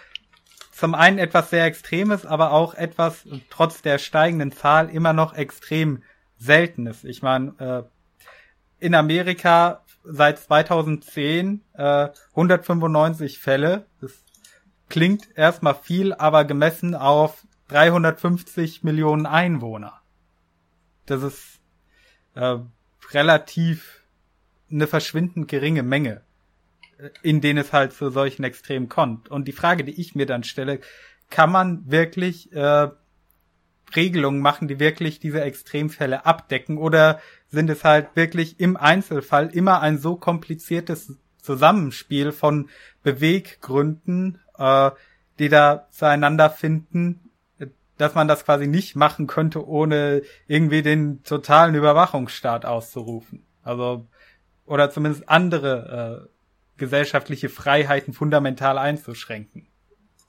S2: zum einen etwas sehr Extremes, aber auch etwas trotz der steigenden Zahl immer noch extrem Seltenes. Ich meine, äh, in Amerika seit 2010 äh, 195 Fälle. Das klingt erstmal viel, aber gemessen auf 350 Millionen Einwohner. Das ist äh, relativ eine verschwindend geringe Menge in denen es halt zu solchen Extremen kommt. Und die Frage, die ich mir dann stelle, kann man wirklich äh, Regelungen machen, die wirklich diese Extremfälle abdecken? Oder sind es halt wirklich im Einzelfall immer ein so kompliziertes Zusammenspiel von Beweggründen, äh, die da zueinander finden, dass man das quasi nicht machen könnte, ohne irgendwie den totalen Überwachungsstaat auszurufen? Also, oder zumindest andere äh, gesellschaftliche Freiheiten fundamental einzuschränken.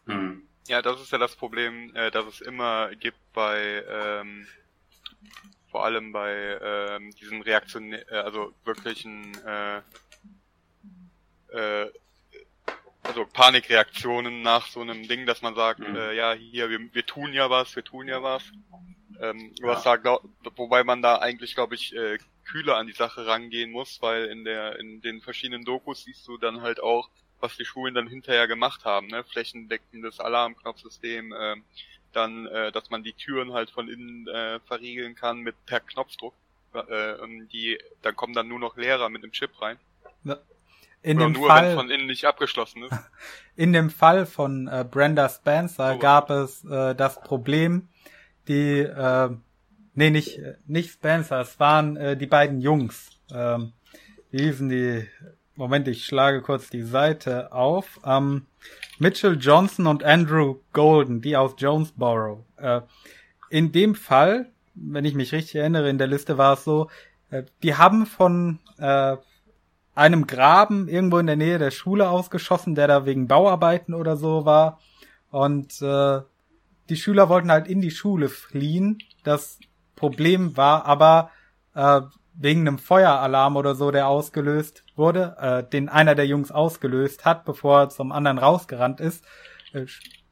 S3: Mhm. Ja, das ist ja das Problem, äh, das es immer gibt bei ähm, vor allem bei ähm, diesen Reaktionen, äh, also wirklichen äh, äh, also Panikreaktionen nach so einem Ding, dass man sagt, mhm. äh, ja, hier, wir, wir tun ja was, wir tun ja was. Ähm, ja. was da, glaub, wobei man da eigentlich, glaube ich, äh, kühler an die Sache rangehen muss, weil in der in den verschiedenen Dokus siehst du dann halt auch, was die Schulen dann hinterher gemacht haben, ne? Flächendeckendes Alarmknopfsystem, äh, dann, äh, dass man die Türen halt von innen äh, verriegeln kann mit per Knopfdruck. Äh, die, dann kommen dann nur noch Lehrer mit dem Chip rein. Ja.
S2: In Oder dem nur, Fall,
S3: von innen nicht abgeschlossen ist.
S2: In dem Fall von äh, Brenda Spencer oh. gab es äh, das Problem, die, äh, nee, nicht, nicht Spencer, es waren äh, die beiden Jungs. Ähm, wie hießen die? Moment, ich schlage kurz die Seite auf. Ähm, Mitchell Johnson und Andrew Golden, die aus Jonesboro. Äh, in dem Fall, wenn ich mich richtig erinnere, in der Liste war es so, äh, die haben von äh, einem Graben irgendwo in der Nähe der Schule ausgeschossen, der da wegen Bauarbeiten oder so war. Und äh, die Schüler wollten halt in die Schule fliehen. Das Problem war aber äh, wegen einem Feueralarm oder so, der ausgelöst wurde, äh, den einer der Jungs ausgelöst hat, bevor er zum anderen rausgerannt ist, äh,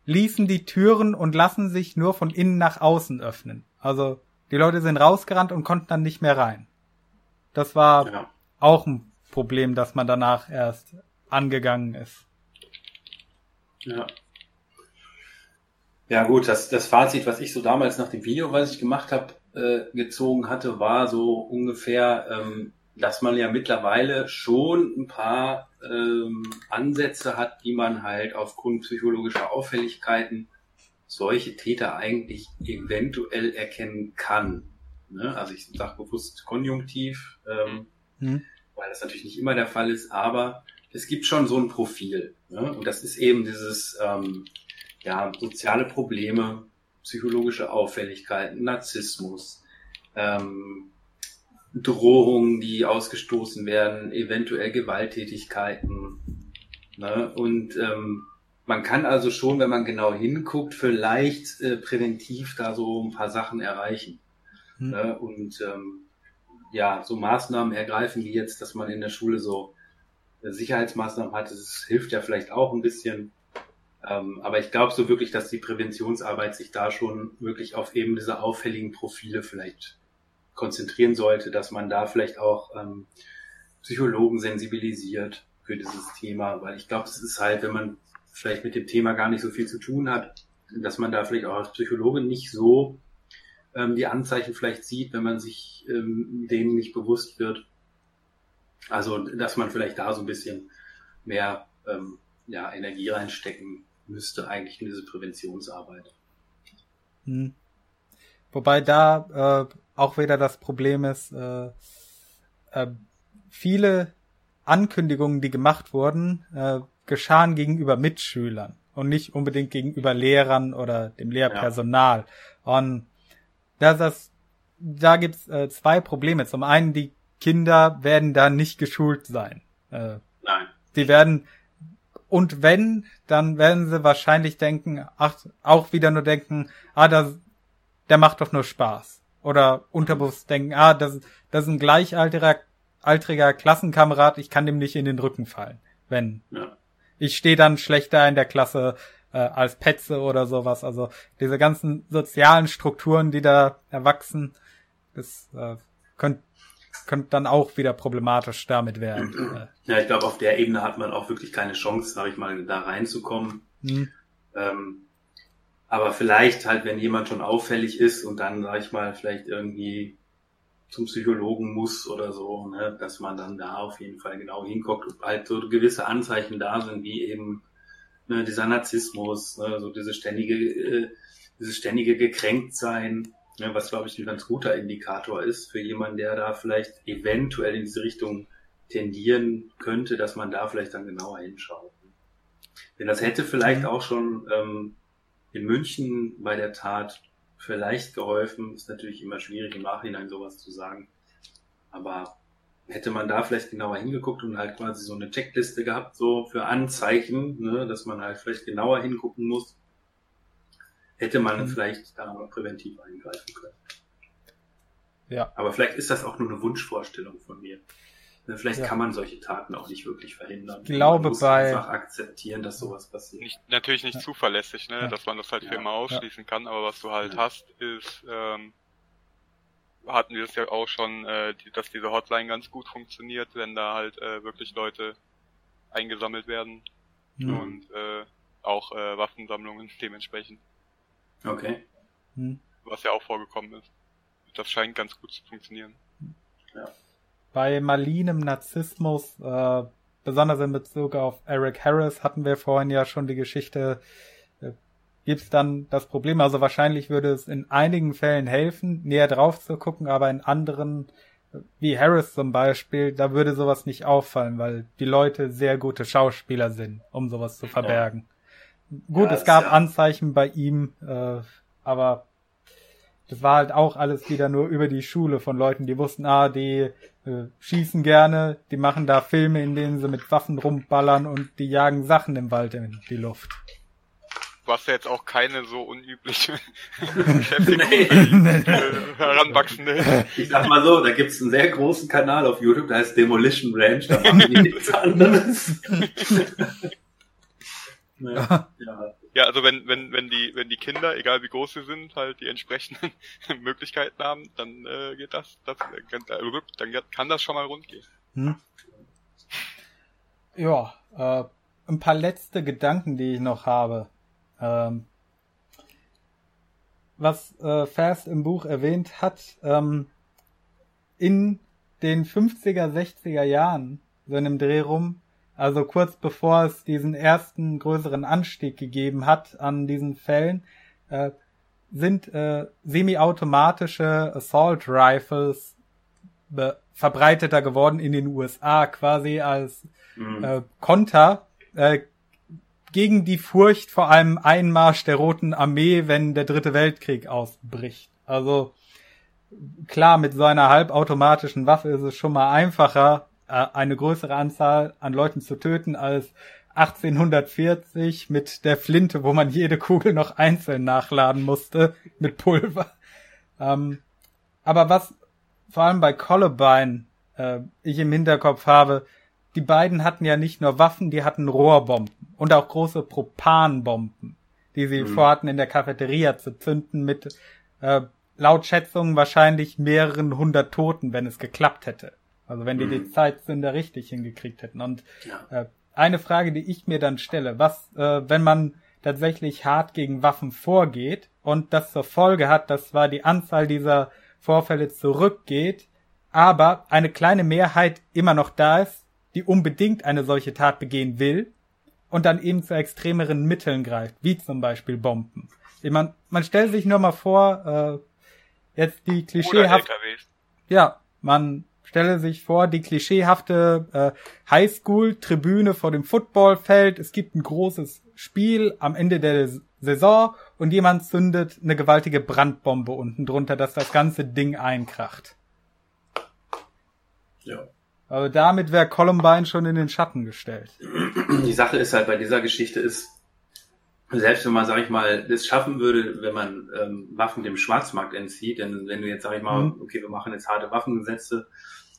S2: ließen die Türen und lassen sich nur von innen nach außen öffnen. Also die Leute sind rausgerannt und konnten dann nicht mehr rein. Das war ja. auch ein Problem, das man danach erst angegangen ist.
S1: Ja. Ja gut, das, das Fazit, was ich so damals nach dem Video, was ich gemacht habe, äh, gezogen hatte, war so ungefähr, ähm, dass man ja mittlerweile schon ein paar ähm, Ansätze hat, die man halt aufgrund psychologischer Auffälligkeiten solche Täter eigentlich eventuell erkennen kann. Ne? Also ich sage bewusst konjunktiv, ähm, mhm. weil das natürlich nicht immer der Fall ist, aber es gibt schon so ein Profil. Ne? Und das ist eben dieses ähm, ja, soziale Probleme, psychologische Auffälligkeiten, Narzissmus, ähm, Drohungen, die ausgestoßen werden, eventuell Gewalttätigkeiten. Ne? Und ähm, man kann also schon, wenn man genau hinguckt, vielleicht äh, präventiv da so ein paar Sachen erreichen. Hm. Ne? Und ähm, ja, so Maßnahmen ergreifen wie jetzt, dass man in der Schule so äh, Sicherheitsmaßnahmen hat, das hilft ja vielleicht auch ein bisschen. Ähm, aber ich glaube so wirklich, dass die Präventionsarbeit sich da schon wirklich auf eben diese auffälligen Profile vielleicht konzentrieren sollte, dass man da vielleicht auch ähm, Psychologen sensibilisiert für dieses Thema, weil ich glaube, das ist halt, wenn man vielleicht mit dem Thema gar nicht so viel zu tun hat, dass man da vielleicht auch als Psychologe nicht so ähm, die Anzeichen vielleicht sieht, wenn man sich ähm, denen nicht bewusst wird. Also, dass man vielleicht da so ein bisschen mehr ähm, ja, Energie reinstecken müsste eigentlich in diese Präventionsarbeit.
S2: Hm. Wobei da äh, auch wieder das Problem ist, äh, äh, viele Ankündigungen, die gemacht wurden, äh, geschahen gegenüber Mitschülern und nicht unbedingt gegenüber Lehrern oder dem Lehrpersonal. Ja. Und da, das, da gibt's äh, zwei Probleme. Zum einen, die Kinder werden da nicht geschult sein. Äh, Nein. Die werden und wenn, dann werden sie wahrscheinlich denken, ach, auch wieder nur denken, ah, das, der macht doch nur Spaß. Oder unterbewusst denken, ah, das, das ist ein gleichaltriger altriger Klassenkamerad, ich kann dem nicht in den Rücken fallen. Wenn. Ja. Ich stehe dann schlechter in der Klasse äh, als Petze oder sowas. Also diese ganzen sozialen Strukturen, die da erwachsen, das äh, könnte könnte dann auch wieder problematisch damit werden.
S1: Ja, ich glaube, auf der Ebene hat man auch wirklich keine Chance, sage ich mal, da reinzukommen. Mhm. Ähm, aber vielleicht halt, wenn jemand schon auffällig ist und dann, sage ich mal, vielleicht irgendwie zum Psychologen muss oder so, ne, dass man dann da auf jeden Fall genau hinguckt, ob halt so gewisse Anzeichen da sind, wie eben ne, dieser Narzissmus, ne, so diese ständige, äh, dieses ständige Gekränktsein, ja, was glaube ich ein ganz guter Indikator ist für jemanden, der da vielleicht eventuell in diese Richtung tendieren könnte, dass man da vielleicht dann genauer hinschaut. Denn das hätte vielleicht mhm. auch schon ähm, in München bei der Tat vielleicht geholfen. Ist natürlich immer schwierig im Nachhinein sowas zu sagen. Aber hätte man da vielleicht genauer hingeguckt und halt quasi so eine Checkliste gehabt, so für Anzeichen, ne, dass man halt vielleicht genauer hingucken muss, hätte man mhm. vielleicht da mal präventiv eingreifen können. Ja. Aber vielleicht ist das auch nur eine Wunschvorstellung von mir. Ne, vielleicht ja. kann man solche Taten auch nicht wirklich verhindern.
S2: Ich glaube
S1: man muss
S2: bei
S1: einfach akzeptieren, dass sowas passiert.
S3: Nicht, natürlich nicht ja. zuverlässig, ne, ja. dass man das halt für immer ausschließen kann. Aber was du halt hast, ist ähm, hatten wir es ja auch schon, äh, die, dass diese Hotline ganz gut funktioniert, wenn da halt äh, wirklich Leute eingesammelt werden mhm. und äh, auch äh, Waffensammlungen dementsprechend.
S1: Okay.
S3: Mhm. Was ja auch vorgekommen ist. Das scheint ganz gut zu funktionieren.
S2: Ja. Bei malinem Narzissmus, äh, besonders in Bezug auf Eric Harris, hatten wir vorhin ja schon die Geschichte gibt's dann das Problem. Also wahrscheinlich würde es in einigen Fällen helfen, näher drauf zu gucken, aber in anderen, wie Harris zum Beispiel, da würde sowas nicht auffallen, weil die Leute sehr gute Schauspieler sind, um sowas zu verbergen. Gut, ja, es gab ja. Anzeichen bei ihm, äh, aber das war halt auch alles wieder nur über die Schule von Leuten, die wussten, ah, die äh, schießen gerne, die machen da Filme, in denen sie mit Waffen rumballern und die jagen Sachen im Wald in die Luft
S3: was ja jetzt auch keine so unübliche Beschäftigung nee. für
S1: Heranwachsende. Ich sag mal so, da gibt's einen sehr großen Kanal auf YouTube, der heißt Demolition Ranch, da machen die nichts anderes.
S3: ja. ja, also wenn, wenn, wenn die, wenn die Kinder, egal wie groß sie sind, halt die entsprechenden Möglichkeiten haben, dann äh, geht das, das äh, dann kann das schon mal rund gehen. Hm.
S2: Ja, äh, ein paar letzte Gedanken, die ich noch habe. Ähm, was äh, Fast im Buch erwähnt hat, ähm, in den 50er, 60er Jahren, so in einem Dreh rum, also kurz bevor es diesen ersten größeren Anstieg gegeben hat an diesen Fällen, äh, sind äh, semi-automatische Assault Rifles verbreiteter geworden in den USA, quasi als mhm. äh, Konter äh, gegen die Furcht vor einem Einmarsch der Roten Armee, wenn der Dritte Weltkrieg ausbricht. Also klar, mit so einer halbautomatischen Waffe ist es schon mal einfacher, eine größere Anzahl an Leuten zu töten als 1840 mit der Flinte, wo man jede Kugel noch einzeln nachladen musste mit Pulver. Ähm, aber was vor allem bei Columbine äh, ich im Hinterkopf habe, die beiden hatten ja nicht nur Waffen, die hatten Rohrbomben und auch große Propanbomben, die sie mhm. vorhatten in der Cafeteria zu zünden mit äh, laut Schätzungen wahrscheinlich mehreren hundert Toten, wenn es geklappt hätte. Also wenn die mhm. die Zeitsünder richtig hingekriegt hätten. Und ja. äh, eine Frage, die ich mir dann stelle, was, äh, wenn man tatsächlich hart gegen Waffen vorgeht und das zur Folge hat, dass zwar die Anzahl dieser Vorfälle zurückgeht, aber eine kleine Mehrheit immer noch da ist, die unbedingt eine solche Tat begehen will und dann eben zu extremeren Mitteln greift, wie zum Beispiel Bomben. Man, man stellt sich nur mal vor, äh, jetzt die klischeehafte, ja, man stelle sich vor, die klischeehafte äh, Highschool-Tribüne vor dem Footballfeld. Es gibt ein großes Spiel am Ende der Saison und jemand zündet eine gewaltige Brandbombe unten drunter, dass das ganze Ding einkracht. Ja. Aber damit wäre Columbine schon in den Schatten gestellt.
S1: Die Sache ist halt bei dieser Geschichte ist, selbst wenn man, sag ich mal, das schaffen würde, wenn man ähm, Waffen dem Schwarzmarkt entzieht, denn wenn du jetzt, sag ich mal, mhm. okay, wir machen jetzt harte Waffengesetze,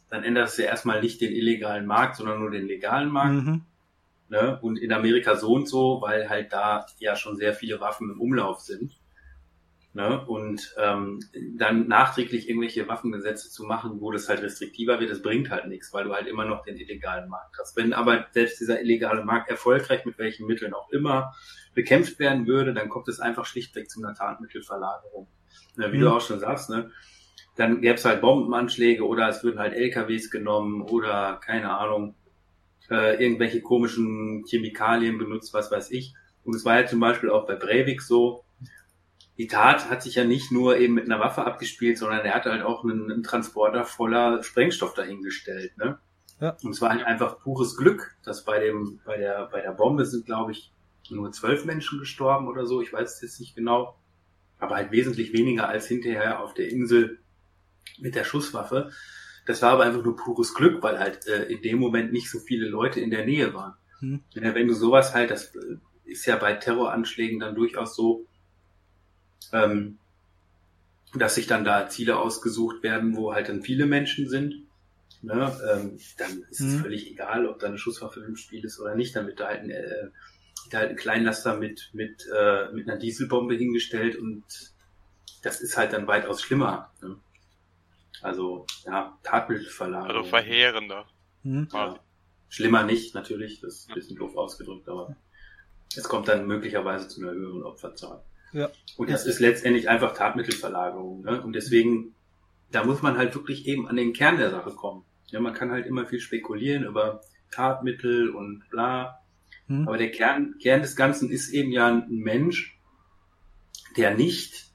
S1: dann ändert es ja erstmal nicht den illegalen Markt, sondern nur den legalen Markt. Mhm. Ne? Und in Amerika so und so, weil halt da ja schon sehr viele Waffen im Umlauf sind. Ne? Und ähm, dann nachträglich irgendwelche Waffengesetze zu machen, wo das halt restriktiver wird, das bringt halt nichts, weil du halt immer noch den illegalen Markt hast. Wenn aber selbst dieser illegale Markt erfolgreich mit welchen Mitteln auch immer bekämpft werden würde, dann kommt es einfach schlichtweg zu einer Tatmittelverlagerung. Ne? Wie mhm. du auch schon sagst, ne? dann gäbe es halt Bombenanschläge oder es würden halt LKWs genommen oder keine Ahnung, äh, irgendwelche komischen Chemikalien benutzt, was weiß ich. Und es war ja zum Beispiel auch bei Breivik so, die Tat hat sich ja nicht nur eben mit einer Waffe abgespielt, sondern er hatte halt auch einen, einen Transporter voller Sprengstoff dahingestellt. Ne? Ja. Und es war halt einfach pures Glück, dass bei dem, bei der, bei der Bombe sind, glaube ich, nur zwölf Menschen gestorben oder so. Ich weiß es jetzt nicht genau. Aber halt wesentlich weniger als hinterher auf der Insel mit der Schusswaffe. Das war aber einfach nur pures Glück, weil halt äh, in dem Moment nicht so viele Leute in der Nähe waren. Hm. Wenn du sowas halt, das äh, ist ja bei Terroranschlägen dann durchaus so, ähm, dass sich dann da Ziele ausgesucht werden, wo halt dann viele Menschen sind. Ne? Ähm, dann ist es hm. völlig egal, ob da eine Schusswaffe im Spiel ist oder nicht. damit da halt ein, äh, da halt ein Kleinlaster mit, mit, äh, mit einer Dieselbombe hingestellt und das ist halt dann weitaus schlimmer. Ne? Also, ja, Tatbildverlagerung.
S3: Also verheerender.
S1: Hm. Ja. Schlimmer nicht, natürlich, das ist ein bisschen doof ausgedrückt, aber es kommt dann möglicherweise zu einer höheren Opferzahl. Ja. Und das ist letztendlich einfach Tatmittelverlagerung. Ne? Und deswegen, da muss man halt wirklich eben an den Kern der Sache kommen. Ja, man kann halt immer viel spekulieren über Tatmittel und bla. Hm. Aber der Kern, Kern des Ganzen ist eben ja ein Mensch, der nicht,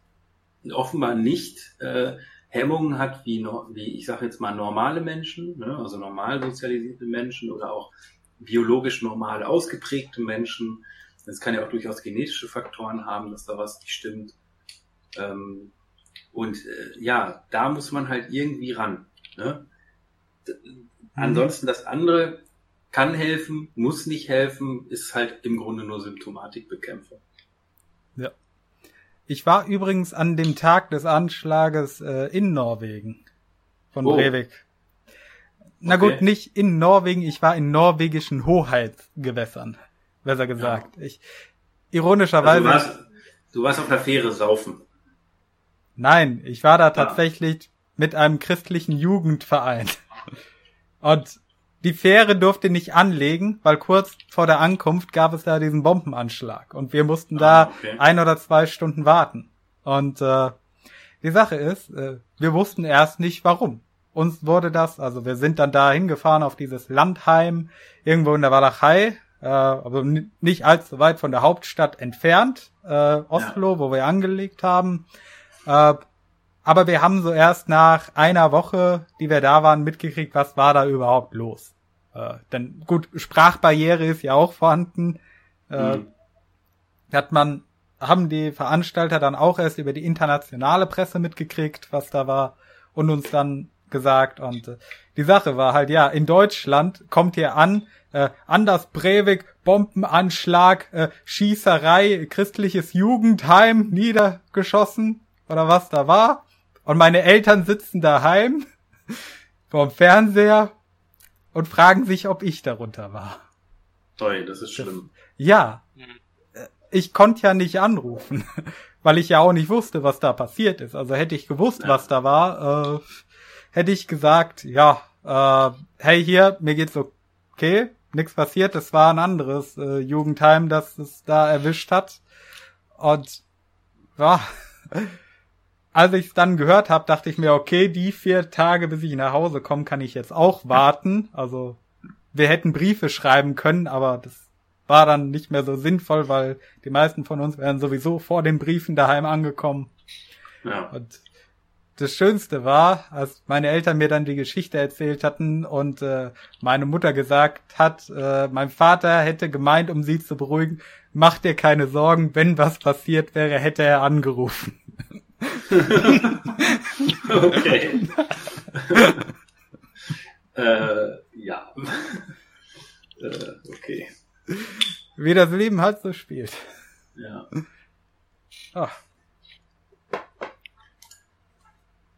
S1: offenbar nicht äh, Hemmungen hat, wie, wie ich sage jetzt mal normale Menschen, ne, also normal sozialisierte Menschen oder auch biologisch normal ausgeprägte Menschen. Es kann ja auch durchaus genetische Faktoren haben, dass da was nicht stimmt. Ähm, und äh, ja, da muss man halt irgendwie ran. Ne? Mhm. Ansonsten das andere kann helfen, muss nicht helfen, ist halt im Grunde nur Symptomatikbekämpfung.
S2: Ja. Ich war übrigens an dem Tag des Anschlages äh, in Norwegen von oh. Breivik. Na okay. gut, nicht in Norwegen, ich war in norwegischen Hoheitsgewässern, besser gesagt. Ja. Ich ironischerweise. Also
S1: du, warst, du warst auf der Fähre saufen.
S2: Nein, ich war da ja. tatsächlich mit einem christlichen Jugendverein. Und die Fähre durfte nicht anlegen, weil kurz vor der Ankunft gab es da diesen Bombenanschlag und wir mussten ah, da okay. ein oder zwei Stunden warten. Und äh, die Sache ist, äh, wir wussten erst nicht warum. Uns wurde das, also wir sind dann da hingefahren auf dieses Landheim irgendwo in der Walachei, äh, also nicht allzu weit von der Hauptstadt entfernt, äh, Oslo, ja. wo wir angelegt haben. Äh, aber wir haben so erst nach einer Woche, die wir da waren, mitgekriegt, was war da überhaupt los. Äh, denn gut, Sprachbarriere ist ja auch vorhanden. Äh, mhm. Hat man, haben die Veranstalter dann auch erst über die internationale Presse mitgekriegt, was da war, und uns dann gesagt. Und äh, die Sache war halt, ja, in Deutschland kommt hier an, äh, Anders Breivik, Bombenanschlag, äh, Schießerei, christliches Jugendheim niedergeschossen oder was da war. Und meine Eltern sitzen daheim vorm Fernseher und fragen sich, ob ich darunter war.
S1: Toi, das ist schlimm.
S2: Ja. Ich konnte ja nicht anrufen, weil ich ja auch nicht wusste, was da passiert ist. Also hätte ich gewusst, ja. was da war, äh, hätte ich gesagt, ja, äh, hey hier, mir geht's okay, nichts passiert, es war ein anderes äh, Jugendheim, das es da erwischt hat. Und ja, als ich es dann gehört habe, dachte ich mir, okay, die vier Tage, bis ich nach Hause komme, kann ich jetzt auch warten. Also wir hätten Briefe schreiben können, aber das war dann nicht mehr so sinnvoll, weil die meisten von uns wären sowieso vor den Briefen daheim angekommen. Ja. Und das Schönste war, als meine Eltern mir dann die Geschichte erzählt hatten und äh, meine Mutter gesagt hat, äh, mein Vater hätte gemeint, um sie zu beruhigen, mach dir keine Sorgen, wenn was passiert wäre, hätte er angerufen.
S1: okay. äh, ja. äh, okay.
S2: Wie das Leben halt so spielt.
S1: Ja. Ach.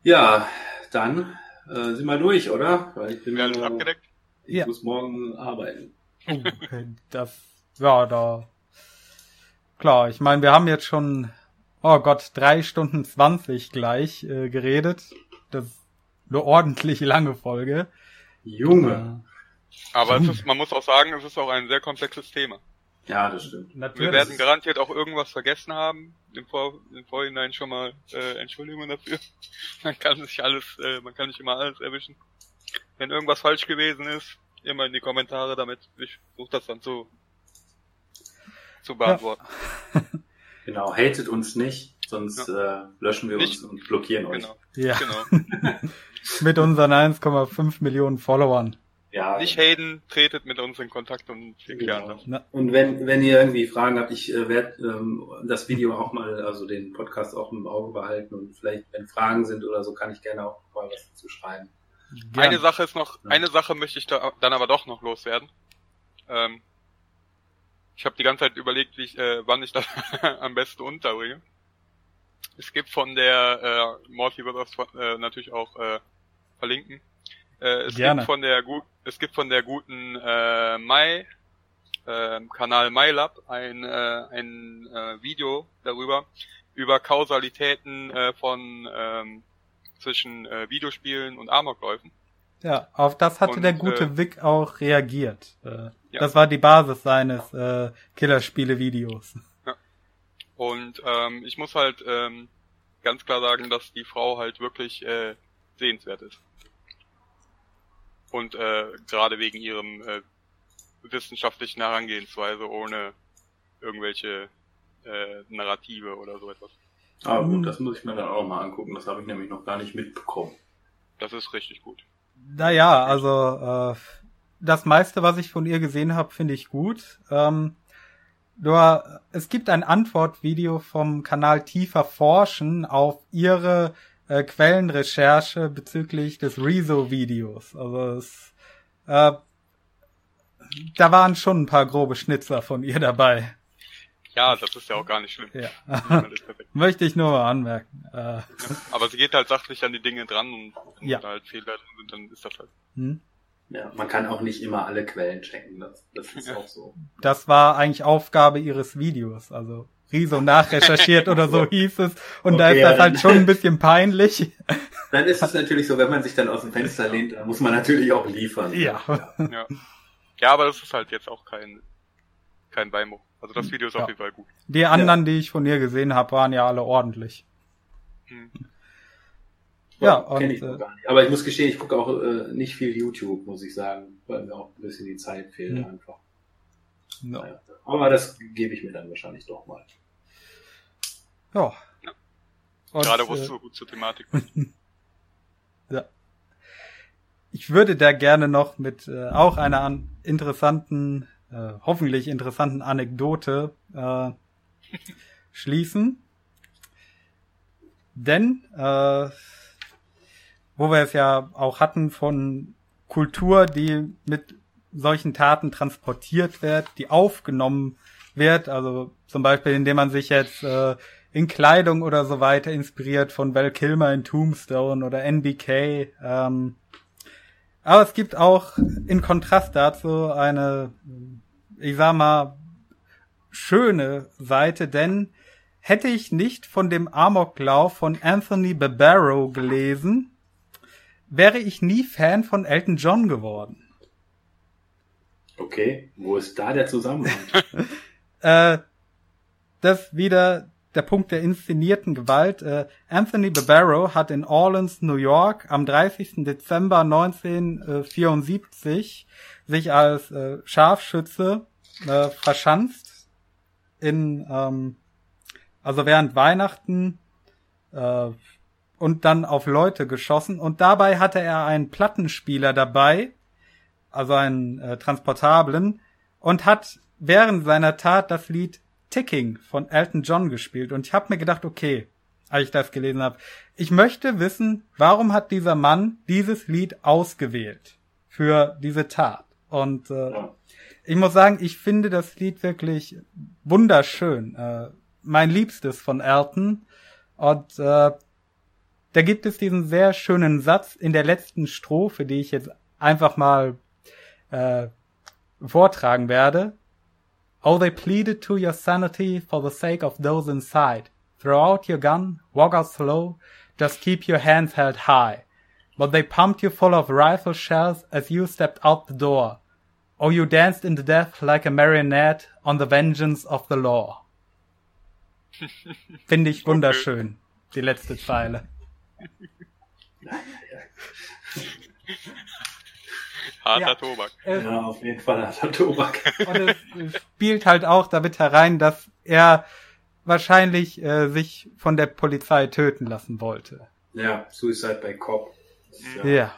S1: Ja, dann äh, sind wir durch, oder? Weil ich bin ja, nur, abgedeckt. Ich ja. muss morgen arbeiten.
S2: Okay, das, ja, da. Klar, ich meine, wir haben jetzt schon oh Gott, drei Stunden zwanzig gleich äh, geredet. Das ist eine ordentlich lange Folge.
S1: Junge.
S3: Äh, Aber es ist, man muss auch sagen, es ist auch ein sehr komplexes Thema.
S1: Ja, das stimmt.
S3: Natürlich. Wir werden garantiert auch irgendwas vergessen haben. Im, Vor im Vorhinein schon mal äh, Entschuldigung dafür. Man kann sich alles, äh, man kann nicht immer alles erwischen. Wenn irgendwas falsch gewesen ist, immer in die Kommentare damit. Ich versuche das dann zu, zu beantworten.
S1: Ja. Genau, hatet uns nicht, sonst ja. äh, löschen wir nicht. uns und blockieren euch. Genau.
S2: Ja. Genau. mit unseren 1,5 Millionen Followern.
S3: Ja. Nicht haten, tretet mit uns in Kontakt und wir
S1: klären genau. das. Und wenn, wenn ihr irgendwie Fragen habt, ich äh, werde ähm, das Video auch mal, also den Podcast auch im Auge behalten und vielleicht, wenn Fragen sind oder so, kann ich gerne auch mal was dazu schreiben.
S3: Gerne. Eine Sache ist noch, eine Sache möchte ich da, dann aber doch noch loswerden. Ähm, ich habe die ganze Zeit überlegt, wie ich, äh, wann ich das am besten unterbringe. Es gibt von der äh, Morphy wird das äh, natürlich auch äh, verlinken. Äh, es Gerne. gibt von der gut, es gibt von der guten äh, Mai äh, Kanal MyLab ein äh, ein äh, Video darüber über Kausalitäten äh, von ähm, zwischen äh, Videospielen und Amokläufen.
S2: Ja, auf das hatte und, der gute äh, Vic auch reagiert. Äh, ja. Das war die Basis seines äh, Killerspiele-Videos. Ja.
S3: Und ähm, ich muss halt ähm, ganz klar sagen, dass die Frau halt wirklich äh, sehenswert ist. Und äh, gerade wegen ihrem äh, wissenschaftlichen Herangehensweise ohne irgendwelche äh, Narrative oder so etwas.
S1: Ah gut, das muss ich mir dann auch mal angucken. Das habe ich nämlich noch gar nicht mitbekommen.
S3: Das ist richtig gut.
S2: Naja, also äh, das meiste, was ich von ihr gesehen habe, finde ich gut. Ähm, nur es gibt ein Antwortvideo vom Kanal Tiefer Forschen auf ihre äh, Quellenrecherche bezüglich des Rezo-Videos. Also es, äh, da waren schon ein paar grobe Schnitzer von ihr dabei.
S3: Ja, das ist ja auch gar nicht schlimm. Ja.
S2: Möchte ich nur mal anmerken. Äh. Ja,
S3: aber sie geht halt sachlich an die Dinge dran und wenn ja. da halt Fehler drin sind, dann ist das halt. Hm?
S1: Ja, man kann auch nicht immer alle Quellen checken, das, das ist auch so.
S2: Das war eigentlich Aufgabe ihres Videos, also Riso nachrecherchiert oder so hieß es. Und okay, da ist das halt schon ein bisschen peinlich.
S1: Dann ist es natürlich so, wenn man sich dann aus dem Fenster lehnt, dann muss man natürlich auch liefern.
S3: Ja. Ja, ja aber das ist halt jetzt auch kein, kein Beimung. Also das Video ist ja. auf jeden Fall gut.
S2: Die anderen, ja. die ich von ihr gesehen habe, waren ja alle ordentlich. Hm.
S1: Ja, und, ich äh, gar nicht. Aber ich muss gestehen, ich gucke auch äh, nicht viel YouTube, muss ich sagen, weil mir auch ein bisschen die Zeit fehlt hm. einfach. No. Aber das gebe ich mir dann wahrscheinlich doch mal.
S2: Ja.
S3: Und, Gerade wo es äh, so gut zur Thematik
S2: ja. Ich würde da gerne noch mit äh, auch einer an interessanten äh, hoffentlich interessanten Anekdote äh, schließen. Denn, äh, wo wir es ja auch hatten von Kultur, die mit solchen Taten transportiert wird, die aufgenommen wird, also zum Beispiel indem man sich jetzt äh, in Kleidung oder so weiter inspiriert von Val Kilmer in Tombstone oder NBK. Ähm, aber es gibt auch in Kontrast dazu eine ich sag mal, schöne Seite, denn hätte ich nicht von dem Amoklauf von Anthony Barbaro gelesen, wäre ich nie Fan von Elton John geworden.
S1: Okay, wo ist da der Zusammenhang?
S2: äh, das wieder der Punkt der inszenierten Gewalt. Äh, Anthony Barbaro hat in Orleans, New York am 30. Dezember 1974 sich als äh, Scharfschütze äh, verschanzt in ähm, also während Weihnachten äh, und dann auf Leute geschossen und dabei hatte er einen Plattenspieler dabei, also einen äh, transportablen und hat während seiner Tat das Lied Ticking von Elton John gespielt und ich habe mir gedacht, okay, als ich das gelesen habe, ich möchte wissen, warum hat dieser Mann dieses Lied ausgewählt für diese Tat und äh, ich muss sagen, ich finde das Lied wirklich wunderschön. Äh, mein Liebstes von Elton. Und äh, da gibt es diesen sehr schönen Satz in der letzten Strophe, die ich jetzt einfach mal äh, vortragen werde. Oh, they pleaded to your sanity for the sake of those inside. Throw out your gun, walk out slow, just keep your hands held high. But they pumped you full of rifle shells as you stepped out the door. Oh, you danced in the death like a marionette on the vengeance of the law. Finde ich wunderschön, die letzte Zeile.
S3: harter ja, Tobak.
S1: ja, auf jeden Fall harter Tobak.
S2: Und es spielt halt auch damit herein, dass er wahrscheinlich äh, sich von der Polizei töten lassen wollte.
S1: Ja, Suicide by Cop.
S2: Ja. ja.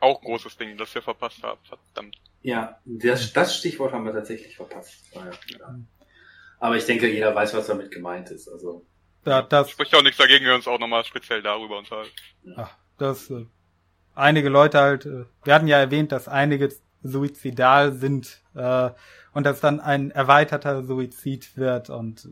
S3: Auch großes Ding, das wir verpasst haben, verdammt.
S1: Ja, das, das Stichwort haben wir tatsächlich verpasst. Ja. Aber ich denke, jeder weiß, was damit gemeint ist. Also
S2: ja, das
S3: spricht auch nichts dagegen, wir uns auch nochmal speziell darüber unterhalten.
S2: Ja, das äh, einige Leute halt, äh, wir hatten ja erwähnt, dass einige suizidal sind äh, und dass dann ein erweiterter Suizid wird und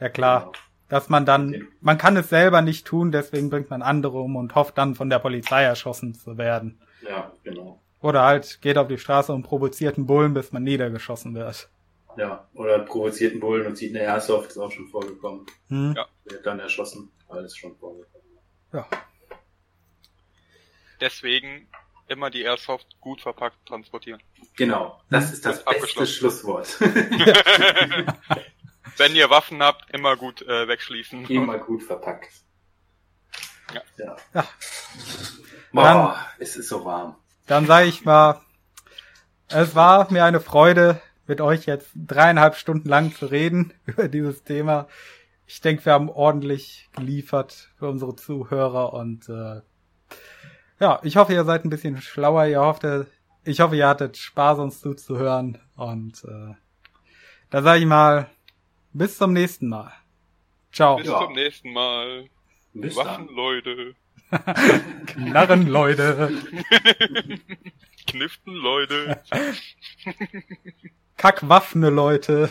S2: ja klar, genau. dass man dann, man kann es selber nicht tun, deswegen bringt man andere um und hofft dann von der Polizei erschossen zu werden.
S1: Ja, genau.
S2: Oder halt geht auf die Straße und provoziert einen Bullen, bis man niedergeschossen wird.
S1: Ja, oder provoziert einen Bullen und zieht eine Airsoft, ist auch schon vorgekommen. Hm. Ja. Wird dann erschossen, alles schon vorgekommen.
S2: Ja.
S3: Deswegen immer die Airsoft gut verpackt transportieren.
S1: Genau, das hm. ist das beste Schlusswort.
S3: Wenn ihr Waffen habt, immer gut äh, wegschließen.
S1: Immer gut verpackt.
S3: Ja.
S1: ja. ja. Boah, dann, es ist so warm.
S2: Dann sage ich mal, es war mir eine Freude, mit euch jetzt dreieinhalb Stunden lang zu reden über dieses Thema. Ich denke, wir haben ordentlich geliefert für unsere Zuhörer und äh, ja, ich hoffe, ihr seid ein bisschen schlauer. Ihr hofft, ich hoffe, ihr hattet Spaß, uns zuzuhören und äh, da sage ich mal, bis zum nächsten Mal. Ciao.
S3: Bis ja. zum nächsten Mal. Bis. Leute.
S2: Knarren, Leute.
S3: Kniften, Leute.
S2: Kackwaffne, Leute.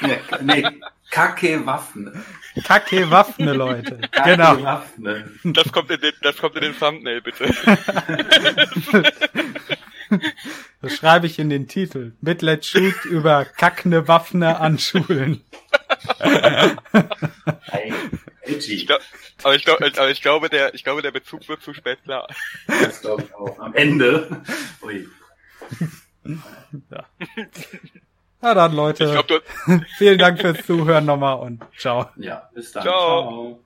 S1: Nee, nee, Kacke Waffen.
S2: Kacke Waffne, Leute. Kacke genau.
S3: Waffne. Das kommt in den, das kommt in den Thumbnail, bitte.
S2: Das schreibe ich in den Titel. Mitlet Shoot über kackne Waffne an Schulen.
S3: Ich glaub, aber, ich glaub, aber ich glaube, der, ich glaube, der Bezug wird zu spät klar.
S1: Das glaube ich auch. Am Ende. Ui.
S2: Ja. Na dann, Leute. Glaub, Vielen Dank fürs Zuhören nochmal und ciao.
S1: Ja, bis dann. ciao. ciao.